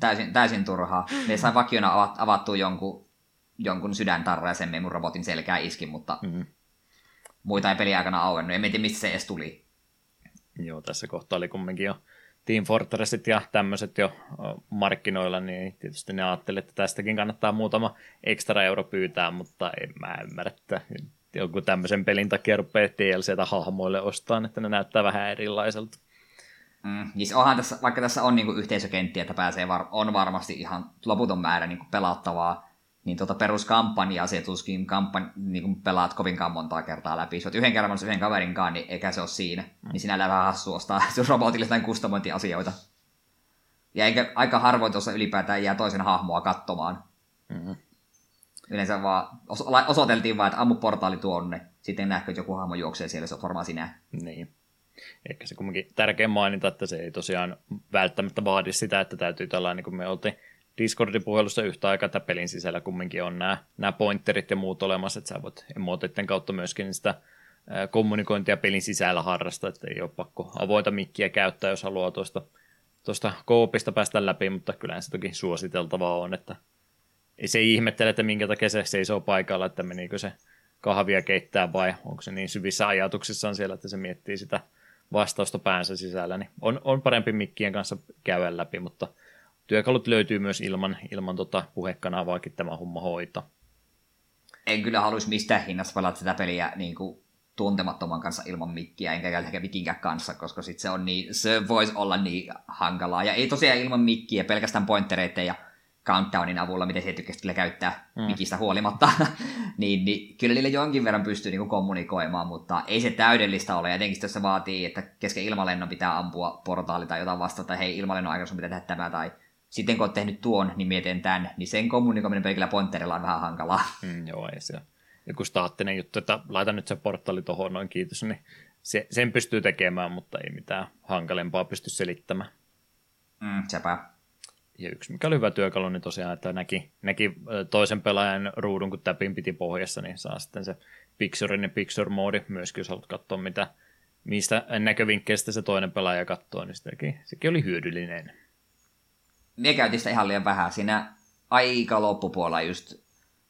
Täysin, täysin turhaa. Ne sai vakiona avattua jonkun jonkun sydäntarra ja sen mun robotin selkää iski, mutta mm-hmm. muita ei peli aikana auennut. En tiedä, mistä se edes tuli. Joo, tässä kohtaa oli kumminkin jo Team Fortressit ja tämmöiset jo markkinoilla, niin tietysti ne ajattelivat, että tästäkin kannattaa muutama ekstra euro pyytää, mutta en mä ymmärrä, että joku tämmöisen pelin takia rupeaa DLCtä hahmoille ostaan, että ne näyttää vähän erilaiselta. Mm, niin onhan tässä, vaikka tässä on niinku yhteisökenttiä, että pääsee var- on varmasti ihan loputon määrä niinku pelattavaa, niin tuota peruskampanjaa se tuskin kampan, niin pelaat kovinkaan montaa kertaa läpi. Jos yhden kerran yhden kaverin kanssa, niin eikä se ole siinä. Mm. Niin sinä vähän hassu ostaa robotille jotain kustomointiasioita. Ja eikä aika harvoin tuossa ylipäätään jää toisen hahmoa katsomaan. Mm-hmm. Yleensä vaan os- osoiteltiin vaan, että ammu portaali tuonne. Sitten nähkö, että joku hahmo juoksee siellä, se on varmaan sinä. Niin. Ehkä se kumminkin tärkeä mainita, että se ei tosiaan välttämättä vaadi sitä, että täytyy tällainen, niin kuin me oltiin Discordin puhelussa yhtä aikaa, että pelin sisällä kumminkin on nämä, nämä pointerit ja muut olemassa, että sä voit emotitten kautta myöskin sitä kommunikointia pelin sisällä harrastaa, että ei ole pakko avoita mikkiä käyttää, jos haluaa tuosta, tuosta koopista päästä läpi, mutta kyllä se toki suositeltavaa on, että ei se ihmettele, että minkä takia se seisoo paikalla, että menikö se kahvia keittää vai onko se niin syvissä ajatuksissaan siellä, että se miettii sitä vastausta päänsä sisällä, niin on, on parempi mikkien kanssa käydä läpi, mutta työkalut löytyy myös ilman, ilman tota puhekanavaakin tämä homma hoita. En kyllä haluaisi mistään hinnassa pelata sitä peliä niin kuin tuntemattoman kanssa ilman mikkiä, enkä ehkä vikinkään kanssa, koska sit se, on niin, se voisi olla niin hankalaa. Ja ei tosiaan ilman mikkiä, pelkästään pointtereiden ja countdownin avulla, miten se tykkäsi käyttää mm. mikistä huolimatta, niin, niin kyllä niille jonkin verran pystyy niin kommunikoimaan, mutta ei se täydellistä ole. Etenkin jos se vaatii, että kesken ilmalennon pitää ampua portaali tai jotain vastata, tai hei, ilmalennon aikana sun pitää tehdä tämä, tai sitten kun olet tehnyt tuon, niin mietin tämän, niin sen kommunikoiminen pelkillä pointerilla on vähän hankalaa. Mm, joo, ei se joku staattinen juttu, että laita nyt se portaali tuohon, noin kiitos, niin se, sen pystyy tekemään, mutta ei mitään hankalempaa pysty selittämään. Mm, sepä. Ja yksi, mikä oli hyvä työkalu, niin tosiaan, että näki, näki toisen pelaajan ruudun, kun täpin piti pohjassa, niin saa sitten se picture ja picture-moodi myöskin, jos haluat katsoa, mitä, mistä näkövinkkeistä se toinen pelaaja katsoo, niin sitäkin, sekin oli hyödyllinen. Me käytiin sitä ihan liian vähän. Siinä aika loppupuolella just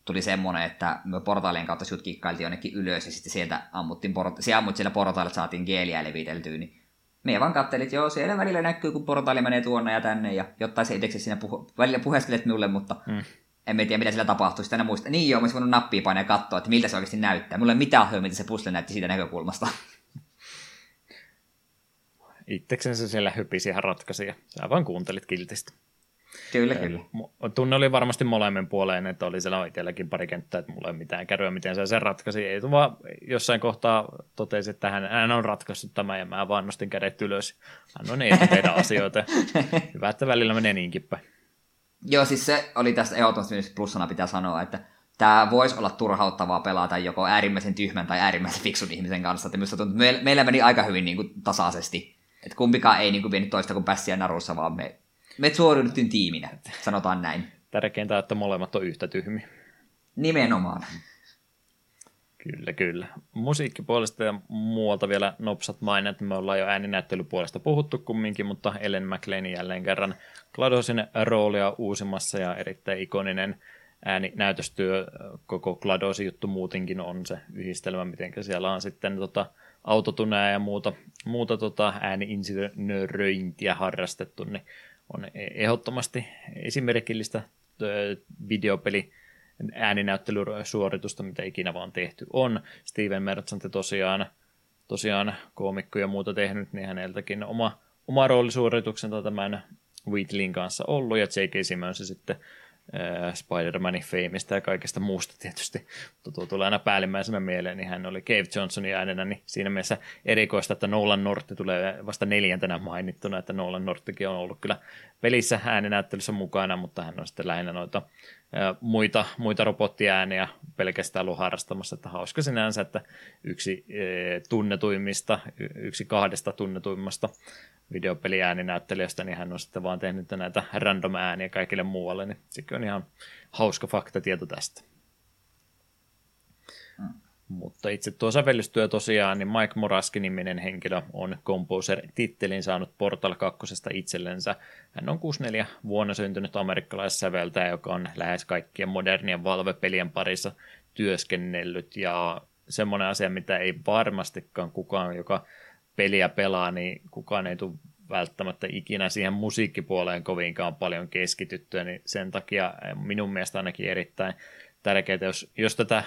tuli semmoinen, että me portaalien kautta sut kikkailtiin jonnekin ylös ja sitten sieltä ammuttiin, port- se ammut siellä portaalilla saatiin geeliä leviteltyä, niin me vaan kattelit, että joo, siellä välillä näkyy, kun portaali menee tuonne ja tänne, ja jotain se itse siinä puhu- välillä puheskelet minulle, mutta mm. en tiedä, mitä sillä tapahtuu. Sitten muista, niin joo, mä olisin voinut nappia painaa ja katsoa, että miltä se oikeasti näyttää. Mulla ei mitään höö, miltä se puzzle näytti siitä näkökulmasta. Itseksensä siellä hypisi ihan ratkaisi ja sä vaan kuuntelit kiltistä. Kyllä, kyllä. Tunne oli varmasti molemmin puoleen, että oli siellä itselläkin pari kenttää, että mulla ei mitään käryä, miten se sen ratkaisi. Ei vaan jossain kohtaa totesi, että hän, hän on ratkaissut tämä ja mä vaan nostin kädet ylös. Hän on niin, että tehdä asioita. Hyvä, että välillä menee niinkin päin. Joo, siis se oli tästä ehdottomasti myös plussana pitää sanoa, että tämä voisi olla turhauttavaa pelata joko äärimmäisen tyhmän tai äärimmäisen fiksun ihmisen kanssa. Että tuntuu, että meillä meni aika hyvin niin kuin, tasaisesti. Että kumpikaan ei niin kuin, vienyt toista kuin pässiä narussa, vaan me me suoriuduttiin tiiminä, sanotaan näin. Tärkeintä, että molemmat on yhtä tyhmiä. Nimenomaan. Kyllä, kyllä. Musiikkipuolesta ja muualta vielä nopsat mainit. Me ollaan jo ääninäyttelypuolesta puhuttu kumminkin, mutta Ellen McLean jälleen kerran Gladosin roolia uusimassa ja erittäin ikoninen ääninäytöstyö. Koko Gladosin juttu muutenkin on se yhdistelmä, miten siellä on sitten tota, autotunea ja muuta, muuta tota, ääniinsinööröintiä harrastettu, niin on ehdottomasti esimerkillistä videopeli ääninäyttelysuoritusta, mitä ikinä vaan tehty on. Steven Merchant tosiaan, tosiaan koomikko ja muuta tehnyt, niin häneltäkin oma, oma roolisuorituksen tämän Wheatlin kanssa ollut, ja J.K. Simmons sitten Spider-Manin feimistä ja kaikesta muusta tietysti, mutta tuo tulee aina päällimmäisenä mieleen, niin hän oli Cave Johnsonin äänenä, niin siinä mielessä erikoista, että Nolan Nortti tulee vasta neljäntenä mainittuna, että Nolan Norttikin on ollut kyllä pelissä äänenäyttelyssä mukana, mutta hän on sitten lähinnä noita muita, muita robottiääniä pelkästään ollut harrastamassa, että hauska sinänsä, että yksi tunnetuimmista, yksi kahdesta tunnetuimmasta videopeliääninäyttelijästä, niin hän on sitten vaan tehnyt näitä random ääniä kaikille muualle, niin sekin on ihan hauska faktatieto tästä. Mutta itse tuo sävellystyö tosiaan, niin Mike Moraski-niminen henkilö on Composer-tittelin saanut Portal 2 itsellensä. Hän on 64 vuonna syntynyt amerikkalaissäveltäjä, joka on lähes kaikkien modernien Valve-pelien parissa työskennellyt. Ja semmoinen asia, mitä ei varmastikaan kukaan, joka peliä pelaa, niin kukaan ei tule välttämättä ikinä siihen musiikkipuoleen kovinkaan paljon keskityttyä, niin sen takia minun mielestä ainakin erittäin tärkeää, jos, jos tätä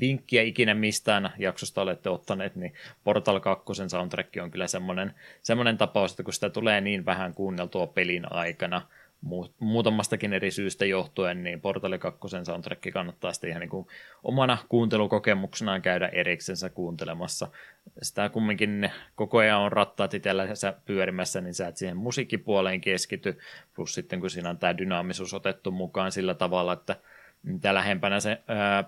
vinkkiä ikinä mistään jaksosta olette ottaneet, niin Portal 2 soundtrack on kyllä semmoinen, semmoinen tapaus, että kun sitä tulee niin vähän kuunneltua pelin aikana, muutamastakin eri syystä johtuen, niin Portal 2 soundtrack kannattaa sitten ihan niin kuin omana kuuntelukokemuksenaan käydä eriksensä kuuntelemassa. Sitä kumminkin koko ajan on rattaat itsellä pyörimässä, niin sä et siihen musiikkipuoleen keskity, plus sitten kun siinä on tämä dynaamisuus otettu mukaan sillä tavalla, että mitä lähempänä se ää,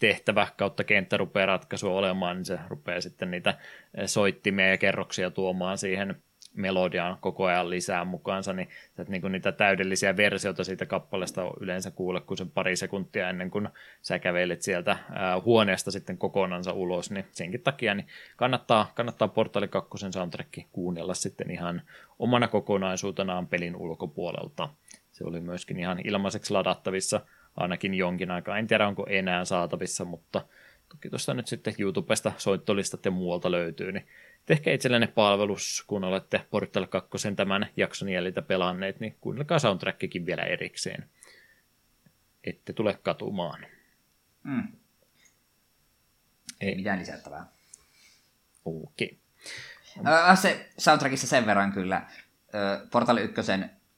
tehtävä kautta kenttä rupeaa ratkaisua olemaan, niin se rupeaa sitten niitä soittimia ja kerroksia tuomaan siihen melodiaan koko ajan lisää mukaansa, niin, että niin kuin niitä täydellisiä versioita siitä kappaleesta on yleensä kuulla kuin sen pari sekuntia ennen kuin sä kävelet sieltä huoneesta sitten kokonansa ulos, niin senkin takia niin kannattaa, kannattaa Portali 2 soundtrack kuunnella sitten ihan omana kokonaisuutenaan pelin ulkopuolelta. Se oli myöskin ihan ilmaiseksi ladattavissa ainakin jonkin aikaa. En tiedä, onko enää saatavissa, mutta toki tuosta nyt sitten YouTubesta soittolistat ja muualta löytyy, niin tehkää itsellenne palvelus, kun olette Portal 2 tämän jakson jäljiltä pelanneet, niin kuunnelkaa soundtrackikin vielä erikseen. Ette tule katumaan. Mm. Ei mitään lisättävää. Okei. Okay. Se soundtrackissa sen verran kyllä. Portal 1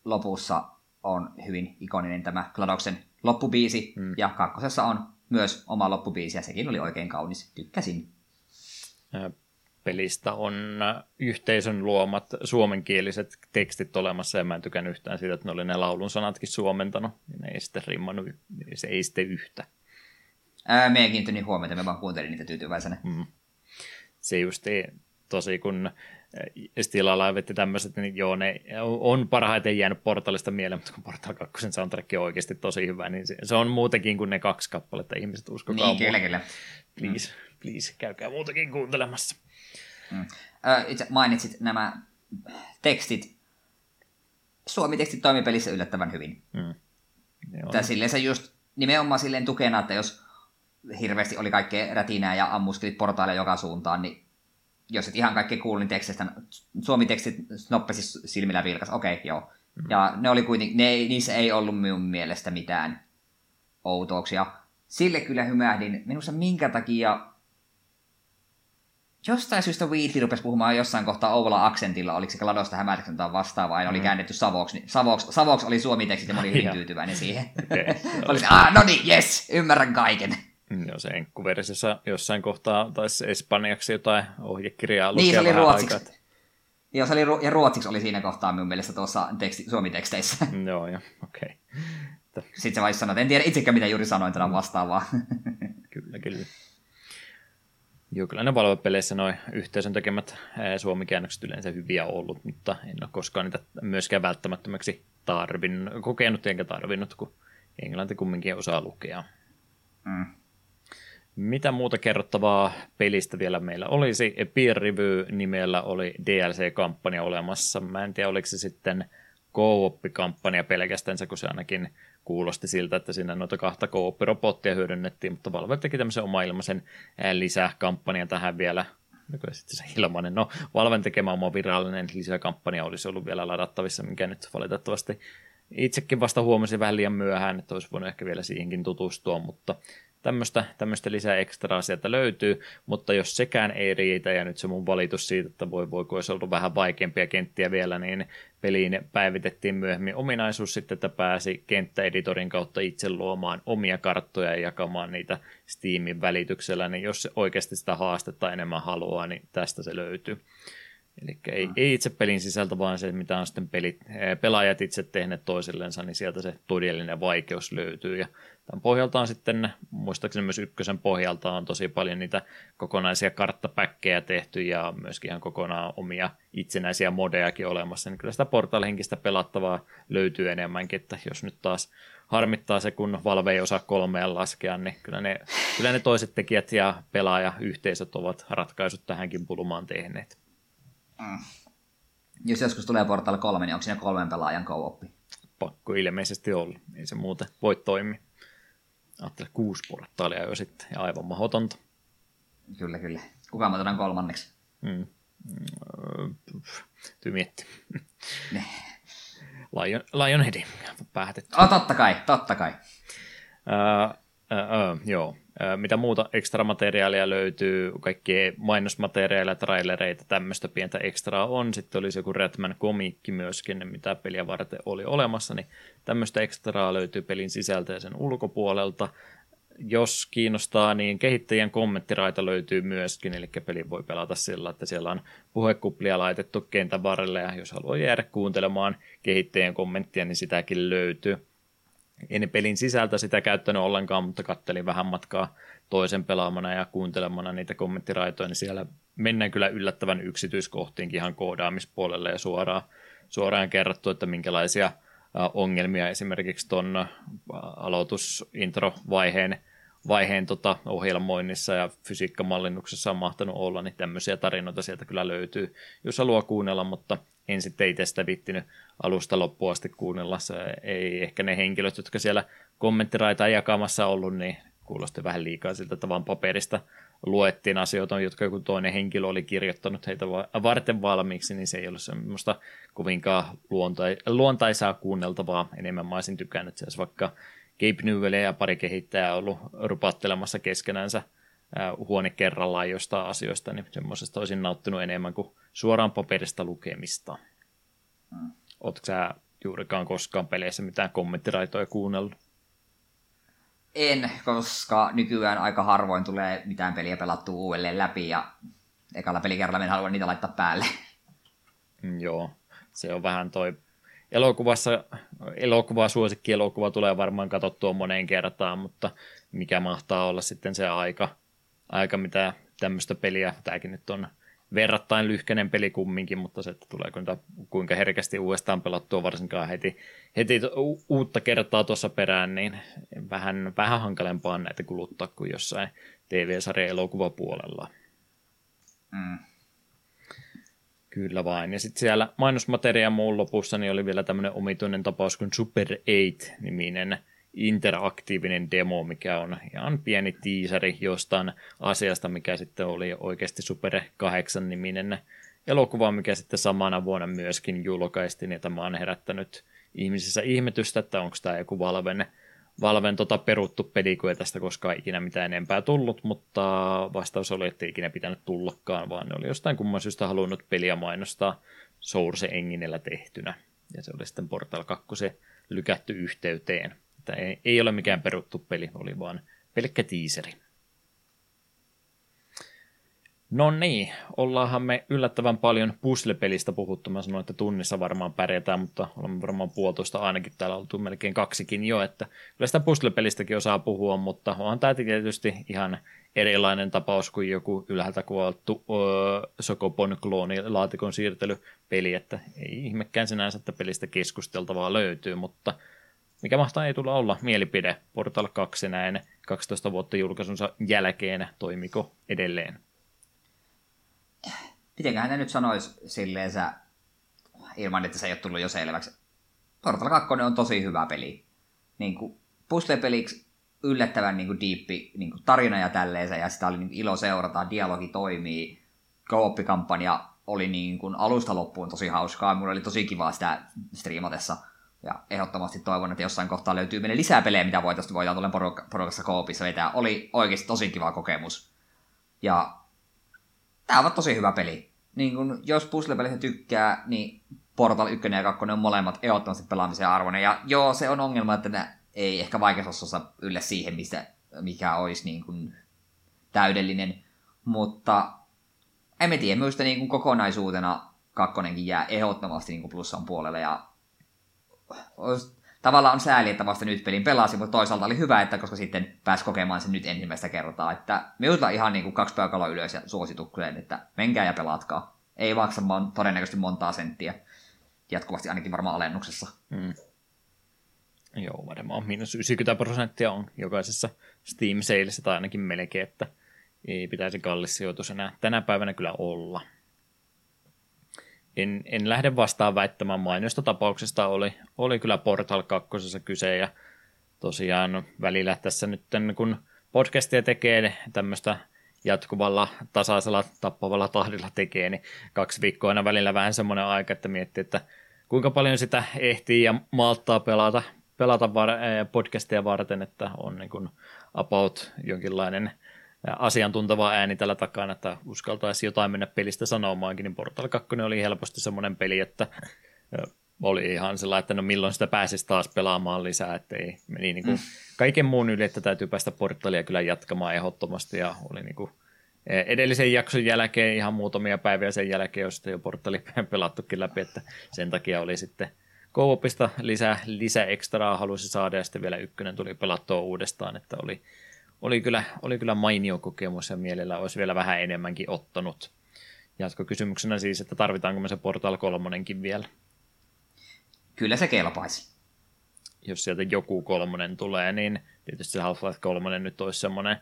lopussa on hyvin ikoninen tämä Gladoksen loppubiisi, mm. ja kakkosessa on myös oma loppubiisi, ja sekin oli oikein kaunis. Tykkäsin. Pelistä on yhteisön luomat suomenkieliset tekstit olemassa, ja mä en tykännyt yhtään siitä, että ne oli ne laulun sanatkin suomentanut, ne ei sitten rimmannut, se ei sitten yhtä. Ää, me ei kiinnittänyt huomiota, me vaan kuuntelin niitä tyytyväisenä. Mm. Se just tosi kun Still Alive ja tämmöiset, niin joo, ne on parhaiten jäänyt Portalista mieleen, mutta kun Portal 2 soundtrack on oikeasti tosi hyvä, niin se, se on muutenkin kuin ne kaksi kappaletta, ihmiset uskokaa Niin, kyllä, kyllä. Please, mm. please, käykää muutakin kuuntelemassa. Mm. Ö, itse mainitsit nämä tekstit. Suomi-tekstit toimii pelissä yllättävän hyvin. Mm. Tämä silleen se just nimenomaan silleen tukena, että jos hirveästi oli kaikkea rätinää ja ammuskelit portaille joka suuntaan, niin jos et ihan kaikki kuulu, niin tekstistä, suomi-tekstit nopeasti silmillä vilkas, okei, okay, joo. Mm. Ja ne oli kuitenkin, ne, niissä ei ollut minun mielestä mitään outouksia. Sille kyllä hymähdin. Minusta minkä takia jostain syystä Wheatley rupesi puhumaan jossain kohtaa ouvolla aksentilla, oliko se Gladosta hämäräksen tai vastaavaa, mm. oli käännetty Savoksi, niin Savoksi, Savoksi oli suomi-tekstit ja mä olin hyvin tyytyväinen siihen. Okay, Olisin, ah, no niin, yes, ymmärrän kaiken. Joo, se enkkuversiossa jossain kohtaa taisi espanjaksi jotain ohjekirjaa lukea Niin, se oli ruotsiksi. Aikaa. Joo, se oli, ja ruotsiksi oli siinä kohtaa minun mielestä tuossa teksti, suomi-teksteissä. Joo, joo, okei. Okay. Sitten se vai sanoa, että en tiedä itsekään mitä juuri sanoin tänä vastaavaa. kyllä, kyllä. Joo, kyllä ne Valve-peleissä noin yhteisön tekemät suomikäännökset yleensä hyviä ollut, mutta en ole koskaan niitä myöskään välttämättömäksi tarvinnut, kokenut enkä tarvinnut, kun englanti kumminkin osaa lukea. Mm. Mitä muuta kerrottavaa pelistä vielä meillä olisi? Peer Review-nimellä oli DLC-kampanja olemassa. Mä en tiedä, oliko se sitten co-op-kampanja pelkästään, kun se ainakin kuulosti siltä, että siinä noita kahta co-op-robottia hyödynnettiin, mutta Valve teki tämmöisen oma ilmaisen lisäkampanjan tähän vielä. Nykyään sitten se ilmainen. No, Valven tekemä oma virallinen lisäkampanja olisi ollut vielä ladattavissa, mikä nyt valitettavasti itsekin vasta huomasin vähän liian myöhään, että olisi voinut ehkä vielä siihenkin tutustua, mutta tämmöistä, tämmöistä lisää ekstraa sieltä löytyy, mutta jos sekään ei riitä, ja nyt se mun valitus siitä, että voi, voi kun olisi ollut vähän vaikeampia kenttiä vielä, niin peliin päivitettiin myöhemmin ominaisuus sitten, että pääsi kenttäeditorin kautta itse luomaan omia karttoja ja jakamaan niitä Steamin välityksellä, niin jos oikeasti sitä haastetta enemmän haluaa, niin tästä se löytyy. Eli ei, mm. ei itse pelin sisältö, vaan se, mitä on sitten pelit, pelaajat itse tehneet toisillensa, niin sieltä se todellinen vaikeus löytyy. Ja tämän pohjalta on sitten, muistaakseni myös ykkösen pohjalta on tosi paljon niitä kokonaisia karttapäkkejä tehty ja myöskin ihan kokonaan omia itsenäisiä modejakin olemassa. Niin kyllä sitä portal-henkistä pelattavaa löytyy enemmänkin, että jos nyt taas harmittaa se, kun Valve ei osaa kolmeen laskea, niin kyllä ne, kyllä ne toiset tekijät ja pelaajayhteisöt ovat ratkaisut tähänkin pulumaan tehneet. Mm. Jos joskus tulee Portal 3, niin onko siinä kolmen pelaajan co Pakko ilmeisesti olla. Ei se muuten voi toimia. Ajattele kuusi portaalia jo sitten, ja aivan mahdotonta. Kyllä, kyllä. Kuka mä otan kolmanneksi? Mm. Tymietti. Lion, Lionheadi päätetty. Oh, totta kai, totta kai. Uh, Äh, joo. Äh, mitä muuta ekstra materiaalia löytyy, kaikkea mainosmateriaalia, trailereita, tämmöistä pientä ekstraa on. Sitten olisi joku Redman komikki myöskin, mitä peliä varten oli olemassa, niin tämmöistä ekstraa löytyy pelin sisältä ja sen ulkopuolelta. Jos kiinnostaa, niin kehittäjien kommenttiraita löytyy myöskin, eli peli voi pelata sillä, että siellä on puhekuplia laitettu kentän varrelle, ja jos haluaa jäädä kuuntelemaan kehittäjien kommenttia, niin sitäkin löytyy en pelin sisältä sitä käyttänyt ollenkaan, mutta kattelin vähän matkaa toisen pelaamana ja kuuntelemana niitä kommenttiraitoja, niin siellä mennään kyllä yllättävän yksityiskohtiinkin ihan koodaamispuolelle ja suoraan, suoraan kerrottu, että minkälaisia ongelmia esimerkiksi tuon aloitusintro-vaiheen vaiheen tota ohjelmoinnissa ja fysiikkamallinnuksessa on mahtanut olla, niin tämmöisiä tarinoita sieltä kyllä löytyy, jos haluaa kuunnella, mutta en sitten itse sitä vittinyt alusta loppuun asti kuunnella. Se ei ehkä ne henkilöt, jotka siellä kommenttiraita jakamassa ollut, niin kuulosti vähän liikaa siltä, että vaan paperista luettiin asioita, jotka joku toinen henkilö oli kirjoittanut heitä varten valmiiksi, niin se ei ollut semmoista kovinkaan luontai- luontaisaa kuunneltavaa. Enemmän mä olisin tykännyt se, vaikka Gabe Newell ja pari kehittäjää ollut rupattelemassa keskenänsä huone kerrallaan jostain asioista, niin semmoisesta olisin nauttinut enemmän kuin suoraan paperista lukemista. Hmm. Oletko sä juurikaan koskaan peleissä mitään kommenttiraitoja kuunnellut? En, koska nykyään aika harvoin tulee mitään peliä pelattua uudelleen läpi ja ekalla pelikerralla en halua niitä laittaa päälle. Mm, joo, se on vähän toi elokuvassa, elokuva, suosikki elokuva tulee varmaan katsottua moneen kertaan, mutta mikä mahtaa olla sitten se aika, aika mitä tämmöistä peliä, tämäkin nyt on verrattain lyhkäinen peli kumminkin, mutta se, että tuleeko niitä kuinka herkästi uudestaan pelattua varsinkaan heti, heti uutta kertaa tuossa perään, niin vähän, vähän hankalempaa näitä kuluttaa kuin jossain TV-sarjan elokuvapuolella. Mm. Kyllä vain. Ja sitten siellä mainosmateriaan muun lopussa niin oli vielä tämmöinen omituinen tapaus kuin Super 8-niminen interaktiivinen demo, mikä on ihan pieni tiiseri jostain asiasta, mikä sitten oli oikeasti Super 8-niminen elokuva, mikä sitten samana vuonna myöskin julkaistiin, ja tämä on herättänyt ihmisissä ihmetystä, että onko tämä joku Valven, Valven tota peruttu peli, kun ei tästä koskaan ikinä mitään enempää tullut, mutta vastaus oli, että ei ikinä pitänyt tullakaan, vaan ne oli jostain kumman syystä halunnut peliä mainostaa Source Enginellä tehtynä, ja se oli sitten Portal 2 lykätty yhteyteen. Että ei, ei ole mikään peruttu peli, oli vaan pelkkä tiiseri. No niin, ollaanhan me yllättävän paljon puzzle-pelistä puhuttu. Mä sanoin, että tunnissa varmaan pärjätään, mutta olemme varmaan puolitoista ainakin täällä oltu melkein kaksikin jo, että kyllä sitä puzzle-pelistäkin osaa puhua, mutta onhan tämä tietysti ihan erilainen tapaus kuin joku ylhäältä kuvattu öö, Sokopon klooni laatikon siirtelypeli, että ei ihmekään sinänsä, että pelistä keskusteltavaa löytyy, mutta mikä mahtaa ei tulla olla mielipide Portal 2 näin 12 vuotta julkaisunsa jälkeen, toimiko edelleen? Mitenköhän ne nyt sanoisi silleen sä, ilman että se ei ole tullut jo selväksi. Portal 2 on tosi hyvä peli. Niin kuin puzzle-peliksi yllättävän niin kuin diippi niin kuin tarina ja tälleensä, ja sitä oli niin ilo seurata, dialogi toimii, kooppikampanja oli niin kuin alusta loppuun tosi hauskaa, mulla oli tosi kiva sitä striimatessa – ja ehdottomasti toivon, että jossain kohtaa löytyy meille lisää pelejä, mitä voitaisiin voidaan tuolla porukassa koopissa vetää. Oli oikeasti tosi kiva kokemus. Ja tämä on tosi hyvä peli. Niin kun, jos puzzle tykkää, niin Portal 1 ja 2 on molemmat ehdottomasti pelaamisen arvoinen. Ja joo, se on ongelma, että ne ei ehkä vaikeusosassa yllä siihen, mistä, mikä olisi niin kuin täydellinen. Mutta en tiedä, minusta niin kuin kokonaisuutena kakkonenkin jää ehdottomasti niin plussan puolelle. Ja olisi, tavallaan on sääli, että vasta nyt pelin pelasi, mutta toisaalta oli hyvä, että koska sitten pääsi kokemaan sen nyt ensimmäistä kertaa. Että minulta ihan niin kuin kaksi peukaloa ylös ja suositukseen, että menkää ja pelatkaa. Ei maksa mon, todennäköisesti montaa senttiä. Jatkuvasti ainakin varmaan alennuksessa. Mm. Joo, varmaan miinus 90 prosenttia on jokaisessa Steam Saleissa tai ainakin melkein, että ei pitäisi kallis sijoitus enää tänä päivänä kyllä olla en, en lähde vastaan väittämään mainosta tapauksesta. Oli, oli kyllä Portal 2 kyse ja tosiaan välillä tässä nyt kun podcastia tekee tämmöistä jatkuvalla tasaisella tappavalla tahdilla tekee, niin kaksi viikkoa aina välillä vähän semmoinen aika, että miettii, että kuinka paljon sitä ehtii ja malttaa pelata, pelata var- podcastia varten, että on niin kuin about jonkinlainen asiantunteva ääni tällä takana, että uskaltaisi jotain mennä pelistä sanomaankin, niin Portal 2 oli helposti semmoinen peli, että oli ihan sellainen, että no milloin sitä pääsisi taas pelaamaan lisää, että ei meni niin kuin mm. kaiken muun yli, että täytyy päästä portalia kyllä jatkamaan ehdottomasti ja oli niin kuin edellisen jakson jälkeen ihan muutamia päiviä sen jälkeen, jos jo portali pelattukin läpi, että sen takia oli sitten Koopista lisää, lisää ekstraa halusi saada ja sitten vielä ykkönen tuli pelattua uudestaan, että oli, oli, kyllä, oli kyllä mainio kokemus ja mielellä olisi vielä vähän enemmänkin ottanut. Jatkokysymyksenä siis, että tarvitaanko me se Portal kolmonenkin vielä? Kyllä se kelpaisi. Jos sieltä joku kolmonen tulee, niin tietysti se Half-Life 3 nyt olisi semmoinen,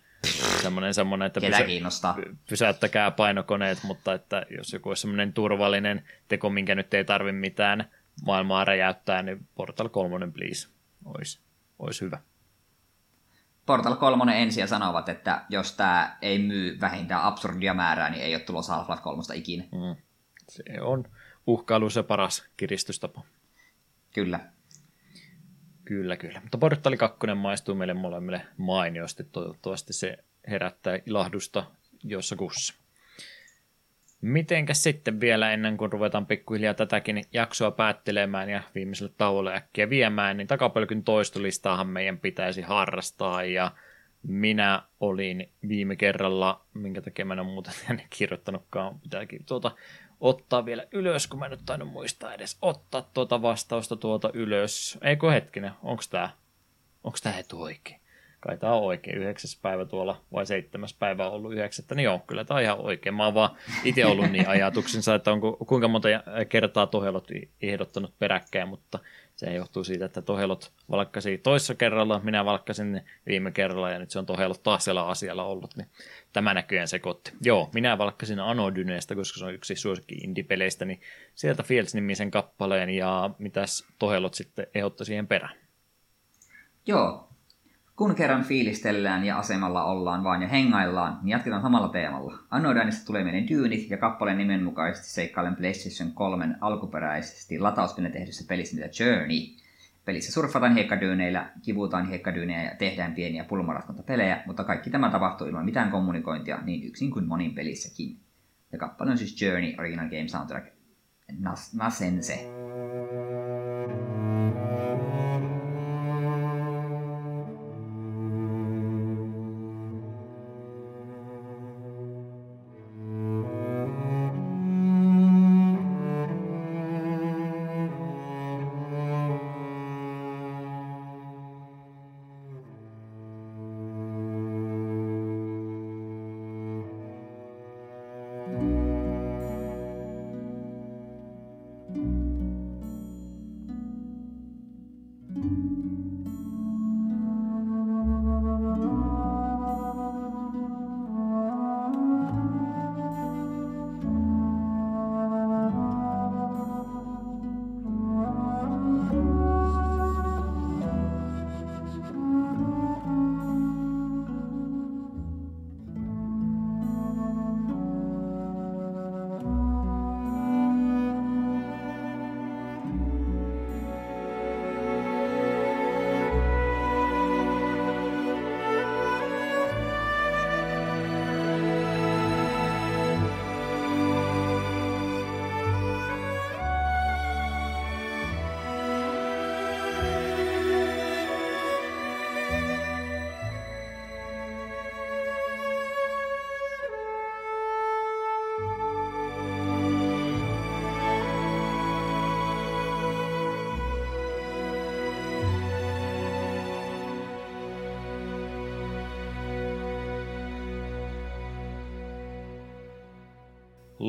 semmoinen, semmoinen että pysä, pysäyttäkää painokoneet, mutta että jos joku olisi semmoinen turvallinen teko, minkä nyt ei tarvi mitään maailmaa räjäyttää, niin Portal 3 please olisi, olisi hyvä. Portal 3 ensin sanovat, että jos tämä ei myy vähintään absurdia määrää, niin ei ole tulossa Half-Life 3 ikinä. Mm. Se on uhkailu se paras kiristystapa. Kyllä. Kyllä, kyllä. Mutta Portali 2 maistuu meille molemmille mainiosti. Toivottavasti se herättää ilahdusta jossa kussa. Mitenkäs sitten vielä ennen kuin ruvetaan pikkuhiljaa tätäkin jaksoa päättelemään ja viimeiselle tauolle äkkiä viemään, niin takapölkyn toistolistaahan meidän pitäisi harrastaa ja minä olin viime kerralla, minkä takia mä en ole muuten kirjoittanutkaan, pitääkin tuota ottaa vielä ylös, kun mä en tainnut muistaa edes ottaa tuota vastausta tuota ylös. Eikö hetkinen, onko tämä onko tämä heti oikein? Kai tämä on oikein, yhdeksäs päivä tuolla, vai seitsemäs päivä on ollut yhdeksättä, niin joo, kyllä tämä on ihan oikein. Mä oon vaan itse ollut niin ajatuksensa, että onko, kuinka monta kertaa Tohelot ehdottanut peräkkäin, mutta se johtuu siitä, että Tohelot valkkasi toissa kerralla, minä valkkasin viime kerralla ja nyt se on Tohelot taas siellä asialla ollut, niin tämä näköjään sekoitti. Joo, minä valkkasin Anodyneesta, koska se on yksi suosikki indie-peleistä, niin sieltä Fields-nimisen kappaleen ja mitäs Tohelot sitten ehdotti siihen perään. Joo, kun kerran fiilistellään ja asemalla ollaan vaan ja hengaillaan, niin jatketaan samalla teemalla. Anodanista tulee meidän dyynit ja kappaleen nimenmukaisesti seikkailen PlayStation 3 alkuperäisesti latauspinne tehdyssä pelissä niitä Journey. Pelissä surffataan hiekkadyyneillä, kivutaan hiekkadyynejä ja tehdään pieniä pelejä, mutta kaikki tämä tapahtuu ilman mitään kommunikointia niin yksin kuin monin pelissäkin. Ja kappale on siis Journey Original Game Soundtrack Nas- Nasense.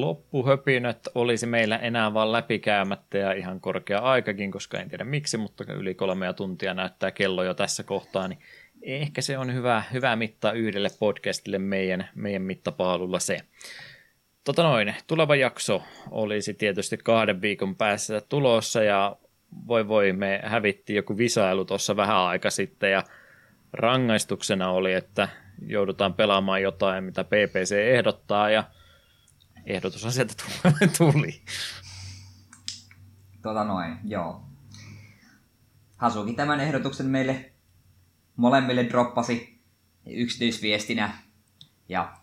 Loppuhöpinät olisi meillä enää vaan läpikäymättä ja ihan korkea aikakin, koska en tiedä miksi, mutta yli kolmea tuntia näyttää kello jo tässä kohtaa, niin ehkä se on hyvä, hyvä mitta yhdelle podcastille meidän, meidän mittapaalulla se. Tota noin, tuleva jakso olisi tietysti kahden viikon päässä tulossa ja voi voi, me hävittiin joku visailu tuossa vähän aika sitten ja rangaistuksena oli, että joudutaan pelaamaan jotain, mitä PPC ehdottaa ja – ehdotus sieltä tuli. Tota noin, joo. Hasuki tämän ehdotuksen meille molemmille droppasi. yksityisviestinä. Ja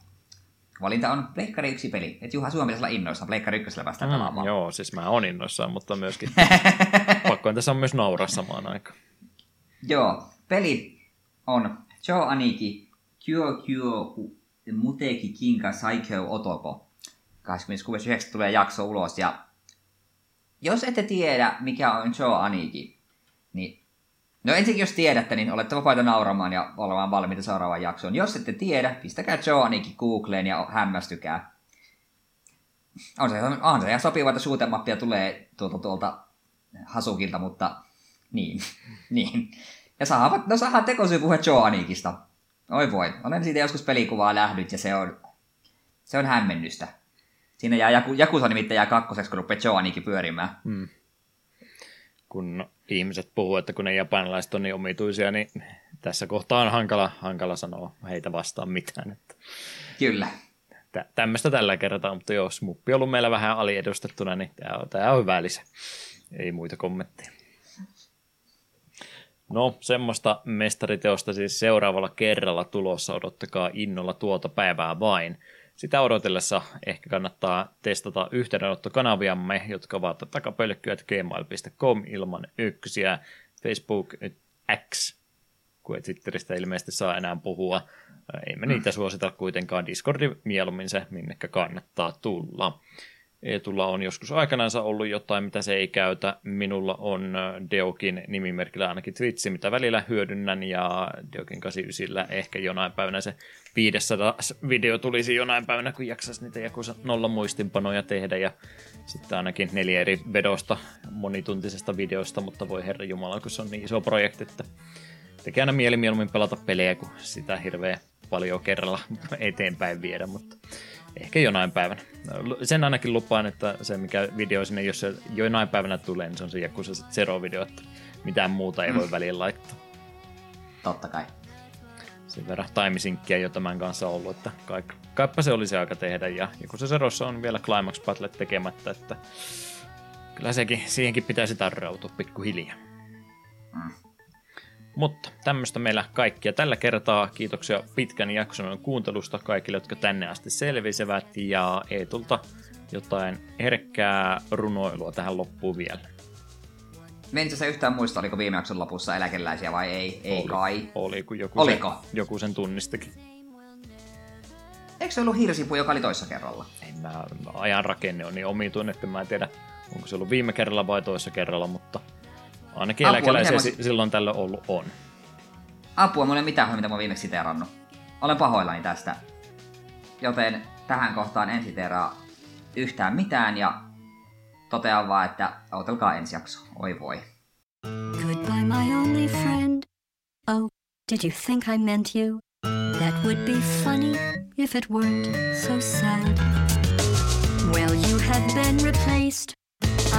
valinta on Pleikkari yksi peli. Et Juha Suomi olla innoissaan, Pleikkari ykkösellä päästään mm, pelaamaan. Joo, siis mä oon innoissaan, mutta myöskin pakkoin tässä on myös nauraa samaan aikaan. Joo, peli on Joe Aniki Kyo Kyo Muteki Kinka Saikyo Otoko. 26.9. tulee jakso ulos ja jos ette tiedä, mikä on Joe Aniki, niin No ensinnäkin jos tiedätte, niin olette vapaita nauramaan ja olemaan valmiita seuraavaan jaksoon. Jos ette tiedä, pistäkää Joe Aniki Googleen ja hämmästykää. On se, on se ihan sopiva, että suutemappia tulee tuolta, tuolta Hasukilta, mutta niin. niin. Ja saa, no saadaan tekosyy puhua Joe Anikista. Oi voi, olen siitä joskus pelikuvaa lähdyt ja se on, se on hämmennystä. Siinä jää Jaku, Jakusa nimittäin jää kakkoseksi, kun rupeaa Joe Aniki pyörimään. Hmm. Kun ihmiset puhuu, että kun ne japanilaiset on niin omituisia, niin tässä kohtaa on hankala, hankala sanoa heitä vastaan mitään. Että... Kyllä. Tä, tämmöistä tällä kertaa, mutta jos muppi on ollut meillä vähän aliedustettuna, niin tämä on, tämä on hyvä lisä. Ei muita kommentteja. No, semmoista mestariteosta siis seuraavalla kerralla tulossa. Odottakaa innolla tuota päivää vain. Sitä ehkä kannattaa testata yhteydenottokanaviamme, jotka ovat takapölkkyät gmail.com ilman yksiä, Facebook X, kun Twitteristä ilmeisesti saa enää puhua. Ei me niitä suosita kuitenkaan. Discordi mieluummin se, minnekä kannattaa tulla. Eetulla on joskus aikanaan ollut jotain, mitä se ei käytä. Minulla on Deokin nimimerkillä ainakin Twitchi, mitä välillä hyödynnän, ja Deokin 89 ehkä jonain päivänä se 500 video tulisi jonain päivänä, kun jaksaisi niitä joku nolla muistinpanoja tehdä, ja sitten ainakin neljä eri vedosta monituntisesta videosta, mutta voi herra Jumala, kun se on niin iso projekti, että tekee aina mieli mieluummin pelata pelejä, kun sitä hirveä paljon kerralla eteenpäin viedä, mutta Ehkä jonain päivänä. Sen ainakin lupaan, että se mikä video sinne, jos se jonain päivänä tulee, niin se on se Yakuza Zero-video, että mitään muuta ei mm. voi väliin laittaa. Totta kai. Sen verran taimisinkkiä jo tämän kanssa ollut, että kaik, kaipa se olisi aika tehdä. Ja Yakuza Zerossa on vielä Climax Battle tekemättä, että kyllä sekin, siihenkin pitäisi tarrautua pikkuhiljaa. Mm. Mutta tämmöistä meillä kaikkia tällä kertaa. Kiitoksia pitkän jakson kuuntelusta kaikille, jotka tänne asti selvisevät. Ja Eetulta jotain herkkää runoilua tähän loppuun vielä. en se yhtään muista, oliko viime jakson lopussa eläkeläisiä vai ei? Ei Oli. kai. Oli, kun joku, Oliko? Sen, joku sen tunnistikin. Eikö se ollut hirsipu, joka oli toissa kerralla? Ei, mä, ajan rakenne on niin omituinen, että mä en tiedä, onko se ollut viime kerralla vai toissa kerralla, mutta Ainakin Apua, eläkeläisiä mä... silloin tällä ollut on. Apua, mulla ei mitään mitä mä viimeksi siteerannut. Olen pahoillani tästä. Joten tähän kohtaan en siteeraa yhtään mitään ja totean vaan, että otelkaa ensi jakso. Oi voi. Goodbye my only friend. Oh, did you think I meant you? That would be funny if it weren't so sad. Well, you have been replaced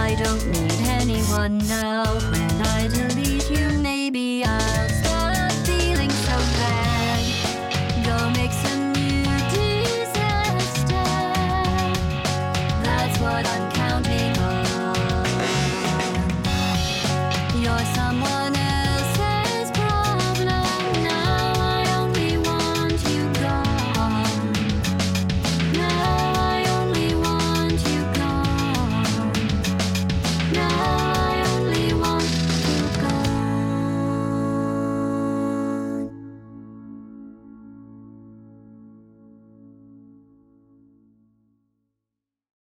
I don't need anyone now. When I delete you, maybe I'll